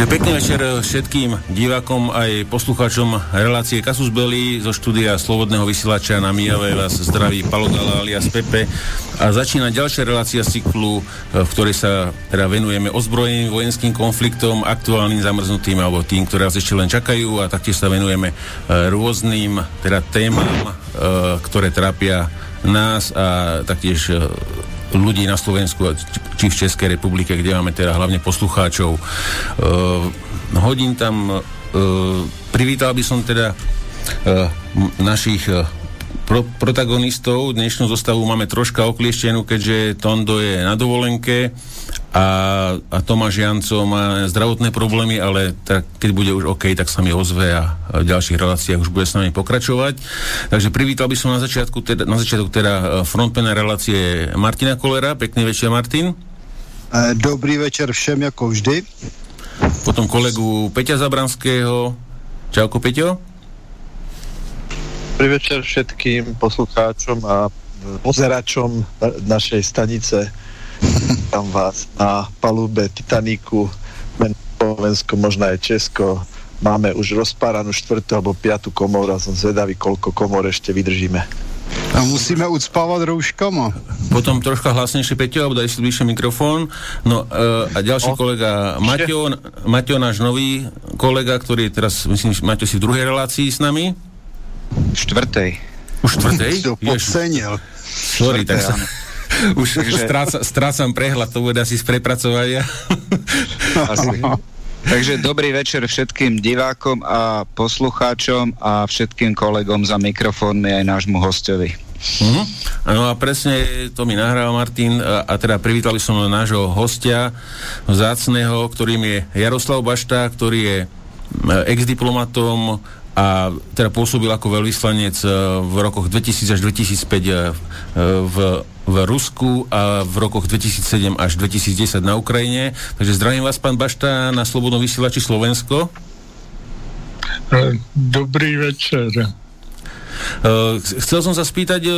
Takže pekný večer všetkým divákom aj poslucháčom relácie Kasus Belli zo štúdia Slobodného vysielača na Mijave. Vás zdraví Palogala alias Pepe. A začína ďalšia relácia cyklu, v ktorej sa teda venujeme ozbrojeným vojenským konfliktom, aktuálnym zamrznutým alebo tým, ktoré nás ešte len čakajú. A taktiež sa venujeme e, rôznym teda témam, e, ktoré trápia nás a taktiež ľudí na Slovensku, či v Českej republike, kde máme teda hlavne poslucháčov. Uh, hodím tam, uh, privítal by som teda uh, našich pro, protagonistov. Dnešnú zostavu máme troška oklieštenú, keďže Tondo je na dovolenke a, a Tomáš Janco má zdravotné problémy, ale tak, keď bude už OK, tak sa mi ozve a, v ďalších reláciách už bude s nami pokračovať. Takže privítal by som na začiatku teda, na začiatku teda e, frontmana relácie Martina Kolera. Pekný večer, Martin. E, dobrý večer všem, jako vždy. Potom kolegu Peťa Zabranského. Čauko, Peťo. Dobrý večer všetkým poslucháčom a pozeračom našej stanice tam vás na palube Titaniku, Slovensko, možno aj Česko. Máme už rozpáranú štvrtú alebo piatú komoru a som zvedavý, koľko komor ešte vydržíme. A musíme ucpávať rouškama. Potom troška hlasnejšie, Peťo, alebo daj si bližšie mikrofón. No uh, a ďalší no, kolega Maťo, Maťo, náš nový kolega, ktorý je teraz, myslím, Maťo si v druhej relácii s nami. Štvrtej. Už štvrtej? to podcenil. Sorry, tak sa... Už stráca, strácam prehľad, to bude asi z prepracovania. Asi. Takže dobrý večer všetkým divákom a poslucháčom a všetkým kolegom za mikrofónmi aj nášmu hostovi. Mm-hmm. No a presne to mi nahráva Martin a, a teda privítal som nášho hostia vzácného, ktorým je Jaroslav Bašta, ktorý je ex-diplomatom a teda pôsobil ako veľvyslanec e, v rokoch 2000 až 2005 e, v, v Rusku a v rokoch 2007 až 2010 na Ukrajine. Takže zdravím vás, pán Bašta, na Slobodnom vysielači Slovensko. E, dobrý večer. Uh, chcel som sa spýtať, uh,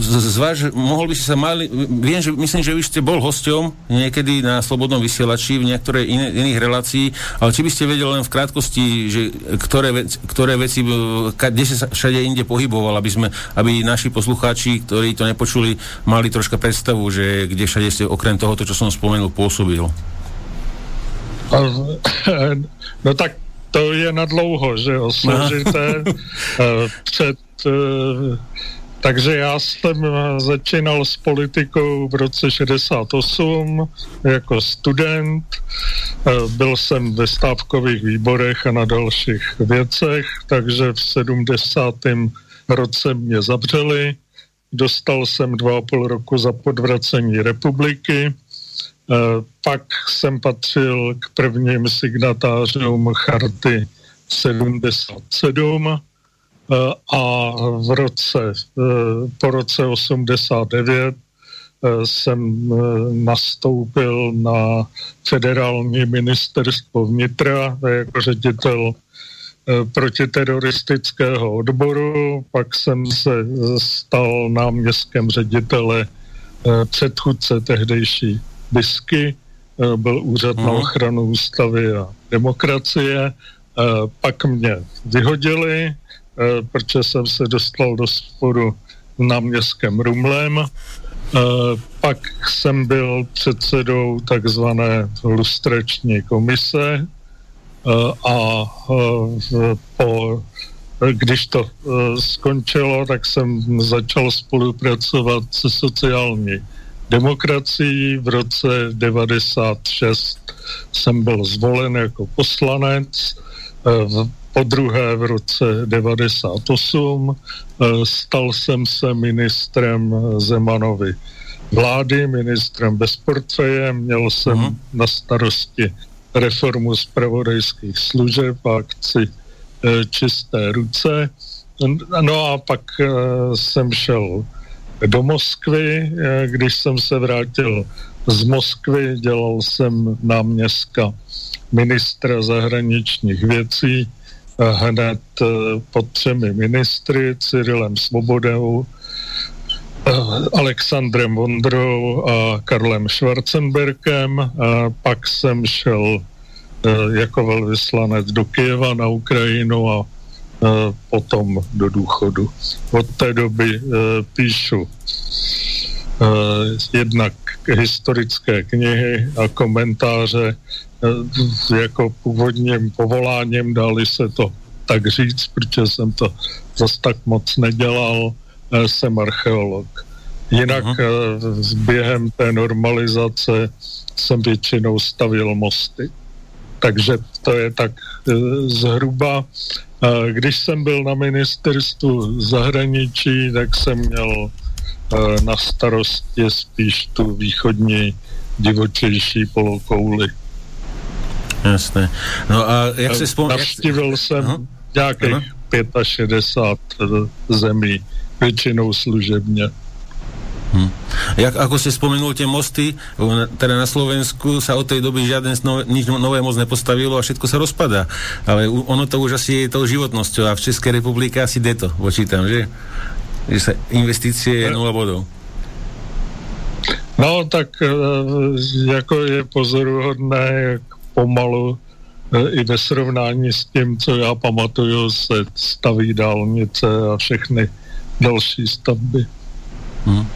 z, váš, mohol by si sa mali, viem, že myslím, že už ste bol hosťom niekedy na Slobodnom vysielači v niektorej in, iných relácií, ale či by ste vedeli len v krátkosti, že ktoré, vec, ktoré veci, kde sa všade inde pohyboval, aby sme, aby naši poslucháči, ktorí to nepočuli, mali troška predstavu, že kde všade ste okrem tohoto, čo som spomenul, pôsobil. No tak to je na dlouho, že jo, složité. Eh, před, eh, takže já jsem začínal s politikou v roce 68 jako student. Eh, byl jsem ve stávkových výborech a na dalších věcech, takže v 70. roce mě zavřeli. Dostal jsem dva a půl roku za podvracení republiky Eh, pak jsem patřil k prvním signatářům charty 77 eh, a v roce, eh, po roce 89 jsem nastoupil na federální ministerstvo vnitra jako ředitel protiteroristického odboru, pak jsem se stal náměstkem ředitele předchůdce tehdejší BISky, eh, byl úřad na mhm. ochranu ústavy a demokracie. Eh, pak mě vyhodili, eh, protože jsem se dostal do sporu na městském Rumlem. Pak jsem byl předsedou takzvané lustrační komise a po když to skončilo, tak jsem začal spolupracovat se sociální demokracii. V roce 96 jsem byl zvolen jako poslanec, eh, po druhé v roce 98 eh, stal jsem se ministrem Zemanovy vlády, ministrem bez portfeje, měl jsem uh-huh. na starosti reformu zpravodajských služeb a akci eh, Čisté ruce. No a pak jsem šel do Moskvy. Eh, když jsem se vrátil z Moskvy, dělal jsem náměstka ministra zahraničních věcí eh, hned eh, pod třemi ministry, Cyrilem Svobodou, Alexandrem Vondrou a Karlem Schwarzenberkem. Pak jsem šel jako velvyslanec do Kyjeva na Ukrajinu a potom do důchodu. Od té doby píšu jednak historické knihy a komentáře jako původním povoláním, dali se to tak říct, protože jsem to zase tak moc nedělal, jsem archeolog. Jinak uh-huh. během té normalizace jsem většinou stavil mosty. Takže to je tak eh, zhruba. Když jsem byl na ministerstvu zahraničí, tak jsem měl na starosti spíš tu východní divočejší polokouli. Jasné. No a jak si vzpomínám... Navštívil jsem uh-huh. nějakých uh-huh. 65 zemí, většinou služebně. Hm. Jak, ako si spomenul tie mosty, teda na Slovensku sa od tej doby žiadne nové, nič nové moc nepostavilo a všetko sa rozpadá. Ale ono to už asi je tou životnosťou a v Českej republike asi jde to, počítam, že? Že sa investície je nula bodov. No, tak e, jako je pozoruhodné, jak pomalu e, i ve srovnání s tím, co já pamatuju, se staví dálnice a všechny další stavby. Hmm.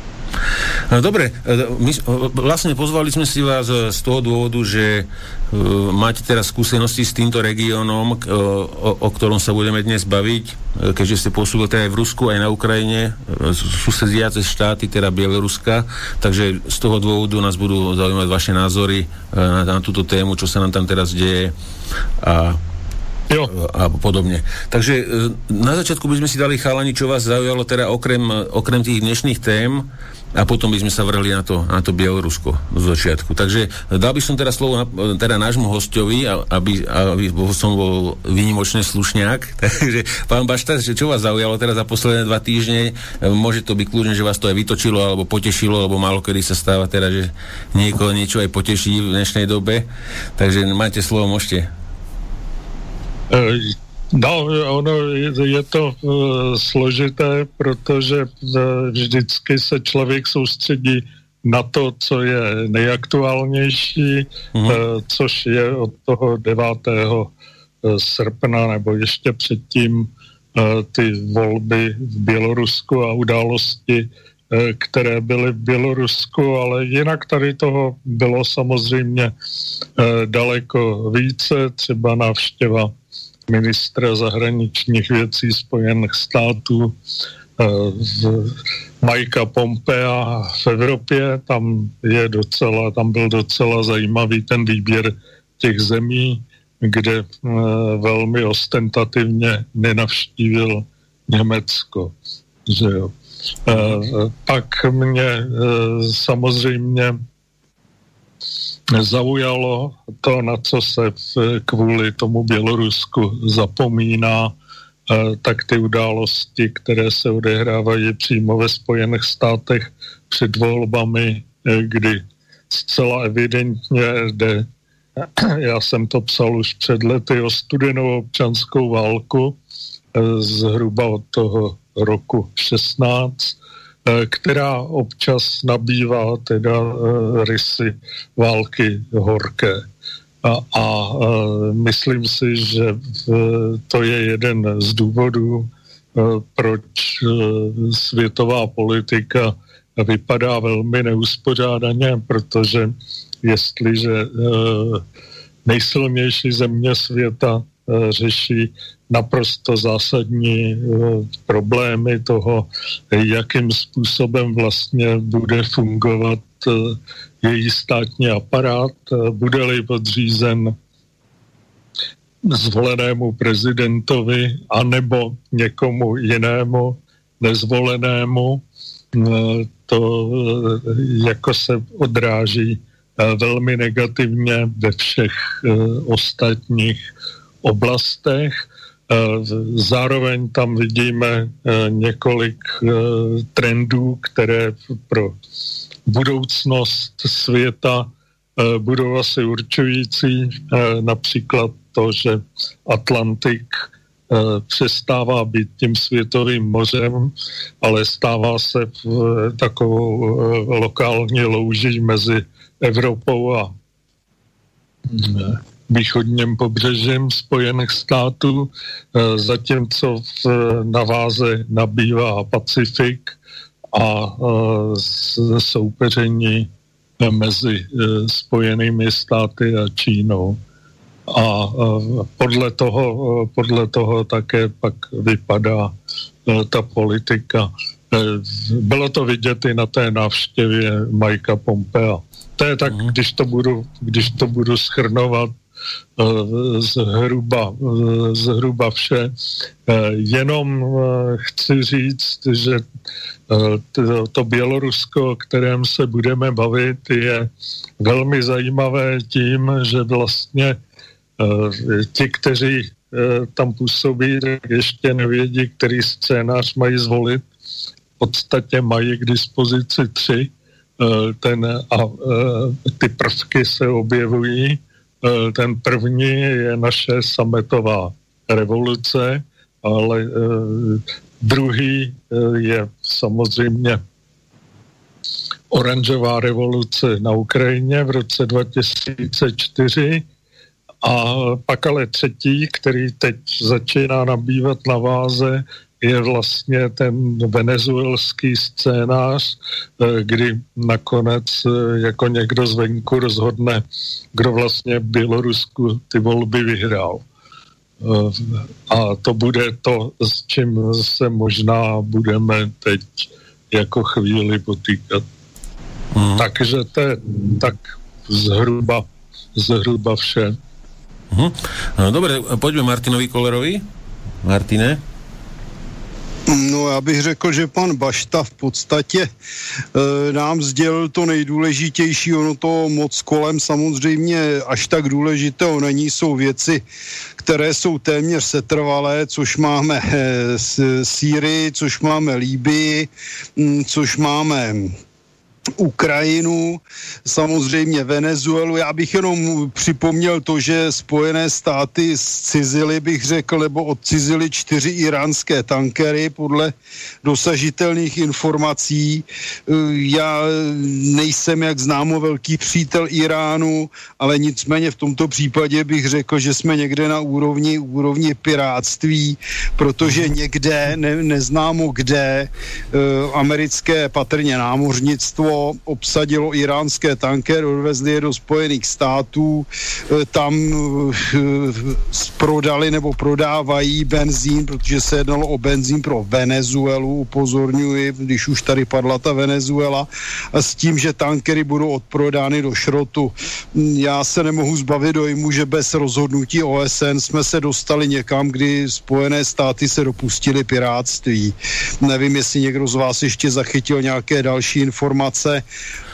No, dobre, e, my, vlastne pozvali sme si vás e, z toho dôvodu, že máte teraz skúsenosti s týmto regiónom, o, o ktorom sa budeme dnes baviť, keďže ste pôsobili teda aj v Rusku, aj na Ukrajine, susediace štáty, teda Bieloruska, takže z toho dôvodu nás budú zaujímať vaše názory na, na túto tému, čo sa nám tam teraz deje a jo. a podobne. Takže na začiatku by sme si dali chalani, čo vás zaujalo teda okrem, okrem tých dnešných tém, a potom by sme sa vrhli na to, na to Bielorusko do začiatku. Takže dal by som teraz slovo na, teda nášmu hostovi, aby, aby som bol výnimočný slušňák. Takže pán Bašta, čo vás zaujalo teraz za posledné dva týždne? Môže to byť kľudne, že vás to aj vytočilo alebo potešilo, alebo málo kedy sa stáva teda, že niekoho niečo aj poteší v dnešnej dobe. Takže máte slovo, môžete. No, ono je to uh, složité, protože uh, vždycky se člověk soustředí na to, co je nejaktuálnější, mm-hmm. uh, což je od toho 9. srpna nebo ještě předtím ty volby v Bělorusku a události, které byly v Bělorusku, ale jinak tady toho bylo samozřejmě daleko více, třeba návštěva ministra zahraničních věcí Spojených států eh, Majka Pompea v Evropě, tam je docela, tam byl docela zajímavý ten výběr těch zemí, kde e, velmi ostentativně nenavštívil Německo. Že jo. E, pak mě samozřejmě zaujalo to, na co se kvůli tomu Bělorusku zapomíná, eh, tak ty události, které se odehrávají přímo ve Spojených státech před volbami, eh, kdy zcela evidentně jde, já jsem to psal už před lety, o studenou občanskou válku, eh, zhruba od toho roku 16, Eh, která občas nabývá teda eh, rysy války horké. A, a eh, myslím si, že to je jeden z důvodů, proč světová politika vypadá velmi neuspořádaně, protože jestliže nejsilnější země světa řeší naprosto zásadní eh, problémy toho, jakým způsobem vlastně bude fungovat eh, její státní aparát, eh, bude-li podřízen zvolenému prezidentovi anebo někomu jinému nezvolenému. To jako se odráží velmi negativně ve všech ostatních oblastech zároveň tam vidíme eh, několik eh, trendů, které pro budoucnost světa budou asi určující. Například to, že Atlantik přestává být tím světovým mořem, ale stává se takovou lokální louží mezi Evropou a východním pobřežím Spojených států, zatímco v naváze nabývá Pacifik a soupeření mezi Spojenými státy a Čínou. A podle toho, podle toho také pak vypadá ta politika. Bylo to vidět i na té návštěvě Majka Pompea. To je tak, mhm. když to budu, když to budu schrnovat zhruba, zhruba vše. Jenom chci říct, že to, to Bělorusko, o kterém se budeme bavit, je velmi zajímavé tím, že vlastně Eh, ti, kteří eh, tam působí, tak ještě nevědí, který scénář mají zvolit. V podstatě mají k dispozici tři eh, ten, a ty prvky se objevují. Ten první je naše sametová revoluce, ale druhý je samozřejmě oranžová revoluce na Ukrajině v roce 2004 a pak ale třetí, který teď začíná nabývat na váze, je vlastně ten venezuelský scénář, eh, kdy nakonec eh, jako někdo zvenku rozhodne, kdo vlastně v Bělorusku ty volby vyhrál. Eh, a to bude to, s čím se možná budeme teď jako chvíli potýkat. Mm. Takže to je tak zhruba, zhruba vše. Uh-huh. Dobre, poďme Martinovi Kolerovi. Martine? No já bych řekl, že pan Bašta v podstatě e, nám sdělil to nejdůležitější, ono to moc kolem samozřejmě až tak důležitého není, jsou věci, které jsou téměř setrvalé, což máme e, Sýrii, což máme Líbii, m, což máme Ukrajinu, samozřejmě Venezuelu. Já bych jenom připomněl to, že Spojené státy zcizily, bych řekl, nebo odcizily čtyři iránské tankery podle dosažitelných informací. Já nejsem, jak známo, velký přítel Iránu, ale nicméně v tomto případě bych řekl, že jsme někde na úrovni, úrovni piráctví, protože někde, ne, neznámo kde, eh, americké patrně námořnictvo obsadilo iránské tankery, odvezli je do Spojených států, e, tam e, prodali nebo prodávají benzín, protože se jednalo o benzín pro Venezuelu, upozorňuji, když už tady padla ta Venezuela, a s tím, že tankery budou odprodány do šrotu. Já se nemohu zbavit dojmu, že bez rozhodnutí OSN jsme se dostali někam, kdy Spojené státy se dopustili pirátství. Nevím, jestli někdo z vás ještě zachytil nějaké další informace informace.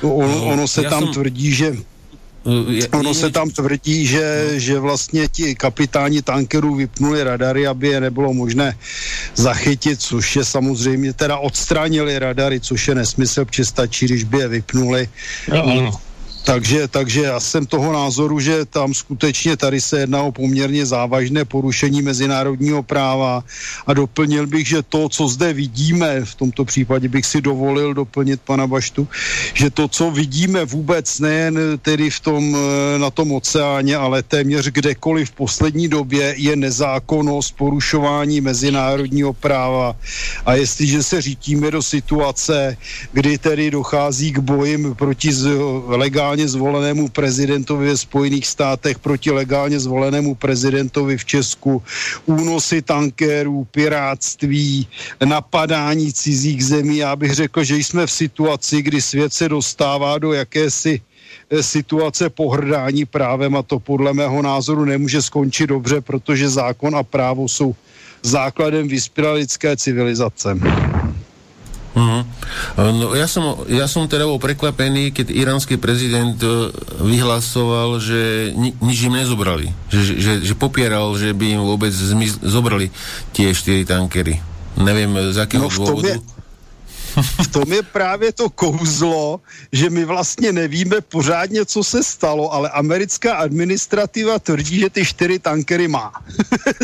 On, no, ono se tam tvrdí, že ono se tam tvrdí, že, no. že vlastně ti kapitáni tankerů vypnuli radary, aby je nebylo možné zachytit, což je samozřejmě, teda odstranili radary, což je nesmysl, protože stačí, když by je vypnuli. No, ano. Takže, takže já jsem toho názoru, že tam skutečně tady se jedná o poměrně závažné porušení mezinárodního práva. A doplnil bych, že to, co zde vidíme, v tomto případě bych si dovolil doplnit pana Baštu, že to, co vidíme vůbec nejen tedy v tom, eh, na tom oceáně, ale téměř kdekoliv v poslední době je nezákonnost porušování mezinárodního práva. A jestliže se řítíme do situace, kdy tedy dochází k bojím proti legálně legálně zvolenému prezidentovi ve Spojených státech proti legálně zvolenému prezidentovi v Česku, únosy tankérů, piráctví, napadání cizích zemí. Já bych řekl, že jsme v situaci, kdy svět se dostává do jakési eh, situace pohrdání právem a to podle mého názoru nemůže skončit dobře, protože zákon a právo jsou základem vyspělé lidské civilizace. Uh-huh. No, ja, som, ja som teda bol prekvapený, keď iránsky prezident e, vyhlasoval, že ni, nič im nezobrali. Že, že, že popieral, že by im vôbec zmiz, zobrali tie štyri tankery. Neviem, z akého no, dôvodu. Tobie, v tom je právě to kouzlo, že my vlastně nevíme pořádně, co se stalo, ale americká administrativa tvrdí, že ty čtyři tankery má.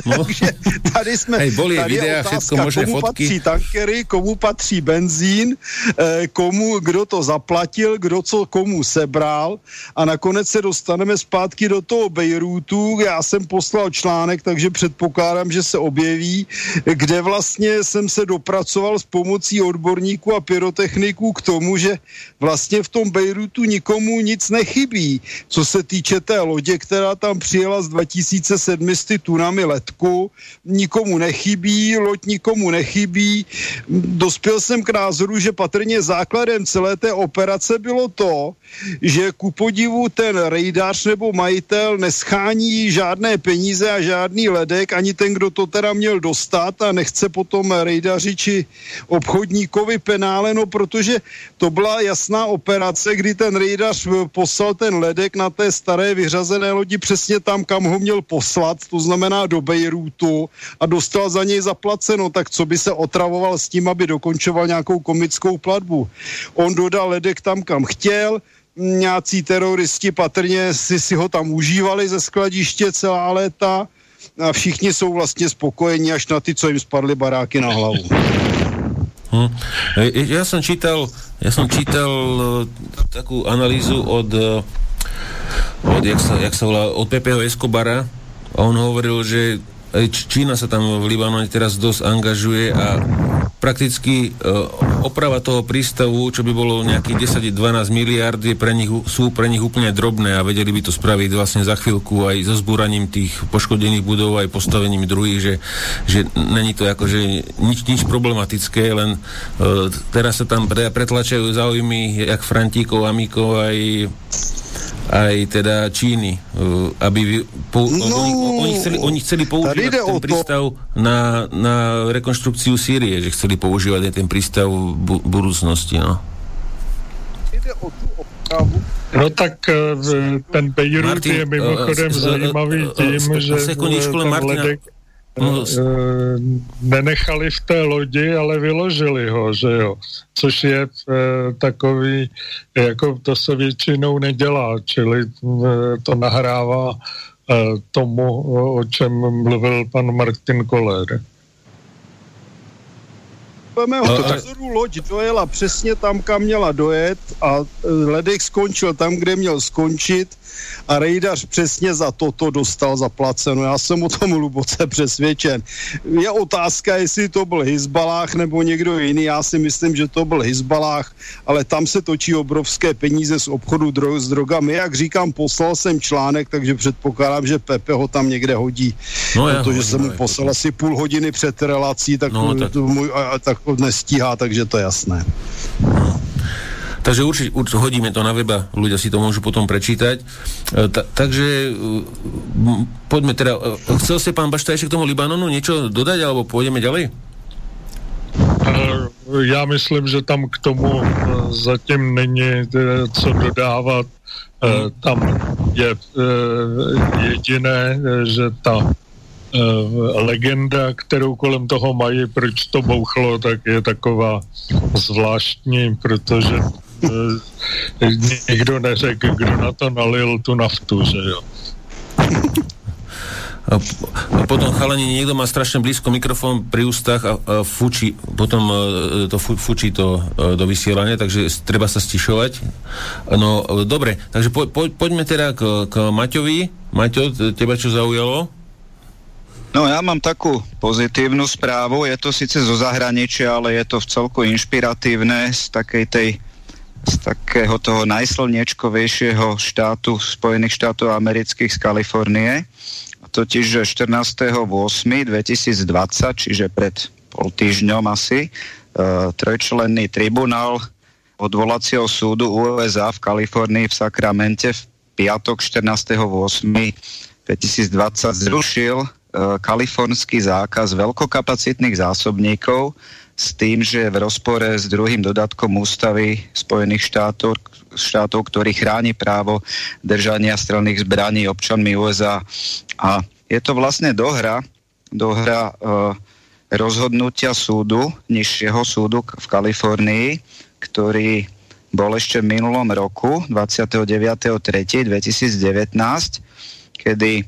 No. Takže tady jsme... Hej, boli tady videa, otázka, možné komu fotky. patří tankery, komu patří benzín, eh, komu, kdo to zaplatil, kdo co komu sebral a nakonec se dostaneme zpátky do toho Bejrútu. Já jsem poslal článek, takže předpokládám, že se objeví, kde vlastně jsem se dopracoval s pomocí odborníků a pyrotechniků k tomu, že vlastně v tom Bejrutu nikomu nic nechybí. Co se týče té lodě, která tam přijela s 2700 tunami letku, nikomu nechybí, loď nikomu nechybí. Dospěl jsem k názoru, že patrně základem celé té operace bylo to, že ku podivu ten rejdař nebo majitel neschání žádné peníze a žádný ledek, ani ten, kdo to teda měl dostat a nechce potom rejdaři či obchodníkovi penále, no protože to byla jasná operace, kdy ten rejdař poslal ten ledek na té staré vyřazené lodi přesně tam, kam ho měl poslat, to znamená do Bejrútu a dostal za něj zaplaceno, tak co by se otravoval s tím, aby dokončoval nějakou komickou platbu. On dodal ledek tam, kam chtěl, nějací teroristi patrně si, si ho tam užívali ze skladiště celá léta a všichni jsou vlastně spokojení až na ty, co jim spadly baráky na hlavu. Hm. Ja som čítal, ja som čítal uh, takú analýzu od, uh, od jak sa, jak sa volá, od Pepeho Escobara a on hovoril, že Čína sa tam v Libanone teraz dosť angažuje a prakticky uh, oprava toho prístavu, čo by bolo nejakých 10-12 miliard, je pre nich, sú pre nich úplne drobné a vedeli by to spraviť vlastne za chvíľku aj so zbúraním tých poškodených budov, aj postavením druhých, že, že není to akože nič, nič problematické, len uh, teraz sa tam pretlačajú záujmy jak Frantíkov, Amíkov, aj aj teda Číny, uh, aby po, no, oni, oni, chceli, oni chceli používať ten prístav na, na rekonštrukciu Sýrie, že chceli používať aj ten prístav v bu- budúcnosti, no. No tak eh, ten Beirut Martin, je mimochodem uh, zajímavý tím, uh, uh, že ten Martina, ledek No, e, nenechali v té lodi, ale vyložili ho, že jo. Což je e, takový, jako to se většinou nedělá, čili e, to nahrává e, tomu, o čem mluvil pan Martin Koller. Mého no, názoru loď dojela přesně tam, kam měla dojet a ledek skončil tam, kde měl skončit a rejdař přesně za toto dostal zaplaceno. Já jsem o tom hluboce přesvědčen. Je otázka, jestli to byl Hizbalách nebo někdo jiný. Já si myslím, že to byl Hizbalách, ale tam se točí obrovské peníze z obchodu dro- s drogami. Jak říkám, poslal jsem článek, takže předpokládám, že Pepe ho tam někde hodí. No, protože jsem mu poslal asi půl hodiny před relací, tak, no, tak... Můj, a, a, tak nestíhá, takže to je jasné. No. Takže určite, určite hodíme to na weba, ľudia si to môžu potom prečítať. E, ta, takže m, poďme teda, e, chcel si pán Bašta ešte k tomu Libanonu niečo dodať, alebo pôjdeme ďalej? E, já myslím, že tam k tomu zatím není co dodávat. Tam je jediné, že ta legenda, kterou kolem toho mají, proč to bouchlo, tak je taková zvláštní, protože nikdo neřekl, kdo na to nalil tu naftu, že jo. A, a potom chalani, niekto má strašne blízko mikrofón pri ústach a, a fučí, potom a, e, to fu, fučí to a, e, do vysielania, takže treba sa stišovať. No, e, dobre, takže po, po, poďme teda k, k Maťovi. Maťo, teba čo zaujalo? No ja mám takú pozitívnu správu, je to síce zo zahraničia, ale je to v celku inšpiratívne z takej tej z takého toho najslniečkovejšieho štátu Spojených štátov amerických z Kalifornie. Totiž 14.8.2020, čiže pred pol týždňom asi, uh, trojčlenný tribunál odvolacieho súdu USA v Kalifornii v Sakramente v piatok 14.8.2020 zrušil uh, kalifornský zákaz veľkokapacitných zásobníkov s tým, že v rozpore s druhým dodatkom ústavy Spojených štátov, štátov, ktorý chráni právo držania strelných zbraní občanmi USA. A je to vlastne dohra, dohra uh, rozhodnutia súdu, nižšieho súdu v Kalifornii, ktorý bol ešte v minulom roku, 29.3.2019, kedy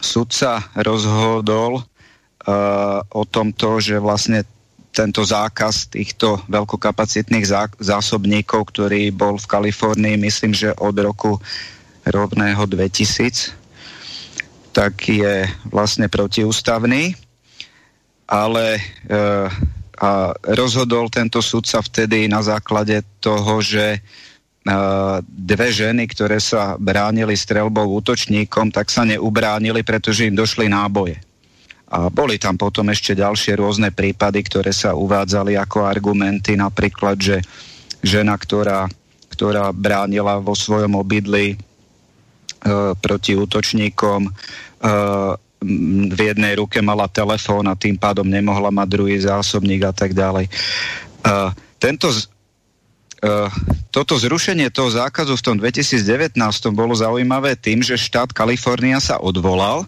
sudca rozhodol uh, o tomto, že vlastne tento zákaz týchto veľkokapacitných zásobníkov, ktorý bol v Kalifornii, myslím, že od roku rovného 2000, tak je vlastne protiústavný. Ale e, a rozhodol tento sudca vtedy na základe toho, že e, dve ženy, ktoré sa bránili strelbou útočníkom, tak sa neubránili, pretože im došli náboje. A boli tam potom ešte ďalšie rôzne prípady, ktoré sa uvádzali ako argumenty, napríklad, že žena, ktorá, ktorá bránila vo svojom obydli e, proti útočníkom, e, v jednej ruke mala telefón a tým pádom nemohla mať druhý zásobník a tak ďalej. E, tento, e, toto zrušenie toho zákazu v tom 2019 bolo zaujímavé tým, že štát Kalifornia sa odvolal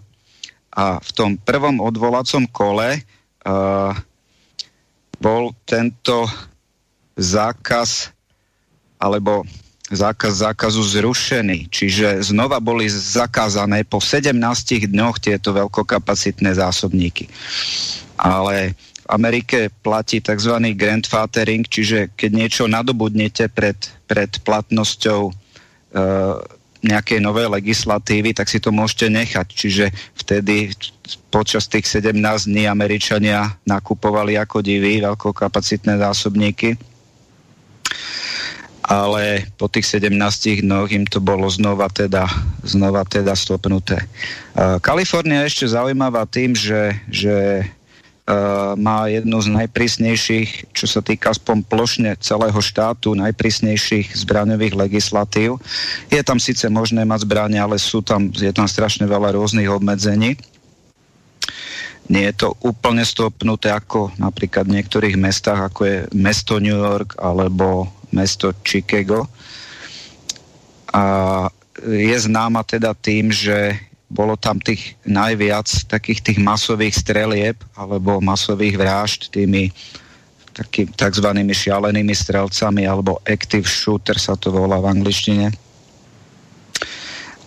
a v tom prvom odvolacom kole uh, bol tento zákaz alebo zákaz zákazu zrušený. Čiže znova boli zakázané po 17 dňoch tieto veľkokapacitné zásobníky. Ale v Amerike platí tzv. grandfathering, čiže keď niečo nadobudnete pred, pred platnosťou uh, nejakej novej legislatívy, tak si to môžete nechať. Čiže vtedy počas tých 17 dní Američania nakupovali ako diví veľkokapacitné zásobníky. Ale po tých 17 dnoch im to bolo znova teda, znova teda stopnuté. Kalifornia je ešte zaujímavá tým, že, že má jednu z najprísnejších, čo sa týka aspoň plošne celého štátu, najprísnejších zbraňových legislatív. Je tam síce možné mať zbranie, ale sú tam, je tam strašne veľa rôznych obmedzení. Nie je to úplne stopnuté ako napríklad v niektorých mestách, ako je mesto New York alebo mesto Chicago. A je známa teda tým, že bolo tam tých najviac takých tých masových strelieb alebo masových vražd tými taký, takzvanými šialenými strelcami alebo active shooter sa to volá v angličtine.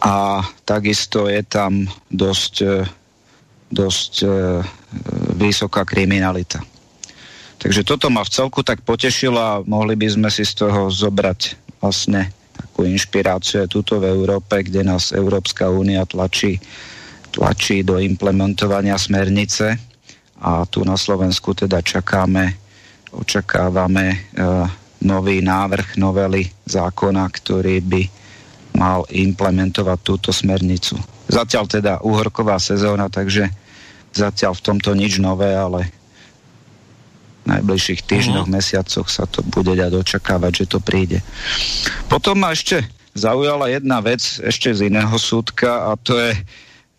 A takisto je tam dosť, e, dosť e, vysoká kriminalita. Takže toto ma v celku tak potešilo a mohli by sme si z toho zobrať vlastne takú inšpiráciu tuto v Európe, kde nás Európska únia tlačí, tlačí do implementovania smernice a tu na Slovensku teda čakáme, očakávame e, nový návrh novely zákona, ktorý by mal implementovať túto smernicu. Zatiaľ teda úhorková sezóna, takže zatiaľ v tomto nič nové, ale najbližších týždňoch, uh-huh. mesiacoch sa to bude dať očakávať, že to príde. Potom ma ešte zaujala jedna vec ešte z iného súdka a to je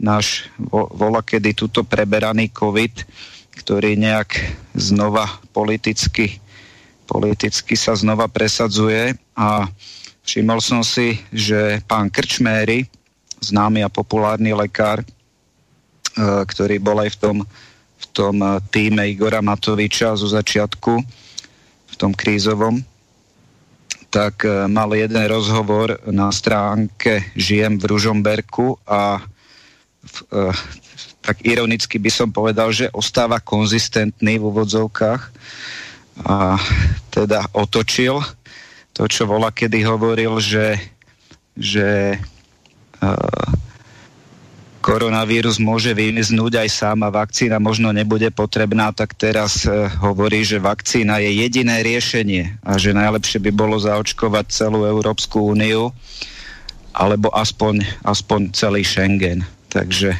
náš vola kedy tuto preberaný COVID, ktorý nejak znova politicky, politicky sa znova presadzuje a všimol som si, že pán Krčméry, známy a populárny lekár, e, ktorý bol aj v tom v tom eh, týme Igora Matoviča zo začiatku, v tom krízovom, tak eh, mal jeden rozhovor na stránke Žijem v Ružomberku a v, uh, tak ironicky by som povedal, že ostáva konzistentný v úvodzovkách a teda otočil to, čo volá, kedy hovoril, že, že uh, koronavírus môže vymiznúť aj sám a vakcína možno nebude potrebná, tak teraz e, hovorí, že vakcína je jediné riešenie a že najlepšie by bolo zaočkovať celú Európsku úniu alebo aspoň, aspoň celý Schengen. Takže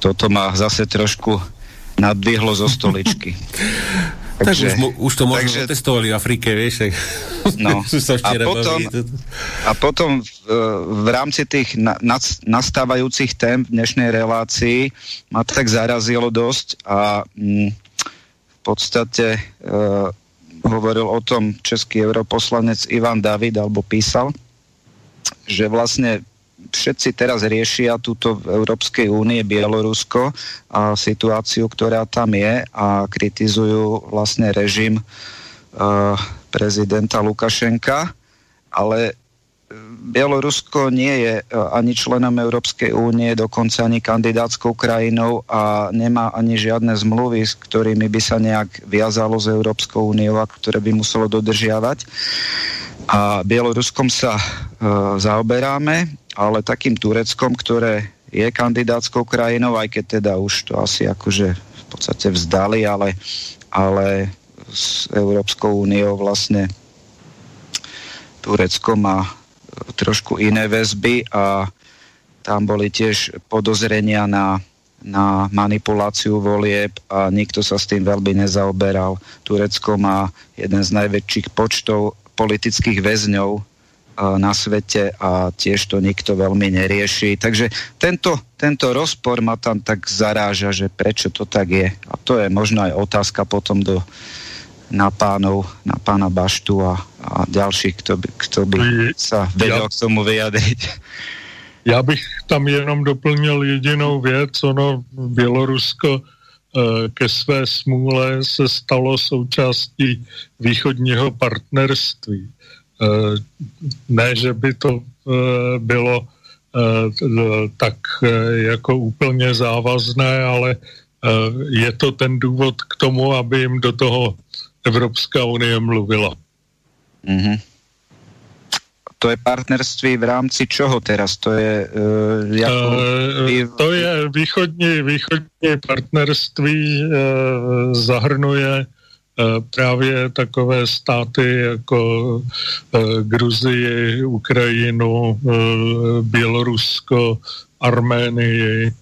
toto ma zase trošku nadvihlo zo stoličky. Tak už, už to možno takže, testovali v Afrike, vieš. No, a, potom, a potom v, v rámci tých na, nastávajúcich tém v dnešnej relácii ma tak zarazilo dosť a mm, v podstate e, hovoril o tom český europoslanec Ivan David, alebo písal, že vlastne všetci teraz riešia túto v Európskej únie Bielorusko a situáciu, ktorá tam je a kritizujú vlastne režim uh, prezidenta Lukašenka, ale Bielorusko nie je e, ani členom Európskej únie, dokonca ani kandidátskou krajinou a nemá ani žiadne zmluvy, s ktorými by sa nejak viazalo s Európskou úniou a ktoré by muselo dodržiavať. A Bieloruskom sa e, zaoberáme, ale takým Tureckom, ktoré je kandidátskou krajinou, aj keď teda už to asi akože v podstate vzdali, ale, ale s Európskou úniou vlastne Turecko má trošku iné väzby a tam boli tiež podozrenia na, na manipuláciu volieb a nikto sa s tým veľmi nezaoberal. Turecko má jeden z najväčších počtov politických väzňov na svete a tiež to nikto veľmi nerieši. Takže tento, tento rozpor ma tam tak zaráža, že prečo to tak je. A to je možno aj otázka potom do, na pánov, na pána Baštu a, a ďalších, kto by, kto by sa vedel k tomu vyjadriť. Já bych tam jenom doplnil jedinou věc, ono Bělorusko eh, ke své smůle se stalo součástí východního partnerství. Eh, ne, že by to eh, bylo tak jako úplně závazné, ale je to ten důvod k tomu, aby jim do toho Evropská unie mluvila. Mm-hmm. To je partnerství v rámci čoho teraz? To je... Uh, jako... uh, to je východní, východní partnerství, uh, zahrnuje uh, právě takové státy jako uh, Gruzii, Ukrajinu, uh, Bělorusko, Arménii,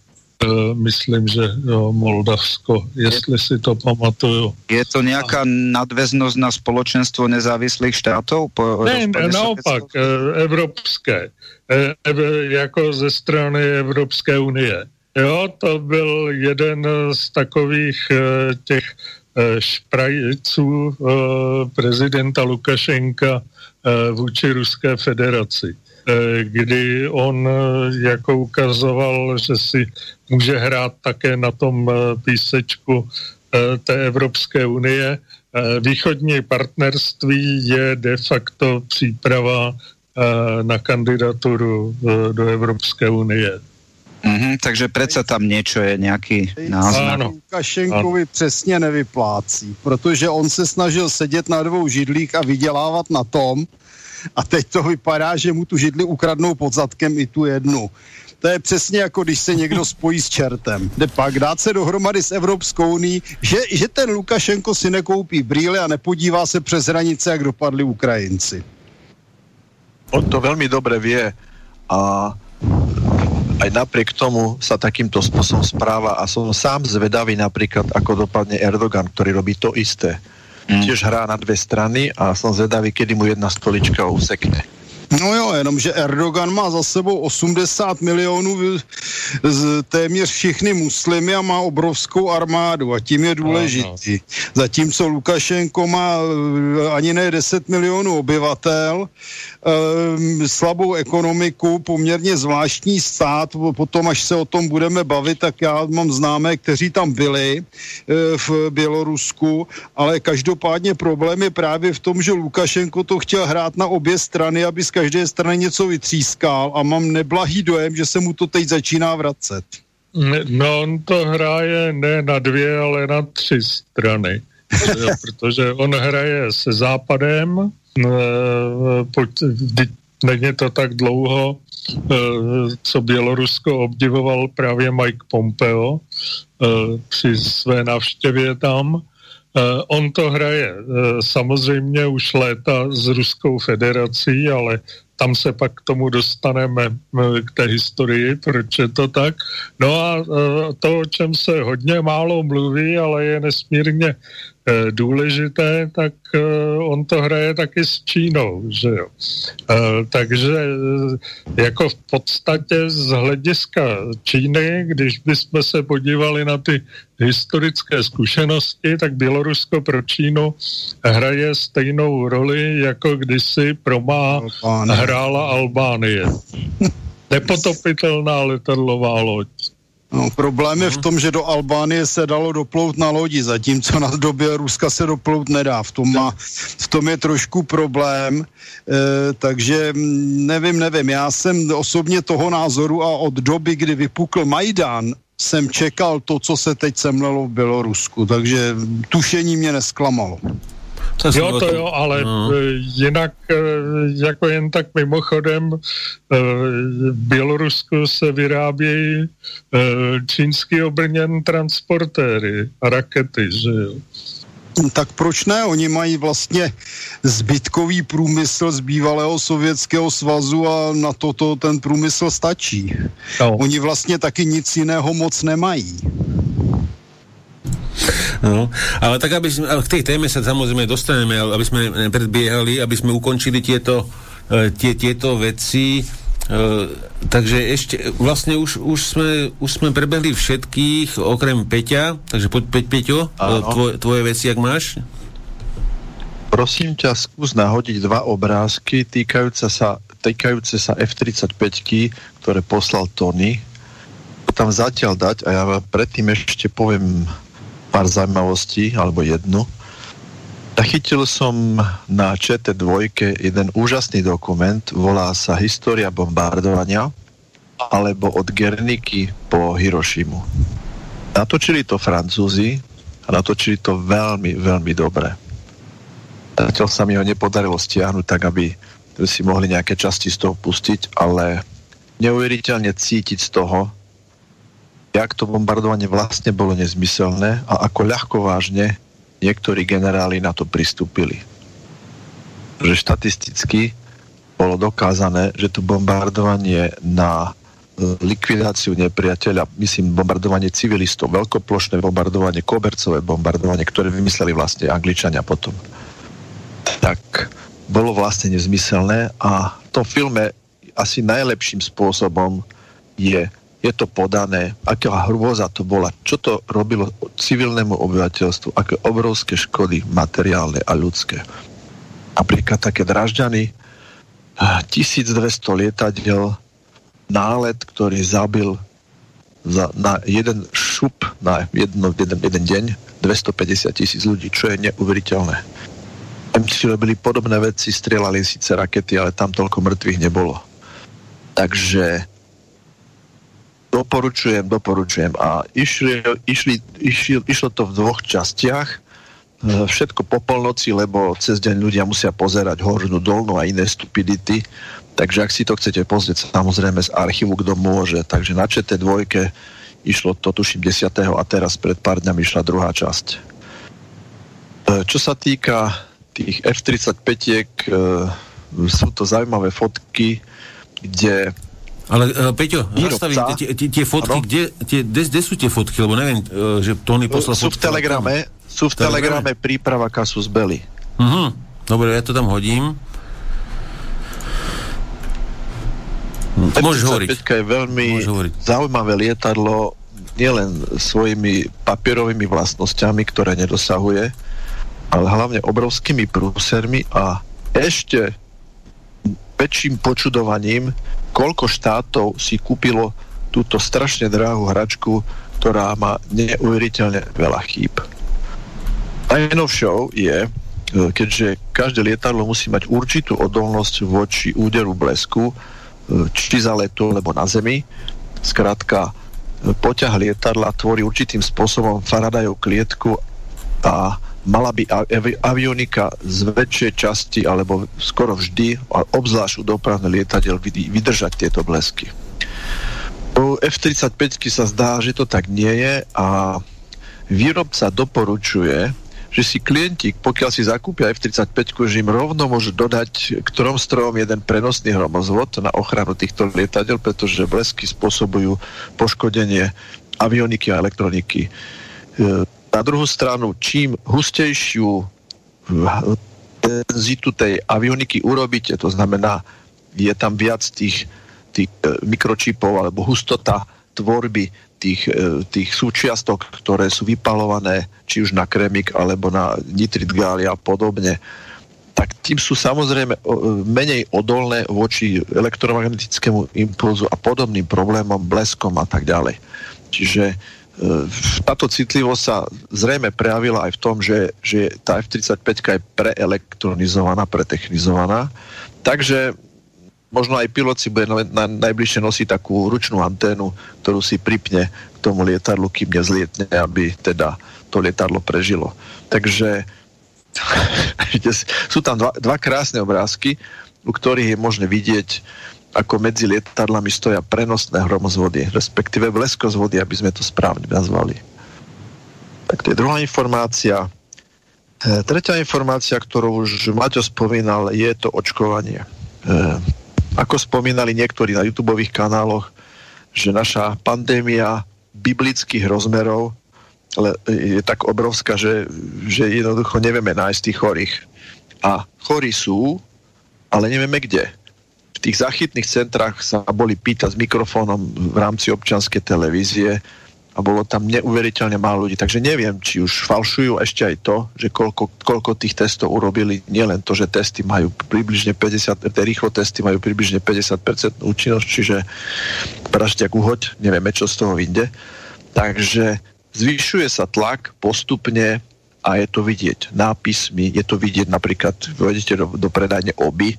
myslím, že jo, Moldavsko, jestli je, si to pamatuju. Je to nějaká nadveznost na společenstvo nezávislých štátů? Po ne, ne naopak, evropské, ev, jako ze strany Evropské unie. Jo, to byl jeden z takových těch šprajců uh, prezidenta Lukašenka uh, vůči Ruské federaci. Eh, kdy on eh, jako ukazoval, že si může hrát také na tom eh, písečku té Evropské unie. Východní partnerství je de facto příprava na kandidaturu do Evropské unie. Mm-hmm, takže přece tam něco je, nějaký náznak. Lukašenkovi přesně nevyplácí, protože on se snažil sedět na dvou židlích a vydělávat na tom, a teď to vypadá, že mu tu židli ukradnou pod zadkem i tu jednu. To je přesně jako když se někdo spojí s čertem. Jde pak dát se dohromady s Evropskou unii, že, že ten Lukašenko si nekoupí brýle a nepodívá se přes hranice, jak dopadli Ukrajinci. On to velmi dobře vie a aj napriek tomu sa takýmto spôsobom správa a som sám zvedavý napríklad, ako dopadne Erdogan, ktorý robí to isté mm. tiež hrá na dvě strany a jsem zvedavý, kedy mu jedna stolička usekne. No jo, jenomže Erdogan má za sebou 80 milionů z téměř všichni muslimy a má obrovskou armádu a tím je důležitý. Zatímco Lukašenko má eh, ani ne 10 milionů obyvatel, slabou ekonomiku, poměrně zvláštní stát, potom až se o tom budeme bavit, tak já mám známé, kteří tam byli e, v Bělorusku, ale každopádně problém je právě v tom, že Lukašenko to chtěl hrát na obě strany, aby z každé strany něco vytřískal a mám neblahý dojem, že se mu to teď začíná vracet. No, on to hraje ne na dvě, ale na tři strany. protože on hraje se západem, není to tak dlouho, co Bělorusko obdivoval právě Mike Pompeo při své návštěvě tam. On to hraje samozřejmě už léta s Ruskou federací, ale tam se pak k tomu dostaneme k té historii, proč je to tak. No a to, o čem se hodně málo mluví, ale je nesmírně Eh, důležité, tak eh, on to hraje taky s Čínou, že jo. Eh, takže jako v podstatě z hlediska Číny, když bychom se podívali na ty historické zkušenosti, tak Bělorusko pro Čínu hraje stejnou roli, jako kdysi pro má hrála Albánie. Nepotopitelná letadlová loď. No, problém je v tom, že do Albánie se dalo doplout na lodi, zatímco na době Ruska se doplout nedá. V tom, má, v tom je trošku problém, e, takže nevím, nevím. Já jsem osobně toho názoru a od doby, kdy vypukl Majdan, jsem čekal to, co se teď semlelo v Bělorusku, takže tušení mě nesklamalo. To jo, to jo, ale no. jinak e, jako jen tak mimochodem v Bělorusku se vyrábějí čínský obrněn transportéry a rakety, že jo. Tak proč ne? Oni mají vlastně zbytkový průmysl z bývalého sovětského svazu a na toto ten průmysl stačí. No. Oni vlastně taky nic jiného moc nemají. No, ale tak, aby sme, ale k tej téme sa samozrejme dostaneme, aby sme predbiehali, aby sme ukončili tieto, e, tie, tieto veci. Uh, takže ešte, vlastne už, už, sme, už sme prebehli všetkých, okrem Peťa, takže poď Peť, Peťo, tvoj, tvoje veci, ak máš? Prosím ťa, skús nahodiť dva obrázky týkajúce sa, týkajúce sa F-35, ktoré poslal Tony. To tam zatiaľ dať a ja predtým ešte poviem pár zaujímavostí, alebo jednu. Zachytil som na ČT2 jeden úžasný dokument, volá sa História bombardovania, alebo od Gerniky po Hirošimu. Natočili to Francúzi a natočili to veľmi, veľmi dobre. Zatiaľ sa mi ho nepodarilo stiahnuť tak, aby si mohli nejaké časti z toho pustiť, ale neuveriteľne cítiť z toho, jak to bombardovanie vlastne bolo nezmyselné a ako ľahko vážne niektorí generáli na to pristúpili. Že štatisticky bolo dokázané, že to bombardovanie na likvidáciu nepriateľa, myslím bombardovanie civilistov, veľkoplošné bombardovanie, kobercové bombardovanie, ktoré vymysleli vlastne Angličania potom, tak bolo vlastne nezmyselné a v filme asi najlepším spôsobom je je to podané, aká hrôza to bola, čo to robilo civilnému obyvateľstvu, aké obrovské škody materiálne a ľudské. Napríklad také dražďany, 1200 lietadiel, nálet, ktorý zabil za, na jeden šup, na jedno, jeden, jeden deň 250 tisíc ľudí, čo je neuveriteľné. Nemci robili podobné veci, strieľali síce rakety, ale tam toľko mŕtvych nebolo. Takže Doporučujem, doporučujem. A išli, išli, išli, išlo to v dvoch častiach. E, všetko po polnoci, lebo cez deň ľudia musia pozerať hornú, dolnú a iné stupidity. Takže ak si to chcete pozrieť, samozrejme z archívu, kto môže. Takže na ČT dvojke išlo to, tuším, 10. a teraz pred pár dňami išla druhá časť. E, čo sa týka tých F-35, e, sú to zaujímavé fotky, kde ale uh, Peťo, zastaví tie, tie, tie fotky, kde, tie, kde, kde sú tie fotky, lebo neviem, uh, že Tony poslal sú fotky. V telegrame, sú v telegrame, telegrame príprava Kasus Belli. Uh-huh. Dobre, ja to tam hodím. Môžeš hovoriť. je veľmi hovoriť. zaujímavé lietadlo, nielen svojimi papierovými vlastnosťami, ktoré nedosahuje, ale hlavne obrovskými prúsermi a ešte väčším počudovaním koľko štátov si kúpilo túto strašne drahú hračku, ktorá má neuveriteľne veľa chýb. Najnovšou je, e, keďže každé lietadlo musí mať určitú odolnosť voči úderu blesku, e, či za letu, alebo na zemi. Skrátka, e, poťah lietadla tvorí určitým spôsobom Faradajov klietku a mala by avionika z väčšej časti alebo skoro vždy, a obzvlášť u dopravných lietadiel, vydržať tieto blesky. U F-35 sa zdá, že to tak nie je a výrobca doporučuje, že si klienti, pokiaľ si zakúpia F-35, že im rovno môžu dodať k trom strojom jeden prenosný hromozvod na ochranu týchto lietadiel, pretože blesky spôsobujú poškodenie avioniky a elektroniky e, na druhú stranu, čím hustejšiu tenzitu tej avioniky urobíte, to znamená, je tam viac tých, tých e, mikročipov alebo hustota tvorby tých, e, tých súčiastok, ktoré sú vypalované či už na kremik alebo na nitrit gália a podobne, tak tým sú samozrejme menej odolné voči elektromagnetickému impulzu a podobným problémom, bleskom a tak ďalej. Čiže táto citlivosť sa zrejme prejavila aj v tom, že, že tá F-35 je preelektronizovaná, pretechnizovaná, takže možno aj pilot si bude na, na, najbližšie nosiť takú ručnú anténu, ktorú si pripne k tomu lietadlu, kým nezlietne, aby teda to lietadlo prežilo. Takže sú tam dva, dva krásne obrázky, u ktorých je možné vidieť, ako medzi lietadlami stoja prenosné hromozvody, respektíve bleskozvody, aby sme to správne nazvali. Tak to je druhá informácia. E, tretia informácia, ktorú už Maťo spomínal, je to očkovanie. E, ako spomínali niektorí na YouTube kanáloch, že naša pandémia biblických rozmerov je tak obrovská, že, že jednoducho nevieme nájsť tých chorých. A chorí sú, ale nevieme kde. V tých zachytných centrách sa boli pýtať s mikrofónom v rámci občianskej televízie, a bolo tam neuveriteľne málo ľudí. Takže neviem, či už falšujú ešte aj to, že koľko, koľko tých testov urobili, nielen to, že testy majú približne 50, tie rýchlo testy majú približne 50% účinnosť, čiže prašťak uhoď, nevieme, čo z toho vyjde. Takže zvyšuje sa tlak postupne a je to vidieť nápismi, je to vidieť napríklad, vôjdete do, do predajne oby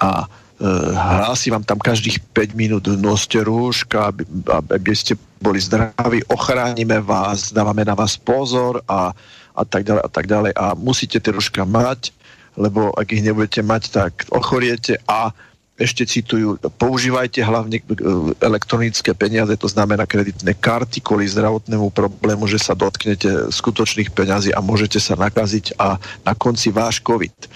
a Eh, hlási vám tam každých 5 minút noste rúška, aby, aby ste boli zdraví, ochránime vás, dávame na vás pozor a, a tak ďalej a tak ďalej a musíte tie rúška mať, lebo ak ich nebudete mať, tak ochoriete a ešte citujú, používajte hlavne eh, elektronické peniaze, to znamená kreditné karty kvôli zdravotnému problému, že sa dotknete skutočných peňazí a môžete sa nakaziť a na konci váš COVID.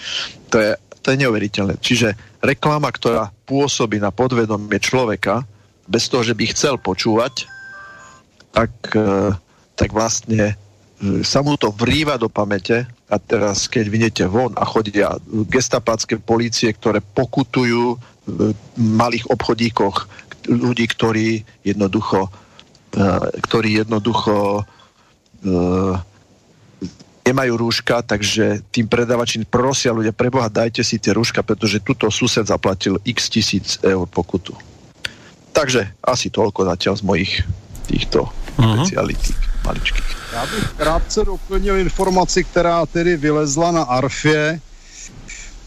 To je to je neuveriteľné. Čiže reklama, ktorá pôsobí na podvedomie človeka, bez toho, že by chcel počúvať, tak, e, tak vlastne e, sa mu to vrýva do pamäte a teraz, keď vynete von a chodia gestapácké policie, ktoré pokutujú v malých obchodíkoch ľudí, ktorí jednoducho, ktorí jednoducho nemajú rúška, takže tým predavači prosia ľudia, preboha, dajte si tie rúška, pretože tuto sused zaplatil x tisíc eur pokutu. Takže asi toľko zatiaľ z mojich týchto uh-huh. specialitík maličkých. Já bych krátce doplnil informaci, která tedy vylezla na ARFě,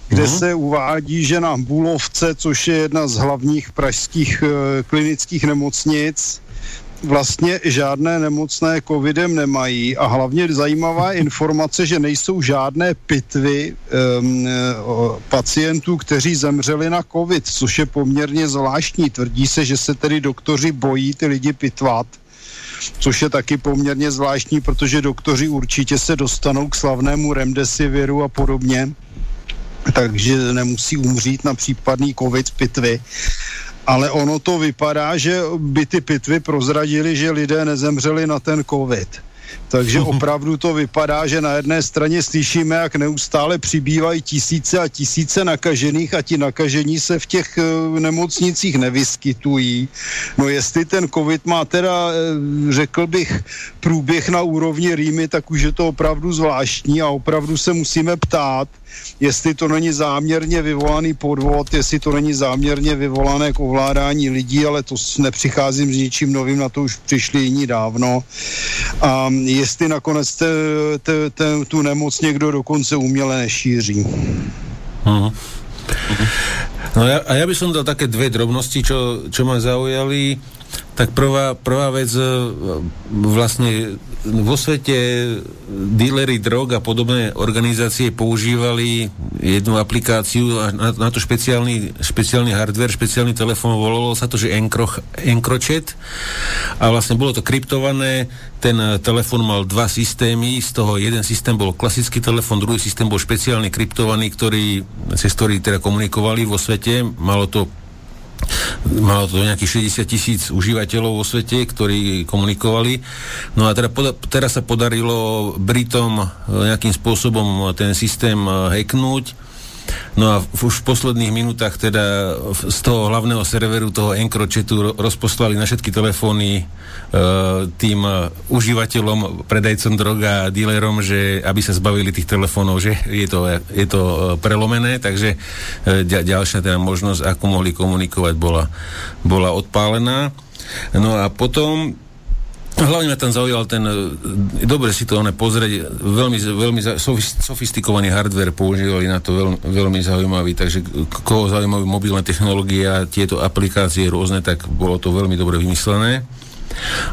kde uh-huh. se uvádí, že na Bulovce, což je jedna z hlavních pražských e, klinických nemocnic, vlastně žádné nemocné covidem nemají a hlavně zajímavá informace, že nejsou žádné pitvy um, pacientů, kteří zemřeli na covid, což je poměrně zvláštní. Tvrdí se, že se tedy doktoři bojí ty lidi pitvat což je taky poměrně zvláštní, protože doktoři určitě se dostanou k slavnému remdesiviru a podobně, takže nemusí umřít na případný covid pitvy ale ono to vypadá, že by ty pitvy prozradili, že lidé nezemřeli na ten covid. Takže opravdu to vypadá, že na jedné straně slyšíme, jak neustále přibývají tisíce a tisíce nakažených a ti nakažení se v těch uh, nemocnicích nevyskytují. No jestli ten covid má teda, uh, řekl bych, průběh na úrovni Rýmy, tak už je to opravdu zvláštní a opravdu se musíme ptát, jestli to není záměrně vyvolaný podvod, jestli to není záměrně vyvolané k ovládání lidí, ale to nepřicházím s ničím novým, na to už přišli jiní dávno. A jestli nakonec te, te, te, tu nemoc někdo dokonce uměle nešíří. Uh-huh. No ja, a ja by som dal také dve drobnosti, čo, čo ma zaujali. Tak prvá, prvá vec, e, vlastne vo svete dílery drog a podobné organizácie používali jednu aplikáciu a na, na to špeciálny, špeciálny hardware, špeciálny telefón, volalo sa to, že Encro, Encrochat a vlastne bolo to kryptované, ten telefón mal dva systémy, z toho jeden systém bol klasický telefón, druhý systém bol špeciálny kryptovaný, ktorý, cez ktorý teda komunikovali vo svete, malo to Malo to nejakých 60 tisíc užívateľov vo svete, ktorí komunikovali. No a teda poda- teraz sa podarilo Britom e, nejakým spôsobom ten systém e, hacknúť No a už v posledných minútach teda z toho hlavného serveru, toho Encrochatu rozposlali na všetky telefóny uh, tým uh, užívateľom, predajcom droga a dílerom, že aby sa zbavili tých telefónov, že je to, je to uh, prelomené, takže ďalšia teda možnosť, ako mohli komunikovať, bola, bola odpálená. No a potom Hlavne ma tam zaujal ten, e, dobre si to one pozrieť, veľmi, veľmi sofistikovaný hardware používali na to veľ, veľmi zaujímavý, takže koho zaujímavé mobilné technológie a tieto aplikácie rôzne, tak bolo to veľmi dobre vymyslené.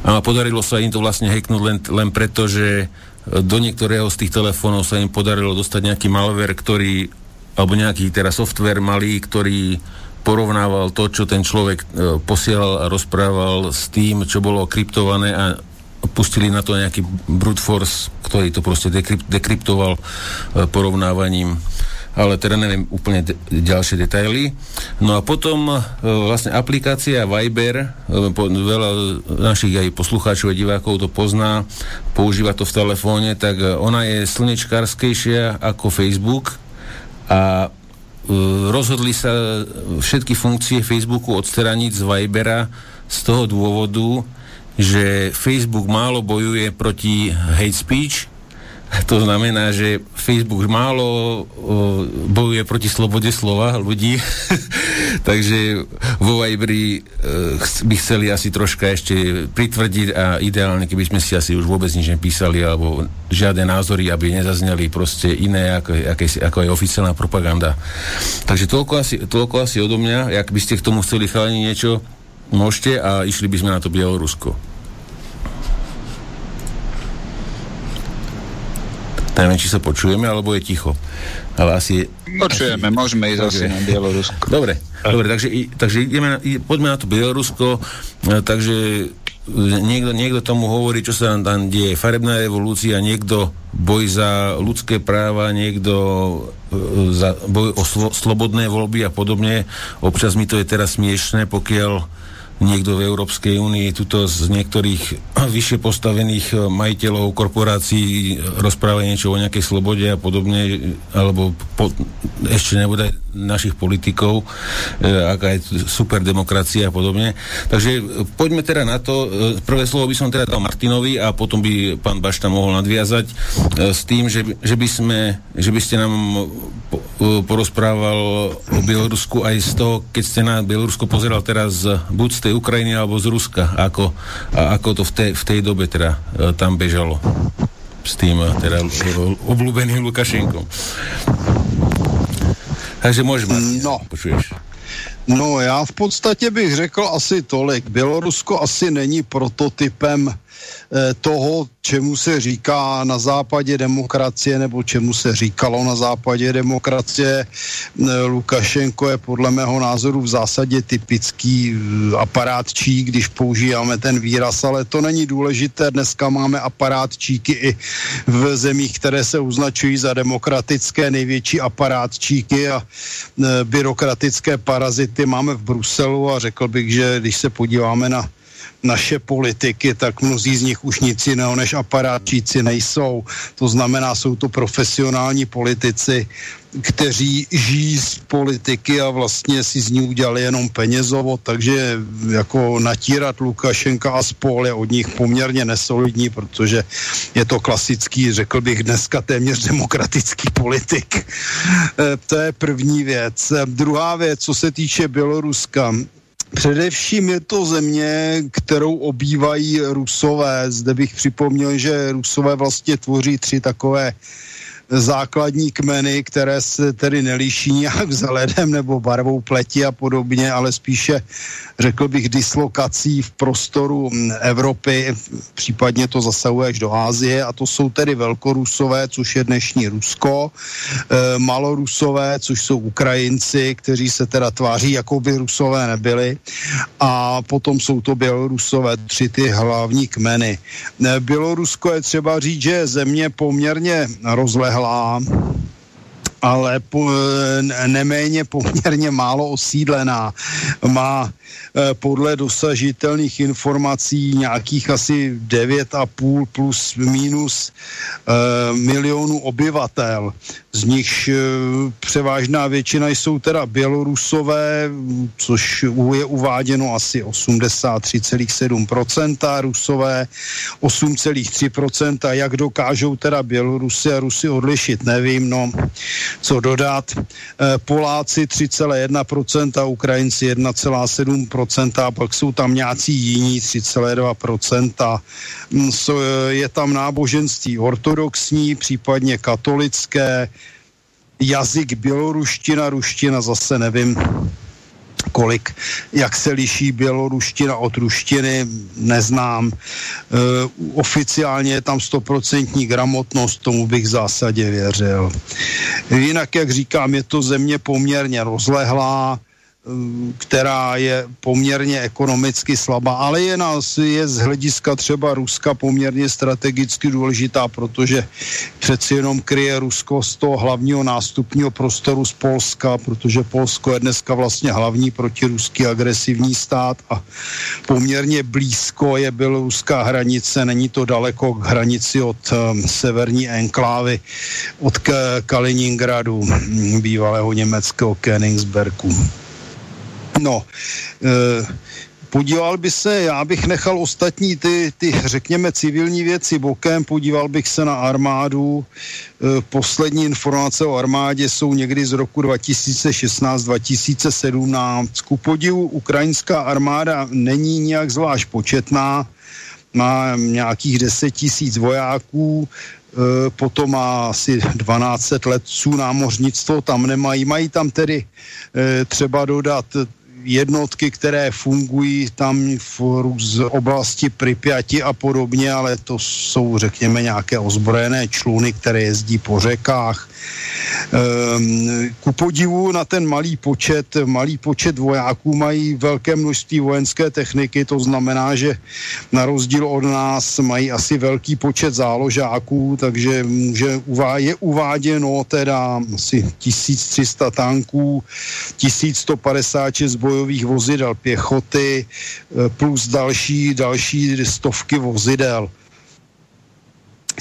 A podarilo sa im to vlastne hacknúť len, len preto, že do niektorého z tých telefónov sa im podarilo dostať nejaký malware, ktorý, alebo nejaký teraz software malý, ktorý porovnával to, čo ten človek e, posielal a rozprával s tým, čo bolo kryptované a pustili na to nejaký brute force, ktorý to proste dekrypt, dekryptoval e, porovnávaním ale teda neviem úplne de- ďalšie detaily. No a potom vlastne aplikácia Viber, veľa našich aj poslucháčov a divákov to pozná, používa to v telefóne, tak ona je slnečkárskejšia ako Facebook a rozhodli sa všetky funkcie Facebooku odstraniť z Vibera z toho dôvodu, že Facebook málo bojuje proti hate speech, to znamená, že Facebook málo bojuje proti slobode slova ľudí, takže vo Vibri e, by chceli asi troška ešte pritvrdiť a ideálne, keby sme si asi už vôbec nič nepísali alebo žiadne názory, aby nezazneli proste iné ako, aké, ako je oficiálna propaganda. Takže toľko asi, toľko asi odo mňa. Ak by ste k tomu chceli chalani niečo, môžete a išli by sme na to Bielorusko. Neviem, či sa počujeme, alebo je ticho. Ale asi... Počujeme, asi... môžeme ísť okay. asi na Bielorusko. Dobre, dobre takže, takže ideme na, poďme na to Bielorusko. E, takže e, niekto, niekto tomu hovorí, čo sa tam deje. Farebná revolúcia, niekto boj za ľudské práva, niekto e, za boj o slo, slobodné voľby a podobne. Občas mi to je teraz smiešné, pokiaľ niekto v Európskej únii tuto z niektorých vyššie postavených eh, majiteľov korporácií rozpráva niečo o nejakej slobode a podobne, alebo po, ešte nebude našich politikov, e, aká je super demokracia a podobne. Takže eh, poďme teda na to. Prvé slovo by som teda dal Martinovi a potom by pán Bašta mohol nadviazať e, s tým, že, že, by sme, že by ste nám po, porozprával o Bielorusku aj z toho, keď ste na Bielorusko pozeral teraz buď z tej Ukrajiny alebo z Ruska, ako, a ako to v tej, v tej dobe teda e, tam bežalo s tým e, teda obľúbeným Lukašenkom. Takže môžeme. No. Počuješ. No já v podstatě bych řekl asi tolik. Bělorusko asi není prototypem toho, čemu se říká na západě demokracie nebo čemu se říkalo na západě demokracie. Eh, Lukašenko je podle mého názoru v zásadě typický eh, aparátčí, když používáme ten výraz, ale to není důležité. Dneska máme aparátčíky i v zemích, které se označují za demokratické, největší aparátčíky a byrokratické parazity máme v Bruselu a řekl bych, že když se podíváme na naše politiky, tak mnozí z nich už nic jiného než aparátčíci nejsou. To znamená, jsou to profesionální politici, kteří žijí z politiky a vlastně si z ní udělali jenom penězovo, takže jako natírat Lukašenka a spol je od nich poměrně nesolidní, protože je to klasický, řekl bych dneska téměř demokratický politik. E, to je první věc. Druhá věc, co se týče Běloruska, Především je to země, kterou obývají Rusové. Zde bych připomněl, že Rusové vlastně tvoří tři takové základní kmeny, které se tedy nelíší nějak vzhledem nebo barvou pleti a podobně, ale spíše řekl bych dislokací v prostoru Evropy, případně to zasahuje až do Ázie a to jsou tedy velkorusové, což je dnešní Rusko, e, malorusové, což jsou Ukrajinci, kteří se teda tváří, jako by Rusové nebyli a potom jsou to Bělorusové, tři ty hlavní kmeny. E, Bělorusko je třeba říct, že je země poměrně rozlehlá, ale po, neméně poměrně málo osídlená. Má podle dosažitelných informací nějakých asi 9,5 plus minus e, milionů obyvatel z nichž e, převážná většina jsou teda Bělorusové, což je uváděno asi 83,7%, Rusové 8,3%. Jak dokážou teda Bělorusy a Rusy odlišit, nevím, no, co dodat. Poláci 3,1%, Ukrajinci 1,7%, a pak jsou tam nějací jiní 3,2%. Mm, je tam náboženství ortodoxní, případně katolické, jazyk běloruština, ruština zase nevím, kolik, jak se liší běloruština od ruštiny, neznám. E, oficiálně je tam stoprocentní gramotnost, tomu bych v zásadě věřil. Jinak, jak říkám, je to země poměrně rozlehlá, která je poměrně ekonomicky slabá, ale je, nás, je z hlediska třeba Ruska poměrně strategicky důležitá, protože přeci jenom kryje Rusko z toho hlavního nástupního prostoru z Polska, protože Polsko je dneska vlastně hlavní protiruský agresivní stát a poměrně blízko je běloruská hranice, není to daleko k hranici od um, severní enklávy, od Kaliningradu, bývalého německého Königsbergu. No, e, podíval by se, já bych nechal ostatní ty, ty, řekněme, civilní věci bokem, podíval bych se na armádu. E, poslední informace o armádě jsou někdy z roku 2016-2017. Ku podivu, ukrajinská armáda není nějak zvlášť početná, má nějakých 10 tisíc vojáků, e, potom má asi 12 letců námořnictvo, tam nemají. Mají tam tedy třeba dodat jednotky, které fungují tam v oblasti Pripyati a podobně, ale to jsou, řekněme, nějaké ozbrojené čluny, které jezdí po řekách. Ehm, ku podivu na ten malý počet, malý počet vojáků mají velké množství vojenské techniky, to znamená, že na rozdíl od nás mají asi velký počet záložáků, takže může, je uváděno teda asi 1300 tanků, 1156 bojových vozidel pěchoty eh, plus další, další stovky vozidel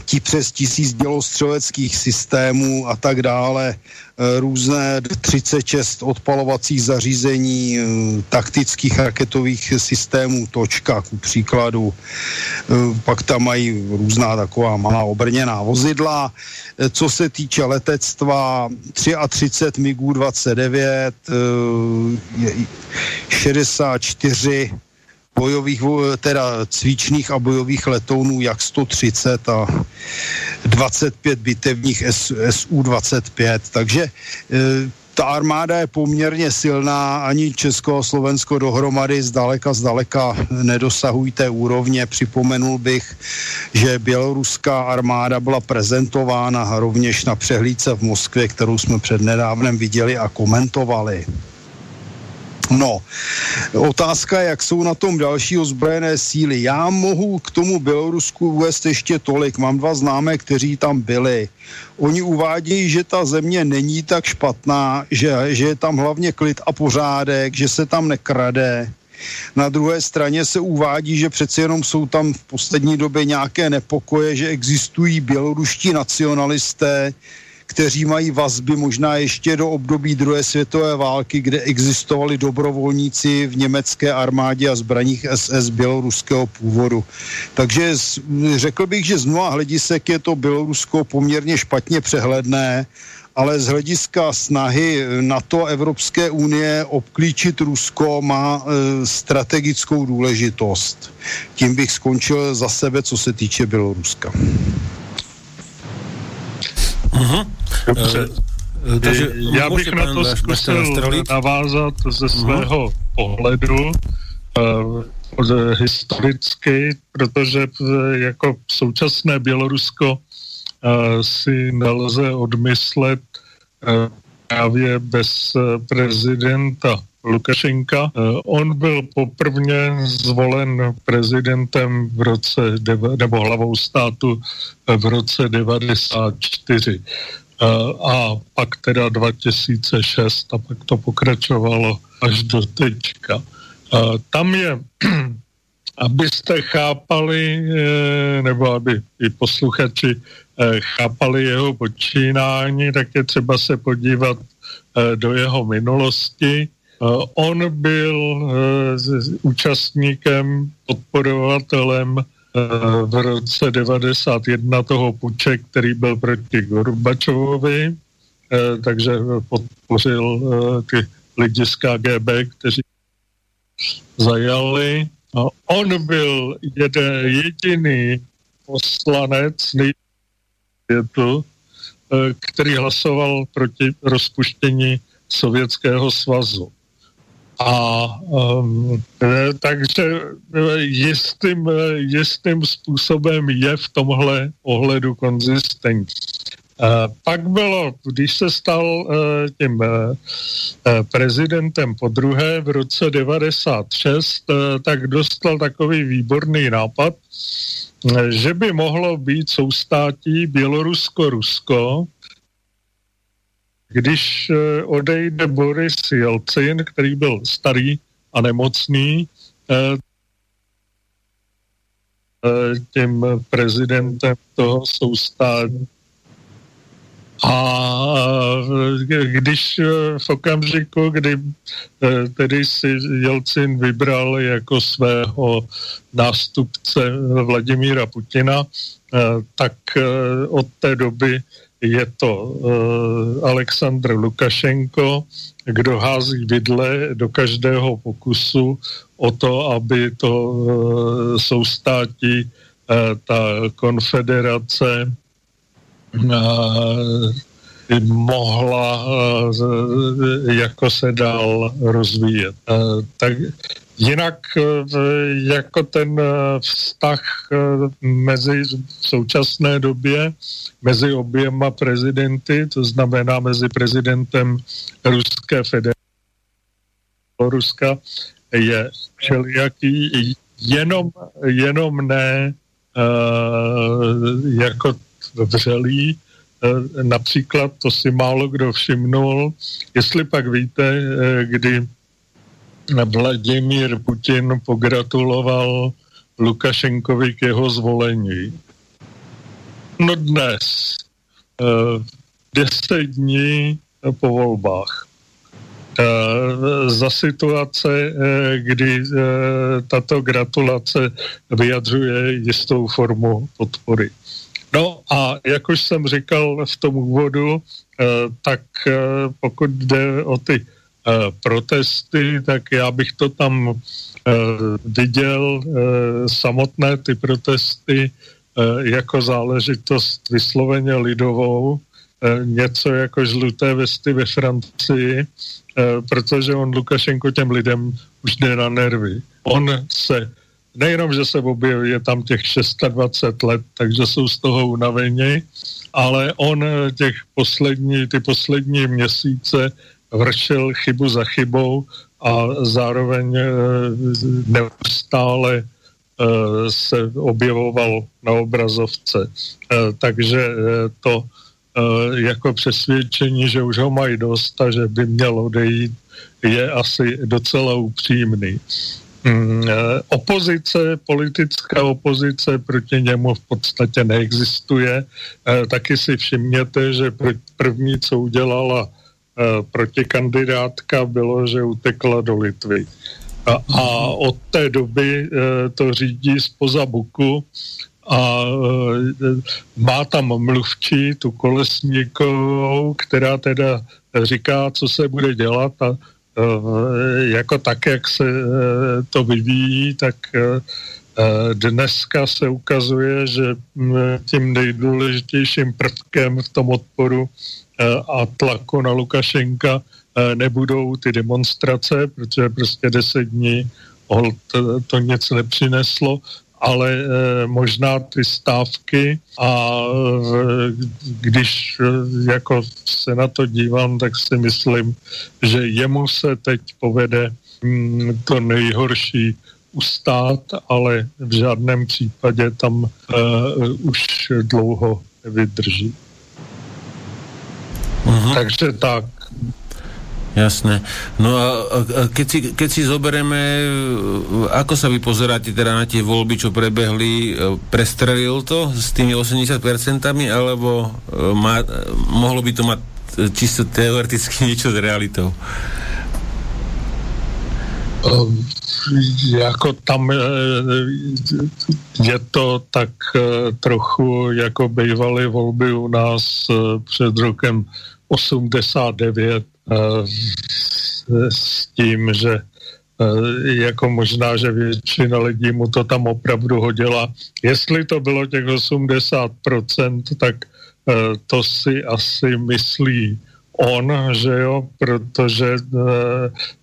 ti přes tisíc dělostřeleckých systémů a tak dále, e, různé 36 odpalovacích zařízení, e, taktických raketových systémů, točka ku příkladu. E, pak tam mají různá taková malá obrněná vozidla. Co se týče letectva, 33 MiGů 29, 64 bojových, teda cvičných a bojových letounů jak 130 a 25 bitevních SU-25, takže e, ta armáda je poměrně silná, ani Česko a Slovensko dohromady zdaleka, zdaleka nedosahují té úrovně. Připomenul bych, že běloruská armáda byla prezentována rovněž na přehlídce v Moskvě, kterou jsme přednedávnem viděli a komentovali. No, otázka, jak jsou na tom další ozbrojené síly. Já mohu k tomu Bělorusku uvést ještě tolik. Mám dva známé, kteří tam byli. Oni uvádějí, že ta země není tak špatná, že, že je tam hlavně klid a pořádek, že se tam nekrade. Na druhé straně se uvádí, že přeci jenom jsou tam v poslední době nějaké nepokoje, že existují běloruští nacionalisté, kteří mají vazby možná ještě do období druhé světové války, kde existovali dobrovolníci v německé armádě a zbraních SS běloruského původu. Takže řekl bych, že z mnoha hledisek je to Bělorusko poměrně špatně přehledné, ale z hlediska snahy NATO Evropské unie obklíčit Rusko má e, strategickou důležitost. Tím bych skončil za sebe, co se týče Běloruska. Uh-huh. Dobře. Uh, takže já bych na to zkusil navázat ze mhm. svého uh-huh. pohledu uh, historicky, protože jako současné Bělorusko uh, si nelze odmyslet uh, právě bez prezidenta Lukašenka. On byl poprvně zvolen prezidentem v roce, nebo hlavou státu v roce 94 a pak teda 2006 a pak to pokračovalo až do teďka. Tam je, abyste chápali, e, nebo aby i posluchači chápali jeho počínání, tak je třeba se podívat do jeho minulosti. On byl účastníkem, podporovatelem v roce 91 toho puče, který byl proti Gorbačovovi, takže podpořil ty lidi z KGB, kteří zajali. A on byl jeden, jediný poslanec světu, eh, který hlasoval proti rozpuštění Sovětského svazu. A um, takže eh, jistým, jistým způsobem je v tomhle ohledu konzistentní. Pak bylo, když se stal tím prezidentem po druhé v roce 96, tak dostal takový výborný nápad, že by mohlo být soustátí Bělorusko-Rusko, když odejde Boris Jelcin, který byl starý a nemocný, tím prezidentem toho soustátí a když v okamžiku, kdy tedy si Jelcin vybral jako svého nástupce Vladimíra Putina, tak od té doby je to Aleksandr Lukašenko, kdo hází vidle do každého pokusu o to, aby to soustátí ta konfederace by mohla jako se dál rozvíjet. Tak jinak jako ten vztah mezi v současné době mezi oběma prezidenty, to znamená mezi prezidentem Ruské federace Ruska, je všelijaký jenom, jenom ne jako vřelý. Například, to si málo kdo všimnul, jestli pak víte, kdy Vladimír Putin pogratuloval Lukašenkovi k jeho zvolení. No dnes, e, deset dní po volbách. Za situace, kdy tato gratulace vyjadřuje jistou formu podpory. No a jak už jsem říkal v tom úvodu, eh, tak eh, pokud jde o ty eh, protesty, tak já bych to tam viděl samotné ty protesty jako záležitost vysloveně lidovou, něco jako žluté vesty ve Francii, protože on Lukašenko těm lidem už jde na nervy. On se nejenom, že se objeví, je tam těch 26 let, takže jsou z toho unaveni, ale on těch poslední, ty poslední měsíce vršil chybu za chybou a zároveň eh, neustále eh, se objevoval na obrazovce. Eh, takže to jako přesvědčení, že už ho mají dost a že by měl odejít, je asi docela upřímný. Mm, opozice, politická opozice proti němu v podstatě neexistuje. Taky si všimněte, že první, co udělala protikandidátka, bylo, že utekla do Litvy. A, a od té doby to řídí spoza buku a má tam mluvčí, tu kolesníkovou, která teda říká, co se bude dělat a Eh, jako tak, jak se eh, to vyvíjí, tak eh, dneska se ukazuje, že mm, tím nejdůležitějším prvkem v tom odporu a tlaku na Lukašenka nebudou ty demonstrace, protože prostě deset dní to nic nepřineslo, ale možná ty stávky a když jako se na to dívám, tak si myslím, že jemu se teď povede mm, to nejhorší ustát, ale v žádném případě tam e, už dlouho nevydrží. Uh-huh. Takže tak. Jasné. No a, a keď, si, keď si zoberieme, ako sa vy pozeráte teda na tie voľby, čo prebehli, prestrelil to s tými 80% alebo má, mohlo by to mať čisto teoreticky niečo s realitou? Um, jako tam je to tak trochu, jako bývaly volby u nás před rokem 89 Eh, s tím, že eh, jako možná, že většina lidí mu to tam opravdu hodila. Jestli to bylo těch 80%, tak eh, to si asi myslí on, že jo, protože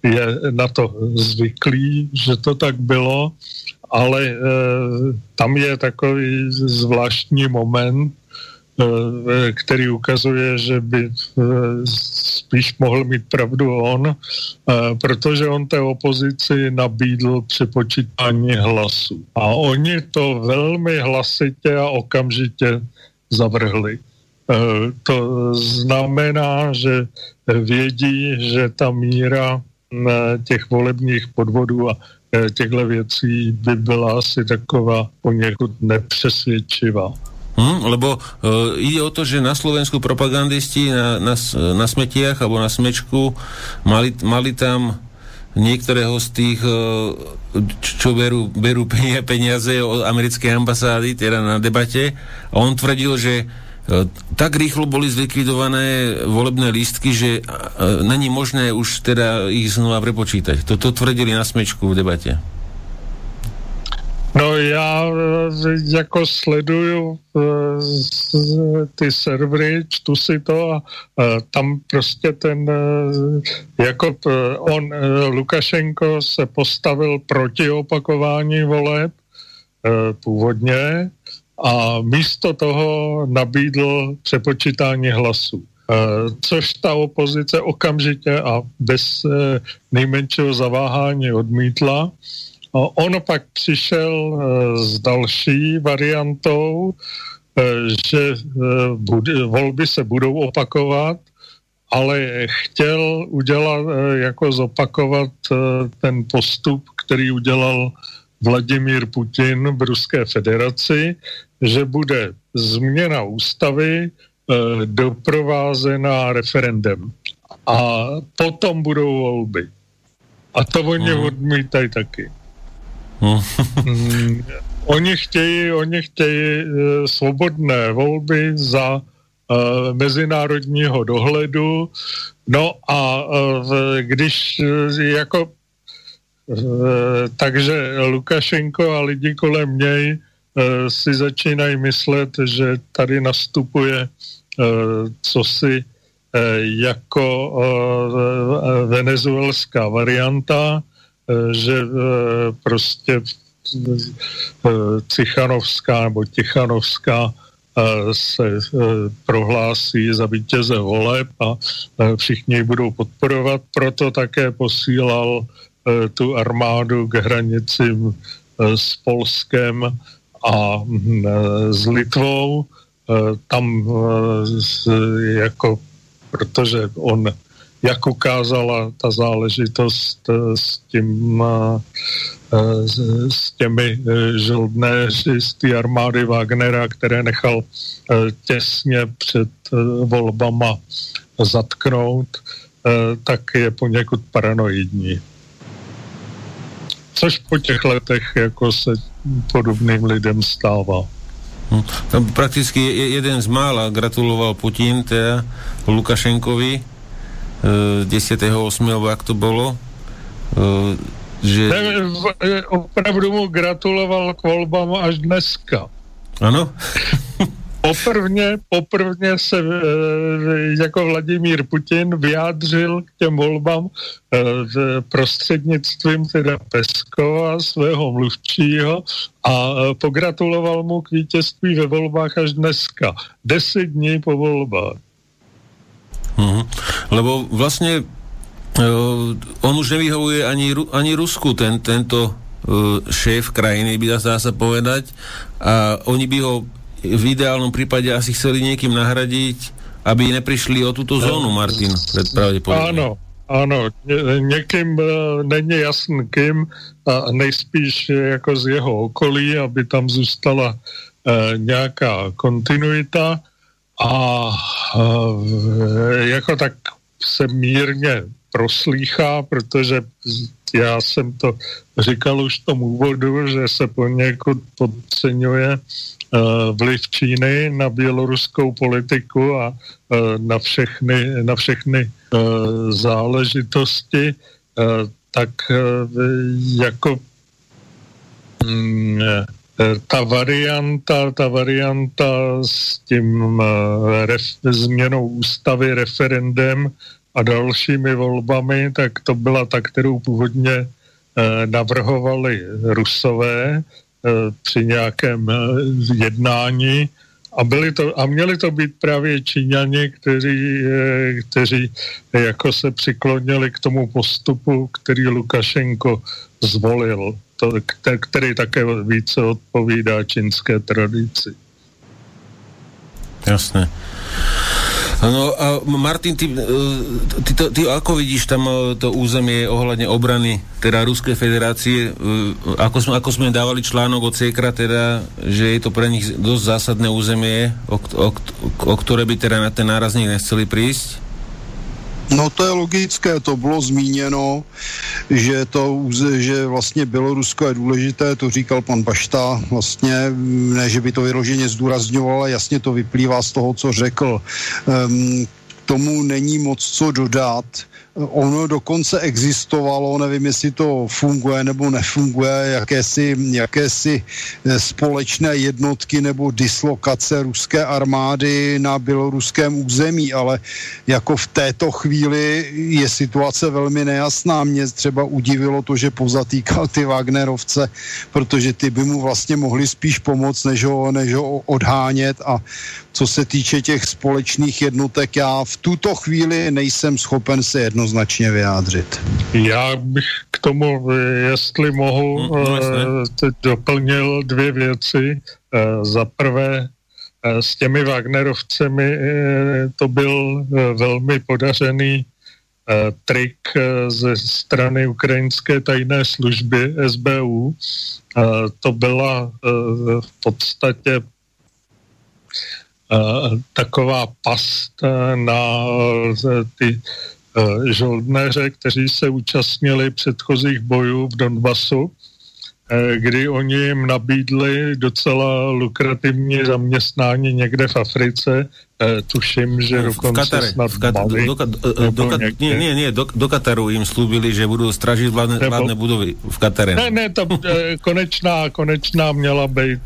je na to zvyklý, že to tak bylo, ale tam je takový zvláštní moment, který ukazuje, že by eh, spíš mohl mít pravdu on, eh, protože on té opozici nabídl přepočítání hlasů. A oni to velmi hlasitě a okamžitě zavrhli. To znamená, že vědí, že ta míra těch volebních podvodů a těchto věcí by byla asi taková poněkud nepřesvědčivá. Hm, lebo uh, ide o to, že na Slovensku propagandisti na, na, na smetiach alebo na smečku mali, mali tam niektorého z tých, uh, čo berú, berú peniaze od americkej ambasády, teda na debate, a on tvrdil, že uh, tak rýchlo boli zlikvidované volebné lístky, že není možné už teda ich znova prepočítať. Toto tvrdili na smečku v debate. No já e, jako sleduju e, ty servery, čtu si to a tam prostě ten, jako on, Lukašenko se postavil proti opakování voleb původně a místo toho nabídl přepočítání hlasů. Což ta opozice okamžitě a bez nejmenšího zaváhání odmítla. On pak přišel eh, s další variantou, eh, že eh, volby se budou opakovat, ale chtěl udělat, jako zopakovat ten postup, který udělal Vladimír Putin v Ruské federaci, že bude změna ústavy doprovázená referendem. A potom budou volby. A to oni hmm. odmítají taky mm, oni chtějí, oni chtějí uh, svobodné volby za uh, mezinárodního dohledu. No a uh, když jako takže Lukašenko a lidi kolem něj si začínají myslet, že tady nastupuje co si jako venezuelská varianta, Eh, že eh, prostě eh, Cichanovská nebo Tichanovská se prohlásí za vítěze voleb a všichni ji budou podporovat, proto také posílal tu armádu k hranicím s Polskem a hm, s Litvou. Tam jako, protože on jak ukázala ta záležitost eh, s tím eh, eh, s těmi žoldnéři z té armády Wagnera, které nechal těsně před volbama zatknout, tak je poněkud paranoidní. Což po těch letech jako se podobným lidem stává. Hm. Prakticky jeden z mála gratuloval Putin teda Lukašenkovi, 10. 8. alebo jak to bolo. E, že... E, opravdu mu gratuloval k volbám až dneska. Ano. Poprvně, poprvně se jako Vladimír Putin vyjádřil k těm volbám prostřednictvím teda Peskova, svého mluvčího a pogratuloval mu k vítězství ve volbách až dneska, deset dní po volbách. Uh-huh. Lebo vlastne uh, on už nevyhovuje ani, ani Rusku, ten, tento uh, šéf krajiny, by dá sa povedať. A oni by ho v ideálnom prípade asi chceli niekým nahradiť, aby neprišli o túto zónu, Martin, Áno, ano, ně, někým není jasný kým a nejspíš jako z jeho okolí, aby tam zůstala nějaká kontinuita a jako tak se mírně proslýchá, protože já jsem to říkal už v tom úvodu, že se poněkud podceňuje uh, vliv Číny na běloruskou politiku a uh, na všechny, na všechny uh, záležitosti, tak jako um, ta varianta, ta varianta s tím ref, změnou ústavy referendem a dalšími volbami, tak to byla ta, kterou původně eh, navrhovali Rusové eh, při nějakém eh, jednání. A, byli to, a měli to být právě Číňani, kteří, kteří jako se přiklonili k tomu postupu, který Lukašenko zvolil, to, který také více odpovídá čínské tradici. Jasné. No a Martin, ty, e, ty, ty, ty ako vidíš tam e, to územie ohľadne obrany teda Ruskej federácie, e, ako sme, ako sme dávali článok od Sekra, teda, že je to pre nich dosť zásadné územie, o, o, o ktoré by teda na ten nárazník nechceli prísť? No to je logické, to bylo zmíněno, že to, že vlastně Bělorusko je důležité, to říkal pan Bašta, vlastně ne, že by to vyloženě zdůrazňoval, ale jasně to vyplývá z toho, co řekl. Um, tomu není moc co dodat. Ono dokonce existovalo, nevím, jestli to funguje nebo nefunguje, jakési, jakési eh, společné jednotky nebo dislokace ruské armády na běloruském území, ale jako v této chvíli je situace velmi nejasná. Mě třeba udivilo to, že pozatýkal ty Wagnerovce, protože ty by mu vlastně mohli spíš pomoct, než ho, než ho odhánět a co se týče těch společných jednotek, já v tuto chvíli nejsem schopen se jednoznačně vyjádřit. Já bych k tomu, jestli mohu, hmm, uh, doplnil dvě věci. Uh, za prvé, uh, s těmi Wagnerovcemi to byl velmi podařený trik ze strany ukrajinské tajné služby SBU. To byla v podstatě Eh, taková past eh, na eh, ty žoldnéře, kteří se účastnili předchozích bojů v Donbasu Eh, kdy oni jim nabídli docela lukrativní zaměstnání někde v Africe, eh, tuším, že no, dokonce v Katare, snad v Katare, do, do, do, do, nie, nie, nie, do, do Kataru jim slúbili, že budou stražit vládne, nebo, vládne budovy v Katare. Ne, ne, to eh, konečná, konečná měla být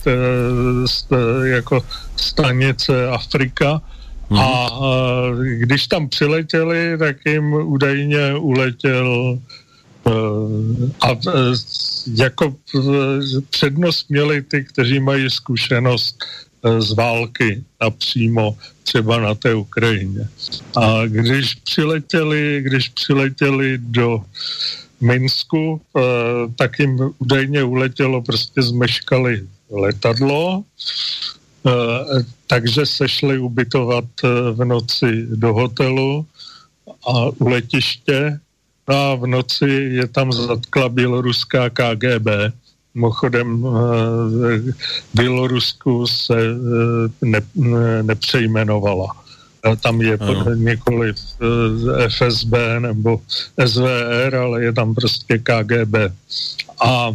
jako stanice Afrika, Mm-hmm. A když tam přiletěli, tak jim údajně uletěl a jako přednost měli ty, kteří mají zkušenost z války a přímo třeba na té Ukrajině. A když přiletěli, když přiletěli do Minsku, e, tak jim údajně uletělo, prostě zmeškali letadlo, e, takže se šli ubytovat v noci do hotelu a u letiště a v noci je tam zatkla běloruská KGB. Mimochodem eh, Bělorusku se eh, ne, nepřejmenovala. Tam je pod několik eh, FSB nebo SVR, ale je tam prostě KGB. A, a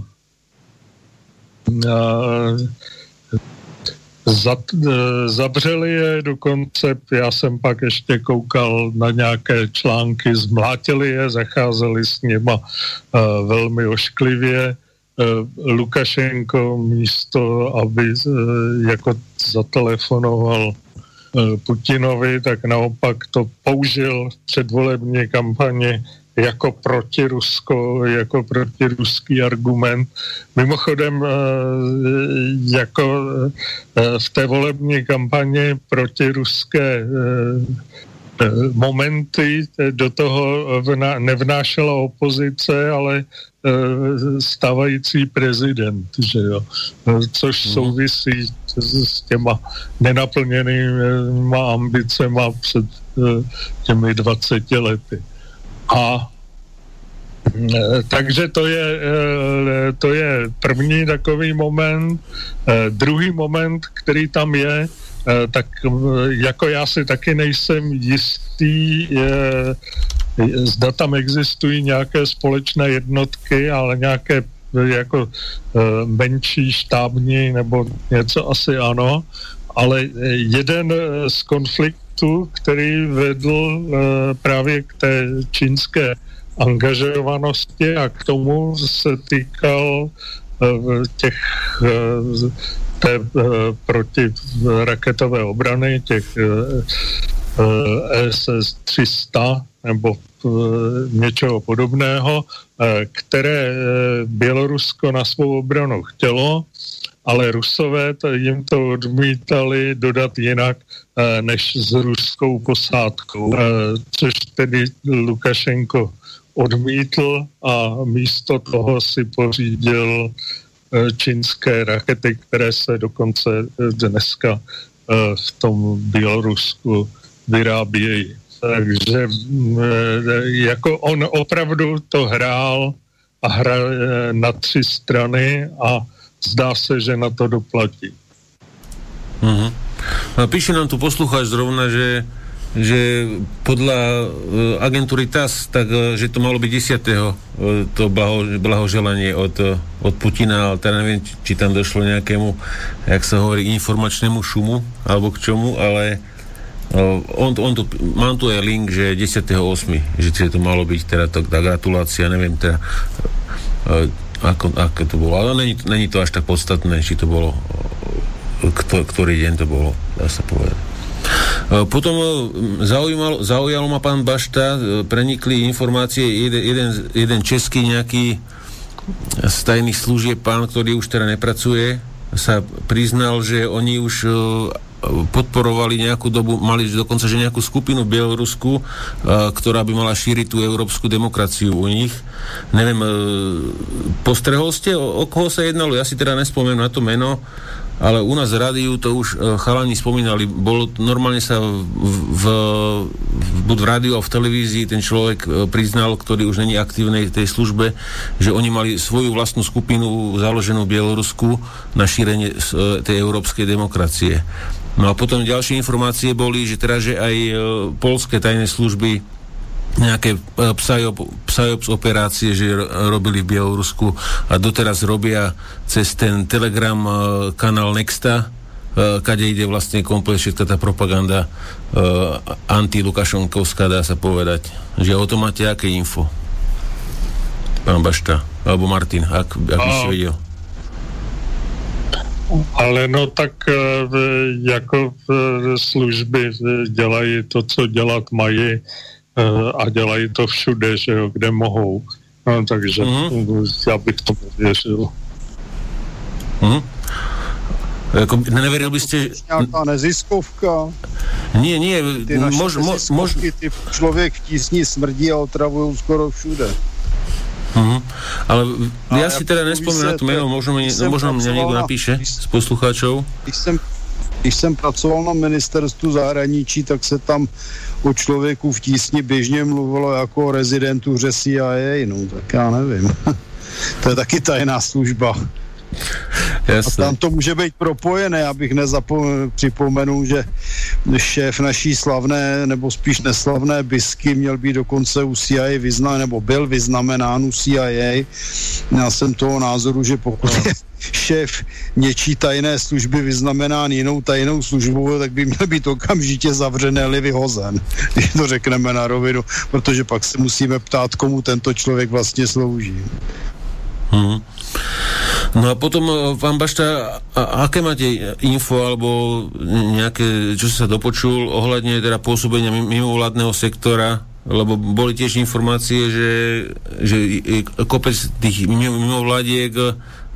zavřeli je dokonce, já jsem pak ještě koukal na nějaké články, zmlátili je, zacházeli s nima uh, velmi ošklivě. Uh, Lukašenko místo, aby uh, jako zatelefonoval uh, Putinovi, tak naopak to použil v předvolební kampani jako protirusko, jako protiruský argument. Mimochodem, eh, jako eh, v té volební kampani protiruské eh, momenty do toho nevnášela opozice, ale stávající prezident, že jo? což mhm. souvisí s těma nenaplněnýma ambicema před těmi 20 lety. A takže to je, to je první takový moment. Druhý moment, který tam je, tak jako já si taky nejsem jistý, zda tam existují nějaké společné jednotky, ale nějaké jako menší štábní nebo něco asi ano, ale jeden z konfliktů, který vedl právě k té čínské angažovanosti a k tomu se týkal eh, těch eh, té eh, protiraketové obrany, těch SS 300 nebo něčeho podobného, které Bělorusko na svou obranu chtělo, ale Rusové jim to odmítali dodat jinak než s ruskou posádkou, což tedy Lukašenko odmítl a místo toho si pořídil eh, čínské rakety, které se dokonce eh, dneska eh, v tom Bělorusku vyrábějí. Takže jako on opravdu to hrál a hrál na tři strany a zdá se, že na to doplatí. Mm-hmm. Píše nám tu posluchač zrovna, že že podľa uh, agentúry TAS, tak uh, že to malo byť 10. Uh, to blaho, blahoželanie od, uh, od Putina, ale teda neviem, či, tam došlo nejakému, jak sa hovorí, informačnému šumu, alebo k čomu, ale on, on tu, mám tu aj link, že 10.8., že to malo byť teda to, tá gratulácia, neviem teda, ako, ako to bolo, ale není, není to až tak podstatné, či to bolo, uh, ktorý deň to bolo, dá sa povedať. E, potom e, zaujímal, zaujalo ma pán Bašta, e, prenikli informácie, jeden, jeden, jeden český nejaký z tajných služieb pán, ktorý už teda nepracuje, sa priznal, že oni už podporovali nejakú dobu, mali dokonca, že nejakú skupinu Bielorusku, ktorá by mala šíriť tú európsku demokraciu u nich. Neviem, postrehol ste, o, o koho sa jednalo? Ja si teda nespomeniem na to meno ale u nás v rádiu to už uh, chalani spomínali, bolo normálne sa v, v, buď v rádiu a v televízii ten človek uh, priznal, ktorý už není aktívnej v tej službe, že oni mali svoju vlastnú skupinu založenú v Bielorusku na šírenie uh, tej európskej demokracie. No a potom ďalšie informácie boli, že teda, že aj polské tajné služby nejaké e, psyops operácie, že robili v Bielorusku a doteraz robia cez ten telegram e, kanál Nexta, e, kade ide vlastne komplet všetka tá propaganda anti-Lukašonkovská, dá sa povedať. Že o tom máte aké info? Pán Bašta, alebo Martin, ak, ak by si vedel. Ale no tak jako služby dělají to, co dělat mají Eh, a dělají to všude, že jo, kde mohou. No, takže mm-hmm. já bych to věřil. Mm-hmm. Jako, neveril byste... Nějaká neziskovka. Nie, nie, ty mož, mož, mož... ty člověk v tísni smrdí a otravují skoro všude. Uh-huh. Ale ja si teda nespomínam na to možno, mi, možno mňa niekto napíše z poslucháčov. Když jsem, když jsem pracoval na ministerstvu zahraničí, tak se tam o člověku v tísni běžně mluvilo jako o rezidentuře CIA, no tak já nevím. to je taky tajná služba. Jasne. A tam to může být propojené, abych nepřipomenul, že šéf naší slavné, nebo spíš neslavné bisky měl být dokonce u CIA vyznamenán, nebo byl vyznamenán u CIA. Já jsem toho názoru, že pokud je šéf něčí tajné služby vyznamenán jinou tajnou službou, tak by měl být okamžitě zavřené li vyhozen, když to řekneme na rovinu, protože pak se musíme ptát, komu tento člověk vlastně slouží. Hmm. No a potom, eh, pán Bašta, aké máte info alebo nejaké, čo sa dopočul ohľadne teda pôsobenia mimovládneho sektora lebo boli tiež informácie, že, že kopec tých mimovládiek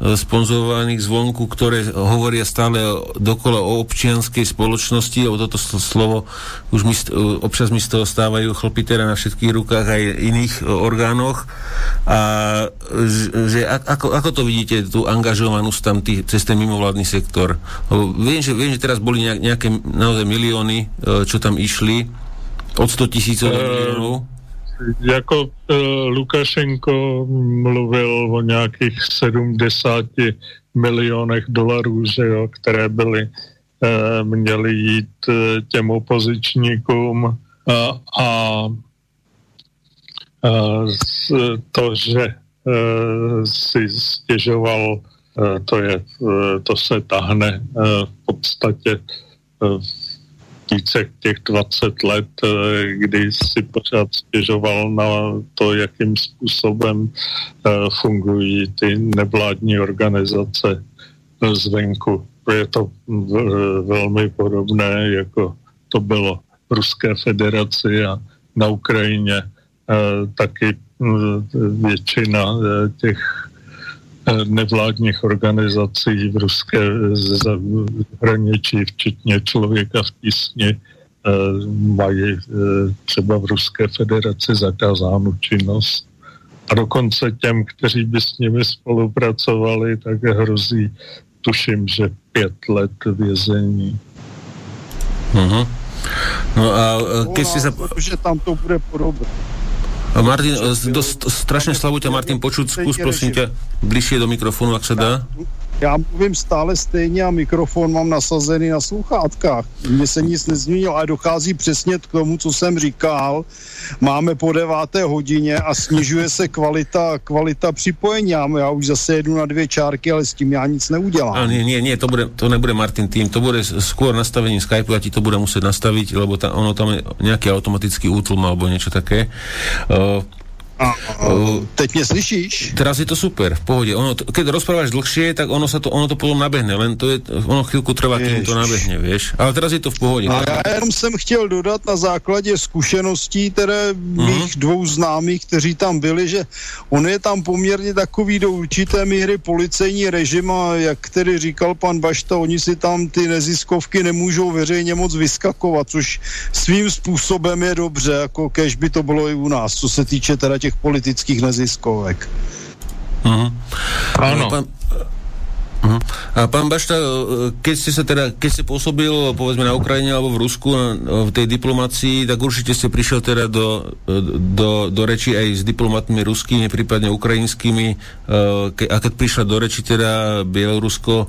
sponzorovaných zvonku, ktoré hovoria stále dokola o občianskej spoločnosti, o toto slovo už mi, občas mi z toho stávajú chlpitera na všetkých rukách aj iných orgánoch a že ako, ako to vidíte, tú angažovanosť tam tý, cez ten mimovládny sektor? Viem, že, viem, že teraz boli nejaké naozaj milióny, e, čo tam išli od 100 tisícov do miliónov. Jako uh, Lukašenko mluvil o nějakých 70 milionech dolarů, že jo, které byly uh, měly jít uh, těm opozičníkům. A uh, to, že si stěžoval, to, je, to se tahne v podstatě uh, více těch 20 let, eh, kdy si pořád stěžoval na to, jakým způsobem eh, fungují ty nevládní organizace zvenku. Je to velmi podobné, jako to bylo v Ruské federaci a na Ukrajině eh, taky většina těch nevládních organizací v ruské zahraničí, včetně člověka v tísni, eh, mají eh, třeba v Ruské federaci zakázánu činnost. A dokonce těm, kteří by s nimi spolupracovali, tak hrozí, tuším, že pět let vězení. Uh-huh. No a eh, keď si sa... Že tam to bude podobné. Martin, dosť strašne slabo ťa Martin počuť, skús prosím ťa bližšie do mikrofónu, ak sa dá. Já mluvím stále stejně a mikrofon mám nasazený na sluchátkách. Mně se nic nezměnilo a dochází přesně k tomu, co jsem říkal. Máme po deváté hodině a snižuje se kvalita, kvalita připojení. Já už zase jedu na dvě čárky, ale s tím já nic neudělám. A nie, nie, nie, to, bude, to nebude Martin tým, to bude skôr nastavení Skype, ja ti to bude muset nastaviť, lebo ta, ono tam je nejaký automatický útlm alebo niečo také. Uh, a, a, teď mě slyšíš? Teraz je to super, v pohodě. Ono, keď rozpráváš dlhšie, tak ono, sa to, ono to potom nabehne, len to je, ono chvilku trvá, kým to nabehne, vieš. Ale teraz je to v pohodě. A já jenom jsem chtěl dodat na základě zkušeností které uh-huh. mých dvou známých, kteří tam byli, že on je tam poměrně takový do určité míry policejní režim a jak tedy říkal pan Bašta, oni si tam ty neziskovky nemůžou veřejně moc vyskakovat, což svým způsobem je dobře, jako kež by to bylo i u nás, co se týče teda těch politických neziskovek. Uh-huh. Áno. Pán, Uh-huh. A pán Bašta, keď ste sa teda, keď ste pôsobil povedzme na Ukrajine alebo v Rusku v tej diplomácii, tak určite ste prišiel teda do, do, do reči aj s diplomatmi ruskými, prípadne ukrajinskými. A keď prišla do reči teda Bielorusko,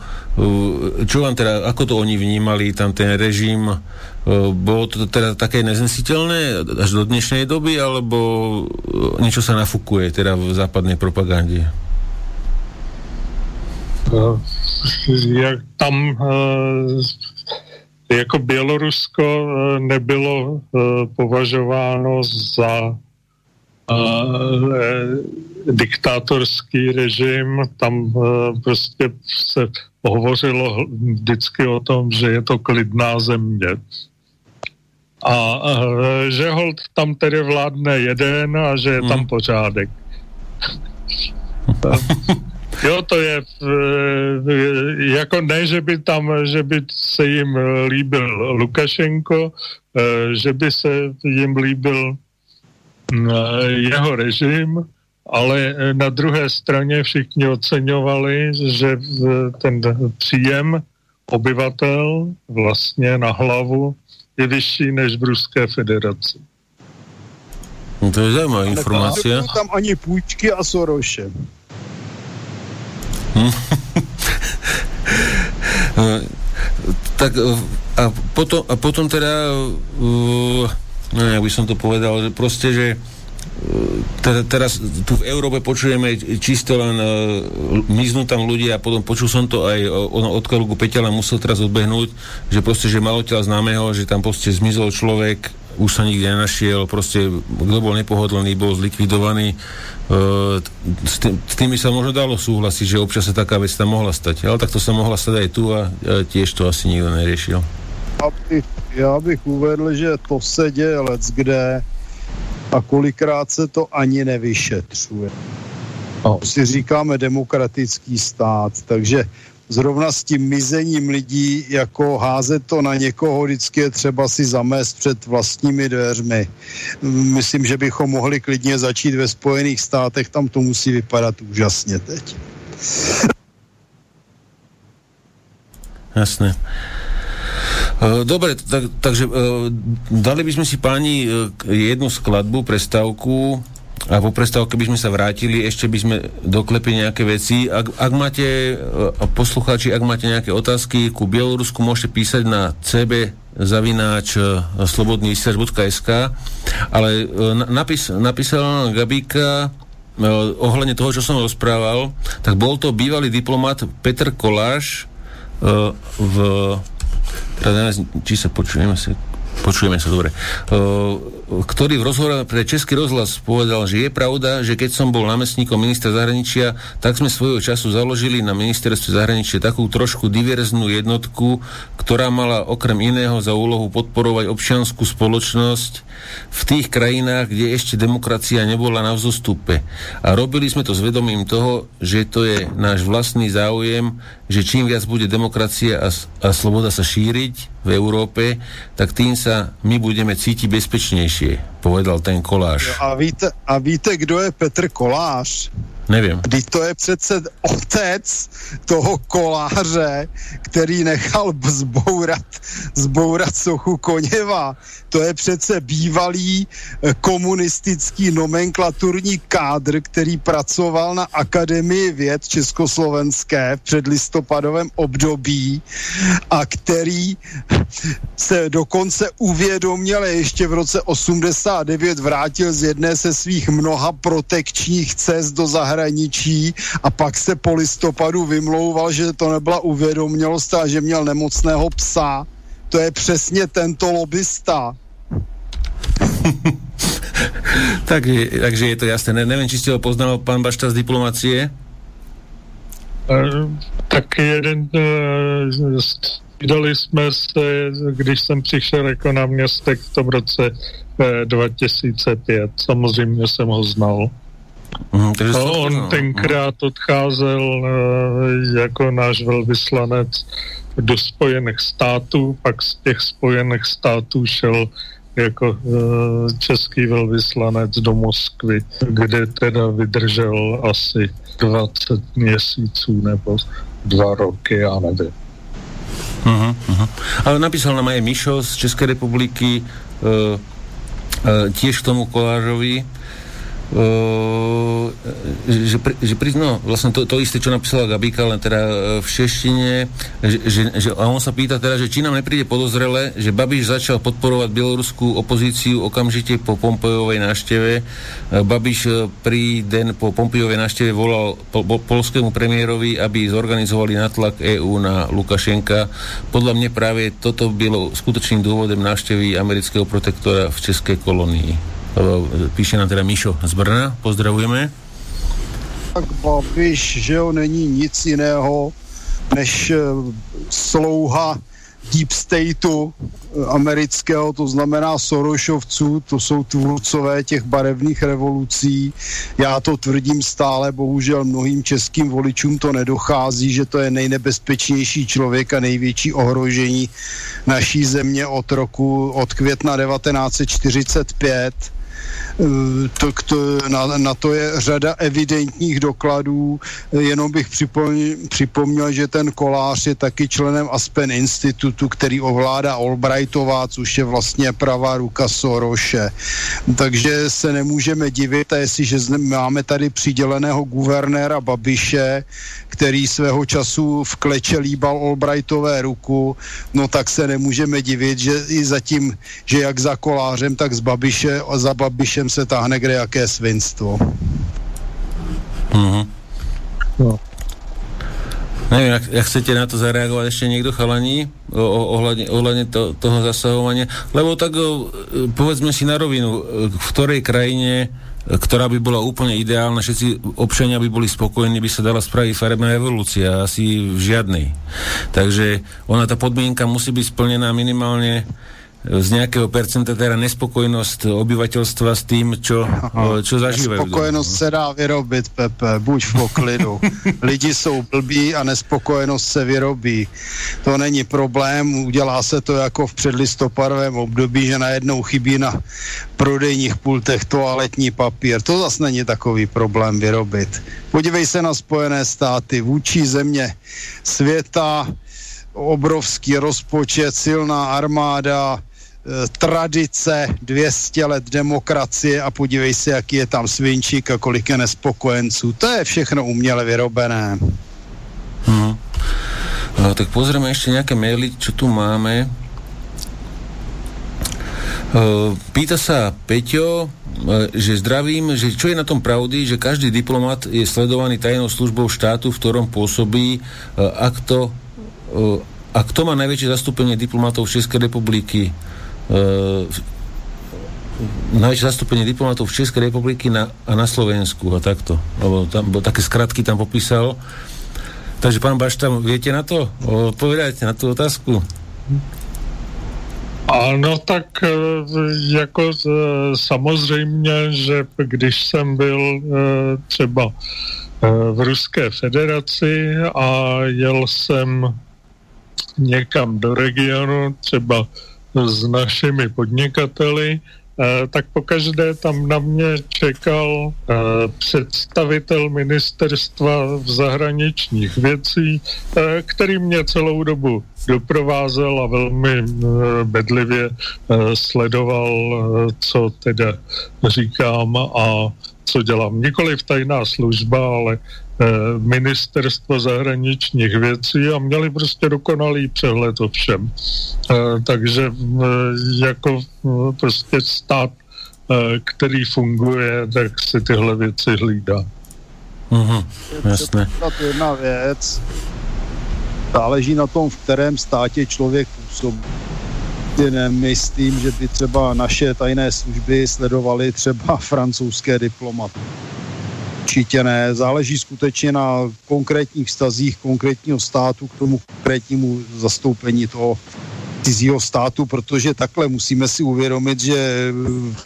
čo vám teda, ako to oni vnímali, tam ten režim, bolo to teda také neznesiteľné až do dnešnej doby, alebo niečo sa nafukuje teda v západnej propagande? Eh, jak tam eh, jako Bělorusko eh, nebylo považováno za diktátorský režim, tam prostě se hovořilo vždycky o tom, že je to klidná země. A že hold tam tedy vládne jeden a že je tam hmm. pořádek. Jo, to je jako ne, že by tam, že by se jim líbil Lukašenko, eh, že by se jim líbil mm, jeho režim, ale na druhé straně všichni oceňovali, že ten příjem obyvatel vlastně na hlavu je vyšší než v Ruské federaci. No to je zajímavá informace. tam ani půjčky a Soroše. tak a potom, a potom teda uh, no jak by som to povedal, že proste, že teraz tu v Európe počujeme čisto len uh, miznú tam ľudia a potom počul som to aj uh, od kolegu Peťala musel teraz odbehnúť, že proste, že malo tela známeho, že tam proste zmizol človek už sa nikde nenašiel, proste kto bol nepohodlný, bol zlikvidovaný. E, s, tým, s tými sa možno dalo súhlasiť, že občas sa taká vec tam mohla stať, ale takto sa mohla stať aj tu a tiež to asi nikto neriešil. Já bych, já bych uvedl, že to se děje let kde a kolikrát se to ani nevyšetřuje. No. Si říkáme demokratický stát, takže zrovna s tím mizením lidí, jako házet to na někoho, vždycky je třeba si zamést před vlastními dveřmi. Myslím, že bychom mohli klidně začít ve Spojených státech, tam to musí vypadat úžasně teď. Jasné. Dobre, tak, takže dali by sme si páni jednu skladbu, prestávku a po prestávke by sme sa vrátili, ešte by sme doklepili nejaké veci. Ak, ak máte, poslucháči, ak máte nejaké otázky ku Bielorusku, môžete písať na cb zavináč slobodnyvysielač.sk ale napis, napísala Gabíka ohľadne toho, čo som rozprával, tak bol to bývalý diplomat Petr Koláš v teda neviem, či sa počujeme sa, počujeme sa dobre, ktorý v rozhovore pre Český rozhlas povedal, že je pravda, že keď som bol námestníkom ministra zahraničia, tak sme svojho času založili na ministerstve zahraničia takú trošku diverznú jednotku, ktorá mala okrem iného za úlohu podporovať občianskú spoločnosť v tých krajinách, kde ešte demokracia nebola na vzostupe. A robili sme to s vedomím toho, že to je náš vlastný záujem, že čím viac bude demokracia a, a sloboda sa šíriť v Európe, tak tým sa my budeme cítiť bezpečnejšie povedal ten Koláš. A víte, a víte, kdo je Petr Kolář? Nevím. Teď to je přece otec toho koláře, který nechal zbourat, zbourat sochu Koněva. To je přece bývalý eh, komunistický nomenklaturní kádr, který pracoval na Akademii věd Československé v předlistopadovém období a který se dokonce uvědomil ještě v roce 89 vrátil z jedné se svých mnoha protekčních cest do zahraničí a pak se po listopadu vymlouval, že to nebyla uvědomělost a že měl nemocného psa. To je přesně tento lobista. takže, takže je to jasné. Ne, nevím, či ste ho poznal pán Bašta z diplomacie? Uh, tak jeden uh, Vydali jsme se, když jsem přišel jako na městek v tom roce eh, 2005. Samozřejmě jsem ho znal. Mm, no, on tenkrát odcházel eh, jako náš velvyslanec do Spojených států, pak z těch Spojených států šel jako eh, český velvyslanec do Moskvy, kde teda vydržel asi 20 měsíců nebo dva roky, já nevím. Uh-huh, uh-huh. Ale napísal nám aj Mišo z Českej republiky uh, uh, tiež k tomu Kolážovi Uh, že, že prizno vlastne to, to isté, čo napísala Gabika, len teda v češtine, že, že, že, a on sa pýta teda, že či nám nepríde podozrele, že Babiš začal podporovať bieloruskú opozíciu okamžite po Pompejovej návšteve. Babiš pri den po Pompejovej návšteve volal po, po, polskému premiérovi, aby zorganizovali natlak EÚ na Lukašenka. Podľa mne práve toto bylo skutočným dôvodem návštevy amerického protektora v Českej kolónii. Píše nám teda Mišo z Brna, pozdravujeme. Tak Babiš, že jo, není nic jiného než eh, slouha deep stateu eh, amerického, to znamená Sorošovců, to jsou tvůrcové těch barevných revolucí. Já to tvrdím stále, bohužel mnohým českým voličům to nedochází, že to je nejnebezpečnější člověk a největší ohrožení naší země od roku, od května 1945 To, to, na, na to je řada evidentních dokladů. Jenom bych připomněl, připomněl, že ten kolář je taky členem Aspen institutu, který ovládá Albrightová, což je vlastně pravá ruka Soroše. Takže se nemůžeme divit, jestliže máme tady přiděleného guvernéra Babiše, který svého času v kleče líbal Albrightové ruku, no tak se nemůžeme divit, že i zatím, že jak za kolářem, tak z Babiše a za Babišem se táhne kde jaké svinstvo. Mm-hmm. No. Nevím, jak, jak chcete na to zareagovat ještě někdo chalaní ohledně, ohledně to, toho zasahovania? Lebo tak povedzme si na rovinu, v ktorej krajine ktorá by bola úplne ideálna, všetci občania by boli spokojní, by sa dala spraviť farebná evolúcia, asi v žiadnej. Takže ona, tá podmienka musí byť splnená minimálne z nějakého percenta teda nespokojnost obyvatelstva s tím, čo, čo zažívají. Nespokojenost se dá vyrobit, Pepe, buď v poklidu. Lidi jsou blbí a nespokojenost se vyrobí. To není problém, udělá se to jako v předlistopadovém období, že najednou chybí na prodejních pultech toaletní papír. To zase není takový problém vyrobit. Podívej se na Spojené státy, vůči země světa, obrovský rozpočet, silná armáda, tradice, 200 let demokracie a podívej se, jaký je tam svinčík a kolik je nespokojenců. To je všechno uměle vyrobené. Hmm. No, tak pozrieme ešte nejaké maily, čo tu máme. Uh, pýta sa Peťo, uh, že zdravím, že čo je na tom pravdy, že každý diplomat je sledovaný tajnou službou štátu, v ktorom pôsobí, uh, ak to, a kto má najväčšie zastúpenie diplomatov Českej republiky? Najväčšie zastúpenie diplomatov v Českej republiky na, a na Slovensku a takto. Lebo tam, bo také skratky tam popísal. Takže pán Bašta, viete na to? Odpovedajte na tú otázku. Ano, tak e, jako e, samozřejmě, že když jsem byl třeba v Ruské federaci a jel jsem někam do regionu, třeba s našimi podnikateli, Eh, tak pokaždé tam na mě čekal eh, představitel ministerstva v zahraničních věcí, eh, který mě celou dobu doprovázel a velmi bedlivě sledoval, co teda říkám a co dělám. Nikoliv tajná služba, ale Eh, ministerstvo zahraničních věcí a měli prostě dokonalý přehled o všem. Eh, takže eh, jako prostě stát, který funguje, tak si tyhle věci hlídá. Mhm, jasné. Jedna věc, záleží na tom, v kterém státě člověk působí. Nemyslím, že by třeba naše tajné služby sledovaly třeba francouzské diplomaty Určitě ne. Záleží skutečně na konkrétních vztazích konkrétního státu k tomu konkrétnímu zastoupení toho cizího státu, protože takhle musíme si uvědomit, že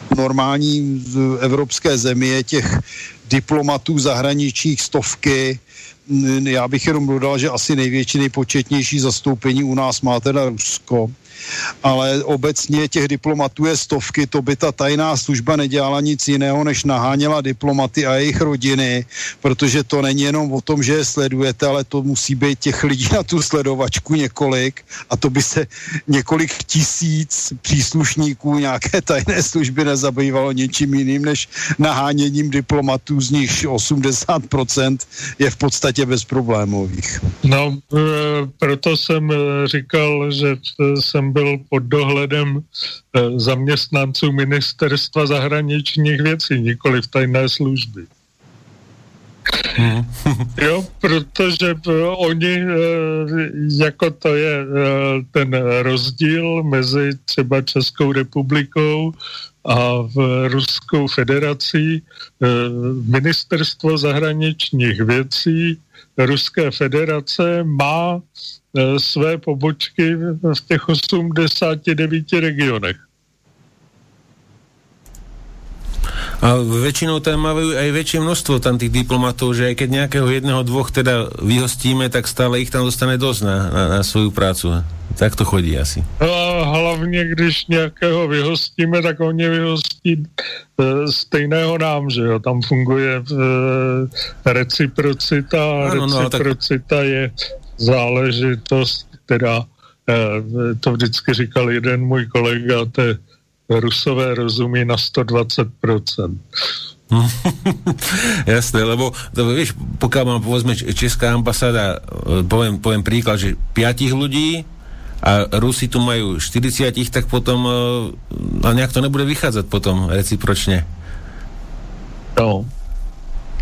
v normální evropské zemi je těch diplomatů zahraničních stovky. Já bych jenom dodal, že asi největší, nejpočetnější zastoupení u nás má teda Rusko ale obecně těch diplomatů je stovky, to by ta tajná služba nedělala nic jiného, než naháněla diplomaty a jejich rodiny, protože to není jenom o tom, že je sledujete, ale to musí být těch lidí na tu sledovačku několik a to by se několik tisíc příslušníků nějaké tajné služby nezabývalo něčím jiným, než naháněním diplomatů, z nich 80% je v podstatě bezproblémových. No, e, proto jsem e, říkal, že jsem byl pod dohledem eh, zaměstnanců ministerstva zahraničních věcí, nikoli v tajné služby. jo, protože eh, oni, eh, jako to je ten rozdíl mezi třeba Českou republikou a v Ruskou federací ministerstvo zahraničních věcí Ruské federace má své pobočky v těch 89 regionech. A väčšinou tam majú aj väčšie množstvo tam tých diplomatov, že aj keď nejakého jedného, dvoch teda vyhostíme, tak stále ich tam dostane dosť na, na, na svoju prácu. Tak to chodí asi. No a hlavně, když nějakého vyhostíme, tak oni vyhostí e, stejného nám, že jo. Tam funguje e, reciprocita. Ano, no, reciprocita tak... je záležitost, teda eh, to vždycky říkal jeden můj kolega, to je Rusové rozumí na 120%. Jasné, lebo to, vieš, pokiaľ mám povedzme Česká ambasáda, eh, poviem, poviem príklad, že piatich ľudí a Rusi tu majú 40, tak potom eh, a nejak to nebude vychádzať potom recipročne. No.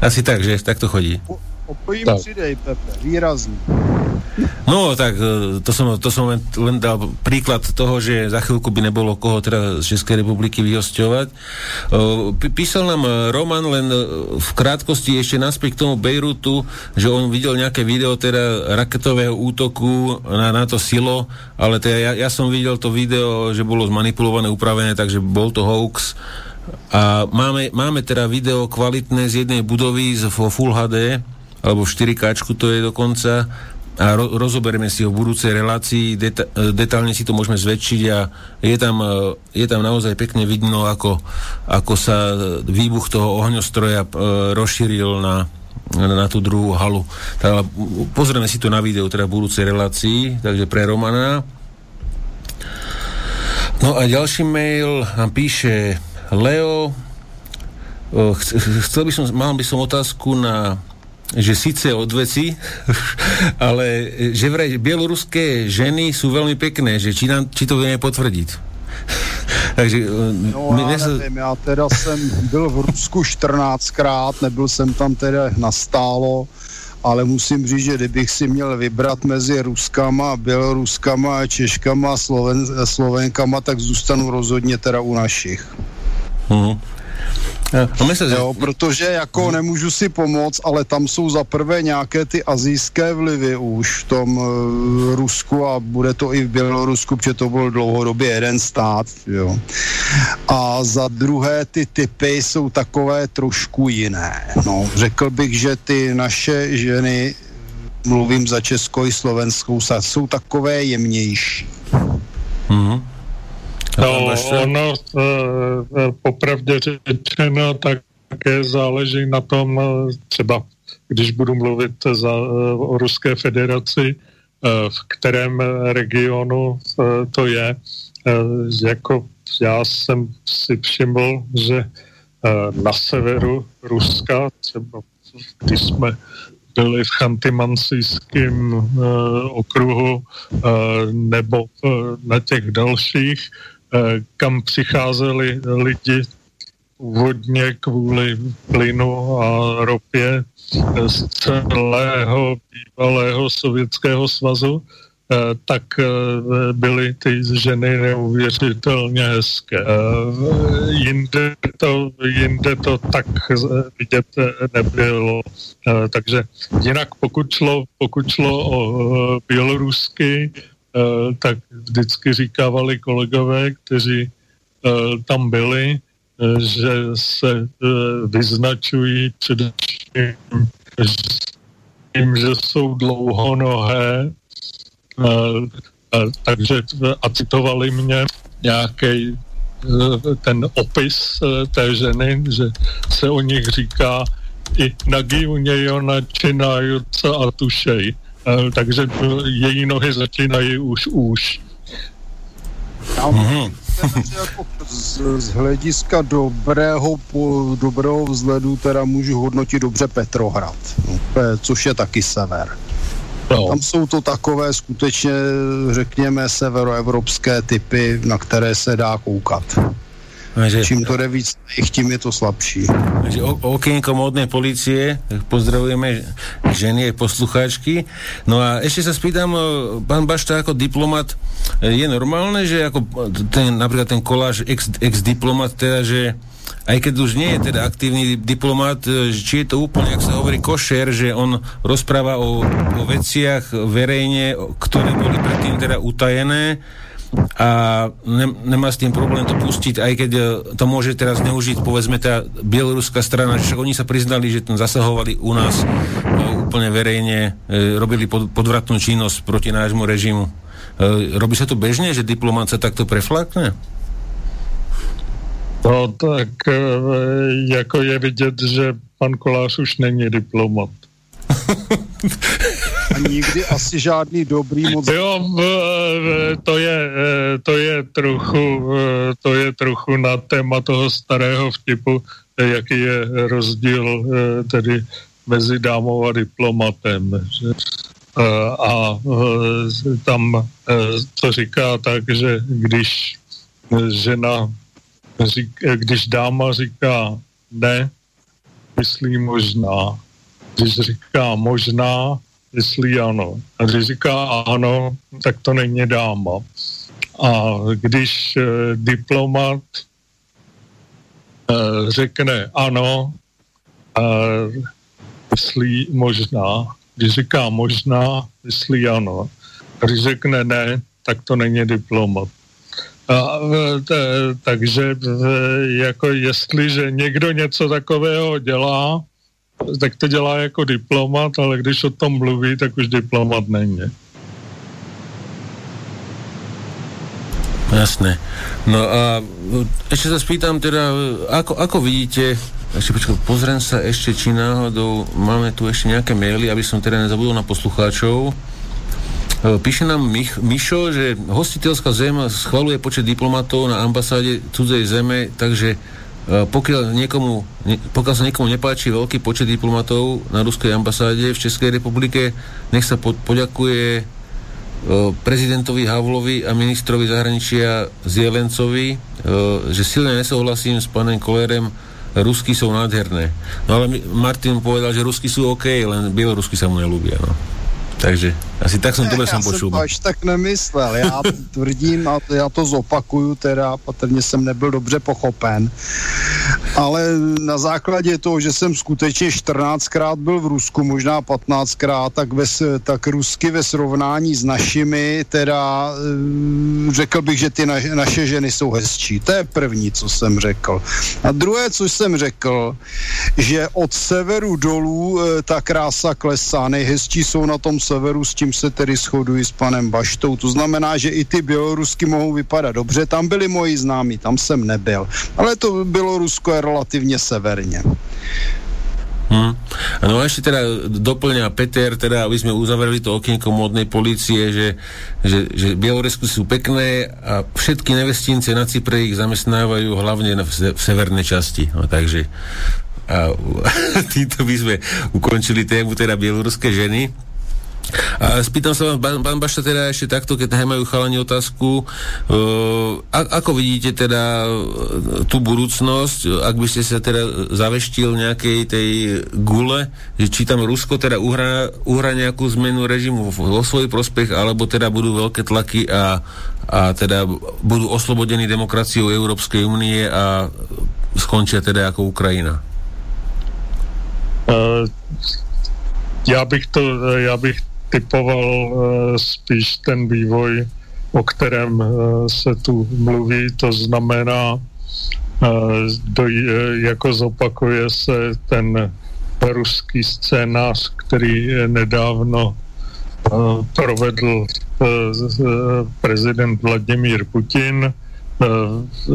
Asi tak, že? Tak to chodí. Opojím tak. přidej, Pepe, výrazný. No, tak e, to som, to som len, len dal príklad toho, že za chvíľku by nebolo koho teda z Českej republiky vyhosťovať. E, písal nám e, Roman len v krátkosti ešte naspäť k tomu Bejrutu, že on videl nejaké video teda raketového útoku na, na to silo, ale teda ja, ja som videl to video, že bolo zmanipulované, upravené, takže bol to hoax. A máme, máme teda video kvalitné z jednej budovy z Full HD, alebo v 4K to je dokonca a ro- rozoberieme si ho v budúcej relácii, deta- detálne si to môžeme zväčšiť a je tam, e, je tam naozaj pekne vidno, ako, ako sa výbuch toho ohňostroja e, rozšíril na, na tú druhú halu. Tak, pozrieme si to na videu teda v budúcej relácii, takže pre Romana. No a ďalší mail nám píše Leo, chcel by som, mal by som otázku na že síce od veci, ale že vraj bieloruské ženy sú veľmi pekné, že či, nám, či to vieme potvrdiť. Takže, eh, no já se... nevím, já teda jsem byl v Rusku 14krát, nebyl jsem tam teda nastálo, ale musím říct, že kdybych si měl vybrat mezi Ruskama, Běloruskama, Češkama, Sloven, Slovenkama, tak zůstanu rozhodně teda u našich. Uh-huh. No, se, jo, protože jako hmm. nemůžu si pomoct, ale tam jsou za prvé nějaké ty azijské vlivy už v tom uh, Rusku a bude to i v Bělorusku, protože to byl dlouhodobě jeden stát, jo. A za druhé ty typy jsou takové trošku jiné. No, řekl bych, že ty naše ženy, mluvím za Českou i Slovenskou, jsou takové jemnější. Mm-hmm. No, ono uh, popravdě řečeno také záleží na tom, třeba když budu mluvit za, o Ruské federaci, v kterém regionu to je. Jako já jsem si všiml, že na severu Ruska, třeba když jsme byli v Chantymansijském okruhu nebo na těch dalších, Eh, kam přicházeli lidi původně kvůli plynu a ropě z celého bývalého sovětského svazu, eh, tak eh, byly ty ženy neuvěřitelně hezké. Jinde to, jinde to tak vidět nebylo. Takže jinak pokud šlo, pokud šlo o bělorusky, Eh, tak vždycky říkávali kolegové, kteří eh, tam byli, eh, že se vyznačují především tím, že jsou dlouhonohé, takže a citovali mě nějaký ten opis té ženy, že se o nich říká i nagi u něj ona činajuca a tušej. Eh, takže její nohy začínají už už. Mm-hmm. jako z, z hlediska dobrého, po, dobrého vzhledu teda můžu hodnotit dobře Petrohrad, no, což je taky sever. No. Tam jsou to takové skutečně, řekněme, severoevropské typy, na které se dá koukat. Že, Čím to jde víc tím je to slabší. Že okienko módnej policie, pozdravujeme ženy a poslucháčky. No a ešte sa spýtam, pán Bašta, ako diplomat, je normálne, že ako ten, napríklad ten koláž ex, ex-diplomat, teda, že aj keď už nie je teda aktívny diplomat, či je to úplne, ak sa hovorí, košer, že on rozpráva o, o veciach verejne, ktoré boli predtým teda utajené, a ne, nemá s tým problém to pustiť, aj keď e, to môže teraz neužiť, povedzme, tá bieloruská strana, že oni sa priznali, že tam zasahovali u nás no, úplne verejne, e, robili pod, podvratnú činnosť proti nášmu režimu. E, robí sa to bežne, že diplomát sa takto preflakne? No tak e, jako je vidět, že pan Kolář už není diplomat. A nikdy asi žádný dobrý moc... Jo, to je, e, to je trochu, e, to je trochu na téma toho starého vtipu, jaký je rozdíl e, tedy mezi dámou a diplomatem. Že? A tam to říká tak, že když žena, když dáma říká ne, myslí možná. Když říká možná, myslí ano. A když říká ano, tak to není dáma. A když e, diplomat e, řekne ano, e, myslí možná. Když říká možná, myslí ano. A když řekne ne, tak to není diplomat. A, t, takže jako jestliže někdo něco takového dělá, tak to dělá jako diplomat, ale když o tom mluví, tak už diplomat není. Jasné. No a ešte sa spýtam teda, ako, ako vidíte ešte počkaj, pozriem sa ešte, či náhodou máme tu ešte nejaké maily, aby som teda nezabudol na poslucháčov. E, píše nám Mich- Mišo, že hostiteľská zem schvaluje počet diplomatov na ambasáde cudzej zeme, takže pokiaľ, niekomu, pokiaľ sa niekomu nepáči veľký počet diplomatov na ruskej ambasáde v Českej republike, nech sa po, poďakuje e, prezidentovi Havlovi a ministrovi zahraničia Zielencovi, že silne nesouhlasím s panem Kolerem, Rusky sú nádherné. No ale Martin povedal, že Rusky sú OK, len Bielorusky sa mu nelúbia. No. Takže asi tak jsem tohle jsem počul. Já až tak nemyslel, já tvrdím a já to zopakuju teda, patrně jsem nebyl dobře pochopen, ale na základě toho, že jsem skutečně 14krát byl v Rusku, možná 15krát, tak, ve, tak rusky ve srovnání s našimi, teda eh, řekl bych, že ty na, naše ženy jsou hezčí. To je první, co jsem řekl. A druhé, co jsem řekl, že od severu dolů eh, ta krása klesá, nejhezčí jsou na tom severu s tím se tedy shoduji s panem Baštou. To znamená, že i ty bělorusky mohou vypadat dobře. Tam byli moji známí, tam jsem nebyl. Ale to Bělorusko je relativně severně. Hmm. No a ešte teda doplňa Peter, teda aby sme uzavreli to okienko modnej policie, že, že, že Bielorusky sú pekné a všetky nevestince na Cypre ich zamestnávajú hlavne na, v, v severnej časti. No, takže a, týmto by sme ukončili tému teda bieloruské ženy. A spýtam sa vám, pán, Bašta, teda ešte takto, keď majú chalani otázku, uh, a, ako vidíte teda uh, tú budúcnosť, ak by ste sa teda zaveštil nejakej tej gule, že či tam Rusko teda uhrá, uhrá nejakú zmenu režimu vo svoj prospech, alebo teda budú veľké tlaky a, a teda budú oslobodení demokraciou Európskej únie a skončia teda ako Ukrajina? Uh, já bych to, já bych typoval eh, spíš ten vývoj, o kterém eh, se tu mluví, to znamená, eh, jako zopakuje se ten ruský scénář, který nedávno provedl prezident Vladimír Putin,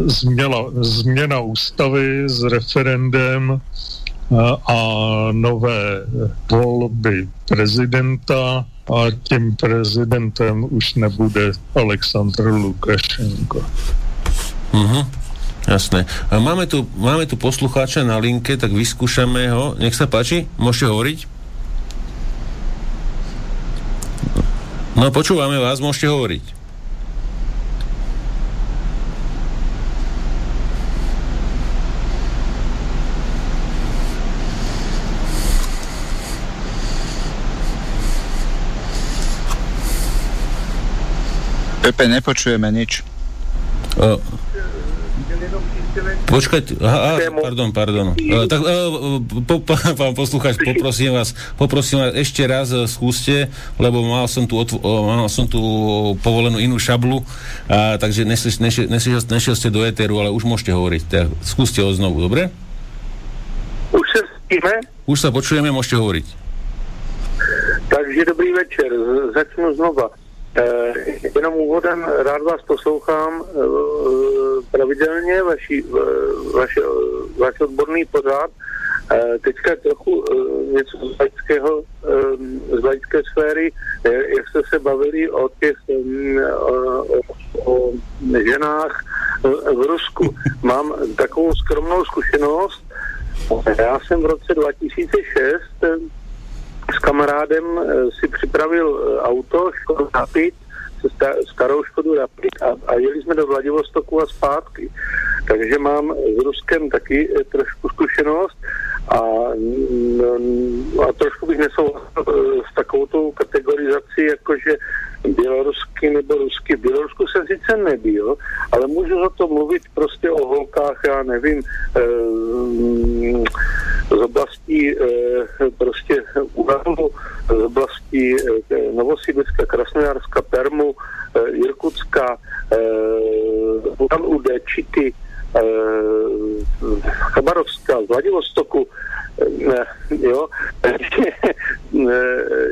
změna, změna ústavy s referendem a nové volby prezidenta a tím prezidentem už nebude Aleksandr Lukašenko. Uh-huh. Jasné. A máme tu, máme tu poslucháča na linke, tak vyskúšame ho. Nech sa páči, môžete hovoriť? No počúvame vás, môžete hovoriť. Pepe, nepočujeme nič. Uh, Počkajte, aha, pardon, pardon. Uh, tak, uh, po, po, pán poslucháč, poprosím vás, poprosím vás, ešte raz uh, skúste, lebo mal som tu, otv- uh, mal som tu povolenú inú šablu, uh, takže nešiel, nešiel, nešiel, nešiel ste do éteru, ale už môžete hovoriť. Tak, skúste ho znovu, dobre? Už sa stíme? Už sa počujeme, môžete hovoriť. Takže dobrý večer, začnu znova. Eh, jenom úvodem rád vás poslouchám eh, pravidelně, vaši, eh, vaši, vaš odborný pořád. Teďka trochu něco z laického, z laické sféry, jak jste se bavili o těch o, o ženách v Rusku. Mám takovou skromnou zkušenost. Já jsem v roce 2006 s kamarádem eh, si připravil eh, auto, Škodu Rapid, starou Škodu Rapid a, a jeli jsme do Vladivostoku a zpátky. Takže mám s Ruskem taky eh, trošku zkušenost a, a trošku bych nesouhlasil s takovou tou kategorizací, jakože bělorusky nebo rusky. Bělorusku jsem sice nebyl, ale můžu o tom mluvit prostě o holkách, já nevím, e, z oblastí e, prostě Uralu, z oblastí e, Novosibirska, Krasnojarska, Permu, e, Irkutska, Ulan Ude, Čity, Chabarovska, z Vladivostoku, jo,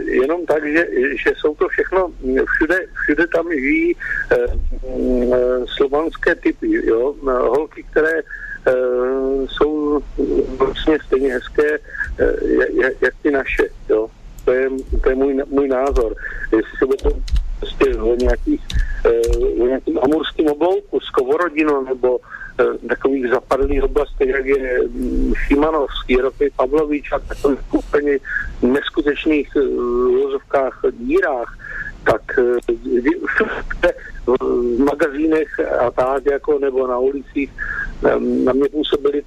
jenom tak, že, že jsou to všechno, všude, všude tam žijí eh, slovanské typy, jo, holky, které jsou vlastně stejně hezké, jak, ty naše. Jo? To je, to je můj, můj názor. Jestli se bude prostě o nějakých, nějakým amurským oblouku, Skovorodino nebo takových zapadlých oblastech, jak je mm, Šimanovský, Rokej Pavlovič a takových úplně neskutečných vozovkách dírách, tak v magazínech a tak, jako nebo na ulicích, na mě působili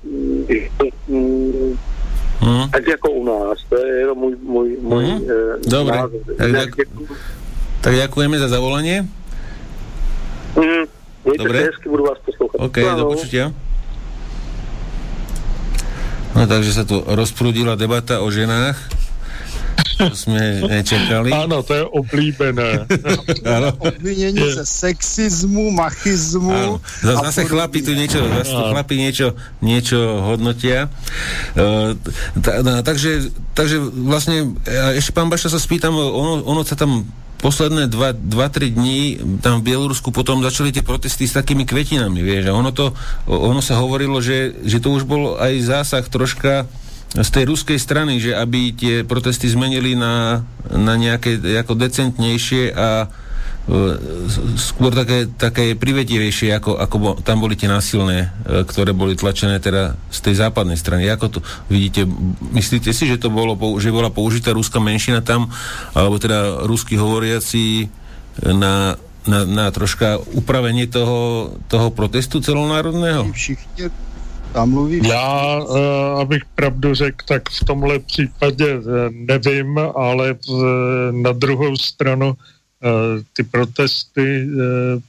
Hmm. Tak jako u nás, to je jenom můj, můj, můj hmm. Dobre, názor. tak, tak, tak ďakujeme za zavolanie. Hmm. Dobre. hezky, budu vás poslouchat. OK, no. do počutia. No takže sa tu rozprudila debata o ženách. To jsme nečekali. Ano, to je oblíbené. Obvinění ze sexismu, machismu. Ano. Zase chlapi tu niečo, zase tu chlapi niečo, niečo hodnotia. Uh, ta, ta, takže, takže vlastne, ešte pán Baša sa spýtam, ono, ono sa tam posledné dva, dva, tri dní tam v Bielorusku potom začali tie protesty s takými kvetinami, vieš, a ono to, ono sa hovorilo, že, že to už bol aj zásah troška z tej ruskej strany, že aby tie protesty zmenili na, na nejaké ako decentnejšie a e, skôr také, také privetivejšie, ako, ako bo, tam boli tie násilné, e, ktoré boli tlačené teda z tej západnej strany. Ako to vidíte? Myslíte si, že to bolo, že bola použitá ruská menšina tam, alebo teda rusky hovoriaci na, na, na troška upravenie toho, toho protestu celonárodného? Všichni tam mluví? Já, uh, abych pravdu řekl, tak v tomhle případě uh, nevím, ale uh, na druhou stranu ty protesty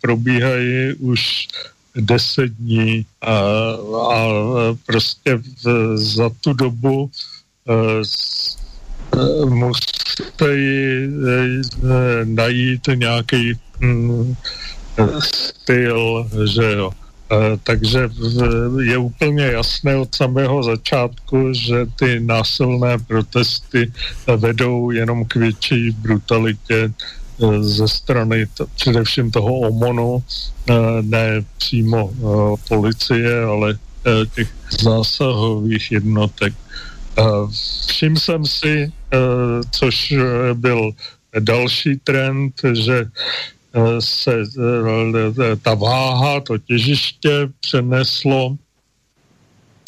probíhají už deset dní a, a prostě v, za tu dobu musí najít nějaký mm, styl, že jo. Eh, takže je úplně jasné od samého začátku, že ty násilné protesty vedou jenom k větší brutalitě eh, ze strany t- především toho OMONu, eh, ne přímo policie, ale těch zásahových jednotek. Všim jsem si, což byl další trend, že se eh, ta váha, to těžiště přeneslo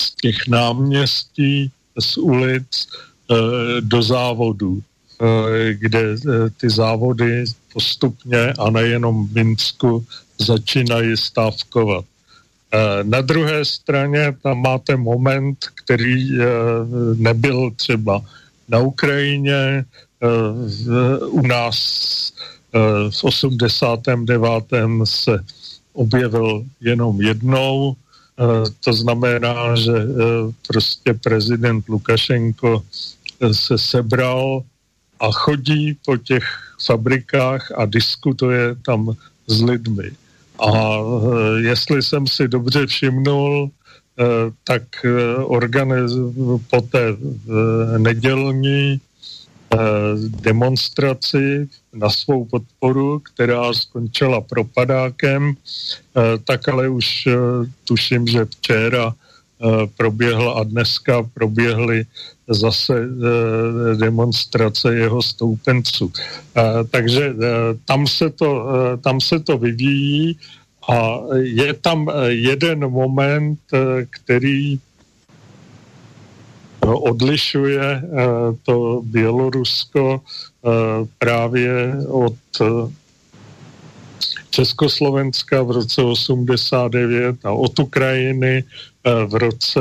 z těch náměstí, z ulic eh, do závodů, eh, kde ty závody postupně a nejenom v Minsku začínají stávkovat. Na druhé straně tam máte moment, který nebyl třeba na Ukrajině, u nás Eh, v 89. se objevil jenom jednou, eh, to znamená, že eh, prostě prezident Lukašenko se sebral a chodí po těch fabrikách a diskutuje tam s lidmi. A jestli jsem si dobře všimnul, tak organiz, po té nedělní Eh, demonstraci na svou podporu, která skončila propadákem, eh, tak ale už eh, tuším, že včera proběhla a dneska proběhly zase demonstrace jeho stoupenců. Takže tam se to, tam se to vyvíjí a je tam jeden moment, který odlišuje eh, to Bělorusko eh, právě od eh, Československa v roce 89 a od Ukrajiny v roce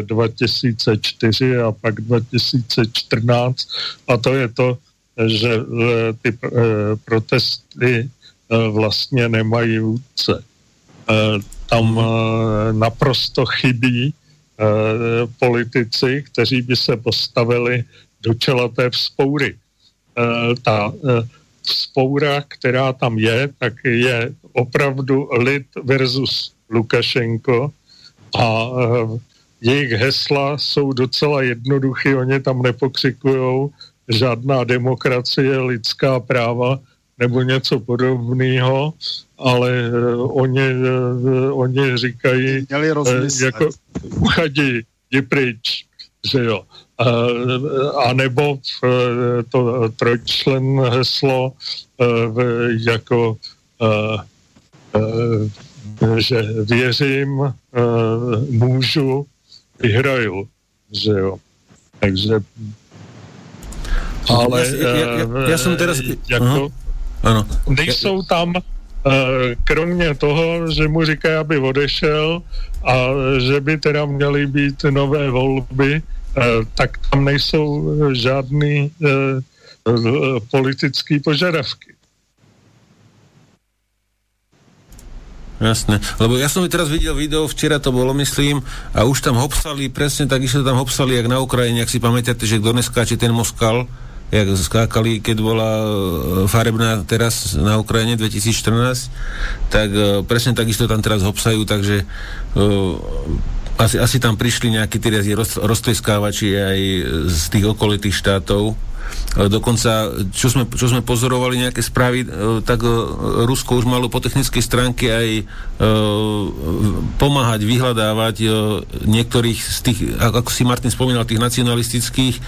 2004 a pak 2014. A to je to, že ty protesty vlastně nemají vůdce. Tam naprosto chybí politici, kteří by se postavili do čela té vzpoury. Eh, ta eh, vzpoura, která tam je, tak je opravdu lid versus Lukašenko a jejich hesla jsou docela jednoduché, oni tam nepokřikují žádná demokracie, lidská práva, nebo něco podobného, ale uh, oni, uh, oni říkají, uh, jako uchadí, jdi pryč, že jo. Uh, a nebo uh, to trojčlen heslo uh, jako uh, uh, že věřím, uh, můžu, vyhraju, že jo. Takže ale ja, ja, ja, ja som teraz... Jako, ano. Nejsou tam kromě toho, že mu říkají, aby odešel a že by teda měly být nové volby, tak tam nejsou žádný politické požadavky. Jasné, lebo ja som teraz videl video, včera to bolo, myslím, a už tam hopsali, presne tak to tam hopsali, jak na Ukrajine, ak si pamätáte, že kto neskáče ten Moskal, jak skákali, keď bola e, farebná teraz na Ukrajine 2014, tak uh, presne takisto tam teraz hopsajú, takže uh, asi, asi tam prišli nejakí tí roz, rozteskávači aj z tých okolitých štátov, dokonca, čo sme, čo sme pozorovali nejaké správy, e, tak e, Rusko už malo po technickej stránke aj pomáhať vyhľadávať niektorých z tých, ako si Martin spomínal, tých nacionalistických,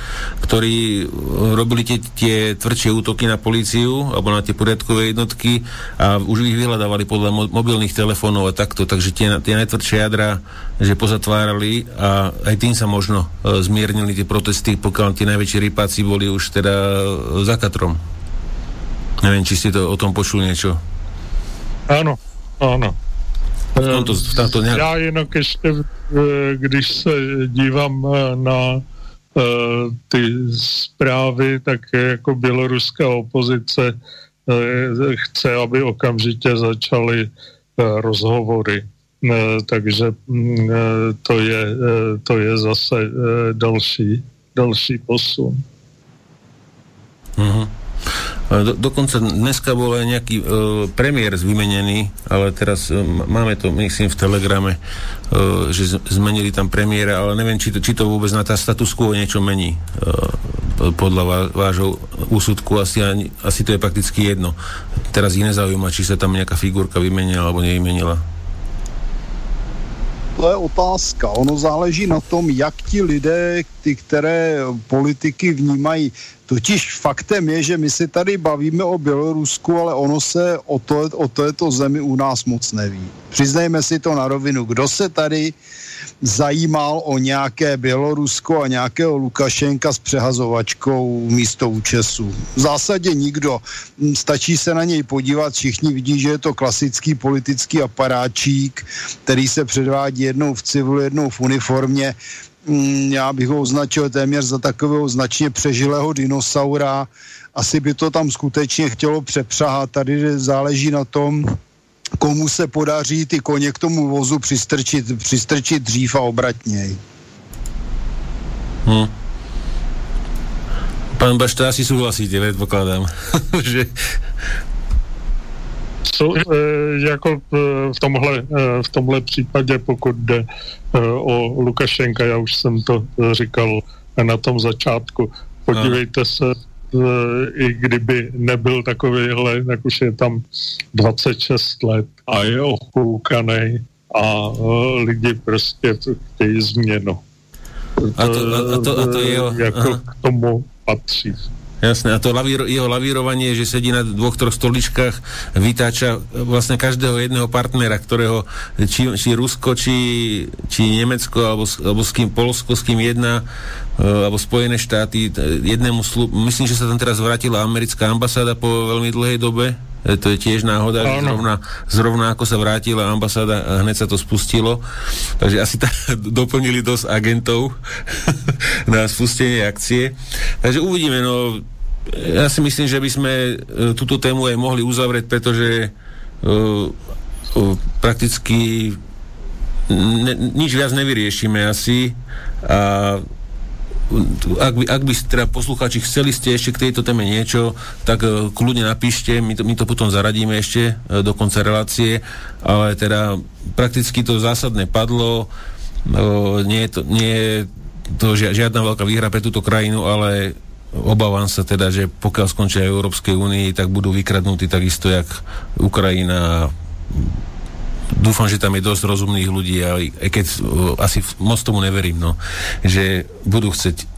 ktorí robili tie, tie tvrdšie útoky na políciu alebo na tie poriadkové jednotky a už ich vyhľadávali podľa mobilných telefónov a takto, takže tie, tie najtvrdšie jadra, že pozatvárali a aj tým sa možno zmiernili tie protesty, pokiaľ tie najväčšie rypáci boli už teda za Katrom. Neviem, či ste to o tom počuli niečo. Ano, ano. V tomto, v tomto nějak... Já jinak ještě, když se dívám eh, na ty zprávy, tak jako běloruská opozice chce, aby okamžitě začaly rozhovory. Takže mm, to je, to je zase další, další posun. Uh-huh. Do, dokonca dneska bol aj nejaký uh, premiér vymenený, ale teraz uh, máme to, myslím, v Telegrame, uh, že z, zmenili tam premiéra, ale neviem, či to, či to vôbec na tá status quo niečo mení uh, podľa vá, vášho úsudku. Asi, ani, asi to je prakticky jedno. Teraz ich nezaujíma, či sa tam nejaká figurka vymenila alebo nevymenila. To je otázka. Ono záleží na tom, jak ti lidé, ty, které politiky vnímají. Totiž faktem je, že my se tady bavíme o Bělorusku, ale ono se o, to, o této zemi u nás moc neví. Přiznejme si to na rovinu. Kdo se tady zajímal o nějaké Bělorusko a nějakého Lukašenka s přehazovačkou místo účesu. V zásadě nikdo. Stačí se na něj podívat, všichni vidí, že je to klasický politický aparáčík, který se předvádí jednou v civilu, jednou v uniformě Mm, já bych ho označil téměř za takového značně přežilého dinosaura. Asi by to tam skutečně chtělo přepřahat. Tady záleží na tom, komu se podaří ty koně k tomu vozu přistrčit, přistrčit dřív a obratněji. Hmm. Pan Bašta, asi souhlasíte, předpokládám, že jsou, e, jako e, v tomhle, e, v tomhle případě, pokud jde o Lukašenka, já už jsem to říkal na tom začátku, podívejte se, i kdyby nebyl takovýhle, tak už je tam 26 let a je okoukaný a lidi prostě chtějí změnu. A to, a to, a to jeho, jako aha. k tomu patří. Jasné, a to lavíro, jeho lavírovanie, že sedí na dvoch, troch stoličkách, vytáča vlastne každého jedného partnera, ktorého, či, či Rusko, či, či Nemecko, alebo, alebo s kým Polsko, s kým jedna, uh, alebo Spojené štáty, jednému slub, myslím, že sa tam teraz vrátila americká ambasáda po veľmi dlhej dobe, e, to je tiež náhoda, že zrovna, zrovna ako sa vrátila ambasáda, a hneď sa to spustilo. Takže asi tá, doplnili dosť agentov na spustenie akcie. Takže uvidíme, no ja si myslím, že by sme uh, túto tému aj mohli uzavrieť, pretože uh, uh, prakticky ne, nič viac nevyriešime asi a ak by, ak by teda poslucháči chceli ste ešte k tejto téme niečo, tak uh, kľudne napíšte, my to, my to potom zaradíme ešte uh, do konca relácie, ale teda prakticky to zásadne padlo, uh, nie je to, nie je to žiadna veľká výhra pre túto krajinu, ale obávam sa teda, že pokiaľ skončia Európskej únii, tak budú vykradnutí takisto jak Ukrajina dúfam, že tam je dosť rozumných ľudí, ale aj keď uh, asi moc tomu neverím, no, že budú chcieť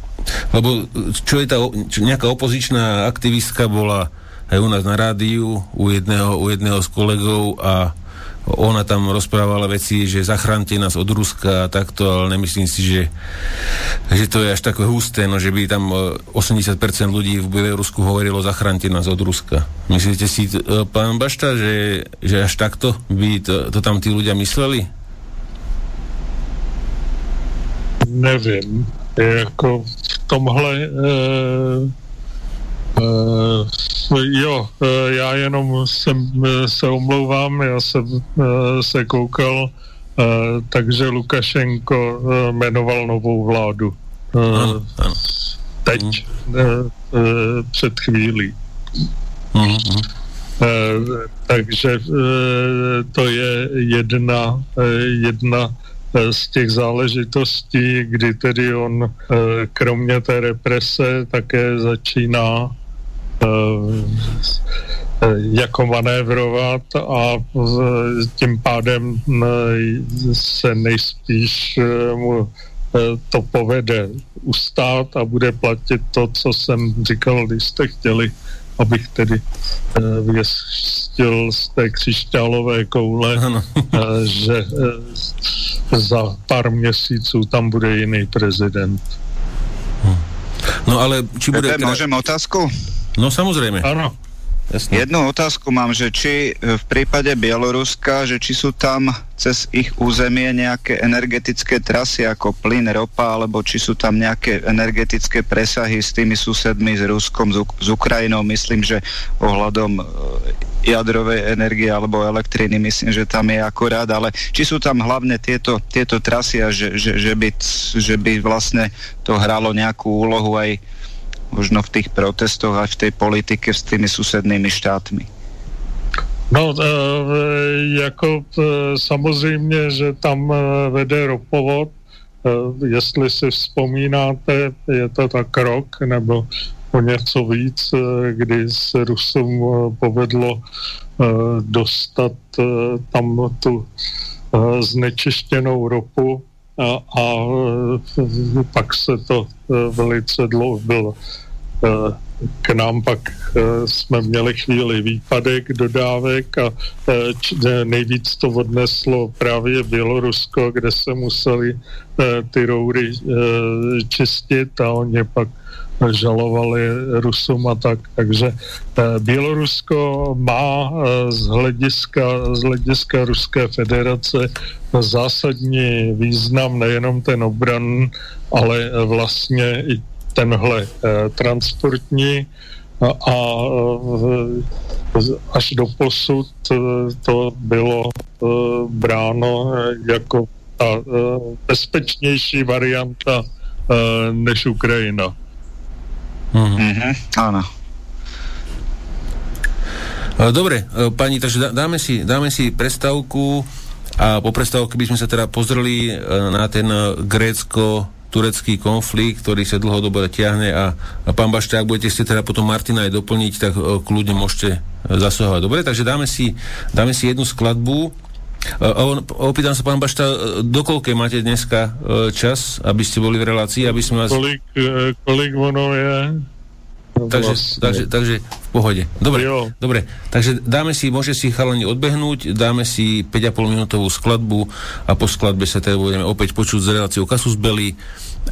lebo čo je tá čo nejaká opozičná aktivistka bola aj u nás na rádiu u jedného, u jedného z kolegov a ona tam rozprávala veci, že zachránte nás od Ruska a takto, ale nemyslím si, že, že to je až také husté, no, že by tam 80% e, ľudí v Bielorusku hovorilo zachránte nás od Ruska. Myslíte si, e, pán Bašta, že, že až takto by to, to tam tí ľudia mysleli? Nevím. Jako v tomhle e, jo, uh, já jenom jsem, uh, se omlouvám, já jsem se koukal, takže Lukašenko jmenoval novou vládu. Ano, ano. Teď, uh, před chvílí. Uh, takže to je jedna, jedna z těch záležitostí, kdy tedy on kromě té represe také začíná Eh, jako manévrovat a tím pádem eh, se nejspíš eh, mu to povede ustát a bude platit to, co jsem říkal, když jste chtěli, abych tedy věstil z té křišťálové koule, ano. že za pár měsíců tam bude jiný prezident. No ale či bude... Pepe, môžem otázku? No samozrejme. Áno. Jasne. Jednu otázku mám, že či e, v prípade Bieloruska, že či sú tam cez ich územie nejaké energetické trasy ako plyn, ropa, alebo či sú tam nejaké energetické presahy s tými susedmi, s Ruskom, s, Ukrajinou. Myslím, že ohľadom e, jadrovej energie alebo elektriny, myslím, že tam je akorát, ale či sú tam hlavne tieto, tieto trasy a že, že, že, by, že by vlastne to hralo nejakú úlohu aj možno v tých protestoch a v tej politike s tými susednými štátmi? No, e, jako e, samozřejmě, že tam e, vede ropovod, jestli si vzpomínáte, je to tak rok nebo o něco víc, kdy se Rusům povedlo dostat tam tu znečištěnou ropu a, a pak se to velice dlouho bylo. K nám pak jsme měli chvíli výpadek dodávek a nejvíc to odneslo právě Bělorusko, kde se museli ty roury čistit a oni pak žalovali Rusům a tak. Takže Bělorusko má z hlediska, z hlediska Ruské federace zásadní význam nejenom ten obran, ale vlastně i tenhle eh, transportní a, eh, až do posud eh, to bylo bráno jako ta bezpečnější varianta než Ukrajina. Mm-hmm. Áno. Dobre, pani, takže dáme si, dáme si prestávku a po prestávke by sme sa teda pozreli na ten grécko turecký konflikt, ktorý sa dlhodobo ťahne a, a pán Bašta, ak budete si teda potom Martina aj doplniť, tak kľudne môžete zasahovať. Dobre, takže dáme si, dáme si jednu skladbu. A on, opýtam sa, pán Bašta, do koľkej máte dneska čas, aby ste boli v relácii, aby sme vás... Kolik, e, kolik ono je? Takže, vlastne. takže, takže v pohode. Dobre, jo. dobre. Takže dáme si, môže si chalani odbehnúť, dáme si 5,5 minútovú skladbu a po skladbe sa teda budeme opäť počuť z reláciou Kasus Belli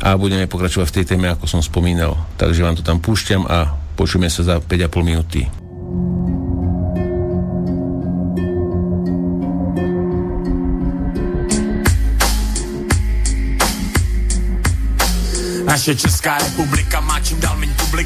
a budeme pokračovať v tej téme, ako som spomínal. Takže vám to tam púšťam a počujeme sa za 5,5 minúty. Naše Česká republika má čím dál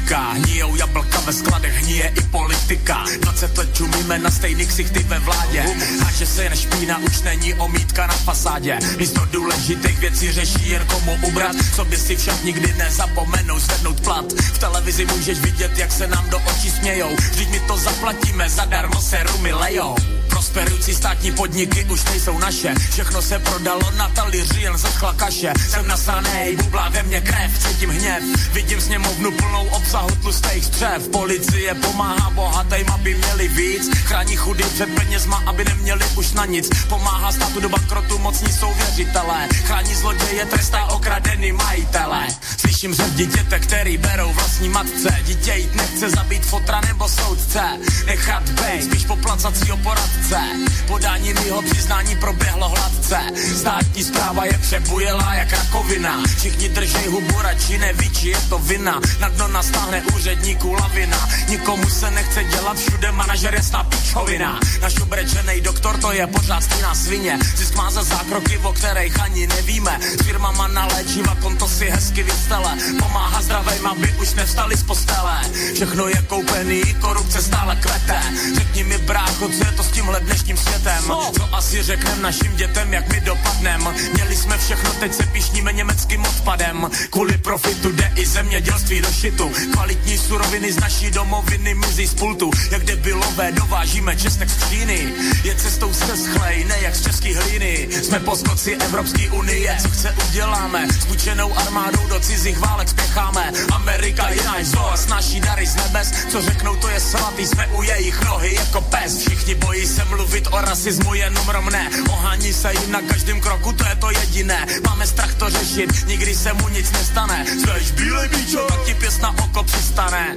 publika Hníjou jablka ve skladech, hníje i politika 20 let čumíme na stejných ksichty ve vládě A že se nešpína už není omítka na fasádě Místo důležitých věcí řeší jen komu ubrat Co by si však nikdy nezapomenou zvednout plat V tele televizi můžeš vidět, jak se nám do očí smějou. Vždyť my to zaplatíme, zadarmo se rumy lejou. Prosperující státní podniky už nejsou naše. Všechno se prodalo na talíři, jen zaschla kaše. Jsem nasanej, bublá ve mně krev, cítím hněv. Vidím sněmovnu plnou obsahu tlustých střev. Policie pomáhá bohatým, aby měli víc. Chrání chudý před penězma, aby neměli už na nic. Pomáhá státu do bankrotu, mocní jsou věřitelé. Chrání zloděje, trestá okradený majitele. Slyším řev dítěte, který berou vlastní matce. Dítě jít nechce zabít fotra nebo soudce. Nechat bej, spíš poplacací poradce. Podání mýho přiznání proběhlo hladce. Státní zpráva je přebujelá jak rakovina. Všichni držej hubu, radši neví, či je to vina. Na dno nastáhne úředníků lavina. Nikomu se nechce dělat, všude manažer je pičovina. Naš obrečený doktor to je pořád stejná svině. Zisk má za zákroky, o kterých ani nevíme. S firmama na léčiva, konto si hezky vystele. Pomáhá zdravým, aby už nevstali z postele. Všechno je koupený, korupce stále kvete. Řekni mi brácho, co je to s tímhle dnešním světem? Co asi řeknem našim dětem, jak my dopadnem? Měli jsme všechno, teď se pišníme německým odpadem. Kvůli profitu jde i zemědělství do šitu. Kvalitní suroviny z naší domoviny mizí z pultu. Jak debilové dovážíme česnek z Číny. Je cestou se schlej, ne jak z český hlíny. Jsme poskoci Evropské unie, co chce uděláme. S půjčenou armádou do cizích válek spěcháme. Amerika je náš zoo, snaží dary z nebes. Co řeknou, to je svatý, jsme u jejich nohy jako pes. Všichni bojí se mluvit o rasismu, jenom romné. Ohání se jim na každém kroku, to je to jediné. Máme strach to řešit, nikdy se mu nic nestane. Zveš bílej bíčo, tak ti pěs na oko přistane.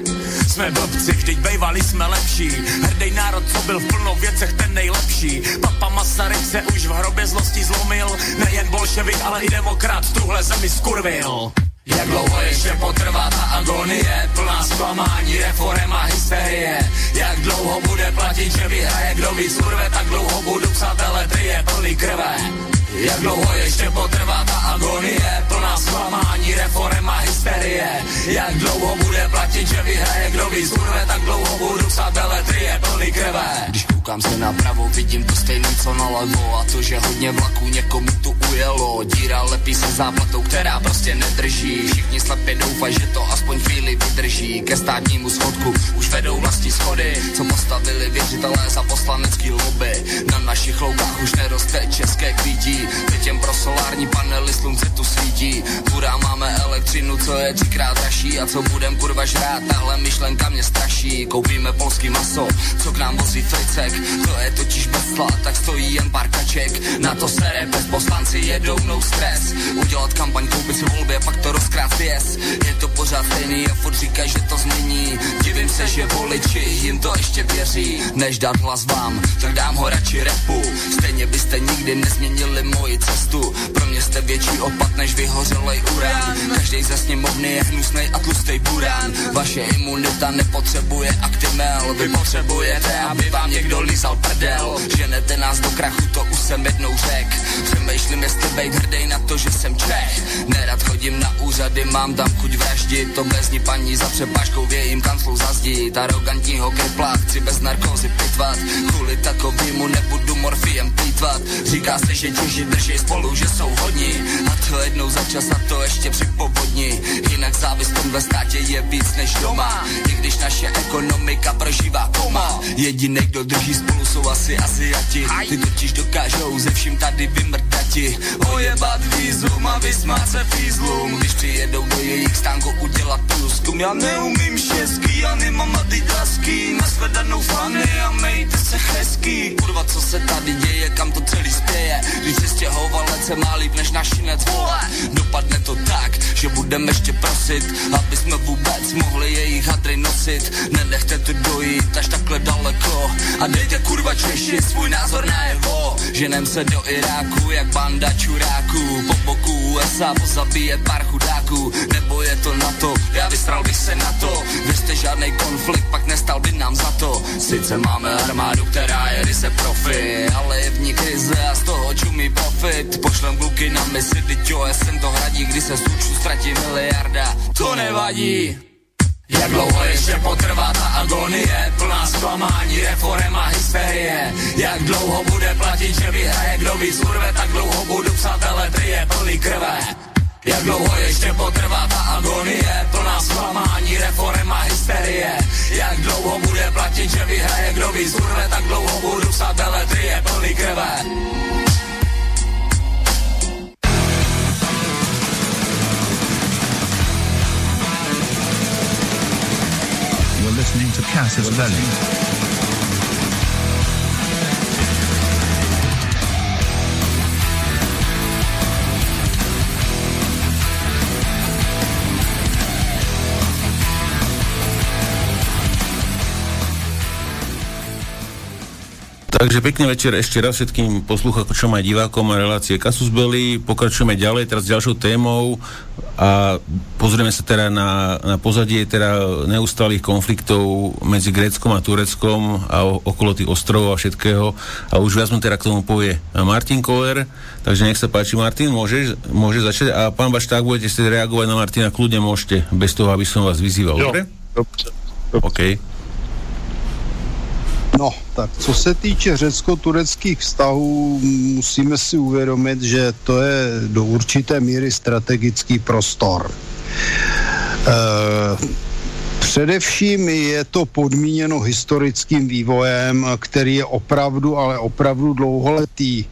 Jsme blbci, vždyť bejvali jsme lepší. Hrdej národ, co byl v plnou věcech ten nejlepší. Papa Masaryk se už v hrobě zlosti zlomil. Nejen bolševik, ale i demokrat tuhle zemi skurvil. Jak dlouho ještě potrvá ta agonie, plná zklamání, reform a hysterie. Jak dlouho bude platit, že vyhraje, kdo víc urve, tak dlouho budu psát je plný krve. Jak dlouho ještě potrvá ta agonie, plná zklamání, reform a hysterie. Jak dlouho bude platit, že vyhraje, kdo víc urve, tak dlouho budu psát je plný krve. Koukám se napravo, vidím to stejný co nalevo a to, že hodně vlaků někomu tu ujelo. Díra lepí se záplatou, která prostě nedrží. Všichni slepě doufají, že to aspoň chvíli vydrží. Ke státnímu schodku už vedou vlastní schody, co postavili věřitelé za poslanecký lobby. Na našich loukách už neroste české kvítí, teď jen pro solární panely slunce tu svítí. Hurá máme elektřinu, co je třikrát dražší a co budem kurva žrát, tahle myšlenka mě straší. Koupíme polský maso, co k nám vozí fricek, to je totiž bez tak stojí jen pár kaček. Na to se bez poslanci jedou no stres. Udělat kampaň, koupit si volbě, pak to rozkrát pěs. Je to pořád stejný a furt říkají, že to změní. Divím se, že voliči jim to ještě věří. Než dát hlas vám, tak dám ho radši repu. Stejně byste nikdy nezměnili moji cestu. Pro mě jste větší opat než vyhořelej urán. Každý ze sněmovny je hnusnej a tlustej burán. Vaše imunita nepotřebuje aktimel. Vy potřebujete, aby vám někdo lízal prdel. Ženete nás do krachu, to už jsem jednou řek. Přemýšlím, jestli bejt hrdej na to, že jsem Čech. Nerad chodím na úřady, mám tam chuť vraždit. To bez ní paní za přepážkou v jejím kanclu zazdít. Arrogantního kripla chci bez narkózy pitvat. Kvůli takovýmu nebudu morfiem plítvat. Říká se, že Češi drží spolu, že jsou hodní. A to jednou za čas a to ještě při povodni. Jinak závislom ve státě je víc než doma. I když naše ekonomika prožívá koma. Jediný, kdo drží spolu, jsou asi Asiati. Ty totiž dokážou ze vším tady vymrdati. Ojebat vízum a vysmát se fízlům. Když přijedou do jejich stánku udělat průzkum. Já neumím český, já nemám adidasky. Nasledanou fany a mejte se hezký. Kurva, co se tady děje, kam to celý spěje. Když se stěhovalec se má líp než našinec, vole. Dopadne to tak, že budeme ještě prosit, aby jsme vůbec mohli jejich hadry nosit. Nenechte to dojít až takhle daleko. A dejte kurva Češi svůj názor na jeho. Ženem se do Iráku jak banda čuráků. Po boku USA pozabíjet pár chudáků. Nebo je to na to, já vystral bych se na to. Věřte žádný konflikt, pak nestal by nám za to. Sice máme armádu, která je ryze profi, ale je v ní krize a z toho čumí profit. Pošlem kluky na misi, teď jsem to hradí, kdy se z ztratí miliarda. To nevadí. Jak dlouho ještě potrvá ta agonie, plná zklamání, reforem a hysterie. Jak dlouho bude platit, že vyhraje, kdo víc urve, tak dlouho budu psat je plný krve. Jak dlouho ještě potrvá ta agonie, plná zklamání, reforem a hysterie. Jak dlouho bude platit, že vyhraje, kdo víc urve, tak dlouho budu psat je plný krve. You're listening to Casus Belli. Takže pekný večer ešte raz všetkým poslucháčom aj divákom a relácie Kasus Belli. Pokračujeme ďalej teraz ďalšou témou a pozrieme sa teda na, na pozadie teda neustálých konfliktov medzi Gréckom a Tureckom a o, okolo tých ostrovov a všetkého. A už viac mu teda k tomu povie Martin Koller. Takže nech sa páči, Martin, môže, môže začať. A pán Bašták, budete si reagovať na Martina, kľudne môžete, bez toho, aby som vás vyzýval. Jo, dobre? Dobře. OK. No, tak co se týče řecko-tureckých vztahů, musíme si uvědomit, že to je do určité míry strategický prostor. E, Především je to podmíněno historickým vývojem, který je opravdu, ale opravdu dlouholetý. E,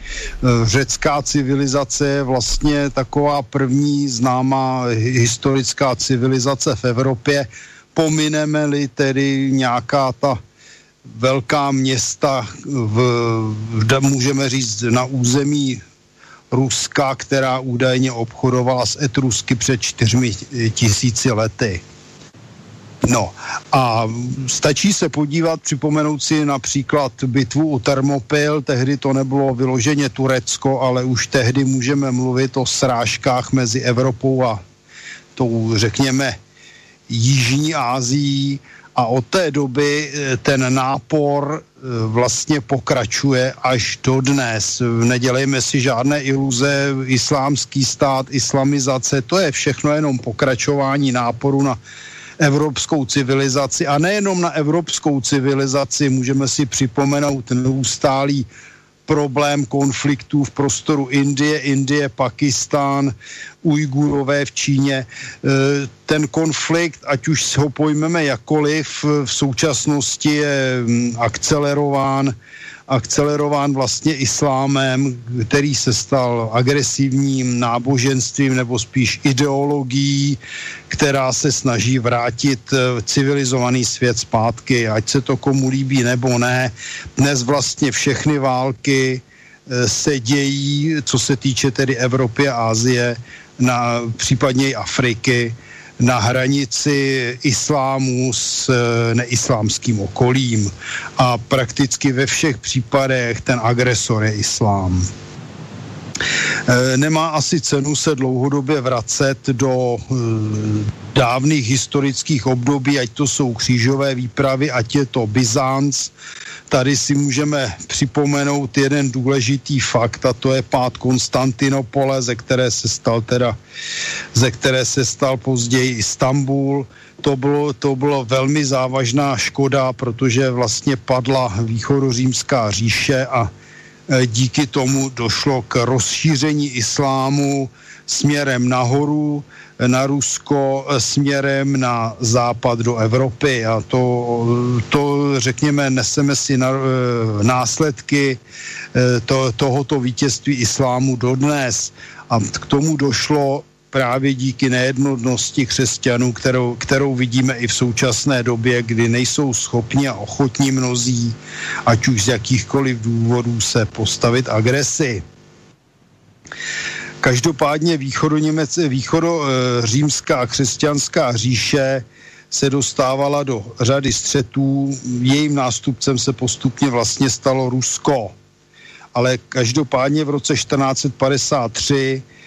řecká civilizace je vlastně taková první známá historická civilizace v Evropě. Pomineme-li tedy nějaká ta velká města, v, v, můžeme říct, na území Ruska, která údajně obchodovala s Etrusky před čtyřmi tisíci lety. No a stačí se podívat, připomenout si například bitvu u Termopil, tehdy to nebylo vyloženě Turecko, ale už tehdy můžeme mluvit o srážkách mezi Evropou a tou, řekněme, Jižní Ázií, a od té doby eh, ten nápor eh, vlastně pokračuje až do dnes. Nedělejme si žádné iluze, islámský stát, islamizace, to je všechno jenom pokračování náporu na evropskou civilizaci a nejenom na evropskou civilizaci, můžeme si připomenout neustálý problém konfliktů v prostoru Indie, Indie, Pakistán, Ujgurové v Číně. E, ten konflikt, ať už ho pojmeme jakoliv, v současnosti je mm, akcelerován akcelerován vlastně islámem, který se stal agresivním náboženstvím nebo spíš ideologií, která se snaží vrátit eh, civilizovaný svět zpátky, ať se to komu líbí nebo ne. Dnes vlastně všechny války eh, se dějí, co se týče tedy Evropy a Asie, na případně i Afriky, na hranici islámu s eh, neislámským okolím a prakticky ve všech případech ten agresor je islám. Eh, nemá asi cenu se dlouhodobě vracet do eh, dávných historických období, ať to jsou křížové výpravy, ať je to Byzanc, tady si můžeme připomenout jeden důležitý fakt a to je pád Konstantinopole, ze které se stal teda, ze které se stal později Istanbul. To bylo, to bylo velmi závažná škoda, protože vlastně padla východořímská říše a díky tomu došlo k rozšíření islámu směrem nahoru, na Rusko eh, směrem na západ do Evropy. A to, to řekněme, neseme si na, eh, následky eh, to, tohoto vítězství islámu dodnes. A k tomu došlo právě díky nejednodnosti křesťanů, kterou, kterou vidíme i v současné době, kdy nejsou schopni a ochotní mnozí, ať už z jakýchkoliv důvodů se postavit agresi. Každopádně východo, Němec, východo e, římská křesťanská říše se dostávala do řady střetů. Jejím nástupcem se postupně vlastně stalo Rusko. Ale každopádně v roce 1453 e,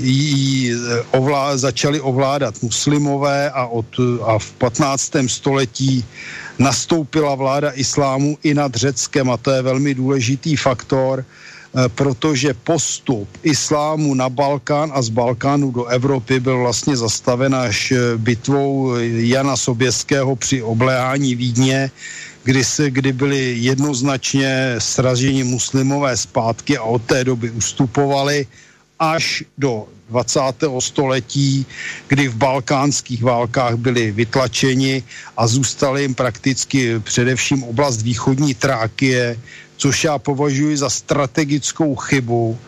ji ovlá, začali ovládat muslimové a, od, a v 15. století nastoupila vláda islámu i nad Řeckem a to je velmi důležitý faktor, Eh, protože postup islámu na Balkán a z Balkánu do Evropy byl vlastně zastaven až bitvou Jana Soběského při obléhání Vídně, kdy, se, kdy byli jednoznačně sraženi muslimové zpátky a od té doby ustupovali až do 20. století, kdy v balkánských válkách byli vytlačeni a zůstali jim prakticky především oblast východní Trákie, což já považuji za strategickou chybu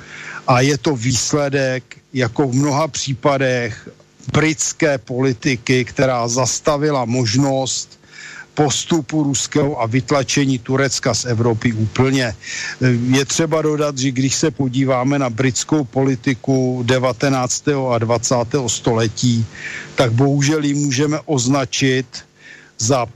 a je to výsledek, jako v mnoha případech, britské politiky, která zastavila možnost postupu ruského a vytlačení Turecka z Evropy úplně. Je třeba dodat, že když se podíváme na britskou politiku 19. a 20. století, tak bohužel ji můžeme označit za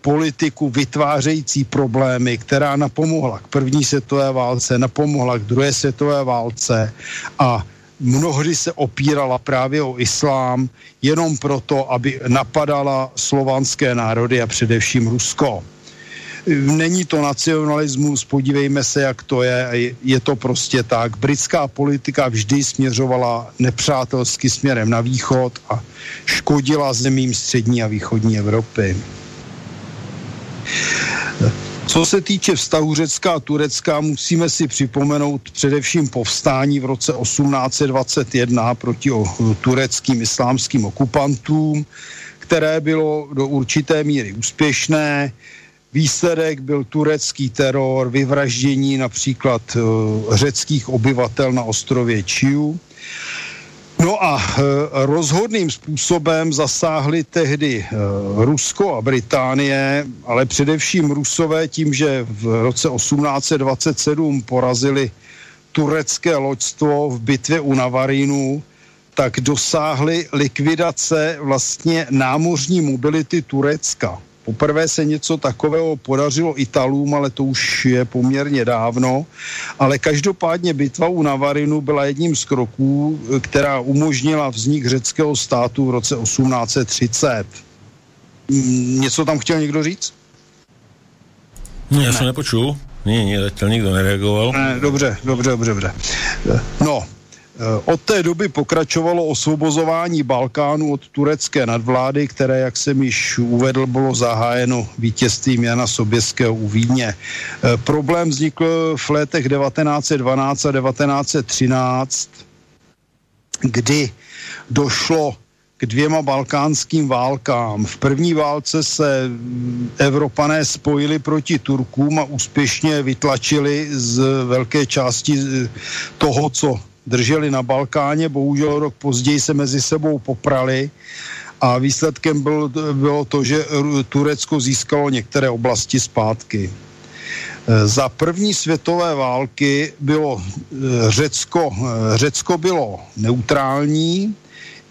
politiku vytvářející problémy, která napomohla k první světové válce, napomohla k druhé světové válce a mnohdy se opírala právě o islám jenom proto, aby napadala slovanské národy a především Rusko. Není to nacionalismus, podívejme se, jak to je. Je to prostě tak. Britská politika vždy směřovala nepřátelsky směrem na východ a škodila zemím střední a východní Evropy. Co se týče vztahu Řecka a Turecka, musíme si připomenout především povstání v roce 1821 proti tureckým islámským okupantům, které bylo do určité míry úspěšné. Výsledek byl turecký teror, vyvraždění například eh, řeckých obyvatel na ostrově Čiu. No a e, rozhodným způsobem zasáhli tehdy e, Rusko a Británie, ale především Rusové tím, že v roce 1827 porazili turecké loďstvo v bitvě u Navarínu, tak dosáhli likvidace vlastně námořní mobility Turecka. Poprvé se něco takového podařilo Italům, ale to už je poměrně dávno. Ale každopádně bitva u Navarinu byla jedním z kroků, která umožnila vznik řeckého státu v roce 1830. Mm, něco tam chtěl někdo říct? No, já ne. jsem nepočul. Nie, nie, zatiaľ nikto nereagoval. Ne, dobře, dobře, dobře, dobře. No, od té doby pokračovalo osvobozování Balkánu od turecké nadvlády, které, jak jsem již uvedl, bylo zahájeno vítězstvím Jana Soběského u Vídně. Eh, problém vznikl v letech 1912 a 1913, kdy došlo k dvěma balkánským válkám. V první válce se Evropané spojili proti Turkům a úspěšně vytlačili z velké části toho, co drželi na Balkáně, bohužel rok později se mezi sebou poprali a výsledkem byl, bylo to, že Turecko získalo některé oblasti zpátky. E, za první světové války bylo e, Řecko, e, Řecko bylo neutrální,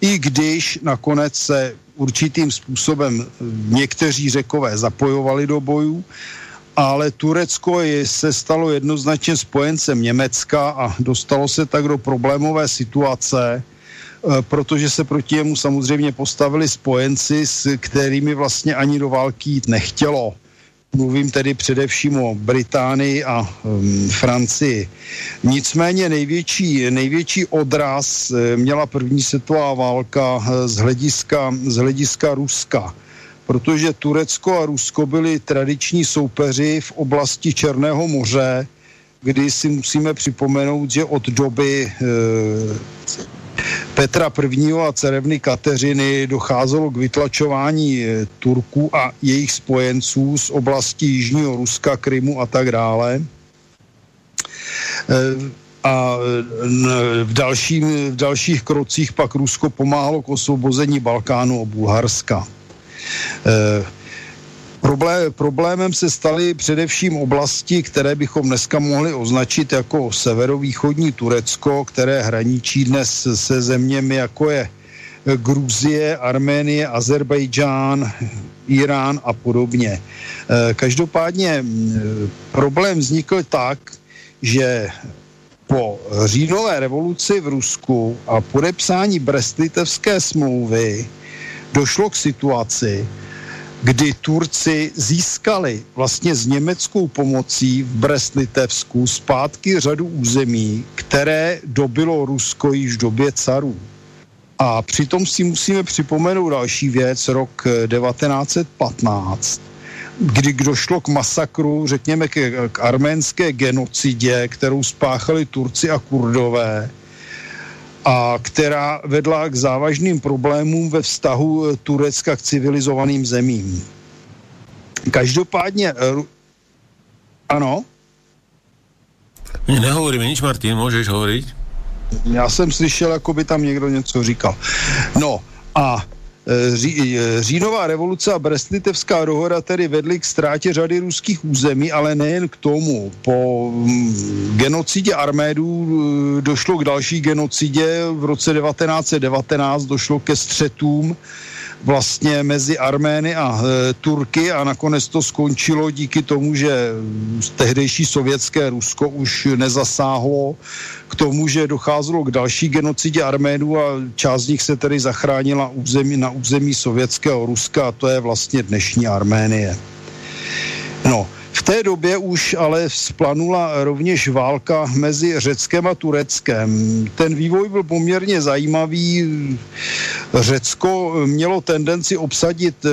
i když nakonec se určitým způsobem někteří řekové zapojovali do bojů, ale Turecko je, se stalo jednoznačně spojencem Německa a dostalo se tak do problémové situace, e, protože se proti němu samozřejmě postavili spojenci, s kterými vlastně ani do války jít nechtělo. Mluvím tedy především o Británii a um, Francii. Nicméně největší, největší odraz e, měla první světová válka e, z hlediska, z hlediska Ruska protože Turecko a Rusko byli tradiční soupeři v oblasti Černého moře, kdy si musíme připomenout, že od doby e, Petra I. a cerevny Kateřiny docházelo k vytlačování e, Turků a jejich spojenců z oblasti Jižního Ruska, Krymu a tak dále. E, a v, dalším, v dalších krocích pak Rusko pomáhalo k osvobození Balkánu a Bulharska. Eh, problém, problémem se staly především oblasti, které bychom dneska mohli označit jako severovýchodní Turecko, které hraničí dnes se zeměmi, jako je eh, Gruzie, Arménie, Azerbajdžán, Irán a podobně. Eh, každopádně mm, problém vznikl tak, že po říjnové revoluci v Rusku a podepsání Brest-Litevské smlouvy došlo k situaci, kdy Turci získali vlastně s německou pomocí v Brest-Litevsku zpátky řadu území, které dobilo Rusko již v době carů. A přitom si musíme připomenout další věc, rok 1915, kdy došlo k masakru, řekněme, k, k arménské genocidě, kterou spáchali Turci a Kurdové a která vedla k závažným problémům ve vztahu Turecka k civilizovaným zemím. Každopádně, ano? Nehovoríme nič, Martin, můžeš hovoriť? Já jsem slyšel, jako by tam někdo něco říkal. No a Ří, e, říjnová revoluce a Brestlitevská dohoda tedy vedly k ztrátě řady ruských území, ale nejen k tomu. Po mm, genocidě Armédů e, došlo k další genocidě. V roce 1919 došlo ke střetům vlastně mezi Armény a e, Turky a nakonec to skončilo díky tomu, že tehdejší sovětské Rusko už nezasáhlo k tomu, že docházelo k další genocidě Arménů a část z nich se tedy zachránila území, na území sovětského Ruska a to je vlastně dnešní Arménie. No, v té době už ale splanula rovněž válka mezi Řeckem a Tureckem. Ten vývoj byl poměrně zajímavý. Řecko mělo tendenci obsadit eh,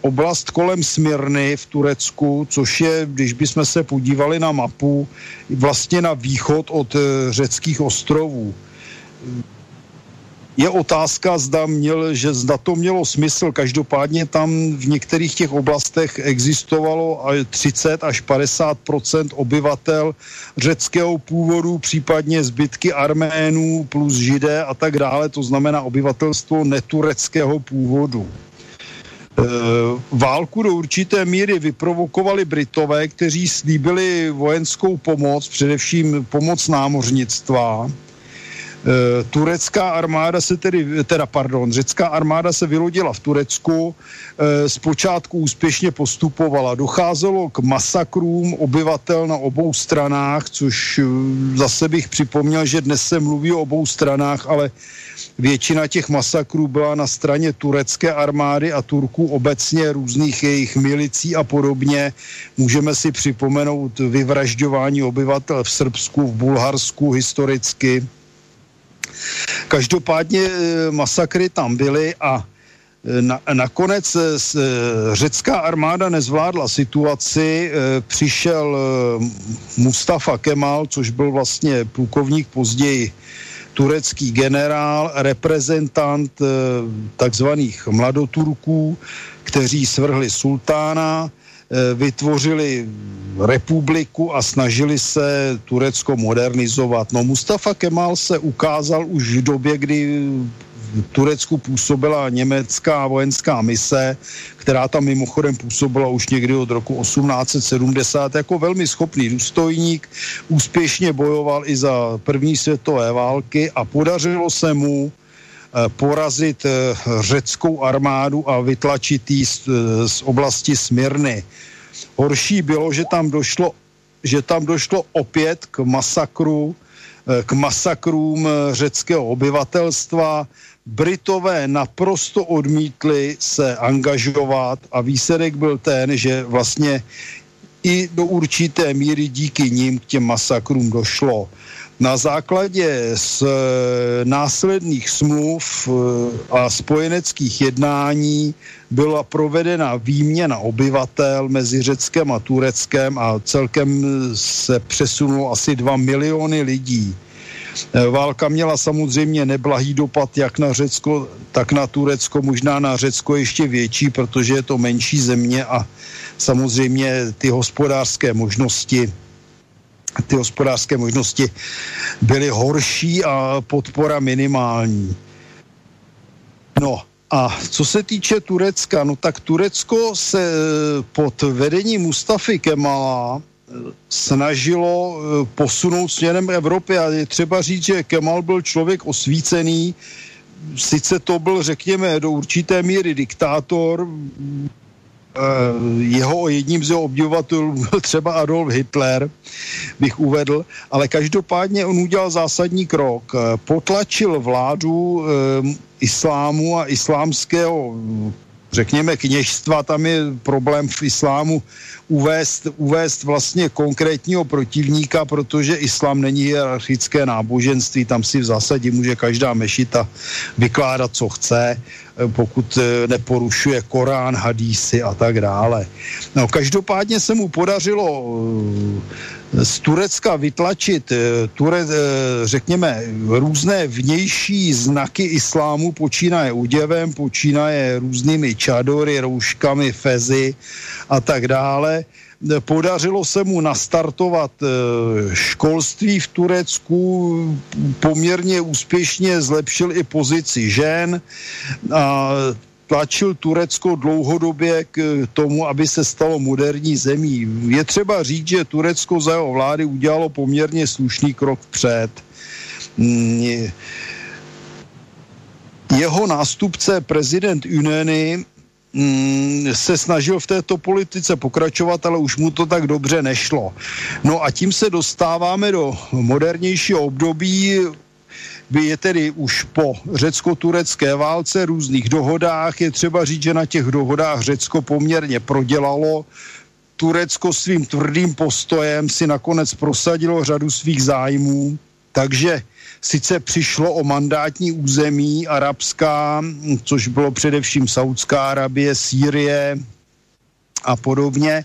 oblast kolem Smyrny v Turecku, což je, když bychom se podívali na mapu, vlastně na východ od eh, řeckých ostrovů je otázka, zda, měl, že zda to mělo smysl. Každopádně tam v některých těch oblastech existovalo 30 až 50% obyvatel řeckého původu, případně zbytky Arménů plus Židé a tak dále. To znamená obyvatelstvo netureckého původu. E, válku do určité míry vyprovokovali Britové, kteří slíbili vojenskou pomoc, především pomoc námořnictva turecká armáda se tedy, teda pardon, řecká armáda se vylodila v Turecku, e, zpočátku úspěšně postupovala. Docházelo k masakrům obyvatel na obou stranách, což eh, zase bych připomněl, že dnes se mluví o obou stranách, ale většina těch masakrů byla na straně turecké armády a Turků obecně různých jejich milicí a podobně. Můžeme si připomenout vyvražďování obyvatel v Srbsku, v Bulharsku historicky Každopádně eh, masakry tam byly a eh, na, nakonec eh, řecká armáda nezvládla situaci, přišel Mustafa Kemal, což byl vlastně plukovník později turecký generál, reprezentant takzvaných mladoturků, kteří svrhli sultána, vytvořili republiku a snažili se Turecko modernizovat. No Mustafa Kemal se ukázal už v době, kdy v Turecku působila německá vojenská mise, která tam mimochodem působila už někdy od roku 1870 jako velmi schopný důstojník, úspěšně bojoval i za první světové války a podařilo se mu Eh, porazit eh, řeckou armádu a vytlačit ji z, eh, z oblasti Smyrny. Horší bylo, že tam došlo, že tam došlo opět k masakru, k masakrům řeckého obyvatelstva. Britové naprosto odmítli se angažovat a výsledek byl ten, že vlastně i do určité míry díky nim k těm masakrům došlo. Na základě z eh, následných smluv eh, a spojeneckých jednání byla provedena výměna obyvatel mezi Řeckem a Tureckem a celkem se přesunulo asi 2 miliony lidí. Eh, válka měla samozřejmě neblahý dopad jak na Řecko, tak na Turecko, možná na Řecko ještě větší, protože je to menší země a samozřejmě ty hospodářské možnosti ty hospodářské možnosti byly horší a podpora minimální. No a co se týče Turecka, no tak Turecko se eh, pod vedením Mustafy Kemala eh, snažilo eh, posunout směrem Evropy a je třeba říct, že Kemal byl člověk osvícený, sice to byl, řekněme, do určité míry diktátor, jeho jedním z jeho obdivovatelů byl třeba Adolf Hitler, bych uvedl, ale každopádně on udělal zásadní krok. Eh, potlačil vládu eh, islámu a islámského řekněme, kněžstva, tam je problém v islámu uvést, uvést vlastně konkrétního protivníka, protože islám není hierarchické náboženství, tam si v zásadě může každá mešita vykládat, co chce. pokud neporušuje Korán, hadísy a tak dále. No, každopádně se mu podařilo z Turecka vytlačit, ture, řekněme, různé vnější znaky islámu, počínaje úděvem, počínaje různými čadory, rouškami, fezy a tak dále. Podařilo se mu nastartovat eh, školství v Turecku, poměrně úspěšně zlepšil i pozici žen a tlačil Turecko dlouhodobě k tomu, aby se stalo moderní zemí. Je třeba říct, že Turecko za jeho vlády udělalo poměrně slušný krok vpřed. Mm, jeho nástupce prezident Uneny mm, se snažil v této politice pokračovat, ale už mu to tak dobře nešlo. No a tím se dostáváme do modernějšího období, by je tedy už po řecko-turecké válce, různých dohodách. Je třeba říct, že na těch dohodách Řecko poměrně prodělalo. Turecko svým tvrdým postojem si nakonec prosadilo řadu svých zájmů, takže sice přišlo o mandátní území arabská, což bylo především Saudská Arabie, Sýrie a podobně,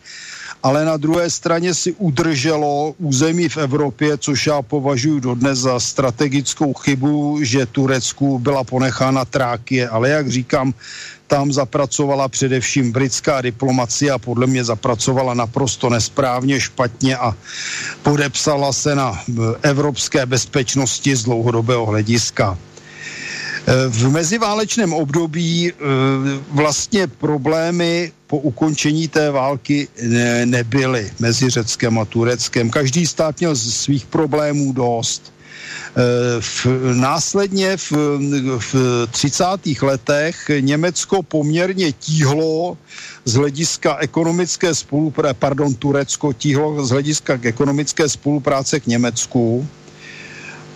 ale na druhé straně si udrželo území v Evropě, což já považuji dodnes za strategickou chybu, že Turecku byla ponechána Trákie, ale jak říkám, tam zapracovala především britská diplomacie a podle mě zapracovala naprosto nesprávně, špatně a podepsala se na evropské bezpečnosti z dlouhodobého hlediska. V meziválečném období e, vlastně problémy po ukončení té války nebyly mezi Řeckem a Tureckem. Každý stát měl svých problémů dost. Eh, v, následně v, v 30. letech Německo poměrně tíhlo z hlediska ekonomické spolupráce, pardon, Turecko tíhlo z hlediska ekonomické spolupráce k Německu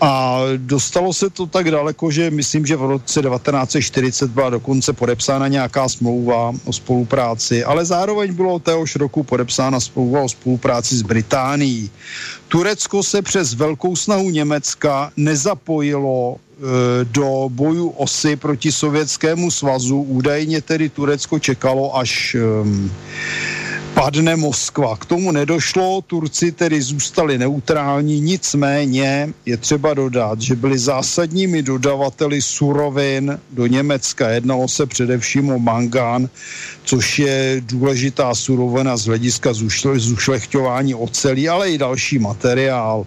a dostalo se to tak daleko, že myslím, že v roce 1940 byla dokonce podepsána nějaká smlouva o spolupráci, ale zároveň bylo téhož roku podepsána smlouva o spolupráci s Británií. Turecko se přes velkou snahu Německa nezapojilo e, do bojů osy proti Sovětskému svazu. Údajně tedy Turecko čekalo, až padne Moskva. K tomu nedošlo, Turci tedy zůstali neutrální, nicméně je třeba dodat, že byli zásadními dodavateli surovin do Německa. Jednalo se především o mangán, což je důležitá surovina z hlediska zušlechťování ocelí, ale i další materiál.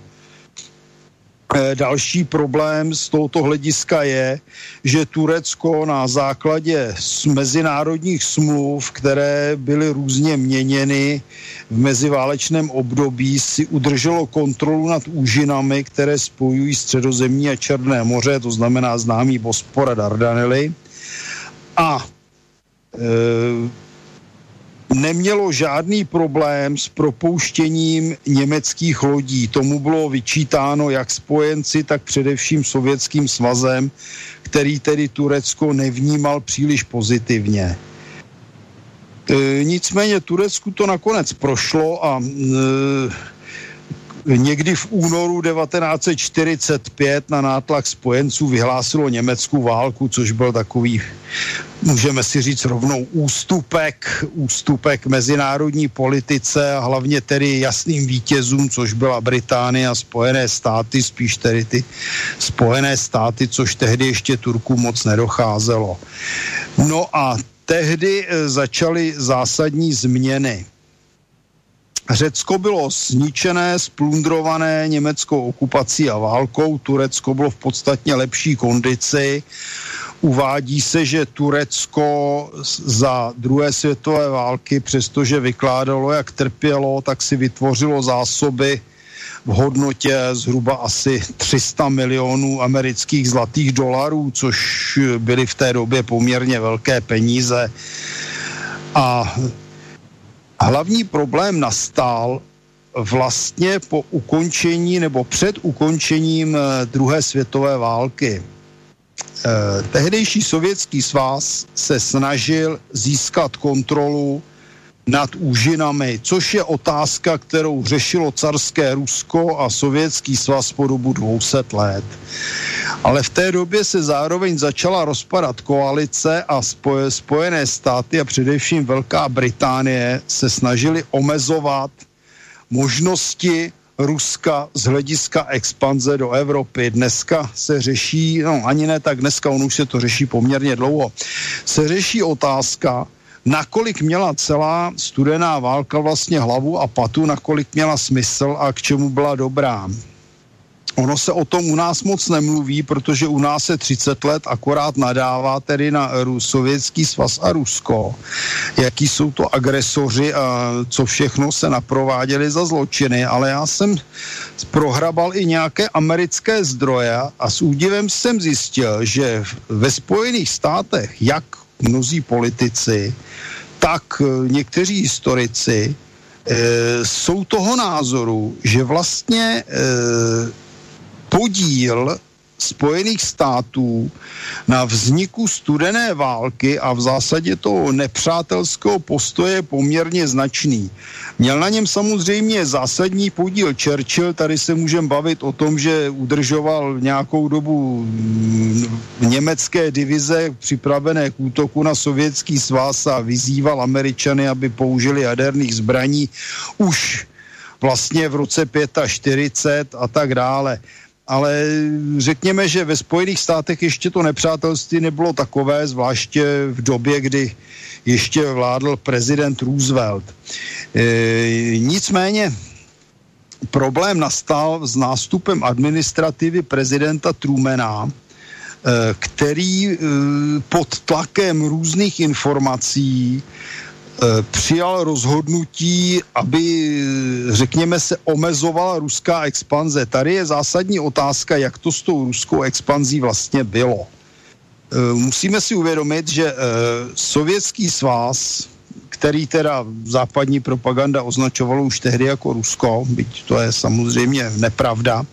Eh, další problém z tohoto hlediska je, že Turecko na základě mezinárodních smluv, které byly různě měněny v meziválečném období, si udrželo kontrolu nad úžinami, které spojují středozemní a Černé moře, to znamená známý Bospor a Dardanely. A e, nemělo žádný problém s propouštěním německých lodí. Tomu bylo vyčítáno jak spojenci, tak především sovětským svazem, který tedy Turecko nevnímal příliš pozitivně. E, nicméně Turecku to nakonec prošlo a e, někdy v únoru 1945 na nátlak spojenců vyhlásilo Německu válku, což byl takový, můžeme si říct rovnou, ústupek, ústupek mezinárodní politice a hlavně tedy jasným vítězům, což byla Británie a Spojené státy, spíš tedy ty Spojené státy, což tehdy ještě Turků moc nedocházelo. No a tehdy eh, začaly zásadní změny. Řecko bylo zničené, splundrované německou okupací a válkou, Turecko bylo v podstatně lepší kondici. Uvádí se, že Turecko za druhé světové války, přestože vykládalo, jak trpělo, tak si vytvořilo zásoby v hodnotě zhruba asi 300 milionů amerických zlatých dolarů, což byly v té době poměrně velké peníze. A Hlavní problém nastal vlastně po ukončení nebo před ukončením eh, druhé světové války. Eh, tehdejší sovětský svaz se snažil získat kontrolu nad úžinami, což je otázka, kterou řešilo carské Rusko a sovětský svaz po dobu 200 let. Ale v té době se zároveň začala rozpadat koalice a spoje, Spojené státy a především Velká Británie se snažili omezovat možnosti Ruska z hlediska expanze do Evropy. Dneska se řeší, no ani ne tak dneska, on už se to řeší poměrně dlouho, se řeší otázka, nakolik měla celá studená válka vlastně hlavu a patu, nakolik měla smysl a k čemu byla dobrá. Ono se o tom u nás moc nemluví, protože u nás se 30 let akorát nadává tedy na Sovětský svaz a Rusko. Jaký jsou to agresoři a co všechno se naprováděli za zločiny, ale já jsem prohrabal i nějaké americké zdroje a s údivem jsem zjistil, že ve Spojených státech jak mnozí politici, tak eh, někteří historici e, jsou toho názoru, že vlastně e, podíl Spojených států na vzniku studené války a v zásadě toho nepřátelského postoje poměrně značný. Měl na něm samozřejmě zásadní podíl Churchill, tady se můžeme bavit o tom, že udržoval nějakou dobu mm, německé divize připravené k útoku na sovětský svaz a vyzýval Američany, aby použili jaderných zbraní už vlastně v roce 45 a tak dále ale řekněme, že ve Spojených státech ještě to nepřátelství nebylo takové, zvláště v době, kdy ještě vládl prezident Roosevelt. E, nicméně problém nastal s nástupem administrativy prezidenta Trumana, e, který e, pod tlakem různých informací přijal rozhodnutí, aby, řekněme, se omezovala ruská expanze. Tady je zásadní otázka, jak to s tou ruskou expanzí vlastně bylo. Eh, musíme si uvědomit, že eh, Sovětský svaz, který teda západní propaganda označovalo už tehdy jako Rusko, byť to je samozřejmě nepravda,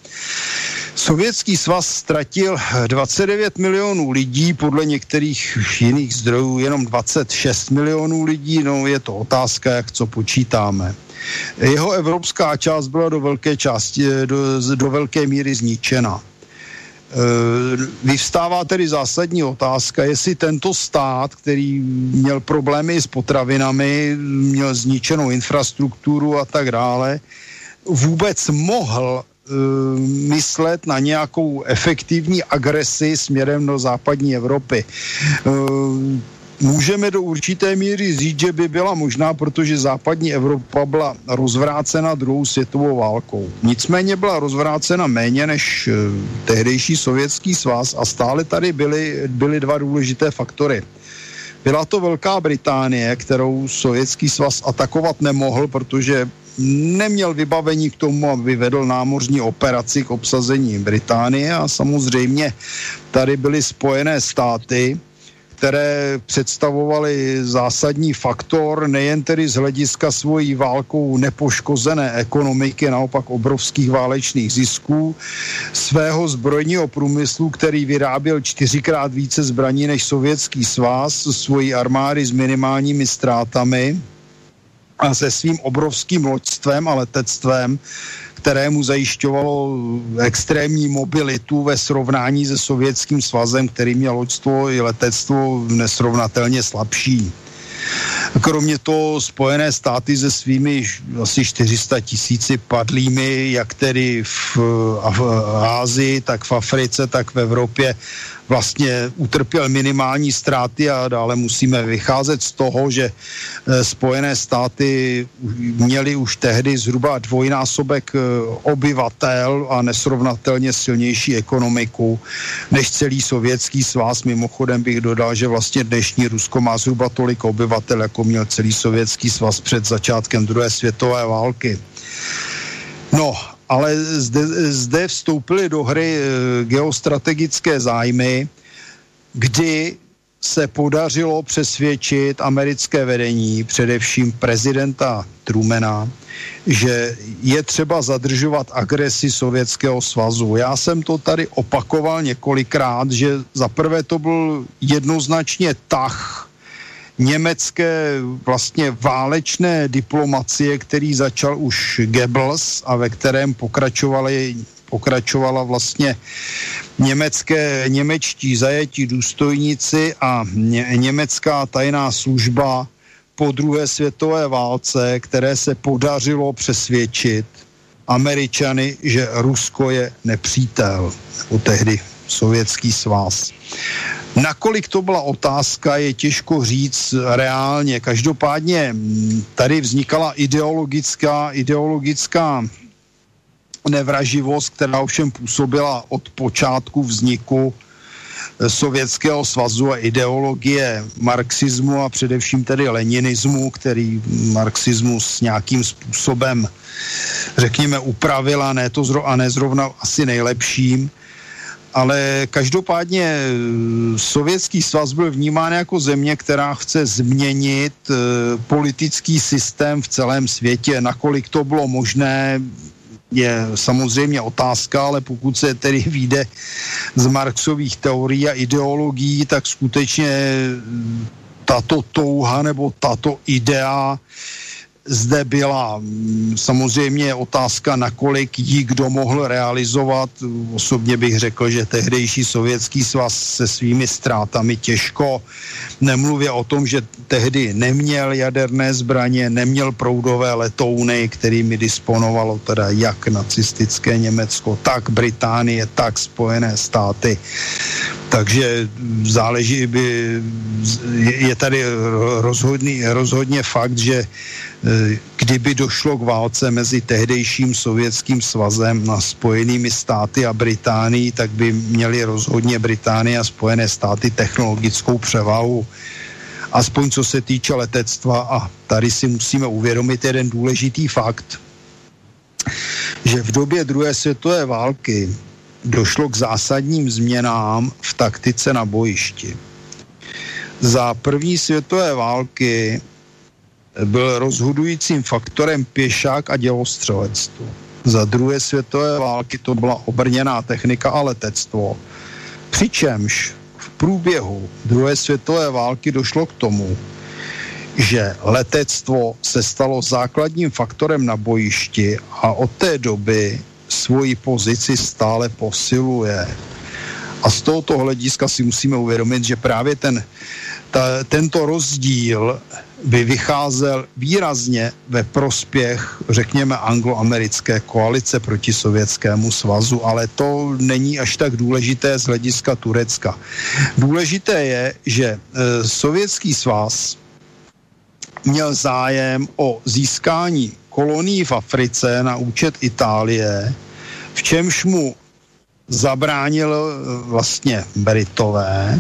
Sovětský svaz ztratil 29 milionů lidí, podle některých jiných zdrojů jenom 26 milionů lidí, no je to otázka, jak co počítáme. Jeho evropská část byla do velké části, do, do velké míry zničena. E, vyvstává tedy zásadní otázka, jestli tento stát, který měl problémy s potravinami, měl zničenou infrastrukturu a tak dále, vůbec mohl myslet na nějakou efektivní agresi směrem do západní Evropy. Eh, můžeme do určité míry říct, že by byla možná, protože západní Evropa byla rozvrácena druhou světovou válkou. Nicméně byla rozvrácena méně než eh, tehdejší sovětský svaz a stále tady byly, byly dva důležité faktory. Byla to Velká Británie, kterou sovětský svaz atakovat nemohl, protože neměl vybavení k tomu, aby vedl námořní operaci k obsazení Británie a samozřejmě tady byly spojené státy, které představovaly zásadní faktor nejen tedy z hlediska svojí válkou nepoškozené ekonomiky, naopak obrovských válečných zisků, svého zbrojního průmyslu, který vyráběl čtyřikrát více zbraní než sovětský svaz, svojí armády s minimálními ztrátami, a se svým obrovským loďstvem a letectvem, kterému zajišťovalo extrémní mobilitu ve srovnání se Sovětským svazem, který měl loďstvo i letectvo nesrovnatelně slabší. Kromě toho Spojené státy se svými asi 400 tisíci padlými, jak tedy v, v Ázii, tak v Africe, tak v Evropě, vlastně utrpěl minimální ztráty a dále musíme vycházet z toho, že eh, Spojené státy měly už tehdy zhruba dvojnásobek eh, obyvatel a nesrovnatelně silnější ekonomiku než celý sovětský svaz. Mimochodem bych dodal, že vlastně dnešní Rusko má zhruba tolik obyvatel, jako měl celý sovětský svaz před začátkem druhé světové války. No ale zde, zde vstoupily do hry e, geostrategické zájmy, kdy se podařilo přesvědčit americké vedení, především prezidenta Trumena, že je třeba zadržovat agresi Sovětského svazu. Já jsem to tady opakoval několikrát, že za prvé to byl jednoznačně tah německé vlastně válečné diplomacie, který začal už Goebbels a ve kterém pokračovali pokračovala vlastně německé, němečtí zajetí důstojníci a ně, německá tajná služba po druhé světové válce, které se podařilo přesvědčit Američany, že Rusko je nepřítel, u tehdy sovětský svaz. Nakolik to byla otázka, je těžko říct reálně. Každopádně tady vznikala ideologická, ideologická nevraživost, která ovšem působila od počátku vzniku eh, Sovětského svazu a ideologie marxismu a především tedy leninismu, který marxismus nějakým způsobem, řekněme, upravila, ne to zro, a ne zrovna asi nejlepším, ale každopádně eh, Sovětský svaz byl vnímán jako země, která chce změnit e, politický systém v celém světě. Nakolik to bylo možné, je samozřejmě otázka, ale pokud se tedy vyjde z Marxových teorií a ideologií, tak skutečně tato touha nebo tato idea zde byla mm, samozřejmě otázka, nakolik ji kdo mohl realizovat. Osobně bych řekl, že tehdejší sovětský svaz se svými ztrátami těžko nemluvě o tom, že tehdy neměl jaderné zbraně, neměl proudové letouny, kterými disponovalo teda jak nacistické Německo, tak Británie, tak Spojené státy. Takže záleží, by, je tady rozhodný, rozhodně fakt, že kdyby došlo k válce mezi tehdejším sovětským svazem a spojenými státy a Británií, tak by měli rozhodně Británie a Spojené státy technologickou převahu aspoň co se týče letectva a tady si musíme uvědomit jeden důležitý fakt, že v době druhé světové války došlo k zásadním změnám v taktice na bojišti. Za první světové války byl rozhodujícím faktorem pěšák a dělostřelectvo. Za druhé světové války to byla obrněná technika a letectvo. Přičemž v průběhu druhé světové války došlo k tomu, že letectvo se stalo základním faktorem na bojišti a od té doby svoji pozici stále posiluje. A z tohoto hlediska si musíme uvědomit, že právě ten, ta, tento rozdíl by vycházel výrazně ve prospěch, řekněme, angloamerické koalice proti Sovětskému svazu, ale to není až tak důležité z hlediska Turecka. Důležité je, že e, Sovětský svaz měl zájem o získání kolonií v Africe na účet Itálie, v čemž mu zabránil e, vlastně Britové,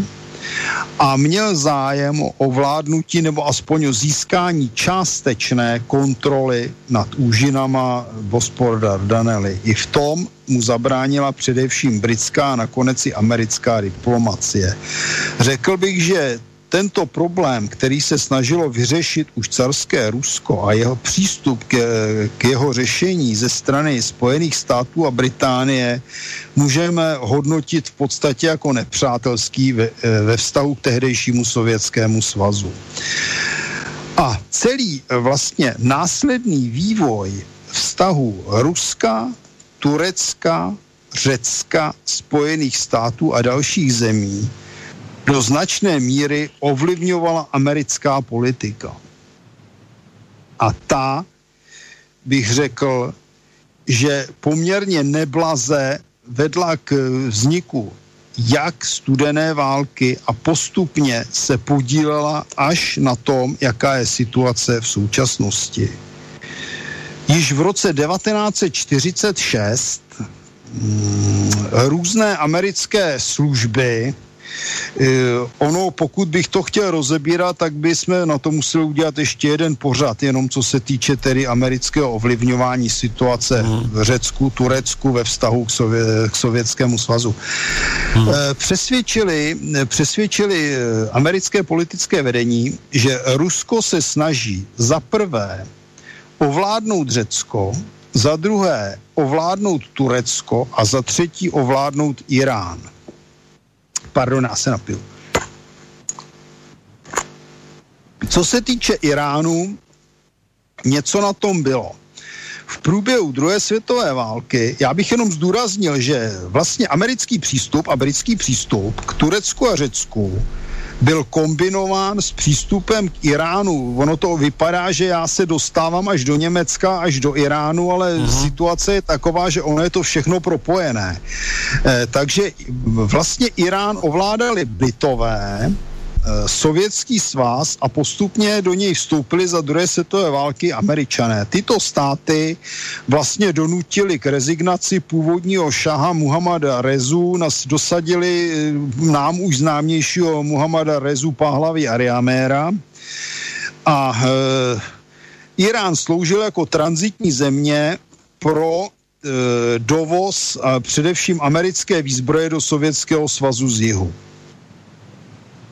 a měl zájem o ovládnutí nebo aspoň o získání částečné kontroly nad úžinama Bospor Dardanely. I v tom mu zabránila především britská a nakonec i americká diplomacie. Řekl bych, že tento problém, který se snažilo vyřešit už carské Rusko a jeho přístup k, k jeho řešení ze strany Spojených států a Británie, můžeme hodnotit v podstatě jako nepřátelský ve, ve vztahu k tehdejšímu sovětskému svazu. A celý vlastně následný vývoj vztahu Ruska, Turecka, Řecka, Spojených států a dalších zemí do značné míry ovlivňovala americká politika. A ta, bych řekl, že poměrně neblaze vedla k vzniku jak studené války a postupně se podílela až na tom, jaká je situace v současnosti. Již v roce 1946 mm, různé americké služby ono, pokud bych to chtěl rozebírat, tak bychom na to museli udělat ještě jeden pořad, jenom co se týče tedy amerického ovlivňování situace hmm. v Řecku, Turecku ve vztahu k, Sově, k Sovětskému svazu. Hmm. Eh, přesvědčili, přesvědčili eh, americké politické vedení, že Rusko se snaží za prvé ovládnout Řecko, za druhé ovládnout Turecko a za třetí ovládnout Irán. Pardon, já se napiju. Co se týče Iránu, něco na tom bylo. V průběhu druhé světové války, já bych jenom zdůraznil, že vlastně americký přístup a britský přístup k Turecku a Řecku byl kombinován s přístupem k Iránu. Ono to vypadá, že já se dostávám až do Německa, až do Iránu, ale uh-huh. situace je taková, že ono je to všechno propojené. Eh, takže vlastně Irán ovládali Britové, sovětský svaz a postupně do něj vstoupili za druhé světové války američané. Tyto státy vlastně donutili k rezignaci původního šaha Muhammada Rezu, nás dosadili eh, nám už známějšího Muhammada Rezu Pahlavy Ariaméra a e, Irán sloužil jako transitní země pro e, dovoz a především americké výzbroje do Sovětského svazu z jihu.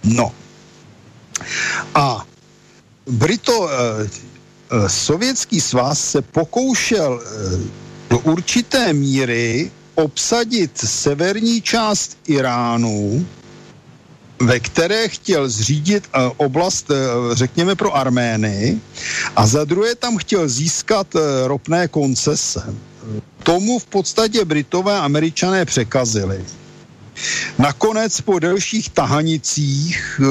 No, a Brito, eh, eh, sovětský svaz se pokoušel eh, do určité míry obsadit severní část Iránu, ve které chtěl zřídit oblast, řekněme, pro Armény a za druhé tam chtěl získat ropné koncese. Tomu v podstatě Britové a Američané překazili. Nakonec po delších tahanicích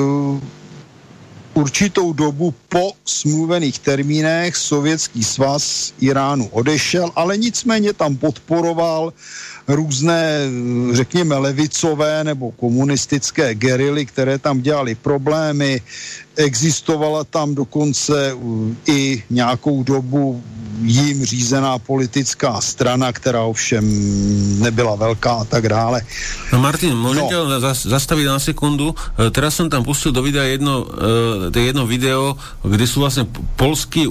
určitou dobu po smluvených termínech Sovětský svaz Iránu odešel, ale nicméně tam podporoval různé, řekněme, levicové nebo komunistické gerily, které tam dělali problémy. Existovala tam dokonce i nějakou dobu jím řízená politická strana, která ovšem nebyla velká a tak dále. No Martin, môžem no. zastaviť na sekundu? E, teraz som tam pustil do videa jedno, e, jedno video, kde sú vlastne polskí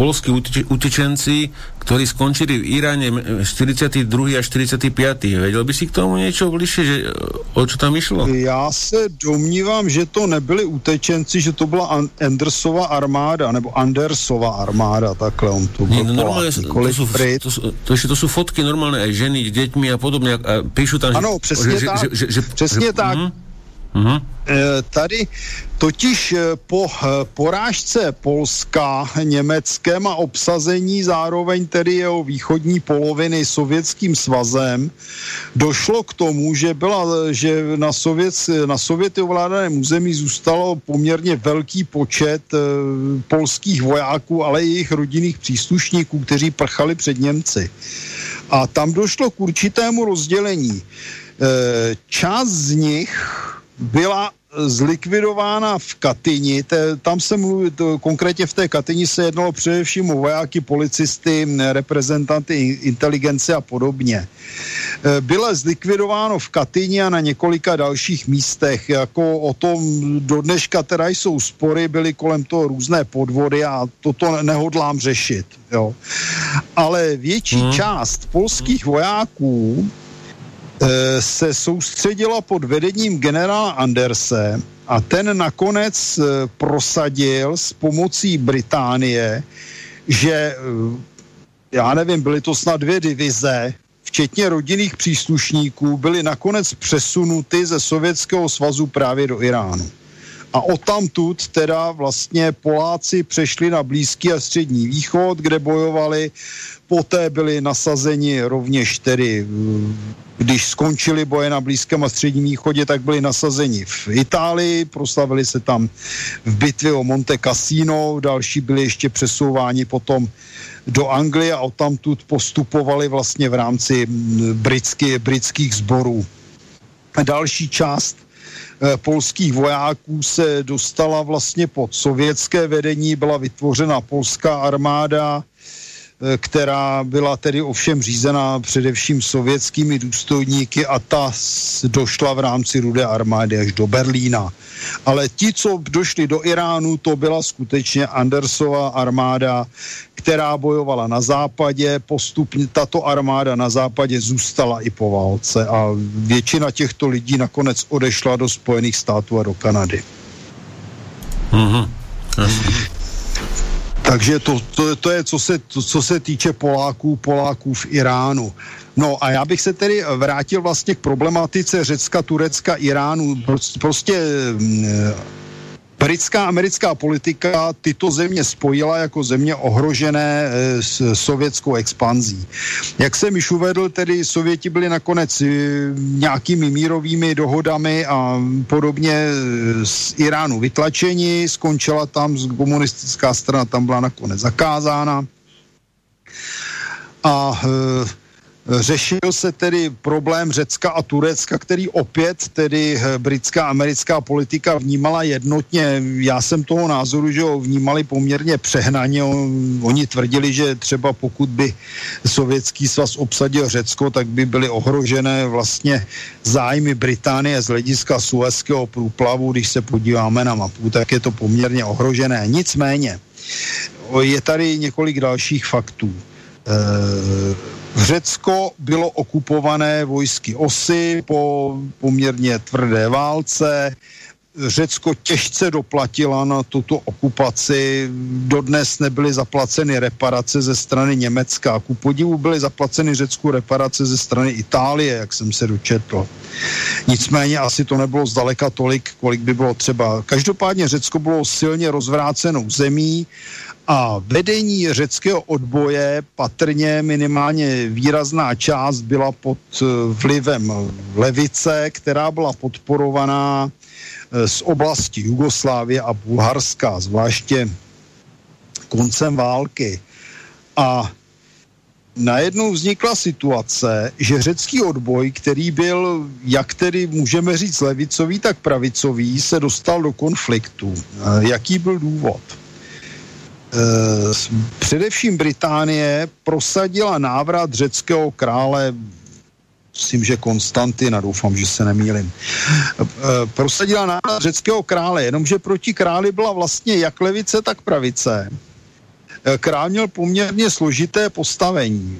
polskí utečenci, ktorí skončili v Iráne 42. a 45. Vedel by si k tomu niečo bližšie, že o čo tam išlo? Já se domnívám, že to nebyli utečenci, že to byla Andersova armáda, nebo Andersova armáda, takhle on to byl. no, normálne, to, sú, to, to, to, to sú fotky normálne aj ženy s deťmi a podobne a píšu tam, ano, že, přesně že, tak, že, že, že, přesně že, tak. Hm? Uh-huh. Tady totiž eh, po eh, porážce Polska Německem a obsazení zároveň tedy jeho východní poloviny sovětským svazem došlo k tomu, že, byla, že na, Sovět, na Sověty ovládaném území zůstalo poměrně velký počet polských vojáků, ale i jejich rodinných příslušníků, kteří prchali před Němci. A tam došlo k určitému rozdělení. Část z nich byla zlikvidována v Katyni, te, tam se mluví, to, konkrétně v té Katyni se jednalo především o vojáky, policisty, reprezentanty inteligence a podobně. E, byla zlikvidováno v Katyni a na několika dalších místech, jako o tom do dneška teda jsou spory, byly kolem toho různé podvody a toto nehodlám řešit. Jo. Ale větší hmm. část polských vojáků se soustředila pod vedením generála Anderse a ten nakonec eh, prosadil s pomocí Británie, že eh, já nevím, byly to snad dvě divize, včetně rodinných příslušníků, byly nakonec přesunuty ze Sovětského svazu právě do Iránu. A odtamtud teda vlastně Poláci přešli na Blízký a Střední východ, kde bojovali Poté byli nasazeni rovněž tedy, když skončili boje na Blízkém a Středním východě, tak byli nasazeni v Itálii, proslavili se tam v bitvě o Monte Cassino, další byli ještě přesouváni potom do Anglie a odtamtud postupovali vlastně v rámci britský, britských sborů. Další část polských vojáků se dostala vlastně pod sovětské vedení, byla vytvořena polská armáda, Eh, která byla tedy ovšem řízená především sovětskými důstojníky a ta došla v rámci Rudé armády až do Berlína. Ale ti, co došli do Iránu, to byla skutečně Andersova armáda, která bojovala na západě. Postupně tato armáda na západě zůstala i po válce a většina těchto lidí nakonec odešla do Spojených států a do Kanady. Mm-hmm. Takže to, to, to je, co se, to, co se týče Poláků, Poláků v Iránu. No a já bych se tedy vrátil vlastně k problematice Řecka, Turecka, Iránu. Prostě mm, Britská americká politika tyto země spojila jako země ohrožené e, s sovětskou expanzí. Jak jsem již uvedl, tedy Sověti byli nakonec e, nějakými mírovými dohodami a podobně e, z Iránu vytlačeni, skončila tam komunistická strana, tam byla nakonec zakázána. A Řešil se tedy problém Řecka a Turecka, který opět tedy eh, britská americká politika vnímala jednotně. Já jsem toho názoru, že ho vnímali poměrně přehnaně. Oni tvrdili, že třeba pokud by sovětský svaz obsadil Řecko, tak by byly ohrožené vlastně zájmy Británie z hlediska Suezského průplavu. Když se podíváme na mapu, tak je to poměrně ohrožené. Nicméně, je tady několik dalších faktů. E- Řecko bylo okupované vojsky osy po poměrně tvrdé válce. Řecko těžce doplatila na tuto okupaci. Dodnes nebyly zaplaceny reparace ze strany Německa. Ku podivu byly zaplaceny Řecku reparace ze strany Itálie, jak jsem se dočetl. Nicméně asi to nebylo zdaleka tolik, kolik by bylo třeba. Každopádně Řecko bylo silně rozvrácenou zemí a vedení řeckého odboje, patrně minimálně výrazná část byla pod eh, vlivem levice, která byla podporovaná eh, z oblasti Jugoslávie a Bulharska, zvláště koncem války. A najednou vznikla situace, že řecký odboj, který byl, jak tedy můžeme říct, levicový, tak pravicový, se dostal do konfliktu. Jaký byl důvod? Eh, především Británie prosadila návrat řeckého krále myslím, že Konstantina, doufám, že se nemýlim, eh, prosadila návrat řeckého krále, jenomže proti králi byla vlastně jak levice, tak pravice. Eh, král měl poměrně složité postavení.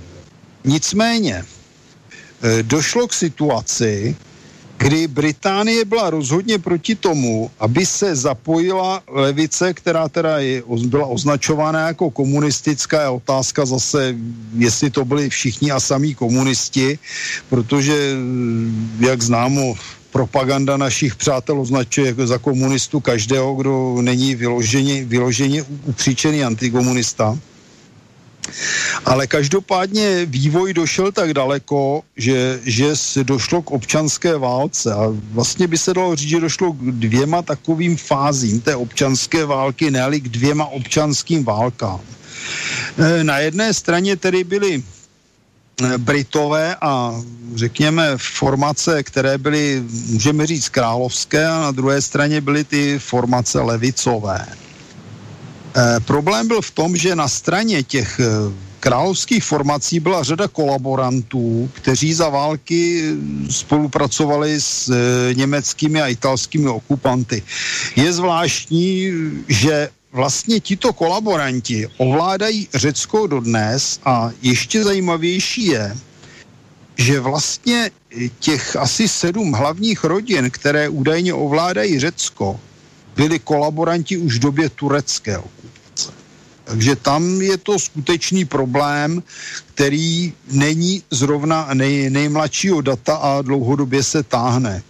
Nicméně došlo k situaci, kdy Británie byla rozhodně proti tomu, aby se zapojila levice, která teda je, byla označována jako komunistická. Je otázka zase, jestli to byli všichni a samí komunisti, protože, jak známo, propaganda našich přátel označuje jako za komunistu každého, kdo není vyloženě, vyloženě upříčený antikomunista. Ale každopádně vývoj došel tak daleko, že, že se došlo k občanské válce a vlastně by se dalo říct, že došlo k dvěma takovým fázím té občanské války, ne k dvěma občanským válkám. E, na jedné straně tedy byly e, Britové a řekněme formace, které byly, můžeme říct, královské a na druhé straně byly ty formace levicové. E, problém byl v tom, že na straně těch e, královských formací byla řada kolaborantů, kteří za války spolupracovali s e, německými a italskými okupanty. Je zvláštní, že vlastně tito kolaboranti ovládají Řecko dodnes a ještě zajímavější je, že vlastně těch asi sedm hlavních rodin, které údajně ovládají Řecko, byli kolaboranti už v době turecké okupace. Takže tam je to skutečný problém, který není zrovna nej, nejmladšího data a dlouhodobě se táhne.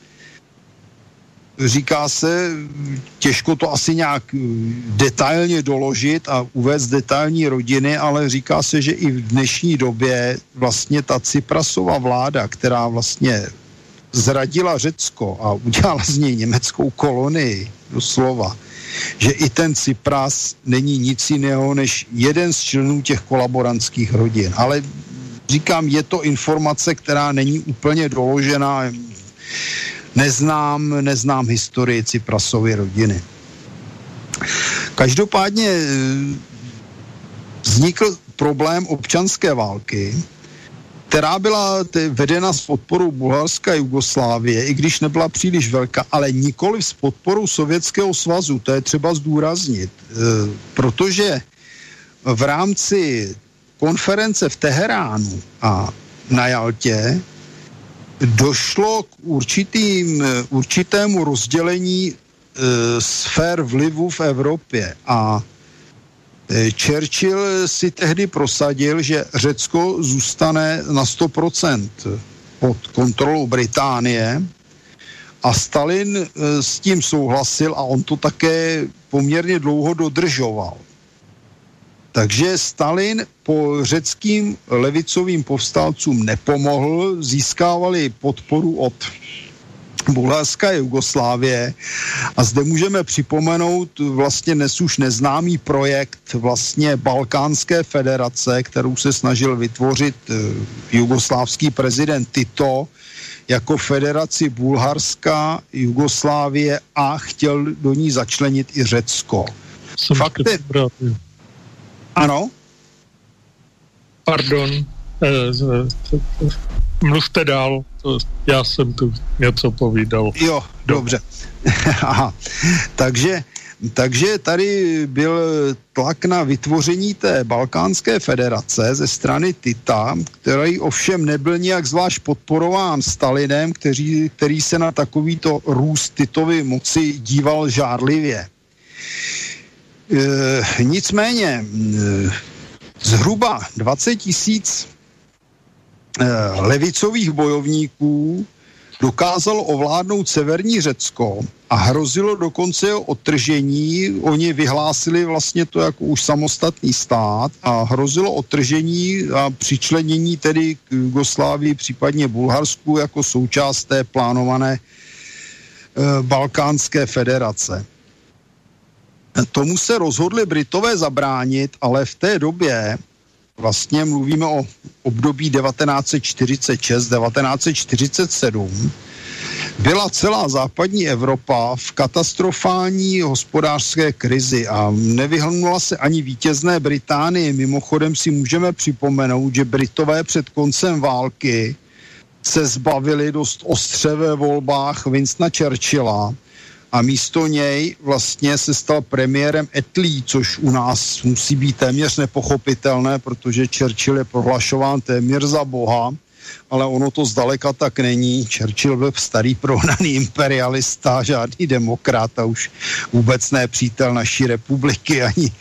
Říká se, těžko to asi nějak detailně doložit a uvést detailní rodiny, ale říká se, že i v dnešní době vlastně ta Ciprasova vláda, která vlastně zradila Řecko a udělala z něj německou kolonii, doslova, že i ten Cypras není nic jiného než jeden z členů těch kolaborantských rodin. Ale říkám, je to informace, která není úplně doložená. Neznám, neznám historii Cyprasovy rodiny. Každopádně eh, vznikl problém občanské války, která byla vedena s podporou Bulharska a Jugoslávie, i když nebyla příliš velká, ale nikoli s podporou Sovětského svazu, to je třeba zdůraznit, e, protože v rámci konference v Teheránu a na Jaltě došlo k určitým, určitému rozdělení e, sfér vlivu v Evropě a Eh, Churchill si tehdy prosadil, že Řecko zůstane na 100% pod kontrolou Británie A Stalin e, s tím souhlasil a on to také poměrně dlouho dodržoval. Takže Stalin po řeckým levicovým povstalcům nepomohl, získávali podporu od Bulharska Jugoslávie. A zde můžeme připomenout vlastně dnes už neznámý projekt vlastně Balkánské federace, kterou se snažil vytvořit eh, jugoslávský prezident Tito jako federaci Bulharska, Jugoslávie a chtěl do ní začlenit i Řecko. Fakt je... Ano? Pardon. Mluvte dál, to, já jsem tu něco povídal. Jo, dobře. Aha. Takže, takže tady byl tlak na vytvoření té Balkánské federace ze strany Tita, který ovšem nebyl nijak zvlášť podporován Stalinem, který, který se na takovýto růst Titovy moci díval žárlivě. E, nicméně e, zhruba 20 tisíc levicových bojovníků dokázal ovládnout severní Řecko a hrozilo dokonce o odtržení. Oni vyhlásili vlastně to jako už samostatný stát a hrozilo odtržení a přičlenění tedy k Jugoslávii, případně Bulharsku jako součást té plánované e, Balkánské federace. Tomu se rozhodli Britové zabránit, ale v té době vlastně mluvíme o období 1946-1947, byla celá západní Evropa v katastrofální hospodářské krizi a nevyhnula se ani vítězné Británii. Mimochodem si můžeme připomenout, že Britové před koncem války se zbavili dost ostře ve volbách Winstona Churchilla, a místo něj vlastně se stal premiérem Etlí, což u nás musí být téměř nepochopitelné, protože Churchill je prohlašován téměř za boha, ale ono to zdaleka tak není. Churchill byl starý prohnaný imperialista, žádný demokrat a už vůbec ne přítel naší republiky ani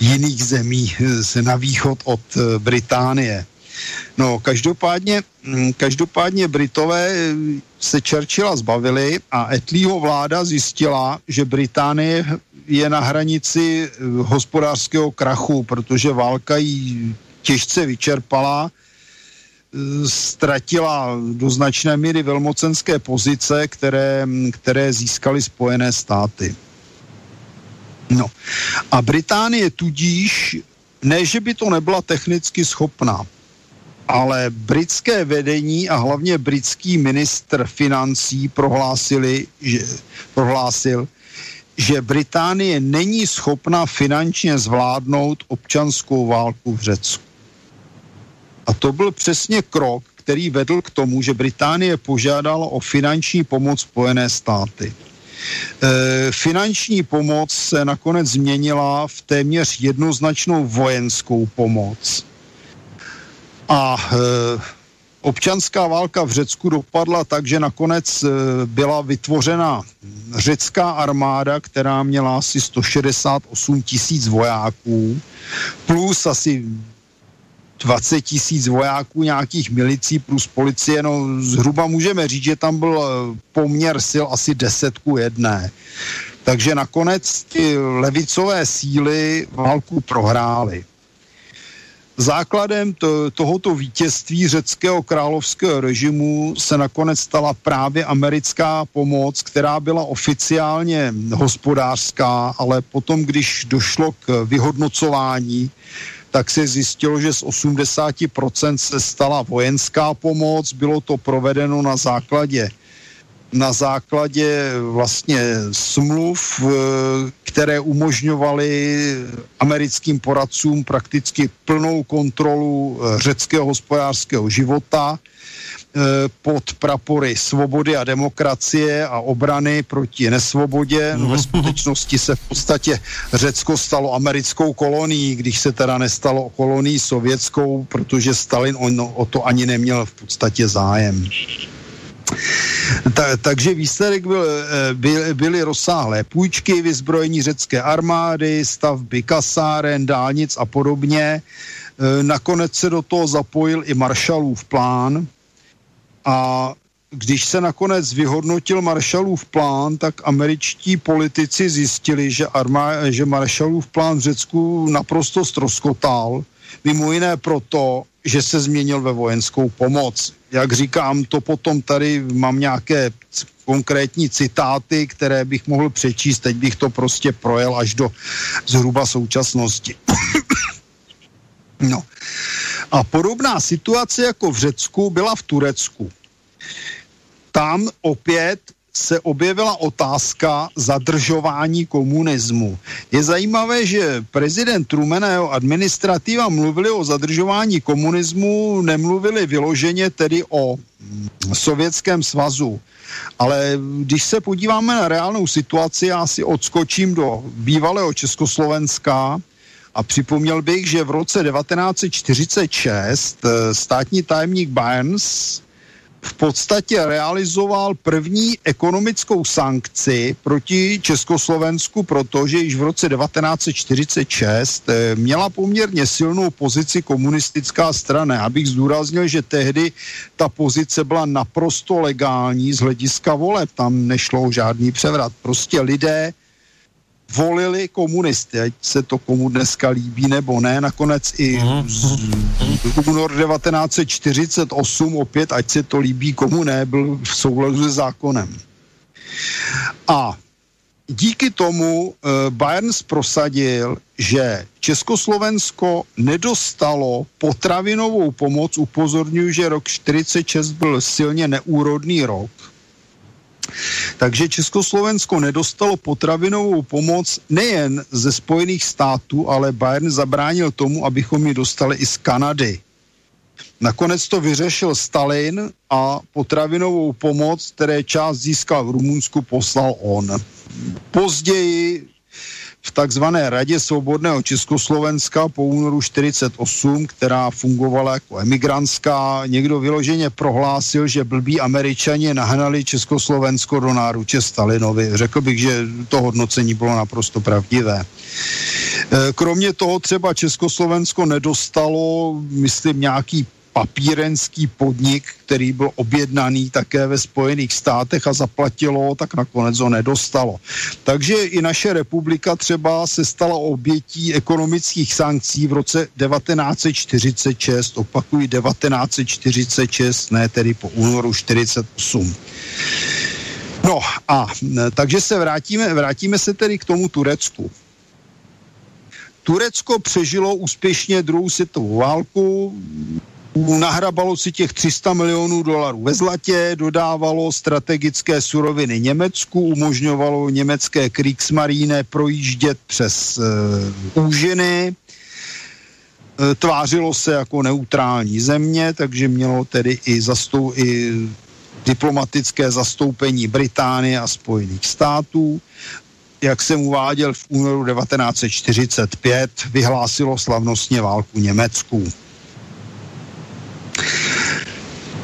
jiných zemí na východ od eh, Británie. No, každopádně, mm, každopádně Britové se Churchilla zbavili a Etlího vláda zjistila, že Británie je na hranici eh, hospodářského krachu, protože válka ji těžce vyčerpala, eh, ztratila do značné míry velmocenské pozice, které, které získaly Spojené státy. No. A Británie tudíž, ne, že by to nebyla technicky schopná, ale britské vedení a hlavně britský ministr financí prohlásili, že, prohlásil, že Británie není schopna finančně zvládnout občanskou válku v Řecku. A to byl přesně krok, který vedl k tomu, že Británie požádala o finanční pomoc Spojené státy. E, finanční pomoc se nakonec změnila v téměř jednoznačnou vojenskou pomoc a e, občanská válka v Řecku dopadla tak, že nakonec e, byla vytvořena řecká armáda, která měla asi 168 tisíc vojáků, plus asi 20 tisíc vojáků nějakých milicí plus policie, no zhruba můžeme říct, že tam byl e, poměr sil asi 10 ku jedné. Takže nakonec ty levicové síly válku prohrály. Základem to, tohoto vítězství řeckého královského režimu se nakonec stala právě americká pomoc, která byla oficiálně hospodářská, ale potom, když došlo k vyhodnocování, tak se zjistilo, že z 80% se stala vojenská pomoc, bylo to provedeno na základě na základě vlastně smluv, eh, které umožňovaly americkým poradcům prakticky plnou kontrolu eh, řeckého hospodářského života eh, pod prapory svobody a demokracie a obrany proti nesvobodě. No, ve skutečnosti se v podstatě Řecko stalo americkou kolonií, když se teda nestalo kolonií sovětskou, protože Stalin o, o to ani neměl v podstatě zájem. Ta, takže výsledek byl, eh, byl, byly rozsáhlé půjčky, vyzbrojení řecké armády, stavby kasáren, dálnic a podobně. Eh, nakonec se do toho zapojil i Marshallův plán a když se nakonec vyhodnotil Marshallův plán, tak američtí politici zjistili, že, armá, že Marshallův plán v Řecku naprosto stroskotal, mimo jiné proto, že se změnil ve vojenskou pomoc. Jak říkám, to potom tady mám nějaké konkrétní citáty, které bych mohl přečíst, teď bych to prostě projel až do zhruba současnosti. no. A podobná situace jako v Řecku byla v Turecku. Tam opět se objevila otázka zadržování komunismu. Je zajímavé, že prezident Truman a jeho administrativa mluvili o zadržování komunismu, nemluvili vyloženě tedy o Sovětském svazu. Ale když se podíváme na reálnou situaci, já si odskočím do bývalého Československa a připomněl bych, že v roce 1946 eh, státní tajemník Barnes v podstatě realizoval první ekonomickou sankci proti Československu, protože již v roce 1946 eh, měla poměrně silnou pozici komunistická strana. Abych zdůraznil, že tehdy ta pozice byla naprosto legální z hlediska voleb. Tam nešlo žádný převrat. Prostě lidé volili komunisty, ať se to komu dneska líbí nebo ne, nakonec i mhm. z, únor 1948 opět, ať se to líbí komu ne, byl v souladu se zákonem. A díky tomu uh, Bayerns prosadil, že Československo nedostalo potravinovou pomoc, upozorňuji, že rok 46 byl silně neúrodný rok, takže Československo nedostalo potravinovou pomoc nejen ze Spojených států, ale Bayern zabránil tomu, abychom ji dostali i z Kanady. Nakonec to vyřešil Stalin a potravinovou pomoc, které část získal v Rumunsku, poslal on. Později v takzvané Radě svobodného Československa po únoru 48, která fungovala jako emigrantská, někdo vyloženě prohlásil, že blbí američani nahnali Československo do náruče Stalinovi. Řekl bych, že to hodnocení bylo naprosto pravdivé. E, kromě toho třeba Československo nedostalo, myslím, nějaký papírenský podnik, který byl objednaný také ve Spojených státech a zaplatilo, tak nakonec ho nedostalo. Takže i naše republika třeba se stala obětí ekonomických sankcí v roce 1946, opakuji 1946, ne tedy po únoru 48. No a takže se vrátíme, vrátíme se tedy k tomu Turecku. Turecko přežilo úspěšně druhou světovou válku, nahrabalo si těch 300 milionů dolarů ve zlatě, dodávalo strategické suroviny Německu, umožňovalo německé Kriegsmarine projíždět přes uh, úžiny, uh, tvářilo se jako neutrální země, takže mělo tedy i, zastou, i diplomatické zastoupení Británie a Spojených států. Jak jsem uváděl v únoru 1945, vyhlásilo slavnostně válku Německu.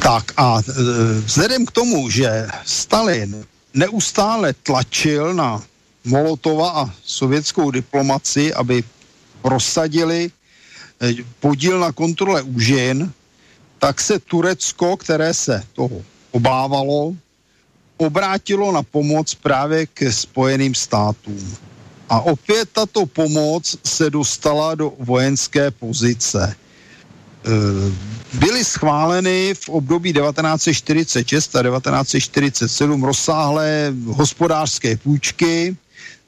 Tak a e, vzhledem k tomu, že Stalin neustále tlačil na Molotova a sovětskou diplomaci, aby prosadili e, podíl na kontrole úžin, tak se Turecko, které se toho obávalo, obrátilo na pomoc právě ke Spojeným státům. A opět tato pomoc se dostala do vojenské pozice. Eh, byly schváleny v období 1946 a 1947 rozsáhlé hospodářské půjčky,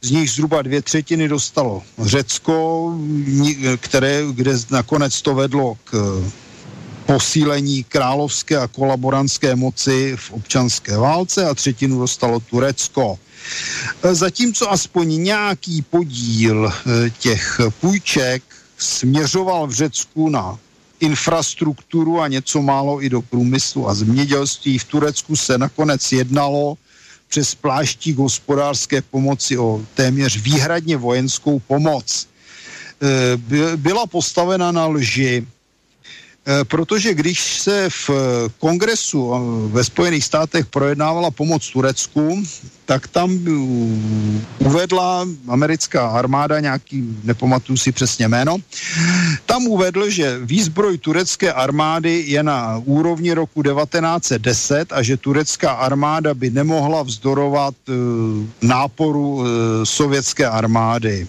z nich zhruba dvě třetiny dostalo Řecko, které, kde nakonec to vedlo k posílení královské a kolaborantské moci v občanské válce a třetinu dostalo Turecko. Eh, zatímco aspoň nějaký podíl eh, těch půjček směřoval v Řecku na infrastrukturu a něco málo i do průmyslu a zemědělství. V Turecku se nakonec jednalo přes pláštík hospodářské pomoci o téměř výhradně vojenskou pomoc. E, byla postavena na lži. Eh, protože když se v kongresu eh, ve Spojených státech projednávala pomoc Turecku, tak tam uvedla americká armáda, nějaký, nepamatuju si přesně jméno, tam uvedl, že výzbroj turecké armády je na úrovni roku 1910 a že turecká armáda by nemohla vzdorovat náporu sovětské armády.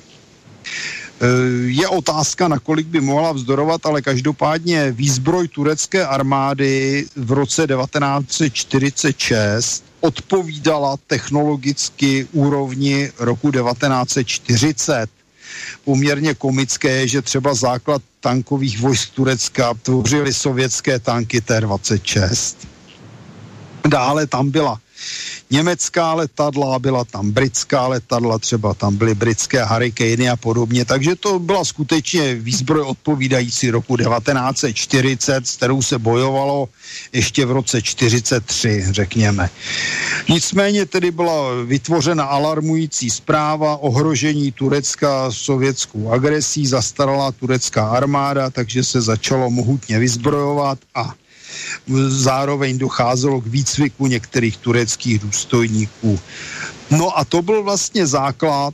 Eh, je otázka, nakolik by mohla vzdorovat, ale každopádně výzbroj turecké armády v roce 1946 odpovídala technologicky úrovni roku 1940. Poměrně komické je, že třeba základ tankových vojsk Turecka tvořily sovětské tanky T-26. Dále tam byla německá letadla, byla tam britská letadla, třeba tam byly britské Hurricane a podobně, takže to byla skutečně výzbroj odpovídající roku 1940, s kterou se bojovalo ještě v roce 43, řekněme. Nicméně tedy byla vytvořena alarmující zpráva ohrožení Turecka sovětskou agresí, zastarala turecká armáda, takže se začalo mohutně vyzbrojovat a zároveň docházelo k výcviku některých tureckých důstojníků. No a to byl vlastně základ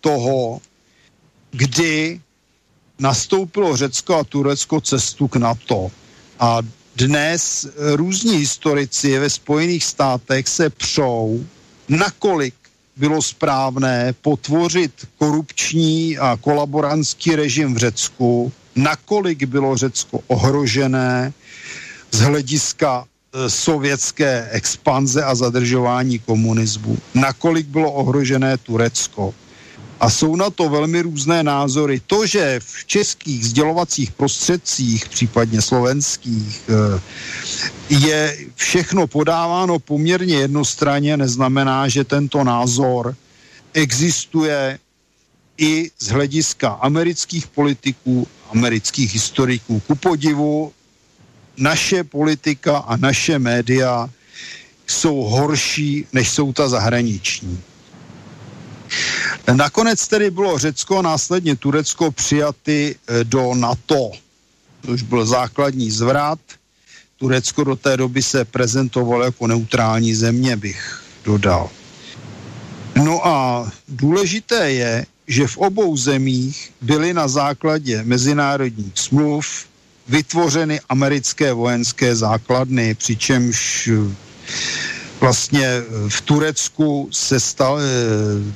toho, kdy nastoupilo Řecko a Turecko cestu k NATO. A dnes různí historici ve Spojených státech se přou, nakolik bylo správné potvořit korupční a kolaborantský režim v Řecku, nakolik bylo Řecko ohrožené, z hlediska e, sovětské expanze a zadržování komunismu, nakolik bylo ohrožené Turecko. A jsou na to velmi různé názory. To, že v českých sdělovacích prostředcích, případně slovenských, e, je všechno podáváno poměrně jednostranně, neznamená, že tento názor existuje i z hlediska amerických politiků, amerických historiků. Ku podivu naše politika a naše média jsou horší, než jsou ta zahraniční. Nakonec tedy bylo Řecko a následně Turecko přijaty eh, do NATO, což byl základní zvrat. Turecko do té doby se prezentovalo jako neutrální země, bych dodal. No a důležité je, že v obou zemích byly na základě mezinárodních smluv vytvořeny americké vojenské základny, přičemž eh, vlastně eh, v Turecku se stal, eh,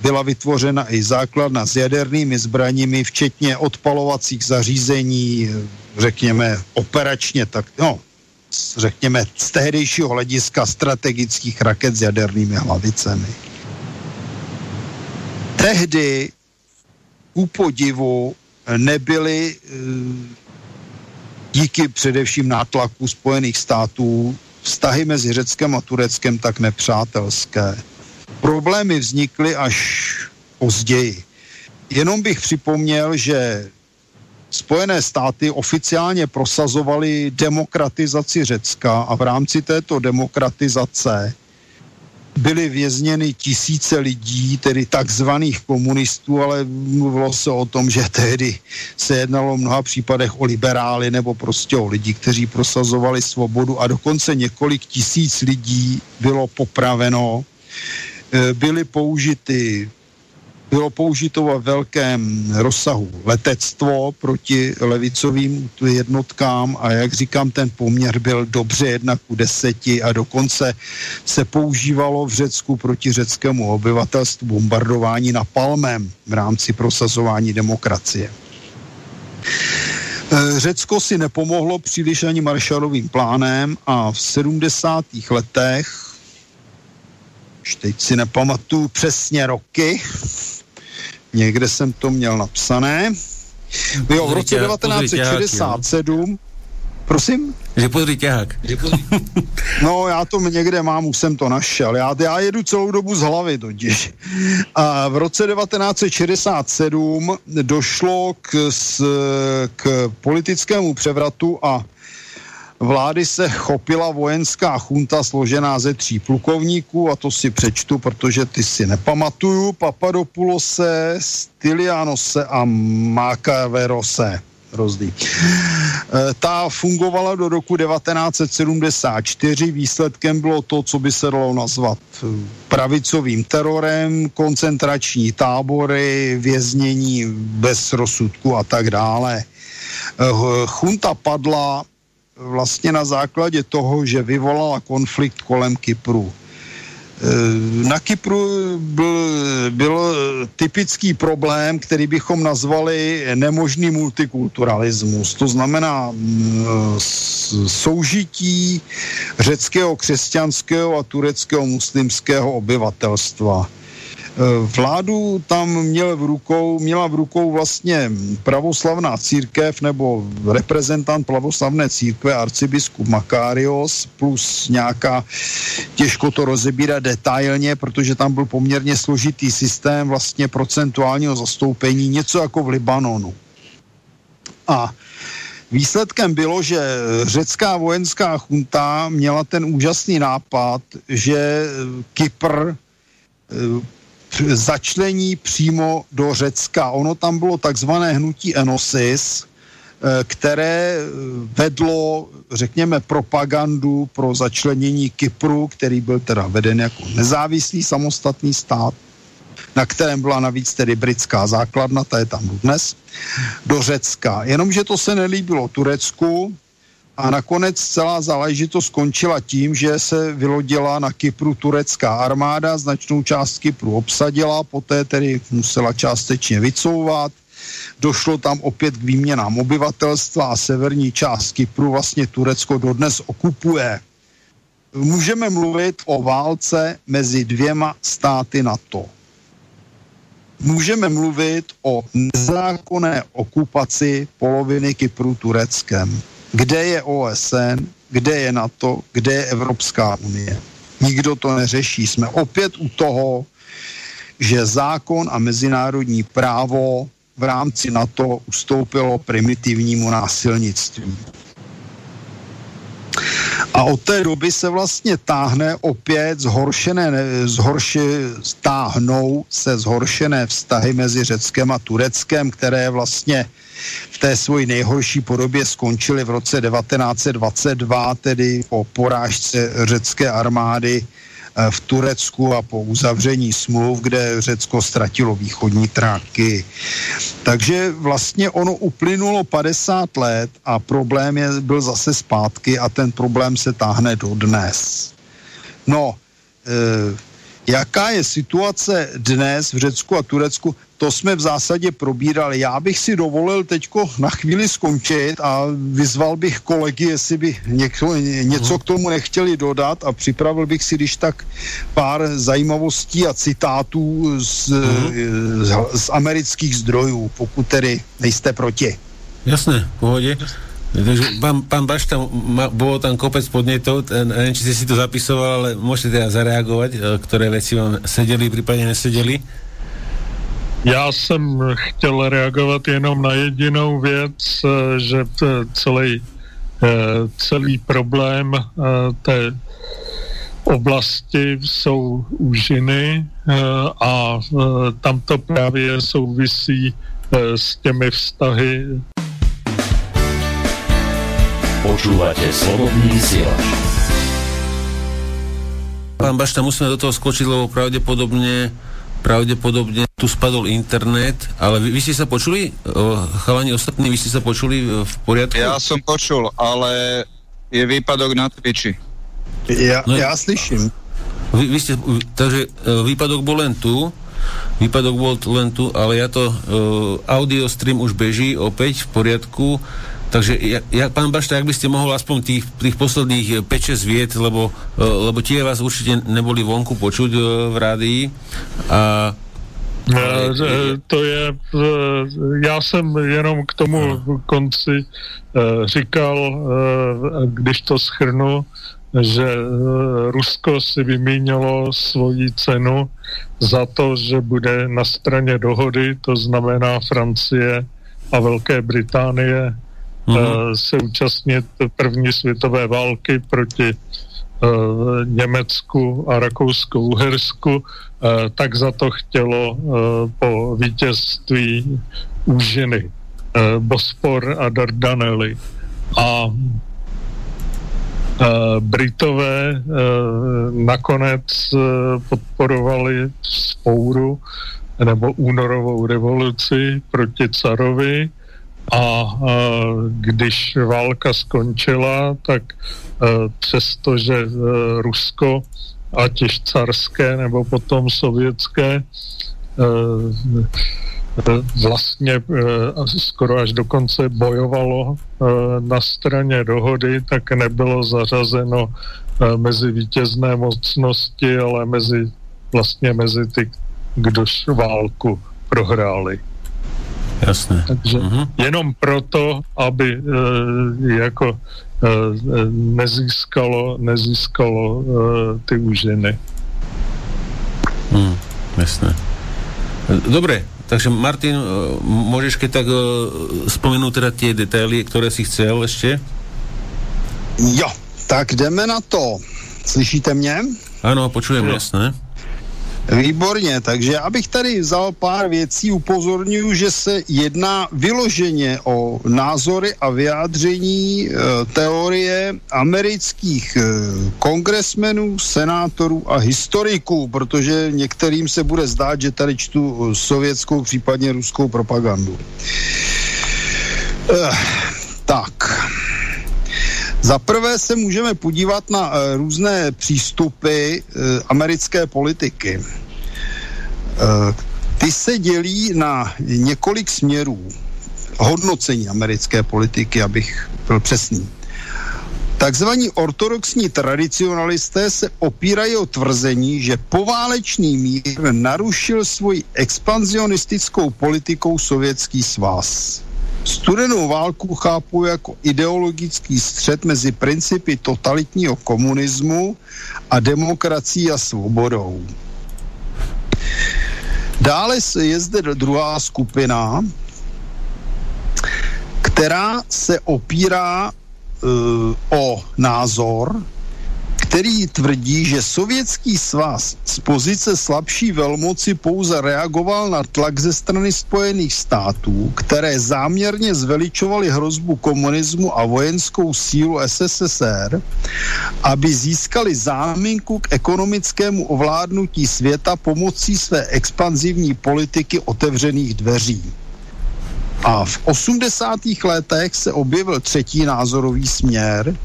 byla vytvořena i základna s jadernými zbraněmi, včetně odpalovacích zařízení, řekněme operačně, tak no, řekněme z tehdejšího hlediska strategických raket s jadernými hlavicemi. Tehdy ku podivu nebyly díky především nátlaku Spojených států vztahy mezi Řeckem a Tureckem tak nepřátelské. Problémy vznikly až později. Jenom bych připomněl, že Spojené státy oficiálně prosazovaly demokratizaci Řecka a v rámci této demokratizace byly vězněny tisíce lidí, tedy takzvaných komunistů, ale mluvilo se o tom, že tehdy se jednalo v mnoha případech o liberály nebo prostě o lidi, kteří prosazovali svobodu a dokonce několik tisíc lidí bylo popraveno. E, byly použity bylo použito ve velkém rozsahu letectvo proti levicovým jednotkám a jak říkám, ten poměr byl dobře jedna ku deseti a dokonce se používalo v Řecku proti řeckému obyvatelstvu bombardování na palmem v rámci prosazování demokracie. E, Řecko si nepomohlo příliš ani Marshallovým plánem a v 70. letech, už teď si nepamatuju přesně roky, Někde jsem to měl napsané. Jo, v roce 1967 Prosím? Že pozri ťahák. no, já to někde mám, už jsem to našel. Já, já jedu celou dobu z hlavy totiž. A v roce 1967 došlo k, s, k politickému převratu a vlády se chopila vojenská chunta složená ze tří plukovníků a to si přečtu, protože ty si nepamatuju. Papadopulose, Stylianose a Makaverose. rozdí. Eh, ta fungovala do roku 1974. Výsledkem bylo to, co by se dalo nazvat eh, pravicovým terorem, koncentrační tábory, věznění bez rozsudku a tak dále. Chunta padla vlastně na základě toho, že vyvolala konflikt kolem Kypru. Eh, na Kypru byl, byl typický problém, který bychom nazvali nemožný multikulturalismus. To znamená mm, soužití řeckého, křesťanského a tureckého muslimského obyvatelstva. Eh, vládu tam měl v rukou, měla v rukou vlastně pravoslavná církev nebo reprezentant pravoslavné církve arcibiskup Makarios plus nějaká, těžko to rozebírat detailně, protože tam byl poměrně složitý systém vlastně procentuálního zastoupení, něco jako v Libanonu. A Výsledkem bylo, že řecká vojenská chunta měla ten úžasný nápad, že Kypr eh, začlení přímo do Řecka. Ono tam bylo takzvané hnutí Enosis, eh, které vedlo, řekněme, propagandu pro začlenění Kypru, který byl teda veden jako nezávislý samostatný stát, na kterém byla navíc tedy britská základna, ta je tam dnes, do Řecka. Jenomže to se nelíbilo Turecku, a nakonec celá záležitost skončila tím, že se vylodila na Kypru turecká armáda, značnou část Kypru obsadila, poté tedy musela částečně vycouvat. Došlo tam opět k výměnám obyvatelstva a severní část Kypru vlastně Turecko dodnes okupuje. Můžeme mluvit o válce mezi dvěma státy NATO. Můžeme mluvit o nezákonné okupaci poloviny Kypru Tureckem kde je OSN, kde je NATO, kde je Evropská unie. Nikdo to neřeší. Jsme opět u toho, že zákon a mezinárodní právo v rámci NATO ustoupilo primitivnímu násilnictví. A od té doby se vlastně táhne opět zhoršené, zhorši, táhnou se zhoršené vztahy mezi Řeckem a Tureckem, které vlastně v té svoji nejhorší podobě skončily v roce 1922, tedy po porážce řecké armády v Turecku a po uzavření smluv, kde Řecko ztratilo východní tráky. Takže vlastně ono uplynulo 50 let a problém je, byl zase zpátky a ten problém se táhne do dnes. No, e, jaká je situace dnes v Řecku a Turecku? to jsme v zásadě probírali. Já bych si dovolil teďko na chvíli skončit a vyzval bych kolegy, jestli by někdo, něco k tomu nechtěli dodat a připravil bych si když tak pár zajímavostí a citátů z, z, z amerických zdrojů, pokud tedy nejste proti. Jasné, pohodě. Takže pán, pán Bašta, ma, bolo tam kopec podnetov, neviem, či ste si to zapisoval, ale môžete teda zareagovať, e, ktoré veci vám sedeli, prípadne nesedeli. Já jsem chtěl reagovat jenom na jedinou věc, eh, že celý, eh, celý problém té oblasti jsou úžiny a tam to právě souvisí s těmi vztahy. Počúvate slobodný vysielač. Pán Bašta, musíme do toho skočiť, lebo pravdepodobne pravdepodobne tu spadol internet, ale vy, vy ste sa počuli, o, chalani ostatní, vy ste sa počuli e, v poriadku? Ja som počul, ale je výpadok na Twitchi. Ja, no, ja slyším. Vy, vy ste, takže e, výpadok bol len tu, výpadok bol len tu, ale ja to, audio stream už beží opäť v poriadku, Takže ja, ja, pán Bašta, ak by ste mohol aspoň tých, tých posledných 5-6 eh, viet, lebo, uh, lebo tie vás určite neboli vonku počuť uh, v rádii. A to je, já jsem jenom k tomu konci říkal, když to schrnu, že Rusko si vymínilo svoji cenu za to, že bude na straně dohody, to znamená Francie a Velké Británie mm-hmm. se účastnit první světové války proti uh, Německu a Rakousku-Uhersku, uh, tak za to chtělo uh, po vítězství úžiny. Bospor a Dardanely. A Britové nakonec podporovali spouru nebo únorovou revoluci proti carovi a když válka skončila, tak přestože Rusko, ať již carské nebo potom sovětské, vlastně skoro až dokonce bojovalo na straně dohody, tak nebylo zařazeno mezi vítězné mocnosti, ale mezi vlastně mezi ty, kdož válku prohráli. Jasné. Takže uh-huh. jenom proto, aby e, jako e, nezískalo, nezískalo e, ty úžiny. Hmm, jasné. Dobre, takže Martin, môžeš keď tak spomenúť teda tie detaily, ktoré si chcel ešte? Jo, tak jdeme na to. Slyšíte mě? Ano, počujem, jasné. Výborně, takže abych tady vzal pár věcí, upozorňuji, že se jedná vyloženě o názory a vyjádření e, teorie amerických e, kongresmenů, senátorů a historiků, protože některým se bude zdát, že tady čtu sovětskou, případně ruskou propagandu. E, tak. Za prvé se můžeme podívat na e, různé přístupy e, americké politiky. E, ty se dělí na několik směrů hodnocení americké politiky, abych byl přesný. Takzvaní ortodoxní tradicionalisté se opírají o tvrzení, že poválečný mír narušil svoji expanzionistickou politikou Sovětský svaz. Studenou válku chápu jako ideologický střed mezi principy totalitního komunismu a demokracií a svobodou. Dále je zde druhá skupina, která se opírá uh, o názor, který tvrdí, že sovětský svaz z pozice slabší velmoci pouze reagoval na tlak ze strany Spojených států, které záměrně zveličovaly hrozbu komunismu a vojenskou sílu SSSR, aby získali záminku k ekonomickému ovládnutí světa pomocí své expanzivní politiky otevřených dveří. A v 80. letech se objevil třetí názorový směr,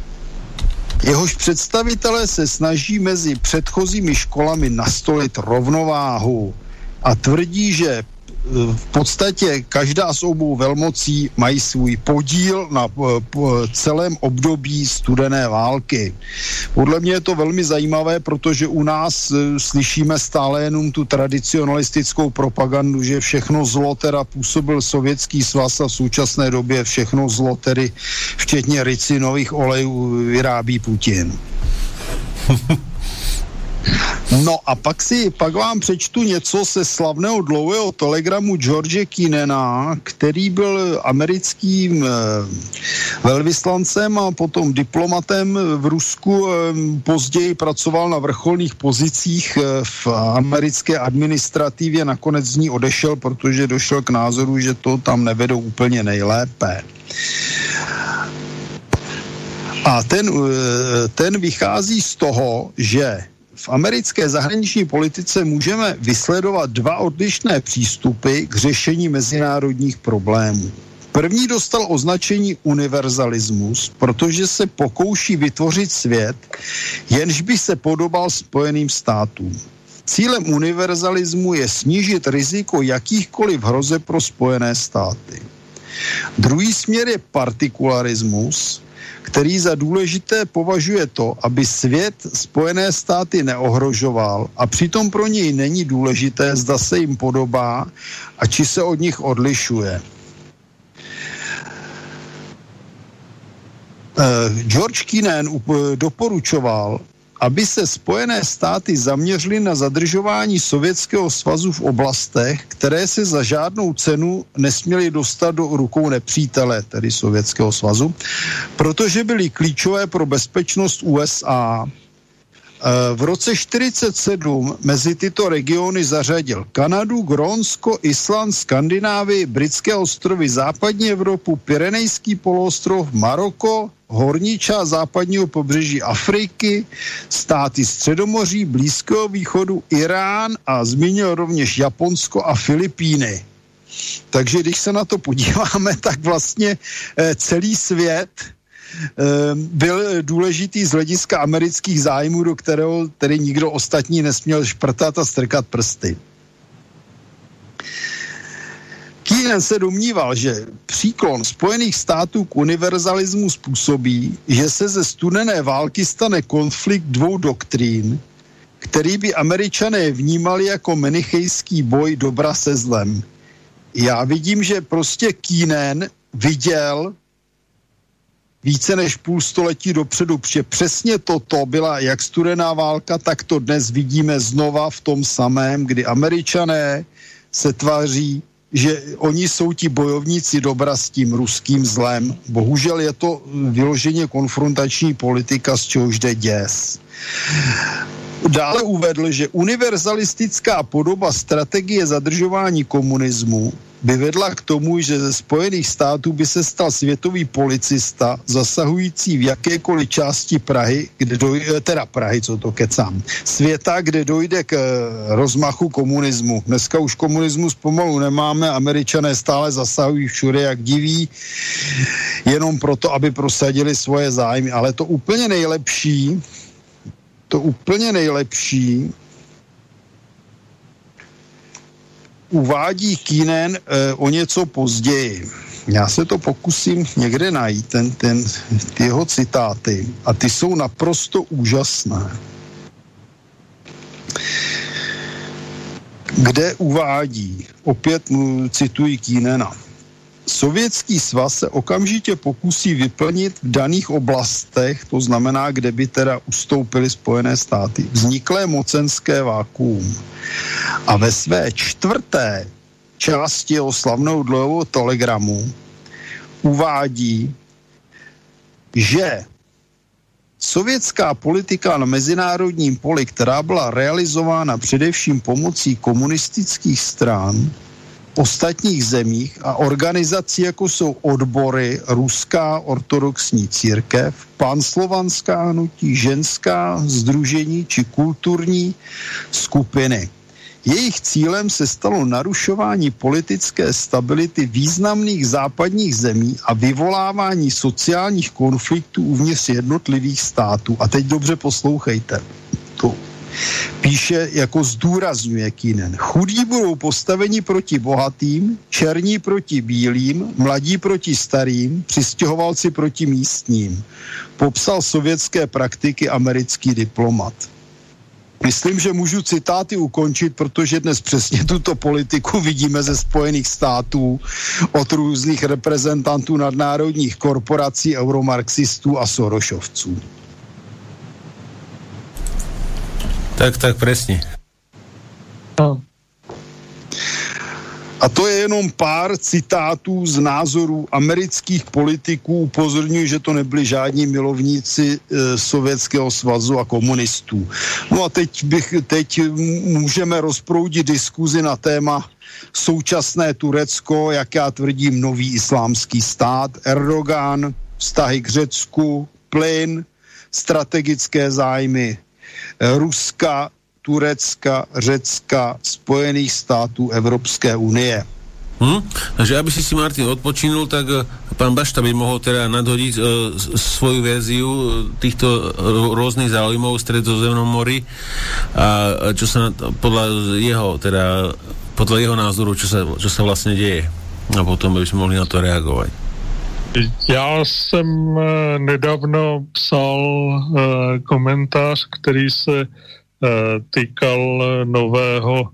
Jehož představitelé se snaží mezi předchozími školami nastolit rovnováhu a tvrdí, že v podstatě každá z obou velmocí mají svůj podíl na eh, celém období studené války. Podle mě je to velmi zajímavé, protože u nás eh, slyšíme stále jenom tu tradicionalistickou propagandu, že všechno zlo teda působil sovětský svaz a v současné době všechno zlo tedy včetně ricinových olejů vyrábí Putin. No a pak si, pak vám přečtu něco se slavného dlouhého telegramu George Kinena, který byl americkým eh, velvyslancem a potom diplomatem v Rusku. Eh, později pracoval na vrcholných pozicích eh, v americké administrativě, nakonec z ní odešel, protože došel k názoru, že to tam nevedou úplně nejlépe. A ten, ten vychází z toho, že v americké zahraniční politice můžeme vysledovat dva odlišné přístupy k řešení mezinárodních problémů. První dostal označení univerzalismus, protože se pokouší vytvořit svět, jenž by se podobal Spojeným státům. Cílem univerzalismu je snížit riziko jakýchkoliv hroze pro Spojené státy. Druhý směr je partikularismus, který za důležité považuje to, aby svět Spojené státy neohrožoval a přitom pro něj není důležité, zda se jim podobá a či se od nich odlišuje. Eh, George Kinen doporučoval, aby se Spojené státy zaměřily na zadržování Sovětského svazu v oblastech, které se za žádnou cenu nesměly dostat do rukou nepřítele, tedy Sovětského svazu, protože byly klíčové pro bezpečnost USA. V roce 47 mezi tyto regiony zařadil Kanadu, Grónsko, Island, Skandinávii, Britské ostrovy, západní Evropu, Pyrenejský poloostrov, Maroko, horní část západního pobřeží Afriky, státy Středomoří, Blízkého východu, Irán a zmínil rovněž Japonsko a Filipíny. Takže když se na to podíváme, tak vlastně eh, celý svět byl důležitý z hlediska amerických zájmů, do kterého tedy nikdo ostatní nesměl šprtat a strkat prsty. Keenan se domníval, že příklon Spojených států k univerzalismu způsobí, že se ze studené války stane konflikt dvou doktrín, který by američané vnímali jako menichejský boj dobra se zlem. Já vidím, že prostě Keenan viděl více než půl století dopředu, protože přesně toto byla jak studená válka, tak to dnes vidíme znova v tom samém, kdy američané se tváří, že oni jsou ti bojovníci dobra s tím ruským zlem. Bohužel je to vyloženě konfrontační politika, z čehož jde děs. Dále uvedl, že univerzalistická podoba strategie zadržování komunismu by vedla k tomu, že ze Spojených států by se stal světový policista zasahující v jakékoliv části Prahy, kde dojde, teda Prahy, co to kecám, světa, kde dojde k eh, rozmachu komunismu. Dneska už komunismus pomalu nemáme, američané stále zasahují všude, jak diví, jenom proto, aby prosadili svoje zájmy. Ale to úplně nejlepší, to úplně nejlepší uvádí Kínen e, o něco později. Já se to pokusím někde najít, ten, ten, ty jeho citáty. A ty jsou naprosto úžasné. Kde uvádí, opět cituji Kínena, Sovětský svaz se okamžitě pokusí vyplnit v daných oblastech, to znamená, kde by teda ustoupily Spojené státy, vzniklé mocenské vákuum. A ve své čtvrté části jeho slavnou dlouhou telegramu uvádí, že sovětská politika na mezinárodním poli, která byla realizována především pomocí komunistických stran, ostatních zemích a organizací, jako jsou odbory Ruská ortodoxní církev, panslovanská hnutí, ženská združení či kulturní skupiny. Jejich cílem se stalo narušování politické stability významných západních zemí a vyvolávání sociálních konfliktů uvnitř jednotlivých států. A teď dobře poslouchejte. Píše, jako zdůrazňuje Kinen. Chudí budou postaveni proti bohatým, černí proti bílým, mladí proti starým, přistěhovalci proti místním. Popsal sovětské praktiky americký diplomat. Myslím, že můžu citáty ukončit, protože dnes přesně tuto politiku vidíme ze Spojených států od různých reprezentantů nadnárodních korporací, euromarxistů a sorošovců. Tak, tak, presne. No. A to je jenom pár citátů z názorů amerických politiků. Upozorňuji, že to nebyli žádní milovníci e, Sovětského svazu a komunistů. No a teď, bych, teď můžeme rozproudit diskuzi na téma současné Turecko, jak já tvrdím, nový islámský stát, Erdogan, vztahy k Řecku, plyn, strategické zájmy Ruska, Turecka, Řecka, Spojených států Evropské unie. Hmm? Takže aby si si Martin odpočinul, tak eh, pán Bašta by mohol teda nadhodiť uh, svoju verziu eh, týchto rôznych záujmov v stredozemnom mori a čo sa podľa jeho, teda podľa jeho názoru, čo sa, čo sa vlastne deje. A potom by mohli na to reagovať. Já jsem nedávno psal komentář, který se Eh, týkal nového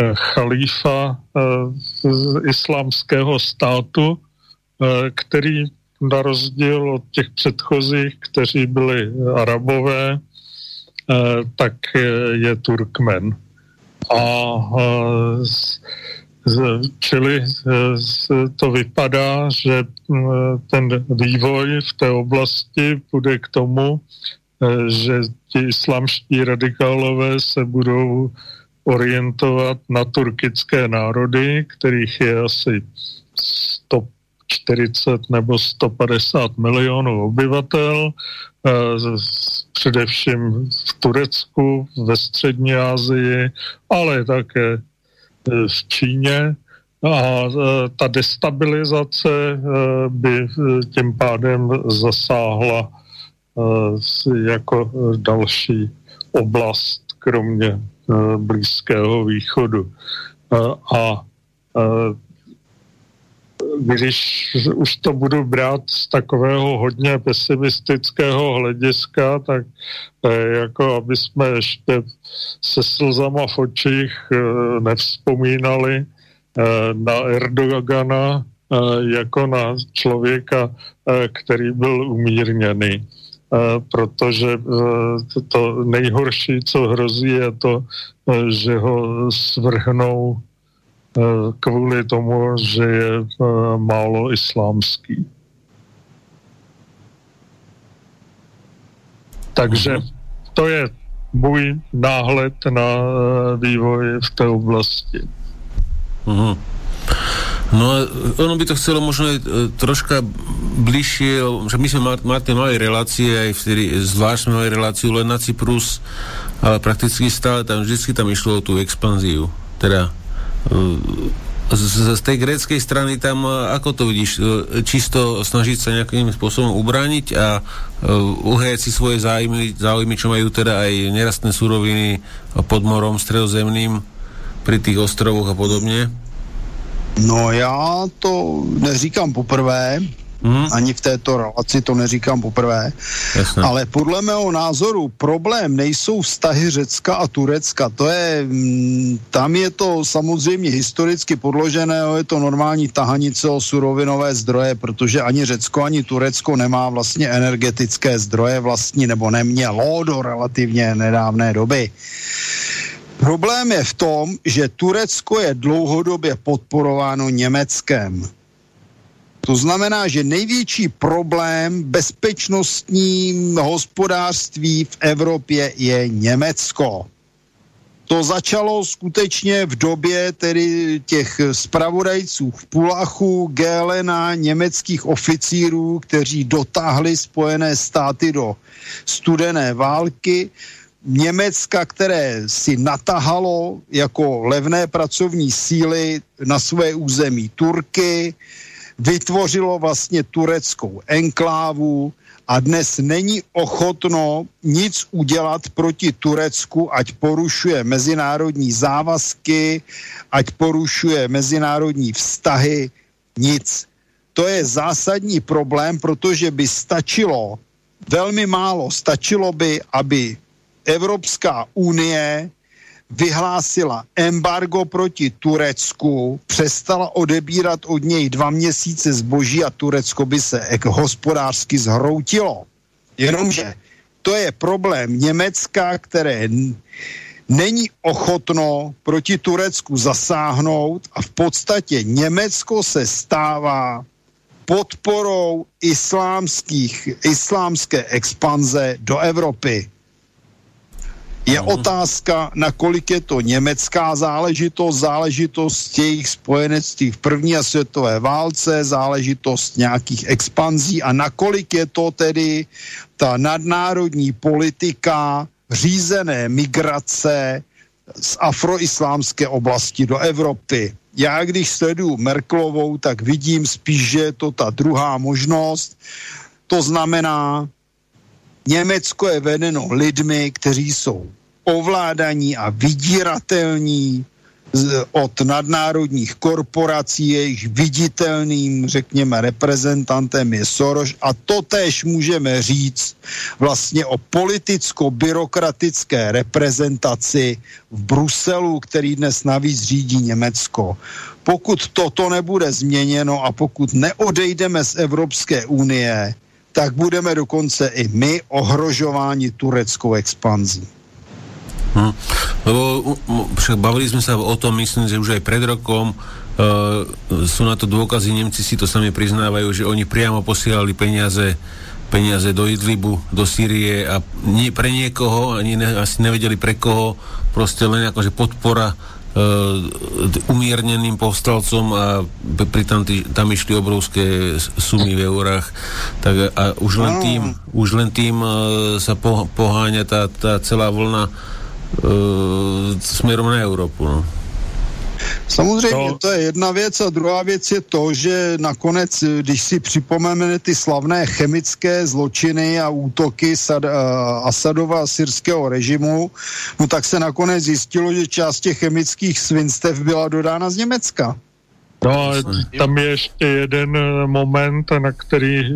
eh, chalífa eh, z islámského státu, který na rozdíl od těch předchozích, kteří byli arabové, tak je Turkmen. A čili to vypadá, že ten vývoj v té oblasti bude k tomu, že ti islamští radikálové se budou orientovat na turkické národy, kterých je asi 140 nebo 150 milionů obyvatel, především v Turecku, ve střední Asii, ale také v Číně a e, ta destabilizace e, by e, tím pádem zasáhla jako další oblast, kromě Blízkého východu. A když už to budu brát z takového hodně pesimistického hlediska, tak jako aby jsme ještě se slzama v očích nevzpomínali Eh, na Erdogana eh, jako na člověka, eh, který byl umírněný. Protože to nejhorší, co hrozí, je to, že ho svrhnou kvůli tomu, že je málo islámský. Takže mhm. to je můj náhled na vývoj v té oblasti. Uh-huh. No ono by to chcelo možno aj troška bližšie, že my sme mali, mali relácie aj vtedy, zvlášť mali reláciu len na Cyprus, ale prakticky stále tam, vždycky tam išlo o tú expanziu. Teda z, z tej gréckej strany tam, e, ako to vidíš, čisto snažiť sa nejakým spôsobom ubrániť a uhajať si svoje záujmy, záujmy, čo majú teda aj nerastné suroviny pod morom stredozemným, pri tých ostrovoch a podobně? No já to neříkám poprvé, Hmm. Ani v této relaci to neříkám poprvé. Jasne. Ale podle mého názoru problém nejsou vztahy Řecka a Turecka. To je, mm, tam je to samozřejmě historicky podložené, je to normální tahanice o surovinové zdroje, protože ani Řecko, ani Turecko nemá vlastně energetické zdroje vlastní, nebo nemělo do relativně nedávné doby. Problém je v tom, že Turecko je dlouhodobě podporováno Německem. To znamená, že největší problém bezpečnostním hospodářství v Evropě je Německo. To začalo skutečně v době tedy těch spravodajců v Pulachu, Gélena, německých oficírů, kteří dotáhli Spojené státy do studené války Německa, které si natahalo jako levné pracovní síly na své území Turky, vytvořilo vlastně tureckou enklávu a dnes není ochotno nic udělat proti Turecku, ať porušuje mezinárodní závazky, ať porušuje mezinárodní vztahy, nic. To je zásadní problém, protože by stačilo, velmi málo, stačilo by, aby Evropská unie vyhlásila embargo proti Turecku, přestala odebírat od něj dva měsíce zboží a Turecko by se hospodářsky zhroutilo. Jenomže to je problém Německa, které není ochotno proti Turecku zasáhnout a v podstatě Německo se stává podporou islámských, islámské expanze do Evropy. Je no. otázka, nakolik je to německá záležitost, záležitost jejich spojenectví v první a světové válce, záležitost nějakých expanzí a nakolik je to tedy ta nadnárodní politika řízené migrace z afroislámské oblasti do Evropy. Já, když sleduju Merklovou, tak vidím spíš, že je to ta druhá možnost. To znamená, Německo je vedeno lidmi, kteří jsou ovládaní a vydíratelní od nadnárodních korporací, jejich viditelným, řekněme, reprezentantem je Soros a to tež můžeme říct vlastně o politicko-byrokratické reprezentaci v Bruselu, který dnes navíc řídí Německo. Pokud toto nebude změněno a pokud neodejdeme z Evropské unie, tak budeme dokonce i my ohrožováni tureckou expanzí. Hm. Lebo bavili sme sa o tom, myslím, že už aj pred rokom uh, na to dôkazy, Nemci si to sami priznávajú, že oni priamo posielali peniaze peniaze do Idlibu, do Sýrie a nie, pre niekoho, ani ne, asi nevedeli pre koho, proste len akože podpora uh, umierneným povstalcom a pritom tý, tam išli obrovské sumy v eurách. Tak a už len tým, už len tým uh, sa po, poháňa tá, tá celá vlna uh, smerom na Európu. No. Samozřejmě, to... to je jedna věc a druhá věc je to, že nakonec, když si připomeneme ty slavné chemické zločiny a útoky Sad, uh, Asadova a syrského režimu, no tak se nakonec zjistilo, že část těch chemických svinstev byla dodána z Německa. No, tam je ještě jeden eh, moment, na který e,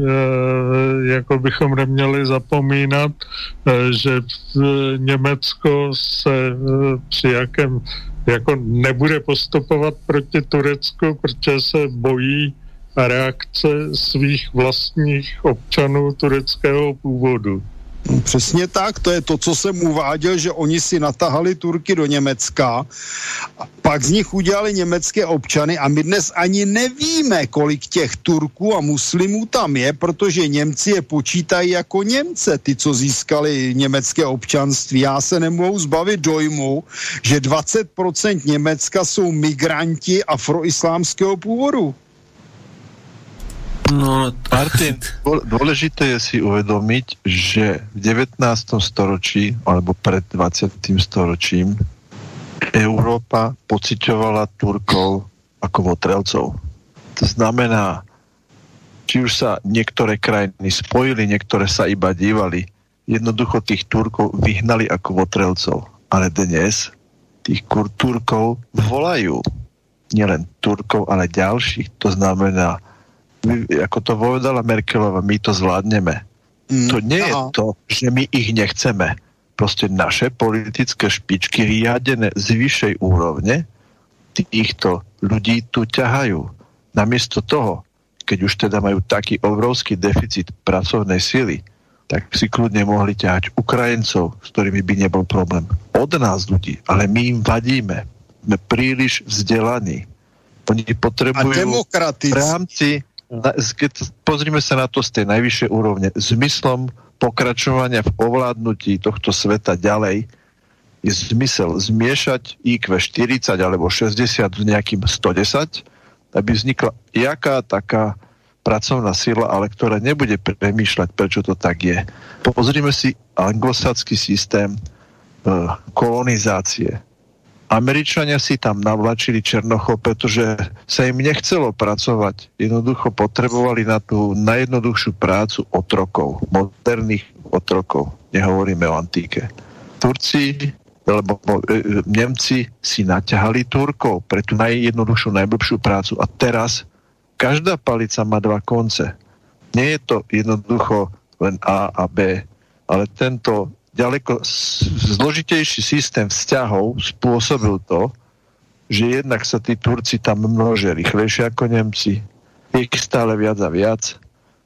jako bychom neměli zapomínat, e, že v Německo se e, při jakém jako nebude postupovat proti Turecku, protože se bojí reakce svých vlastních občanů tureckého původu. Přesně tak, to je to, co jsem uváděl, že oni si natahali Turky do Německa, pak z nich udělali německé občany a my dnes ani nevíme, kolik těch Turků a muslimů tam je, protože Němci je počítají jako Němce, ty, co získali německé občanství. Já se nemohu zbavit dojmu, že 20% Německa jsou migranti afroislámského původu. No, Martin, dôležité je si uvedomiť, že v 19. storočí alebo pred 20. storočím Európa pocitovala Turkov ako votrelcov. To znamená, či už sa niektoré krajiny spojili, niektoré sa iba dívali, jednoducho tých Turkov vyhnali ako votrelcov. Ale dnes tých Turkov volajú nielen Turkov, ale ďalších. To znamená my, ako to povedala Merkelová, my to zvládneme. Mm, to nie aha. je to, že my ich nechceme. Proste naše politické špičky riadené z vyššej úrovne týchto ľudí tu ťahajú. Namiesto toho, keď už teda majú taký obrovský deficit pracovnej sily, tak si kľudne mohli ťahať Ukrajincov, s ktorými by nebol problém. Od nás ľudí, ale my im vadíme. Sme príliš vzdelaní. Oni potrebujú v rámci keď pozrime sa na to z tej najvyššej úrovne, zmyslom pokračovania v ovládnutí tohto sveta ďalej je zmysel zmiešať IQ 40 alebo 60 s nejakým 110, aby vznikla jaká taká pracovná sila, ale ktorá nebude premýšľať, prečo to tak je. Pozrime si anglosacký systém e, kolonizácie Američania si tam navlačili Černochov, pretože sa im nechcelo pracovať. Jednoducho potrebovali na tú najjednoduchšiu prácu otrokov, moderných otrokov. Nehovoríme o antíke. Turci, alebo e, Nemci si naťahali Turkov pre tú najjednoduchšiu, najblbšiu prácu. A teraz každá palica má dva konce. Nie je to jednoducho len A a B, ale tento ďaleko zložitejší systém vzťahov spôsobil to, že jednak sa tí Turci tam množia rýchlejšie ako Nemci, ich stále viac a viac.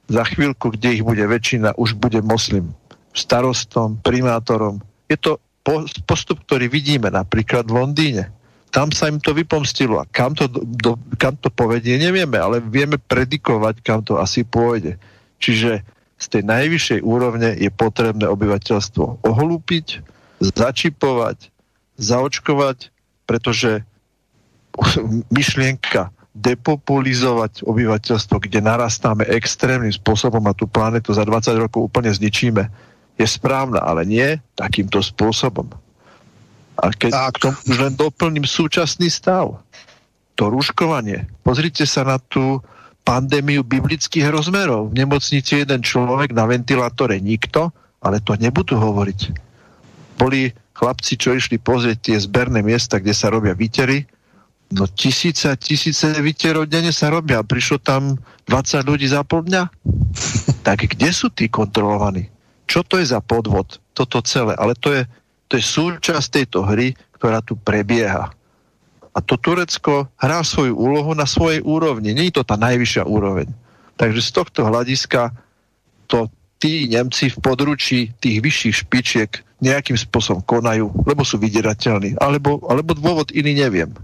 Za chvíľku, kde ich bude väčšina, už bude moslim starostom, primátorom. Je to postup, ktorý vidíme napríklad v Londýne. Tam sa im to vypomstilo a kam to, do, kam to povedie, nevieme, ale vieme predikovať, kam to asi pôjde. Čiže z tej najvyššej úrovne je potrebné obyvateľstvo ohlúpiť, začipovať, zaočkovať, pretože myšlienka depopulizovať obyvateľstvo, kde narastáme extrémnym spôsobom a tú planetu za 20 rokov úplne zničíme, je správna, ale nie takýmto spôsobom. A keď tak. k tomu už len doplním súčasný stav, to ruškovanie. Pozrite sa na tú pandémiu biblických rozmerov. V nemocnici jeden človek, na ventilátore nikto, ale to nebudú hovoriť. Boli chlapci, čo išli pozrieť tie zberné miesta, kde sa robia výtery, no tisíce a tisíce výterov denne sa robia. Prišlo tam 20 ľudí za pol dňa. Tak kde sú tí kontrolovaní? Čo to je za podvod? Toto celé. Ale to je, to je súčasť tejto hry, ktorá tu prebieha. A to Turecko hrá svoju úlohu na svojej úrovni. Je to tá najvyššia úroveň. Takže z tohto hľadiska to tí Nemci v područí tých vyšších špičiek nejakým spôsobom konajú, lebo sú vydierateľní. Alebo, alebo dôvod iný neviem.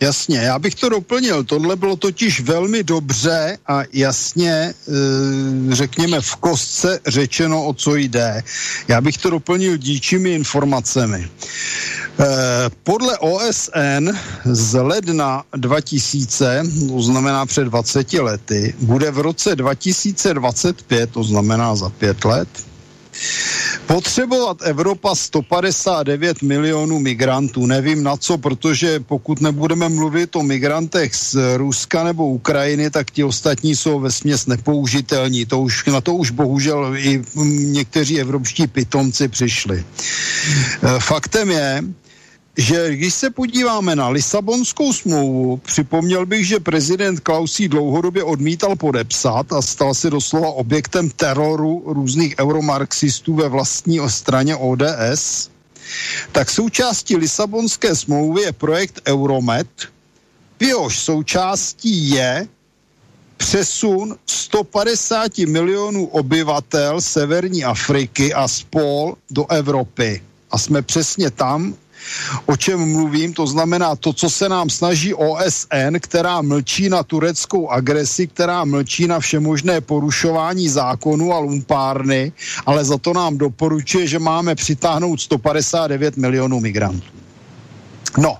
Jasně, já bych to doplnil. Tohle bylo totiž velmi dobře a jasně, e, řekněme, v kostce řečeno, o co jde. Já bych to doplnil díčími informacemi. E, podle OSN z ledna 2000, to znamená před 20 lety, bude v roce 2025, to znamená za pět let, Potřebovat Evropa 159 milionů migrantů, nevím na co, protože pokud nebudeme mluvit o migrantech z Ruska nebo Ukrajiny, tak ti ostatní jsou ve směs nepoužitelní. To už, na to už bohužel i někteří evropští pitomci přišli. E, faktem je, že když se podíváme na Lisabonskou smlouvu, připomněl bych, že prezident Klausí dlouhodobě odmítal podepsat a stal se doslova objektem teroru různých euromarxistů ve vlastní straně ODS, tak součástí Lisabonské smlouvy je projekt Euromed, v jehož součástí je přesun 150 milionů obyvatel Severní Afriky a spol do Evropy. A jsme přesně tam, o čem mluvím, to znamená to, co se nám snaží OSN, která mlčí na tureckou agresi, která mlčí na všemožné porušování zákonu a lumpárny, ale za to nám doporučuje, že máme přitáhnout 159 milionů migrantů. No,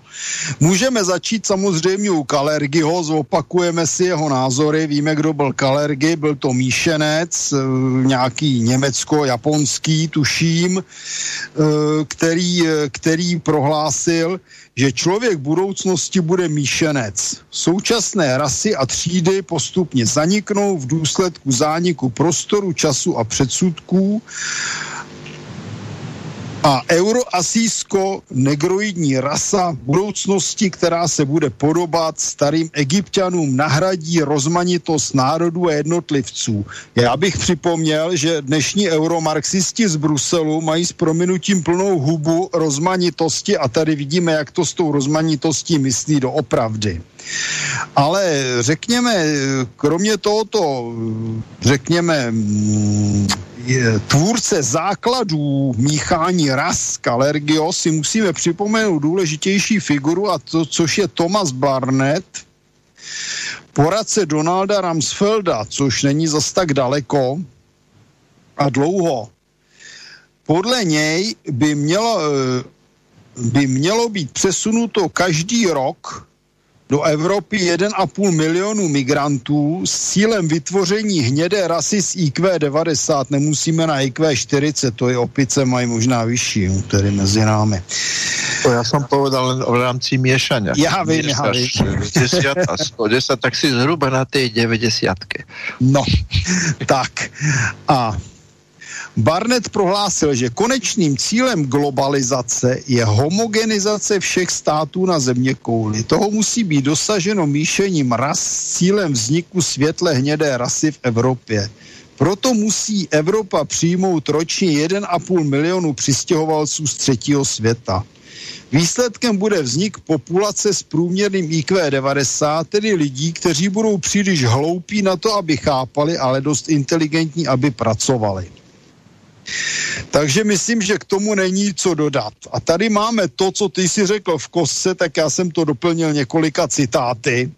můžeme začít samozřejmě u Kalergiho, zopakujeme si jeho názory, víme, kdo byl Kalergy, byl to míšenec, eh, nějaký německo-japonský, tuším, eh, který, eh, který prohlásil, že člověk budoucnosti bude míšenec. Současné rasy a třídy postupně zaniknou v důsledku zániku prostoru, času a předsudků a euroasijsko-negroidní rasa budoucnosti, která se bude podobat starým egyptianům, nahradí rozmanitost národů a jednotlivců. Já bych připomněl, že dnešní euromarxisti z Bruselu mají s prominutím plnou hubu rozmanitosti a tady vidíme, jak to s tou rozmanitostí myslí do opravdy. Ale řekněme, kromě tohoto, řekněme, mm, tvůrce základů míchání ras Kalergio si musíme připomenout důležitější figuru a to, což je Thomas Barnett, poradce Donalda Ramsfelda, což není zas tak daleko a dlouho. Podle něj by mělo, eh, by mělo být přesunuto každý rok do Evropy 1,5 milionu migrantů s cílem vytvoření hnědé rasy z IQ 90. Nemusíme na IQ 40, to je opice, mají možná vyšší, tedy mezi námi. To já jsem povedal v rámci měšania. Já vím, já vím. 10 a 110, tak si zhruba na té 90. No, tak. A Barnett prohlásil, že konečným cílem globalizace je homogenizace všech států na země kouli. Toho musí být dosaženo míšením ras s cílem vzniku světle hnědé rasy v Evropě. Proto musí Evropa přijmout ročně 1,5 milionu přistěhovalců z třetího světa. Výsledkem bude vznik populace s průměrným IQ 90, tedy lidí, kteří budou příliš hloupí na to, aby chápali, ale dost inteligentní, aby pracovali. Takže myslím, že k tomu není co dodat. A tady máme to, co ty si řekl v kostce, tak já jsem to doplnil několika citáty.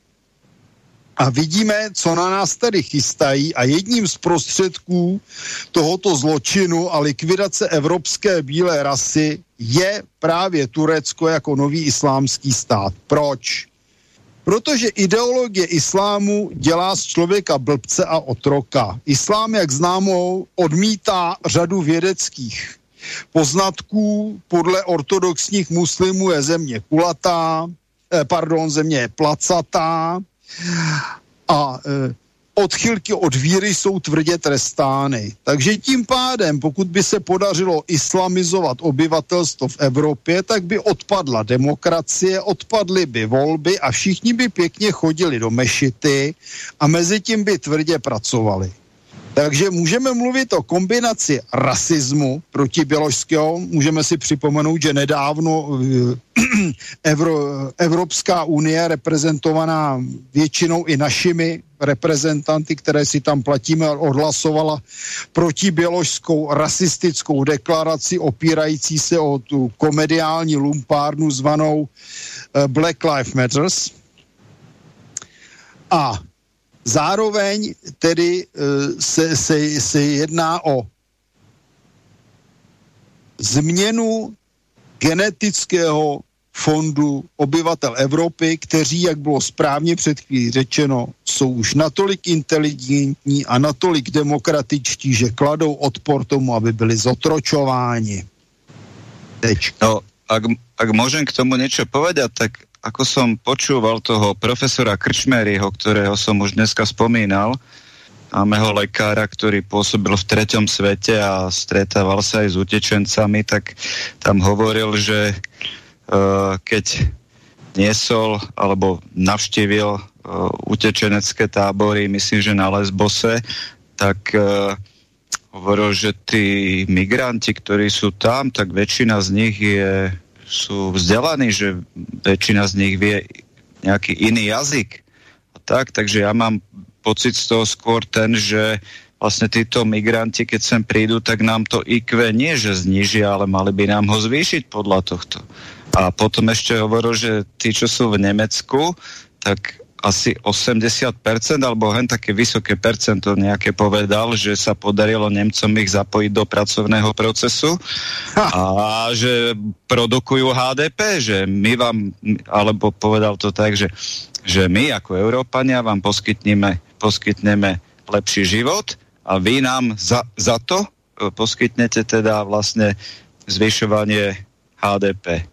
A vidíme, co na nás tady chystají a jedním z prostředků tohoto zločinu a likvidace evropské bílé rasy je právě Turecko jako nový islámský stát. Proč? Protože ideologie islámu dělá z člověka blbce a otroka. Islám, jak známo, odmítá řadu vědeckých poznatků. Podle ortodoxních muslimů je země kulatá, eh, pardon, země je placatá a eh, odchylky od víry jsou tvrdě trestány. Takže tím pádem, pokud by se podařilo islamizovat obyvatelstvo v Evropě, tak by odpadla demokracie, odpadly by volby a všichni by pěkně chodili do mešity a mezi tím by tvrdě pracovali. Takže můžeme mluvit o kombinaci rasismu proti běložského. Můžeme si připomenout, že nedávno eh, Evro, Evropská unie, reprezentovaná většinou i našimi reprezentanty, které si tam platíme, odhlasovala proti běložskou rasistickou deklaraci opírající se o tu komediální lumpárnu zvanou eh, Black Lives Matters. A Zároveň tedy e, se, se, se jedná o změnu genetického fondu obyvatel Evropy, kteří, jak bylo správně před chvílí řečeno, jsou už natolik inteligentní a natolik demokratičtí, že kladou odpor tomu, aby byli zotročováni. Tečka. No, ak, ak môžem k tomu niečo povedať, tak ako som počúval toho profesora Krčmeryho, ktorého som už dneska spomínal, máme ho lekára, ktorý pôsobil v treťom svete a stretával sa aj s utečencami, tak tam hovoril, že uh, keď niesol alebo navštívil uh, utečenecké tábory, myslím, že na Lesbose, tak uh, hovoril, že tí migranti, ktorí sú tam, tak väčšina z nich je sú vzdelaní, že väčšina z nich vie nejaký iný jazyk. A tak, takže ja mám pocit z toho skôr ten, že vlastne títo migranti, keď sem prídu, tak nám to IQ nie, že znižia, ale mali by nám ho zvýšiť podľa tohto. A potom ešte hovoril, že tí, čo sú v Nemecku, tak asi 80% alebo hen také vysoké percento nejaké povedal, že sa podarilo Nemcom ich zapojiť do pracovného procesu ha. a že produkujú HDP, že my vám, alebo povedal to tak, že, že my ako Európania vám poskytneme, poskytneme lepší život a vy nám za, za to e, poskytnete teda vlastne zvyšovanie HDP.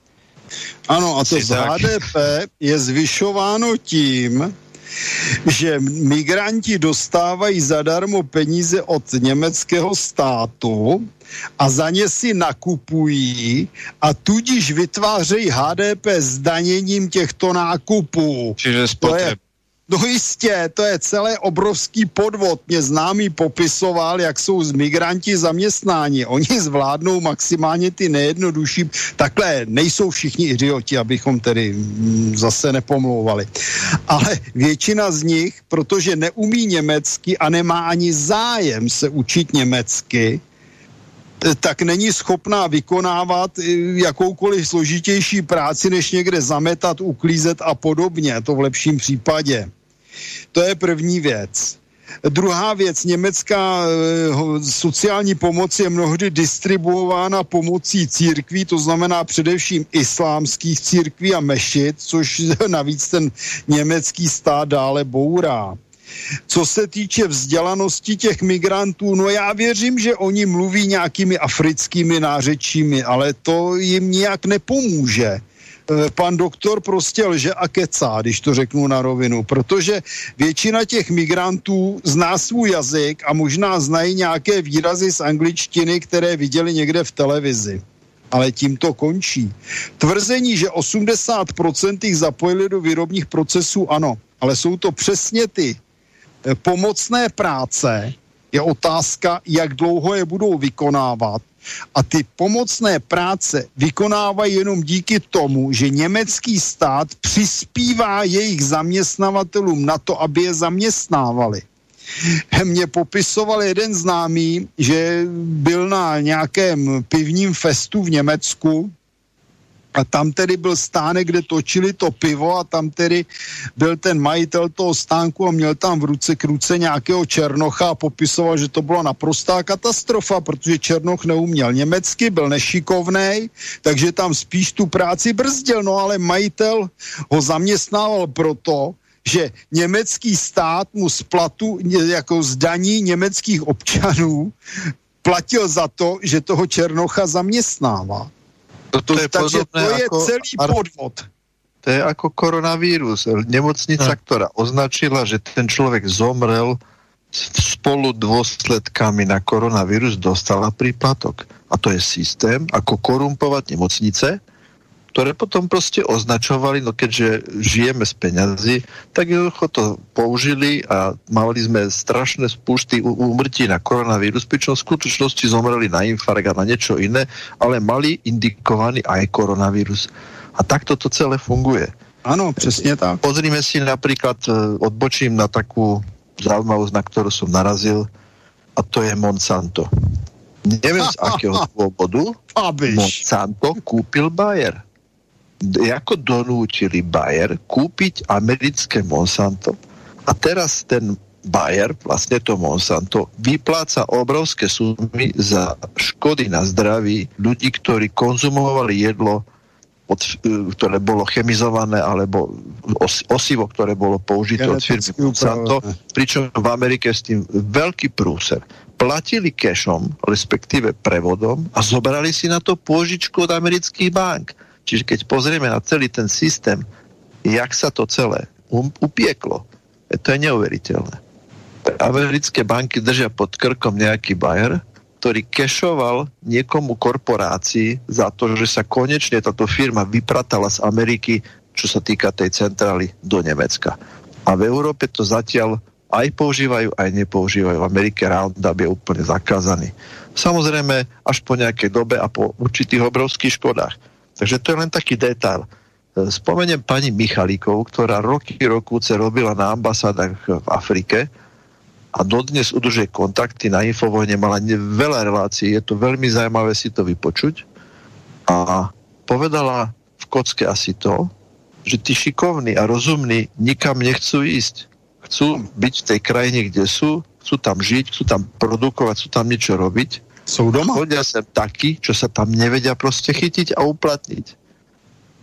Ano, a to z HDP je zvyšováno tím, že migranti dostávají zadarmo peníze od německého státu a za ně si nakupují a tudíž vytvářejí HDP zdaněním těchto nákupů. Čiže. To je No jistě, to je celé obrovský podvod. Mě známý popisoval, jak jsou z migranti zaměstnáni. Oni zvládnou maximálně ty nejjednodušší. Takhle nejsou všichni idioti, abychom tedy mm, zase nepomlouvali. Ale většina z nich, protože neumí německy a nemá ani zájem se učit německy, tak není schopná vykonávat eh, jakoukoliv složitější práci, než někde zametat, uklízet a podobně, to v lepším případě. To je první věc. Druhá věc, německá e, sociální pomoc je mnohdy distribuována pomocí církví, to znamená především islámských církví a mešit, což navíc ten německý stát dále bourá. Co se týče vzdělanosti těch migrantů, no já věřím, že oni mluví nějakými africkými nářečími, ale to jim nijak nepomůže. Eh, pan doktor prostě lže a kecá, když to řeknu na rovinu, protože většina těch migrantů zná svůj jazyk a možná znají nějaké výrazy z angličtiny, které viděli někde v televizi. Ale tím to končí. Tvrzení, že 80% jich zapojili do výrobních procesů, ano, ale jsou to přesně ty eh, pomocné práce, je otázka, jak dlouho je budou vykonávat a ty pomocné práce vykonávají jenom díky tomu, že německý stát přispívá jejich zaměstnavatelům na to, aby je zaměstnávali. Mě popisoval jeden známý, že byl na nějakém pivním festu v Německu a tam tedy byl stánek, kde točili to pivo a tam tedy byl ten majitel toho stánku a měl tam v ruce k ruce nějakého Černocha a popisoval, že to byla naprostá katastrofa, protože Černoch neuměl německy, byl nešikovný, takže tam spíš tu práci brzdil, no ale majitel ho zaměstnával proto, že německý stát mu z platu, jako z daní německých občanů platil za to, že toho Černocha zaměstnává. To, to, je takže to je ako, celý podvod. To je ako koronavírus. Nemocnica, hm. ktorá označila, že ten človek zomrel spolu dôsledkami na koronavírus dostala príplatok. A to je systém, ako korumpovať nemocnice. Ktoré potom proste označovali, no keďže žijeme z peňazí, tak jednoducho to použili a mali sme strašné spúšty úmrtí na koronavírus, pričom v skutočnosti zomreli na infarkt a na niečo iné, ale mali indikovaný aj koronavírus. A takto to celé funguje. Ano, přesně tak. Pozrime si napríklad, e, odbočím na takú zaujímavosť, na ktorú som narazil, a to je Monsanto. Neviem z akého dôvodu Monsanto kúpil Bayer. Jako donútili Bayer kúpiť americké Monsanto a teraz ten Bayer, vlastne to Monsanto, vypláca obrovské sumy za škody na zdraví ľudí, ktorí konzumovali jedlo od, e, ktoré bolo chemizované alebo os, osivo, ktoré bolo použité od firmy Monsanto, pričom v Amerike s tým veľký prúser. Platili cashom, respektíve prevodom a zobrali si na to pôžičku od amerických bank. Čiže keď pozrieme na celý ten systém, jak sa to celé um, upieklo, to je neuveriteľné. Americké banky držia pod krkom nejaký Bayer, ktorý kešoval niekomu korporácii za to, že sa konečne táto firma vypratala z Ameriky, čo sa týka tej centrály do Nemecka. A v Európe to zatiaľ aj používajú, aj nepoužívajú. V Amerike Roundup je úplne zakázaný. Samozrejme až po nejakej dobe a po určitých obrovských škodách. Takže to je len taký detail. Spomeniem pani Michalíkov, ktorá roky, rokúce robila na ambasádach v Afrike a dodnes udržuje kontakty na Infovojne, mala veľa relácií, je to veľmi zaujímavé si to vypočuť a povedala v kocke asi to, že tí šikovní a rozumní nikam nechcú ísť. Chcú byť v tej krajine, kde sú, chcú tam žiť, chcú tam produkovať, chcú tam niečo robiť. Sú doma? Chodia sem takí, čo sa tam nevedia proste chytiť a uplatniť.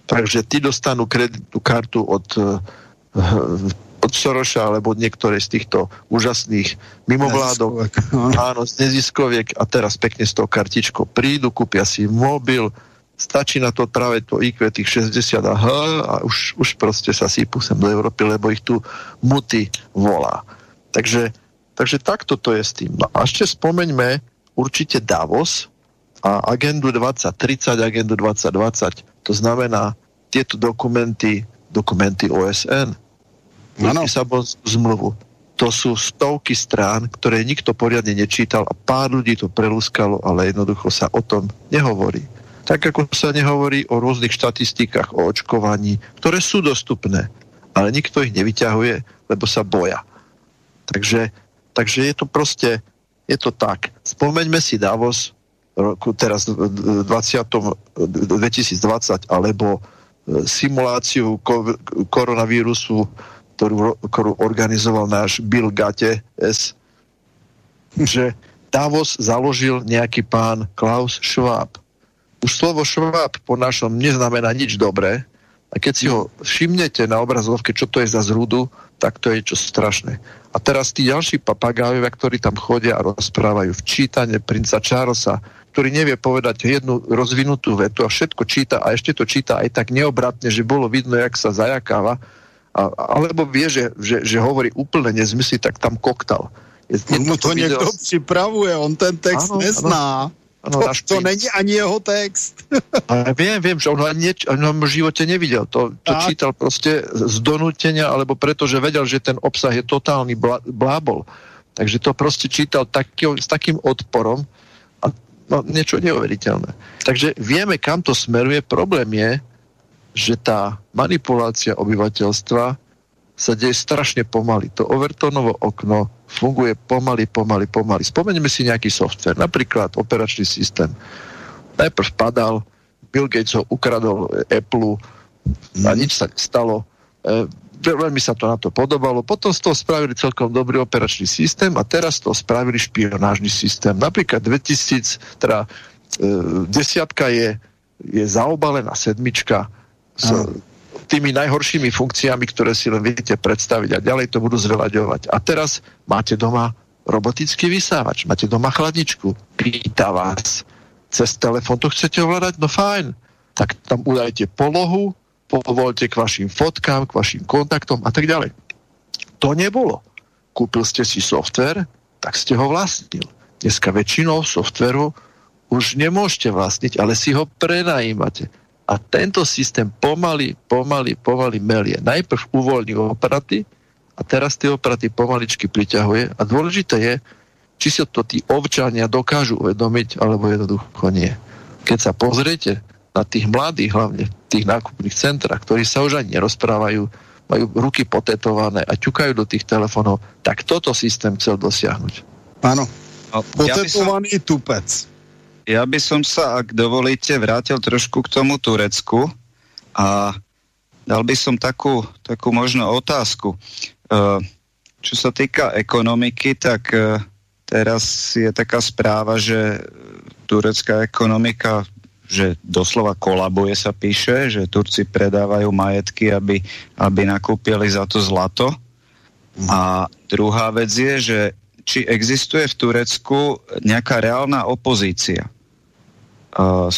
Takže ty dostanú kreditnú kartu od eh, od Soroša alebo od niektorej z týchto úžasných mimovládok. Áno, z neziskoviek a teraz pekne s tou kartičkou prídu, kúpia si mobil, stačí na to práve to IQ tých 60 a, a už, už proste sa sípu sem do Európy, lebo ich tu muty volá. Takže, takže takto to je s tým. No a ešte spomeňme určite Davos a agendu 2030, agendu 2020. To znamená tieto dokumenty, dokumenty OSN, Lisabon zmluvu. To sú stovky strán, ktoré nikto poriadne nečítal a pár ľudí to prelúskalo, ale jednoducho sa o tom nehovorí. Tak ako sa nehovorí o rôznych štatistikách o očkovaní, ktoré sú dostupné, ale nikto ich nevyťahuje, lebo sa boja. Takže, takže je to proste, je to tak. Spomeňme si Davos roku teraz 20, 2020 alebo e, simuláciu koronavírusu ktorú, ktorú organizoval náš Bill S, že Davos založil nejaký pán Klaus Schwab. Už slovo Schwab po našom neznamená nič dobré, a keď si ho všimnete na obrazovke, čo to je za zrúdu, tak to je čo strašné. A teraz tí ďalší papagávia, ktorí tam chodia a rozprávajú v čítane princa Charlesa, ktorý nevie povedať jednu rozvinutú vetu a všetko číta a ešte to číta aj tak neobratne, že bolo vidno, jak sa zajakáva, a, alebo vie, že, že, že hovorí úplne nezmysly, tak tam koktal. Je, je no to, to video... někdo připravuje, on ten text ano, nezná. Ano, to, to není ani jeho text. Ale viem, viem, že on ho ani v živote nevidel. To, to čítal proste z donútenia, alebo preto, že vedel, že ten obsah je totálny blá, blábol. Takže to proste čítal taký, s takým odporom a no, niečo neuveriteľné. Takže vieme, kam to smeruje. Problém je, že tá manipulácia obyvateľstva sa deje strašne pomaly. To Overtonovo okno funguje pomaly, pomaly, pomaly. Spomeňme si nejaký software, napríklad operačný systém. Najprv padal, Bill Gates ho ukradol Apple a mhm. nič sa nestalo. E, veľmi sa to na to podobalo. Potom z toho spravili celkom dobrý operačný systém a teraz to spravili špionážny systém. Napríklad 2000, teda e, desiatka je, je zaobalená sedmička, s tými najhoršími funkciami, ktoré si len viete predstaviť a ďalej to budú zveľaďovať. A teraz máte doma robotický vysávač, máte doma chladničku, pýta vás, cez telefón to chcete ovládať? No fajn. Tak tam udajte polohu, povolte k vašim fotkám, k vašim kontaktom a tak ďalej. To nebolo. Kúpil ste si software, tak ste ho vlastnil. Dneska väčšinou softveru už nemôžete vlastniť, ale si ho prenajímate A tento systém pomaly, pomaly, pomaly melie. Najprv uvoľní opraty a teraz tie opraty pomaličky priťahuje a dôležité je, či si to tí občania dokážu uvedomiť, alebo jednoducho nie. Keď sa pozriete na tých mladých, hlavne v tých nákupných centrách, ktorí sa už ani nerozprávajú, majú ruky potetované a ťukajú do tých telefónov, tak toto systém chcel dosiahnuť. Áno. Potetovaný ja som, tupec. Ja by som sa, ak dovolíte, vrátil trošku k tomu Turecku a dal by som takú, takú možno otázku. E, čo sa týka ekonomiky, tak e, teraz je taká správa, že turecká ekonomika že doslova kolabuje sa píše, že Turci predávajú majetky, aby, aby nakúpili za to zlato. A druhá vec je, že či existuje v Turecku nejaká reálna opozícia. Uh,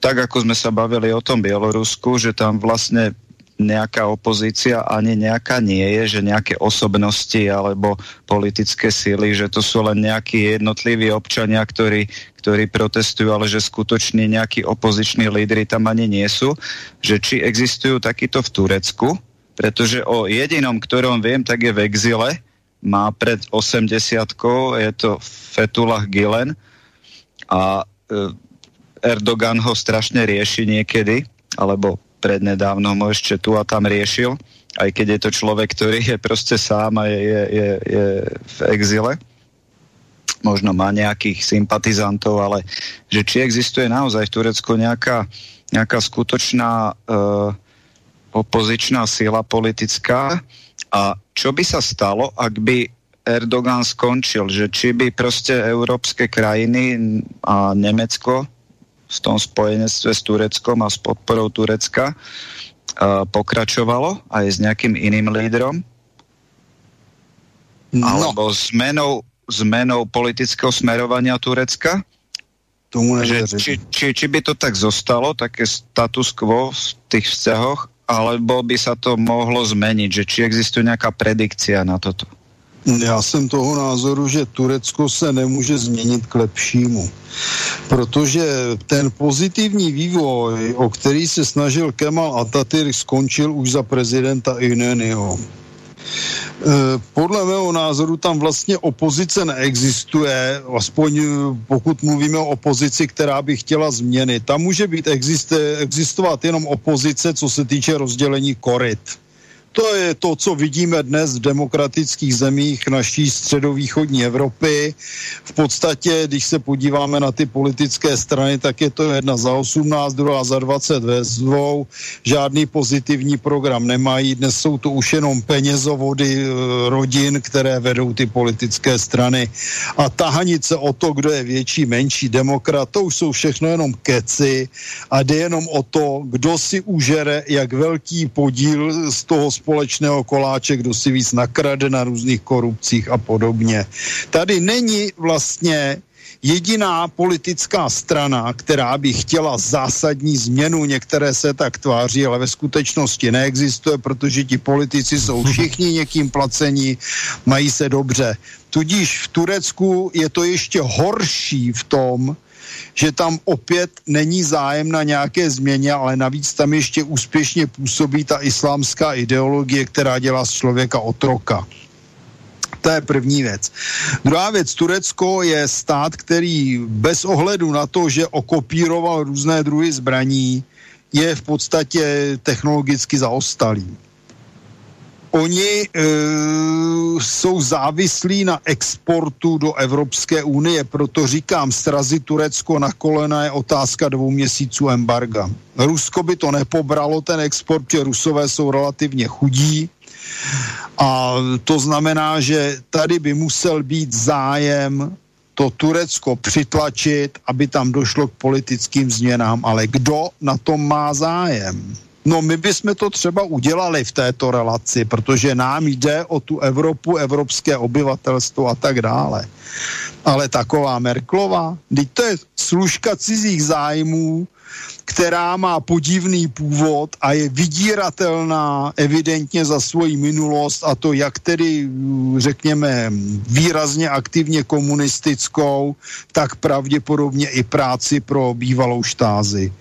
tak ako sme sa bavili o tom Bielorusku, že tam vlastne nejaká opozícia ani nejaká nie je, že nejaké osobnosti alebo politické síly, že to sú len nejakí jednotliví občania, ktorí, ktorí protestujú, ale že skutočne nejakí opoziční lídry tam ani nie sú. Že či existujú takýto v Turecku, pretože o jedinom, ktorom viem, tak je v exile, má pred 80 je to Fetullah Gilen a e, Erdogan ho strašne rieši niekedy, alebo prednedávnom ho ešte tu a tam riešil, aj keď je to človek, ktorý je proste sám a je, je, je, je v exile. Možno má nejakých sympatizantov, ale že či existuje naozaj v Turecku nejaká, nejaká skutočná uh, opozičná sila politická a čo by sa stalo, ak by Erdogan skončil, že či by proste európske krajiny a Nemecko v tom spojenectve s Tureckom a s podporou Turecka uh, pokračovalo aj s nejakým iným lídrom? No. Alebo zmenou, zmenou politického smerovania Turecka? Tomu že, či, či, či by to tak zostalo, také status quo v tých vzťahoch, alebo by sa to mohlo zmeniť, že či existuje nejaká predikcia na toto? Já jsem toho názoru, že Turecko se nemůže změnit k lepšímu, protože ten pozitivní vývoj, o který se snažil Kemal Atatürk, skončil už za prezidenta Ineniho. E, podle mého názoru tam vlastně opozice neexistuje, aspoň e, pokud mluvíme o opozici, která by chtěla změny. Tam může být existovat jenom opozice, co se týče rozdělení koryt to je to, co vidíme dnes v demokratických zemích naší středovýchodní Evropy. V podstatě, když se podíváme na ty politické strany, tak je to jedna za 18, druhá za 20 ve dvou. Žádný pozitivní program nemají. Dnes jsou to už jenom penězovody eh, rodin, které vedou ty politické strany. A tahanice o to, kdo je větší, menší demokrat, to už jsou všechno jenom keci a jde jenom o to, kdo si užere jak velký podíl z toho společného koláče, kdo si víc nakrade na různých korupcích a podobně. Tady není vlastně jediná politická strana, která by chtěla zásadní změnu, některé se tak tváří, ale ve skutečnosti neexistuje, protože ti politici jsou všichni někým placení, mají se dobře. Tudíž v Turecku je to ještě horší v tom, že tam opět není zájem na nějaké změně, ale navíc tam ještě úspěšně působí ta islámská ideologie, která dělá z člověka otroka. To je první věc. Druhá věc, Turecko je stát, který bez ohledu na to, že okopíroval různé druhy zbraní, je v podstatě technologicky zaostalý. Oni e, jsou závislí na exportu do Evropské unie, proto říkám, srazit Turecko na kolena je otázka dvou měsíců embarga. Rusko by to nepobralo, ten export, protože Rusové jsou relativně chudí, a to znamená, že tady by musel být zájem to Turecko přitlačit, aby tam došlo k politickým změnám. Ale kdo na tom má zájem? No my bychom to třeba udělali v této relaci, protože nám jde o tu Evropu, evropské obyvatelstvo a tak dále. Ale taková Merklova, teď to je služka cizích zájmů, která má podivný původ a je vydíratelná evidentně za svoji minulost a to jak tedy, řekněme, výrazně aktivně komunistickou, tak pravděpodobně i práci pro bývalou štázy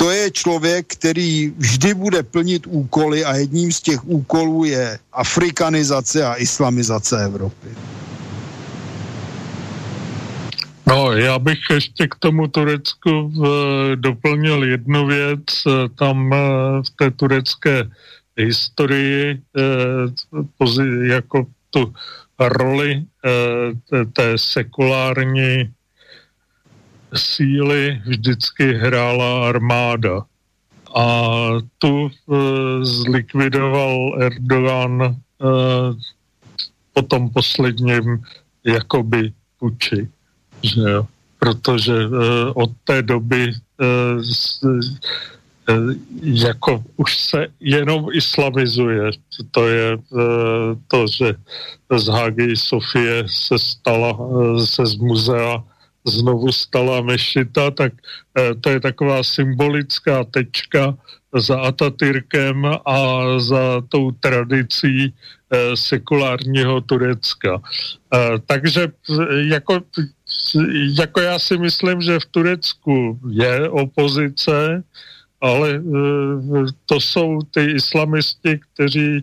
to je člověk, který vždy bude plnit úkoly a jedním z těch úkolů je afrikanizace a islamizace Evropy. No, já bych ještě k tomu Turecku v, doplnil jednu věc. Tam v té turecké historii jako tu roli té sekulární síly vždycky hrála armáda. A tu zlikvidoval Erdogan po tom posledním jakoby puči že jo? protože uh, od té doby uh, s, uh, jako už se jenom islamizuje. To je uh, to, že z Hagy Sofie se stala, uh, se z muzea znovu stala mešita, tak uh, to je taková symbolická tečka za Atatürkem a za tou tradicí sekulárního Turecka. Takže jako jako já si myslím, že v Turecku je opozice, ale to jsou ty islamisti, kteří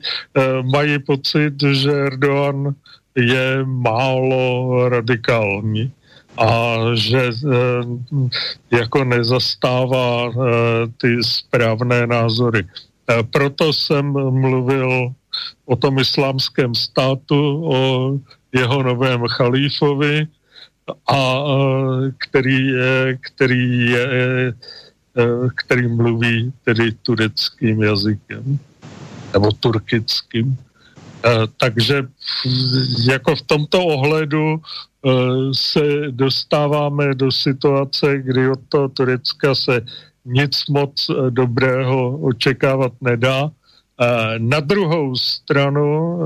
mají pocit, že Erdogan je málo radikální a že e, jako nezastává ty správné názory. Proto jsem mluvil o tom islámském státu, o jeho novém chalífovi, a který, který, je, který mluví tedy tureckým jazykem nebo turkickým. E, takže jako v tomto ohledu e, se dostáváme do situace, kdy od toho Turecka se nic moc dobrého očekávat nedá. Na druhou stranu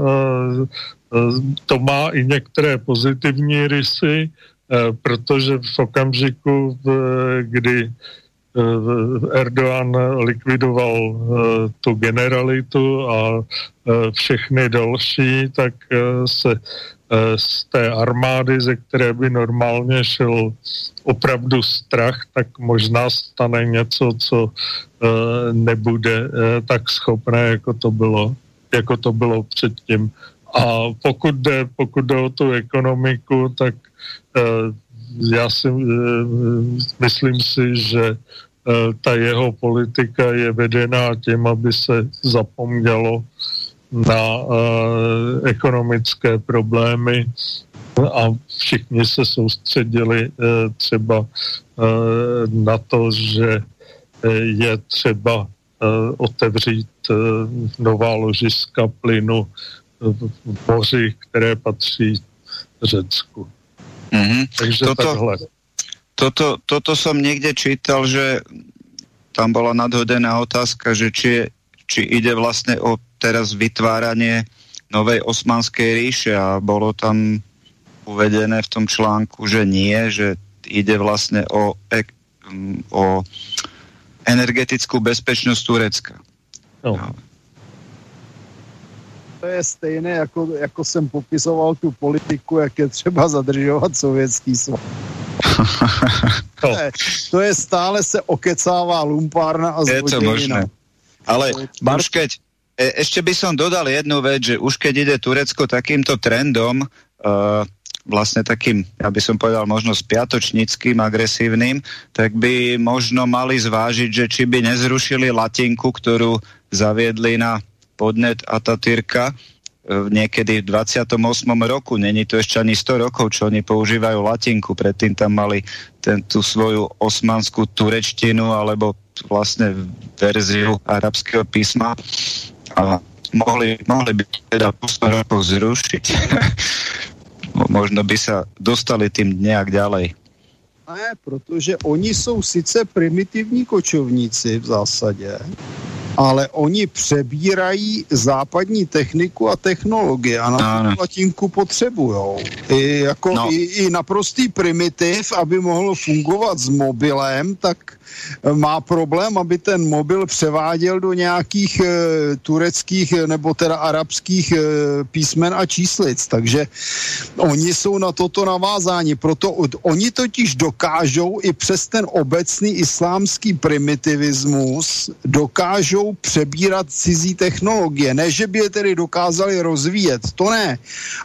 to má i některé pozitivní rysy, Eh, protože v okamžiku, kdy eh, Erdogan likvidoval eh, tu generalitu a všechny další, tak se z té armády, ze které by normálně šel opravdu strach, tak možná stane něco, co nebude tak schopné, jako to bylo, jako to bylo předtím. A pokud jde, pokud jde o tu ekonomiku, tak Eh, já si eh, myslím si, že eh, ta jeho politika je vedená tím, aby se zapomnělo na ekonomické problémy a všichni se soustředili třeba na to, že je třeba otevřít nová ložiska plynu v moři, které patří Řecku. Mm-hmm. Takže toto, takhle. Toto, toto som niekde čítal, že tam bola nadhodená otázka, že či, je, či ide vlastne o teraz vytváranie novej osmanskej ríše a bolo tam uvedené v tom článku, že nie, že ide vlastne o, o energetickú bezpečnosť Turecka. No to je stejné, jako, jako jsem popisoval tu politiku, jak je třeba zadržovat sovětský svaz. to, je, to je stále se okecává lumpárna a Je to možné. Ale Marškeď, e, ešte by som dodal jednu vec, že už keď ide Turecko takýmto trendom, uh, vlastne takým, ja by som povedal možno spiatočnickým, agresívnym, tak by možno mali zvážiť, že či by nezrušili latinku, ktorú zaviedli na podnet Atatürka e, niekedy v 28. roku. Není to ešte ani 100 rokov, čo oni používajú latinku. Predtým tam mali ten, tú svoju osmanskú turečtinu alebo vlastne verziu arabského písma a mohli, mohli by teda po 100 rokoch zrušiť. Možno by sa dostali tým nejak ďalej. Ne, protože oni jsou sice primitivní kočovníci v zásadě, ale oni přebírají západní techniku a technologie a na tu platinku potřebujou. I, jako no. i, i naprostý primitiv, aby mohl fungovat s mobilem, tak má problém, aby ten mobil převáděl do nějakých e, tureckých nebo teda arabských e, písmen a číslic. Takže oni jsou na toto navázáni. Proto oni totiž dokážou i přes ten obecný islámský primitivismus dokážou přebírat cizí technologie. Ne, že by je tedy dokázali rozvíjet, to ne.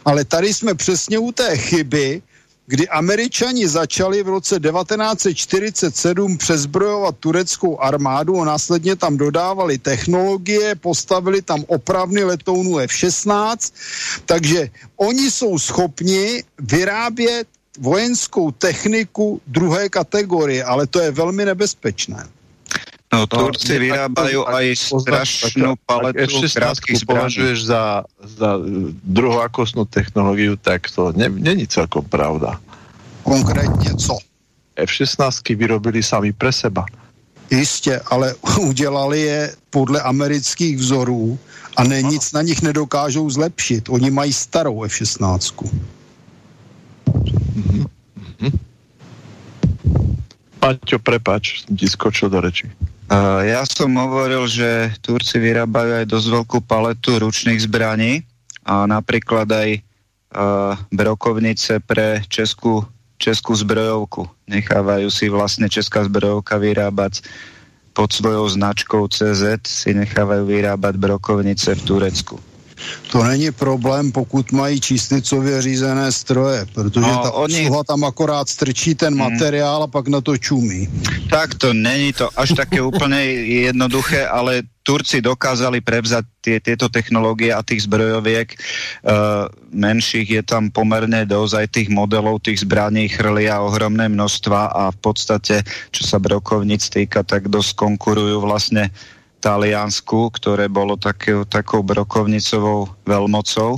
Ale tady jsme přesně u té chyby, kdy američani začali v roce 1947 přezbrojovat tureckou armádu a následně tam dodávali technologie, postavili tam opravny letounů F-16, takže oni jsou schopni vyrábět vojenskou techniku druhé kategorie, ale to je velmi nebezpečné. No, Turci vyrábajú aj strašnú paletu krátkých považuješ za, za druhoakostnú technológiu, tak to ne, není celkom pravda. Konkrétně co? F-16 vyrobili sami pre seba. Jistě, ale udělali je podle amerických vzorů a ne, nic na nich nedokážou zlepšit. Oni mají starou F-16. Mm-hmm. Paťo, prepač, ti skočil do reči. Uh, ja som hovoril, že Turci vyrábajú aj dosť veľkú paletu ručných zbraní a napríklad aj uh, brokovnice pre českú, českú zbrojovku. Nechávajú si vlastne česká zbrojovka vyrábať pod svojou značkou CZ, si nechávajú vyrábať brokovnice v Turecku. To není problém, pokud mají číslicově řízené stroje, protože no, ta oni... tam akorát strčí ten mm. materiál a pak na to čumí. Tak to není to až také úplně jednoduché, ale Turci dokázali prevzať tie, tieto technológie a tých zbrojoviek uh, menších je tam pomerne dosť, aj tých modelov, tých zbraní chrlia ohromné množstva a v podstate, čo sa brokovnic týka, tak dosť konkurujú vlastne Taliansku, ktoré bolo také, takou brokovnicovou veľmocou,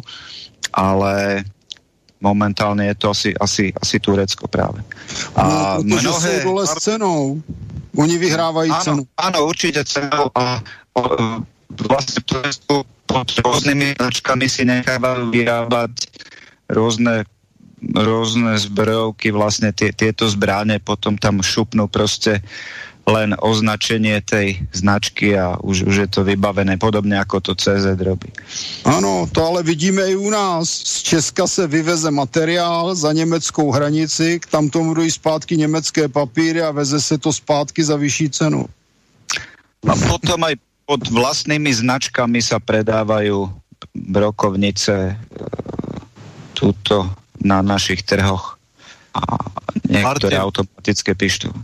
ale momentálne je to asi, asi, asi Turecko práve. A no, mnohé... sú dole s cenou. Oni vyhrávajú áno, cenu. Áno, určite cenou a o, vlastne Turecku pod rôznymi značkami si nechávajú vyrábať rôzne rôzne zbrojovky, vlastne tie, tieto zbráne potom tam šupnú proste len označenie tej značky a už, už je to vybavené podobne ako to CZ robí. Ano, to ale vidíme i u nás. Z Česka se vyveze materiál za německou hranici, k tam tomu dojí zpátky německé papíry a veze se to zpátky za vyšší cenu. A potom aj pod vlastnými značkami sa predávajú brokovnice e, túto na našich trhoch a niektoré Martin. automatické pištole.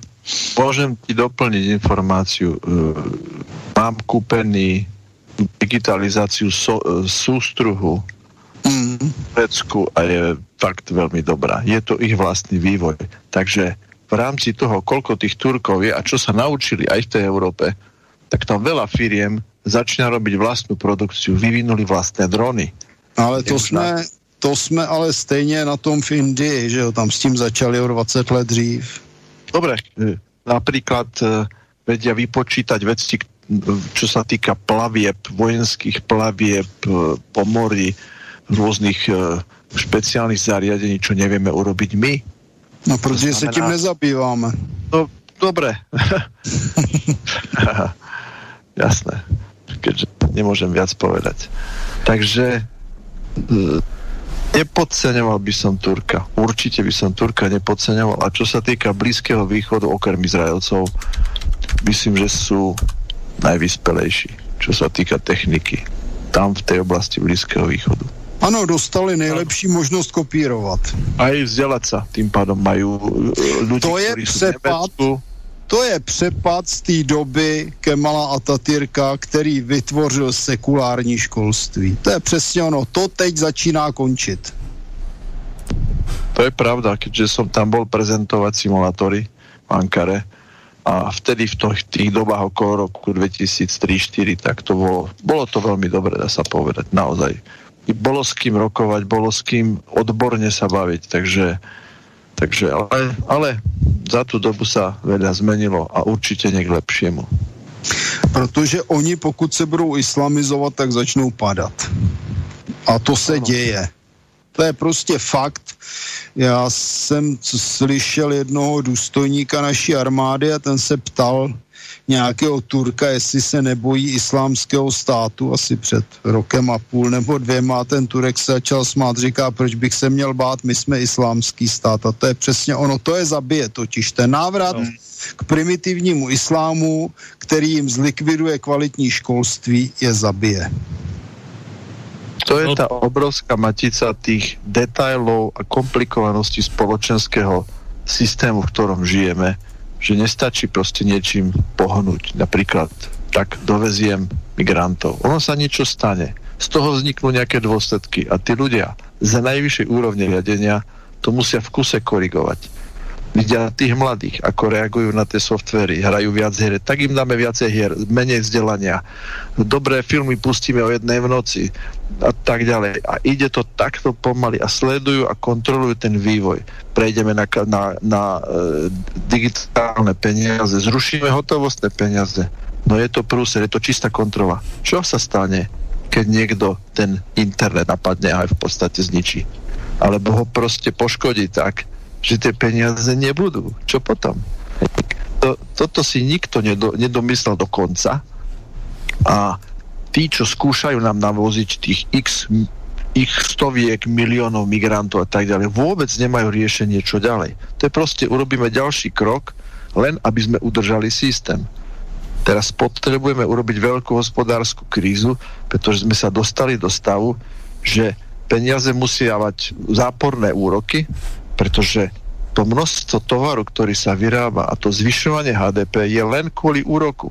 Môžem ti doplniť informáciu. E, mám kúpený digitalizáciu so, e, sústruhu mm. v Turecku a je fakt veľmi dobrá. Je to ich vlastný vývoj. Takže v rámci toho, koľko tých Turkov je a čo sa naučili aj v tej Európe, tak tam veľa firiem začína robiť vlastnú produkciu, vyvinuli vlastné drony. Ale to jsme, to jsme ale stejně na tom v Indii, že jo, tam s tím začali o 20 let dřív. Dobre, e, napríklad e, vedia vypočítať veci, čo sa týka plavieb, vojenských plavieb e, po mori, rôznych špeciálnych zariadení, čo nevieme urobiť my. No, protože znamená... sa tím nezabýváme. No, dobre. Jasné. Keďže nemôžem viac povedať. Takže Nepodceňoval by som Turka. Určite by som Turka nepodceňoval. A čo sa týka Blízkeho východu, okrem Izraelcov, myslím, že sú najvyspelejší, čo sa týka techniky. Tam v tej oblasti Blízkeho východu. Ano, dostali nejlepší možnost kopírovat. A i vzdělat se, tím pádem mají ľudí, to je přepad, to je přepad z té doby Kemala Atatürka, který vytvořil sekulární školství. To je přesně ono. To teď začíná končit. To je pravda, keďže som tam bol prezentovať simulátory v Ankare a vtedy v tých, dobách okolo roku 2003-2004, tak to bolo, bolo to veľmi dobre, dá sa povedať, naozaj. I s kým rokovať, bolo s kým odborne sa baviť, takže Takže, ale, ale za tú dobu sa veľa zmenilo a určite nie k lepšiemu. protože oni pokud se budou islamizovat, tak začnou padat. A to se děje. To je prostě fakt. Já jsem slyšel jednoho důstojníka naší armády a ten se ptal nějakého Turka, jestli se nebojí islámského státu asi před rokem a půl nebo dvěma. Ten Turek se začal smát, říká, proč bych se měl bát, my jsme islámský stát. A to je přesně ono, to je zabije totiž. Ten návrat no. k primitivnímu islámu, který jim zlikviduje kvalitní školství, je zabije. To je no. tá obrovská matica tých detailov a komplikovanosti spoločenského systému, v ktorom žijeme, že nestačí proste niečím pohnúť. Napríklad tak doveziem migrantov. Ono sa niečo stane. Z toho vzniknú nejaké dôsledky a tí ľudia za najvyššej úrovne riadenia to musia v kuse korigovať vidia tých mladých, ako reagujú na tie softvery, hrajú viac hier, tak im dáme viacej hier, menej vzdelania. Dobré filmy pustíme o jednej v noci a tak ďalej. A ide to takto pomaly a sledujú a kontrolujú ten vývoj. Prejdeme na, na, na e, digitálne peniaze, zrušíme hotovostné peniaze. No je to prúser, je to čistá kontrola. Čo sa stane, keď niekto ten internet napadne a aj v podstate zničí? Alebo ho proste poškodí tak, že tie peniaze nebudú. Čo potom? To, toto si nikto nedo, nedomyslel do konca a tí, čo skúšajú nám navoziť tých x ich stoviek miliónov migrantov a tak ďalej, vôbec nemajú riešenie, čo ďalej. To je proste, urobíme ďalší krok, len aby sme udržali systém. Teraz potrebujeme urobiť veľkú hospodárskú krízu, pretože sme sa dostali do stavu, že peniaze musia mať záporné úroky, pretože to množstvo tovaru, ktorý sa vyrába a to zvyšovanie HDP je len kvôli úroku.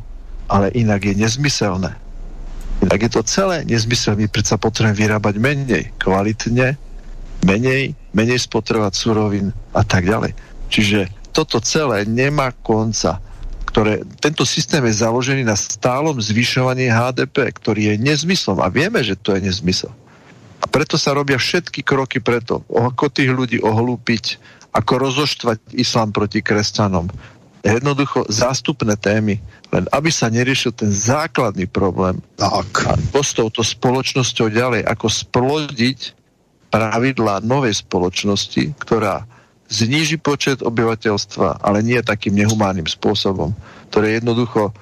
Ale inak je nezmyselné. Inak je to celé nezmysel. My predsa potrebujeme vyrábať menej, kvalitne, menej, menej spotrebovať surovín a tak ďalej. Čiže toto celé nemá konca. Ktoré, tento systém je založený na stálom zvyšovaní HDP, ktorý je nezmyslom. A vieme, že to je nezmysel. A preto sa robia všetky kroky preto, ako tých ľudí ohlúpiť, ako rozoštvať islám proti kresťanom. Jednoducho zástupné témy, len aby sa neriešil ten základný problém. Tak. A s touto spoločnosťou ďalej, ako splodiť pravidlá novej spoločnosti, ktorá zníži počet obyvateľstva, ale nie takým nehumánnym spôsobom, ktoré jednoducho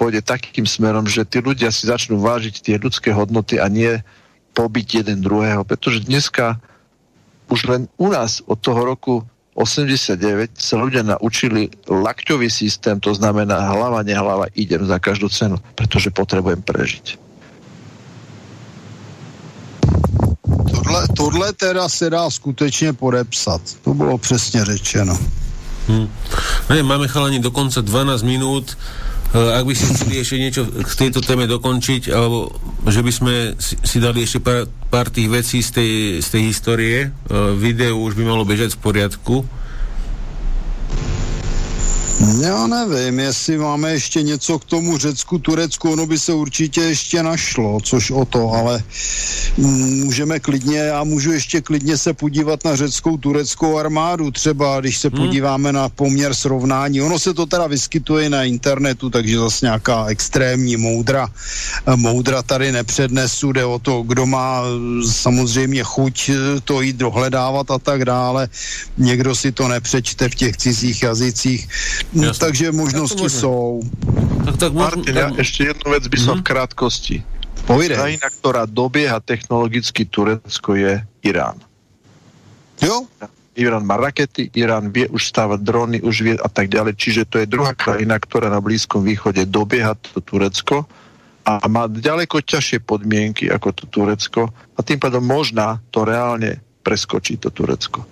pôjde takým smerom, že tí ľudia si začnú vážiť tie ľudské hodnoty a nie pobiť jeden druhého, pretože dneska už len u nás od toho roku 89 sa ľudia naučili lakťový systém, to znamená hlava, nehlava, idem za každú cenu, pretože potrebujem prežiť. Tohle, tohle teda se dá skutečně podepsat. To bylo přesně řečeno. Hmm. Ne, máme chalani dokonce 12 minút. Eh, ak by si chceli ešte niečo k tejto téme dokončiť, alebo že by sme si, dali ešte pár, pár tých vecí z tej, z tej histórie. Uh, video už by malo bežať v poriadku. Já nevím, jestli máme ještě něco k tomu Řecku, Turecku, ono by se určitě ještě našlo, což o to, ale můžeme klidně, já můžu ještě klidně se podívat na řeckou, tureckou armádu, třeba když se hmm. podíváme na poměr srovnání. Ono se to teda vyskytuje na internetu, takže zase nějaká extrémní moudra, moudra tady nepřednesu, jde o to, kdo má samozřejmě chuť to jít dohledávat a tak dále. Někdo si to nepřečte v těch cizích jazycích No, takže možnosti jsou. Tak, tak Martin, ja ešte jednu vec by som hmm. v krátkosti. Povídej. Krajina, ktorá dobieha technologicky Turecko je Irán. Jo? Irán má rakety, Irán vie už stávať drony, už vie a tak ďalej. Čiže to je druhá krajina, ktorá na Blízkom východe dobieha to Turecko a má ďaleko ťažšie podmienky ako to Turecko a tým pádom možná to reálne preskočí to Turecko.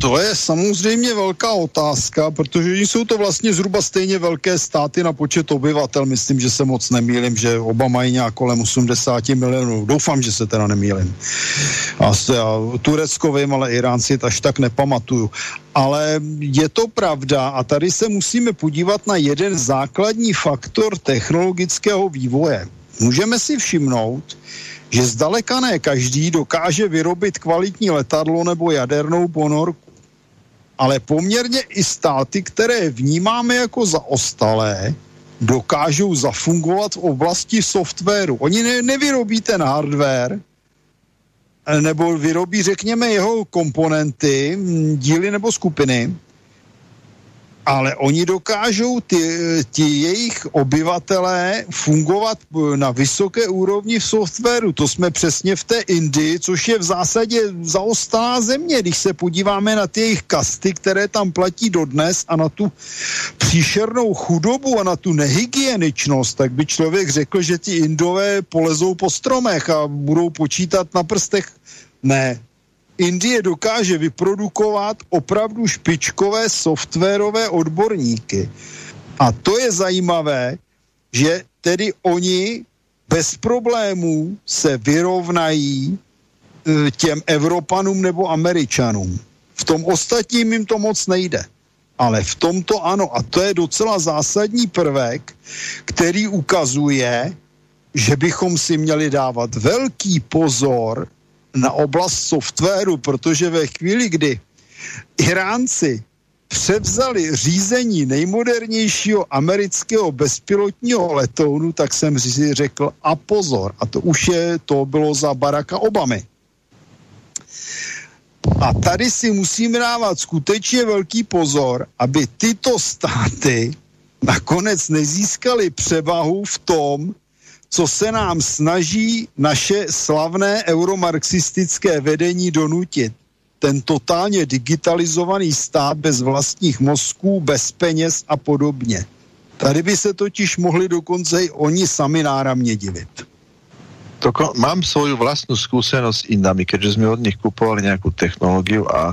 To je samozřejmě velká otázka, protože jsou to vlastně zhruba stejně velké státy na počet obyvatel. Myslím, že se moc nemýlim, že oba mají nějak kolem 80 milionů. Doufám, že se teda nemýlim. A Turecko vím, ale Iránci až tak nepamatuju. Ale je to pravda a tady se musíme podívat na jeden základní faktor technologického vývoje. Můžeme si všimnout, že zdaleka ne každý dokáže vyrobit kvalitní letadlo nebo jadernou ponorku ale poměrně i státy, které vnímáme jako zaostalé, dokážou zafungovat v oblasti softwaru. Oni ne, nevyrobí ten hardware, nebo vyrobí, řekněme, jeho komponenty, díly nebo skupiny, ale oni dokážou ty, ty jejich obyvatelé fungovat na vysoké úrovni v softwaru. To jsme přesně v té Indii, což je v zásadě zaostalá země. Když se podíváme na ty jejich kasty, které tam platí dodnes a na tu příšernou chudobu a na tu nehygieničnost, tak by člověk řekl, že ti Indové polezou po stromech a budou počítat na prstech. Ne, Indie dokáže vyprodukovat opravdu špičkové softwarové odborníky. A to je zajímavé, že tedy oni bez problémů se vyrovnají e, těm Evropanům nebo Američanům. V tom ostatním jim to moc nejde. Ale v tomto ano. A to je docela zásadní prvek, který ukazuje, že bychom si měli dávat velký pozor na oblast softwaru, protože ve chvíli, kdy Iránci převzali řízení nejmodernějšího amerického bezpilotního letounu, tak jsem si řekl a pozor. A to už je, to bylo za Baracka Obamy. A tady si musíme dávat skutečně velký pozor, aby tyto státy nakonec nezískaly převahu v tom, co se nám snaží naše slavné euromarxistické vedení donutit. Ten totálně digitalizovaný stát bez vlastních mozků, bez peněz a podobně. Tady by se totiž mohli dokonce i oni sami náramně divit. To, mám svoju vlastnú skúsenosť s Indami, keďže sme od nich kupovali nejakú technológiu a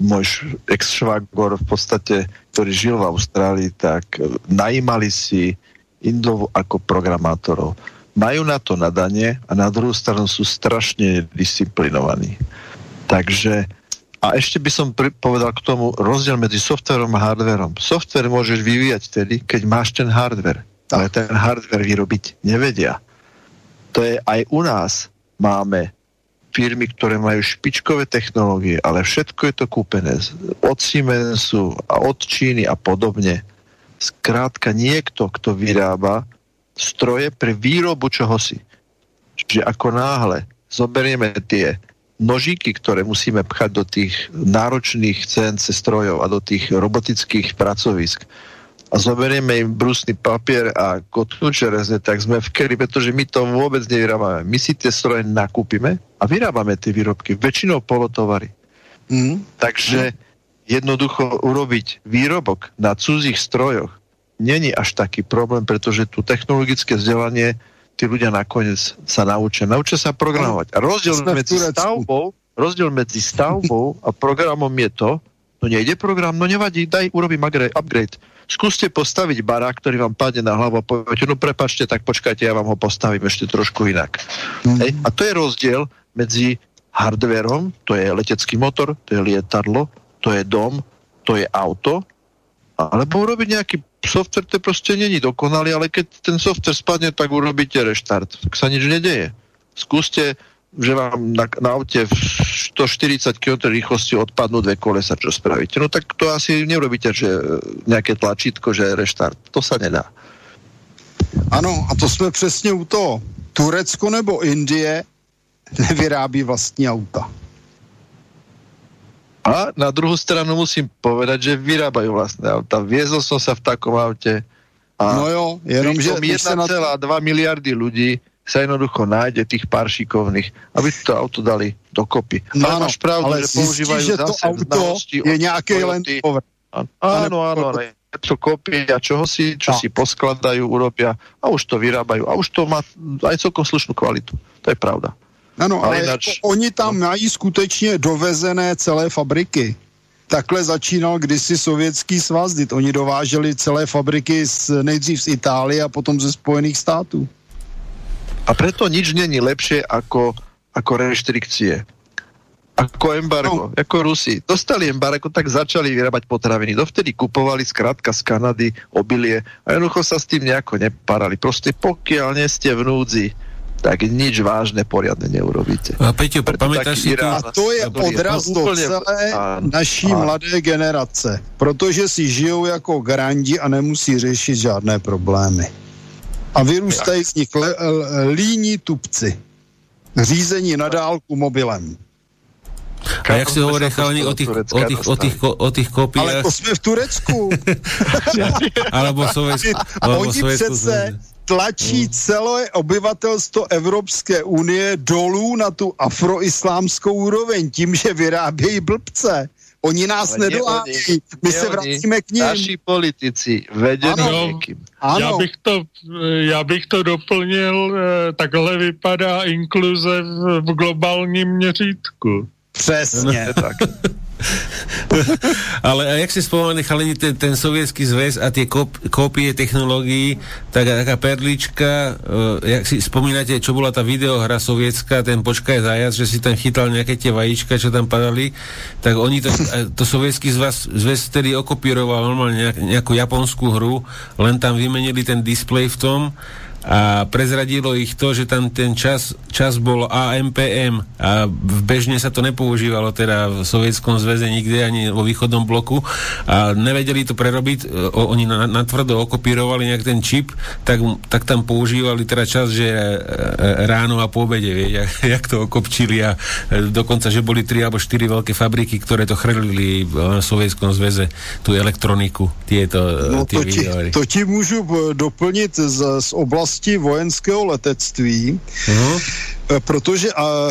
môj ex-švagor v podstate, ktorý žil v Austrálii, tak najímali si Indov ako programátorov. Majú na to nadanie a na druhú stranu sú strašne disciplinovaní. Takže a ešte by som povedal k tomu rozdiel medzi softverom a hardverom. Software môžeš vyvíjať tedy, keď máš ten hardware, ale ten hardware vyrobiť nevedia. To je aj u nás máme firmy, ktoré majú špičkové technológie, ale všetko je to kúpené od Siemensu a od Číny a podobne zkrátka niekto, kto vyrába stroje pre výrobu čohosi. Čiže ako náhle zoberieme tie nožíky, ktoré musíme pchať do tých náročných CNC strojov a do tých robotických pracovisk a zoberieme im brusný papier a kotú čerezne, tak sme v keri, pretože my to vôbec nevyrábame. My si tie stroje nakúpime a vyrábame tie výrobky, väčšinou polotovary. Mm. Takže mm jednoducho urobiť výrobok na cudzích strojoch není až taký problém, pretože tu technologické vzdelanie tí ľudia nakoniec sa naučia. Naučia sa programovať. A rozdiel medzi stavbou, rozdiel medzi stavbou a programom je to, no nejde program, no nevadí, daj, urobím upgrade. Skúste postaviť barák, ktorý vám padne na hlavu a poviete, no prepačte, tak počkajte, ja vám ho postavím ešte trošku inak. Mm. Hej? A to je rozdiel medzi hardverom, to je letecký motor, to je lietadlo, to je dom, to je auto, alebo urobiť nejaký software, to proste není dokonalý, ale keď ten software spadne, tak urobíte reštart. Tak sa nič nedeje. Skúste, že vám na, na aute v 140 km rýchlosti odpadnú dve kolesa, čo spravíte. No tak to asi neurobíte, že nejaké tlačítko, že reštart. To sa nedá. Ano, a to jsme přesně u toho. Turecko nebo Indie nevyrábí vlastní auta. A na druhú stranu musím povedať, že vyrábajú vlastné auta. Viezol som sa v takom aute a no jo, jenom, že 1,2 na... miliardy ľudí sa jednoducho nájde tých pár šikovných, aby to auto dali dokopy. No, ale máš pravdu, ale že používajú že to auto je nejaké len... Áno, áno, ale to kopia čoho si, čo no. si poskladajú, urobia a už to vyrábajú. A už to má aj celkom slušnú kvalitu. To je pravda. Ano, ale, ale inač... oni tam mají skutečně dovezené celé fabriky. Takhle začínal kdysi sovětský svaz, kdy oni dováželi celé fabriky z, nejdřív z Itálie a potom ze Spojených států. A preto nič není lepšie ako, ako reštrikcie. Ako embargo, no. ako Rusi. Dostali embargo, tak začali vyrábať potraviny. Dovtedy kupovali zkrátka z Kanady obilie a jednoducho sa s tým nejako neparali. Proste pokiaľ nie ste v núdzi, tak nič vážne poriadne neurobíte. A Peťo, pamätáš si to? A to je odraz do celé naší mladé generace, protože si žijou jako grandi a nemusí řešit žádné problémy. A vyrůstají z nich líní tupci. Řízení na dálku mobilem. A jak si hovorí chalani o tých, o tých, o tých, o tých kopiách? Ale to jsme v Turecku. alebo Sovětsku. Oni přece tlačí celé obyvatelstvo Evropské unie dolů na tu afroislámskou úroveň tím, že vyrábějí blbce. Oni nás nedolávají, my se vracíme k ním. Naši politici vedení ano, někým. Ano. Já, bych to, já bych to doplnil, eh, takhle vypadá inkluze v, v globálním měřítku. Přesně. tak. Ale a jak si spomínáte, chalani, ten, ten sovětský zväz a tie kop, kópie technológií, tak taká perlička, uh, jak si spomínate, čo bola tá videohra sovietská, ten počkaj zajac, že si tam chytal nejaké tie vajíčka, čo tam padali, tak oni to, to sovětský zväz, zväz vtedy okopíroval normálne nejak, nejakú japonskú hru, len tam vymenili ten display v tom a prezradilo ich to, že tam ten čas, čas bol AMPM a bežne sa to nepoužívalo teda v Sovietskom zväze nikde ani vo východnom bloku. A nevedeli to prerobiť, o, oni natvrdo okopírovali nejak ten čip, tak, tak tam používali teda čas, že e, e, ráno a po obede, vie, jak, jak to okopčili. A e, dokonca, že boli tri alebo štyri veľké fabriky, ktoré to chrlili v Sovietskom zväze, tú elektroniku, tieto no, tie to, ti, to ti můžu doplnit z, z oblasti oblasti vojenského letectví, uh-huh. protože a,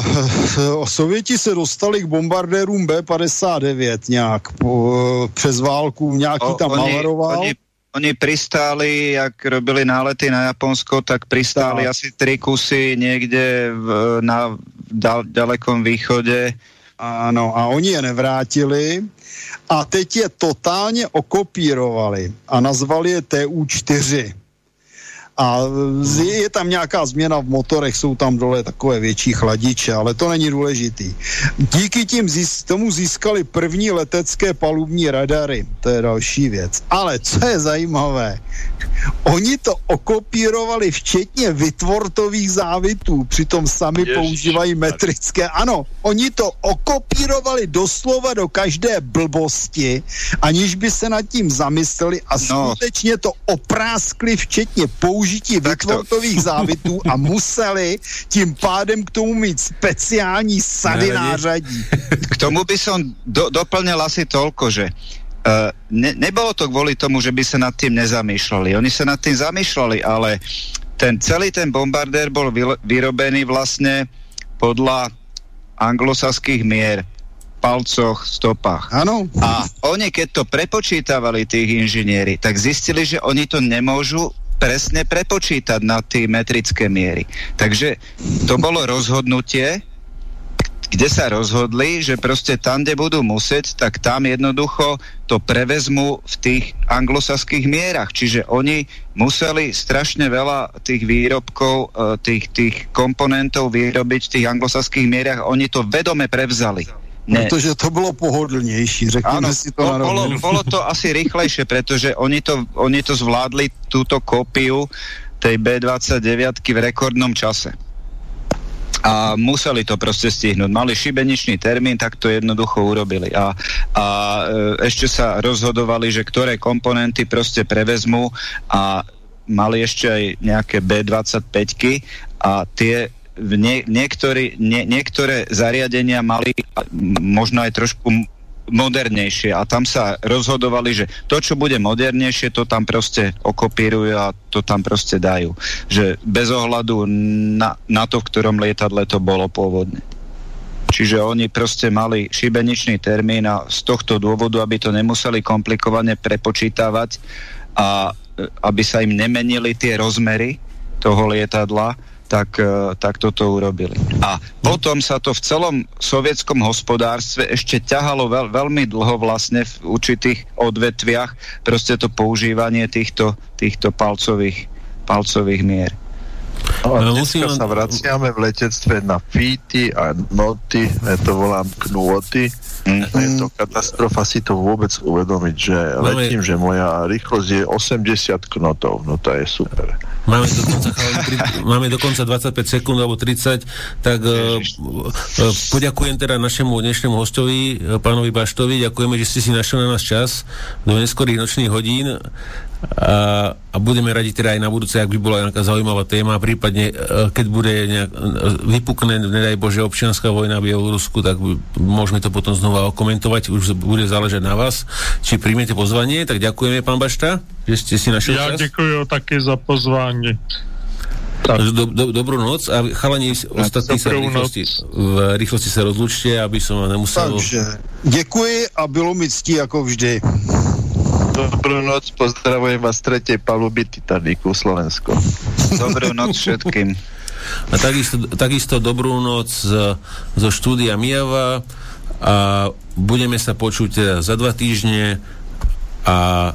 a Sověti se dostali k bombardérům B-59 nějak po, přes válku, nějaký o, tam oni, Oni, oni pristáli, jak robili nálety na Japonsko, tak pristáli tak. asi tri kusy někde v, na dal, dalekom východe. Ano, a oni je nevrátili a teď je totálně okopírovali a nazvali je TU-4 a je tam nějaká změna v motorech, jsou tam dole takové větší chladiče, ale to není důležitý. Díky tím zís, tomu získali první letecké palubní radary, to je další věc. Ale co je zajímavé, oni to okopírovali včetně vytvortových závitů, přitom sami Ježiš, používají metrické. Ano, oni to okopírovali doslova do každé blbosti, aniž by se nad tím zamysleli a no. skutečně to opráskli včetně použití použití vytvortových závitů a museli tím pádem k tomu mít speciální sady nářadí. K tomu by som do, doplnil asi toľko, že Uh, ne, nebolo to kvôli tomu, že by sa nad tým nezamýšľali. Oni sa nad tým zamýšľali, ale ten celý ten bombardér bol vy, vyrobený vlastne podľa anglosaských mier palcoch, stopách. Áno. A oni, keď to prepočítavali, tých inžinieri, tak zistili, že oni to nemôžu presne prepočítať na tie metrické miery. Takže to bolo rozhodnutie, kde sa rozhodli, že proste tam, kde budú musieť, tak tam jednoducho to prevezmu v tých anglosaských mierach. Čiže oni museli strašne veľa tých výrobkov, e, tých, tých komponentov vyrobiť v tých anglosaských mierach. Oni to vedome prevzali. Ne. Protože to bylo pohodlnější, řekněme ano, si to na bolo, bolo to asi rýchlejšie, pretože oni to, oni to zvládli túto kópiu tej B29 v rekordnom čase. A museli to proste stihnúť. Mali šibeničný termín, tak to jednoducho urobili. A, a e, ešte sa rozhodovali, že ktoré komponenty proste prevezmú a mali ešte aj nejaké B25 a tie nie, niektorí, nie, niektoré zariadenia mali možno aj trošku modernejšie a tam sa rozhodovali, že to, čo bude modernejšie, to tam proste okopírujú a to tam proste dajú. Že bez ohľadu na, na to, v ktorom lietadle to bolo pôvodne. Čiže oni proste mali šibeničný termín a z tohto dôvodu, aby to nemuseli komplikovane prepočítavať a e, aby sa im nemenili tie rozmery toho lietadla, tak, e, tak toto urobili. A potom sa to v celom sovietskom hospodárstve ešte ťahalo veľ, veľmi dlho vlastne v určitých odvetviach proste to používanie týchto, týchto palcových, palcových mier. No a dneska sa vraciame v letectve na fíty a noty, ja to volám knôty. Mm. Je to katastrofa si to vôbec uvedomiť, že letím, že moja rýchlosť je 80 knotov, no to je super. Máme dokonca, máme dokonca 25 sekúnd alebo 30, tak uh, poďakujem teda našemu dnešnému hostovi, pánovi Baštovi, ďakujeme, že ste si našli na nás čas do neskorých nočných hodín a, a budeme radi teda aj na budúce, ak by bola nejaká zaujímavá téma, prípadne keď bude nejak, vypukne, nedaj Bože, občianská vojna v Bielorusku, tak môžeme to potom znova okomentovať, už bude záležať na vás, či príjmete pozvanie, tak ďakujeme, pán Bašta, že ste si našli ja čas. Ja ďakujem taky za pozvanie. Tak. Do, do, dobrú noc a chalani ostatní sa v rýchlosti, v rýchlosti sa rozlučte, aby som vám nemusel... Takže, děkuji a bylo mi ctí jako vždy. Dobrú noc, pozdravujem vás z tretej paluby Titaniku Slovensko. Dobrú noc všetkým. A takisto, takisto dobrú noc z, zo štúdia Mijava a budeme sa počuť za dva týždne a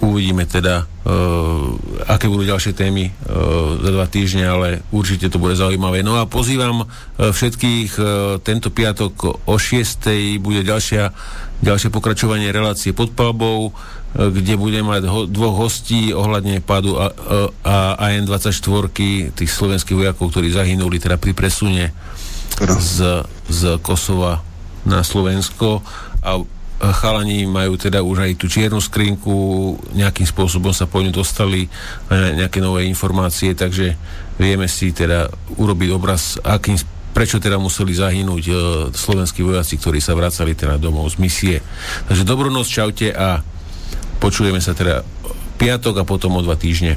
uvidíme teda, uh, aké budú ďalšie témy uh, za dva týždne, ale určite to bude zaujímavé. No a pozývam uh, všetkých, uh, tento piatok o 6. bude ďalšia, ďalšie pokračovanie relácie pod palbou, uh, kde budeme mať ho, dvoch hostí ohľadne pádu a, a, a AN-24, tých slovenských vojakov, ktorí zahynuli teda pri presune z, z Kosova na Slovensko a chalani majú teda už aj tú čiernu skrinku, nejakým spôsobom sa po ňu dostali nejaké nové informácie, takže vieme si teda urobiť obraz, akým prečo teda museli zahynúť uh, slovenskí vojaci, ktorí sa vracali teda domov z misie. Takže dobrú noc, čaute a počujeme sa teda piatok a potom o dva týždne.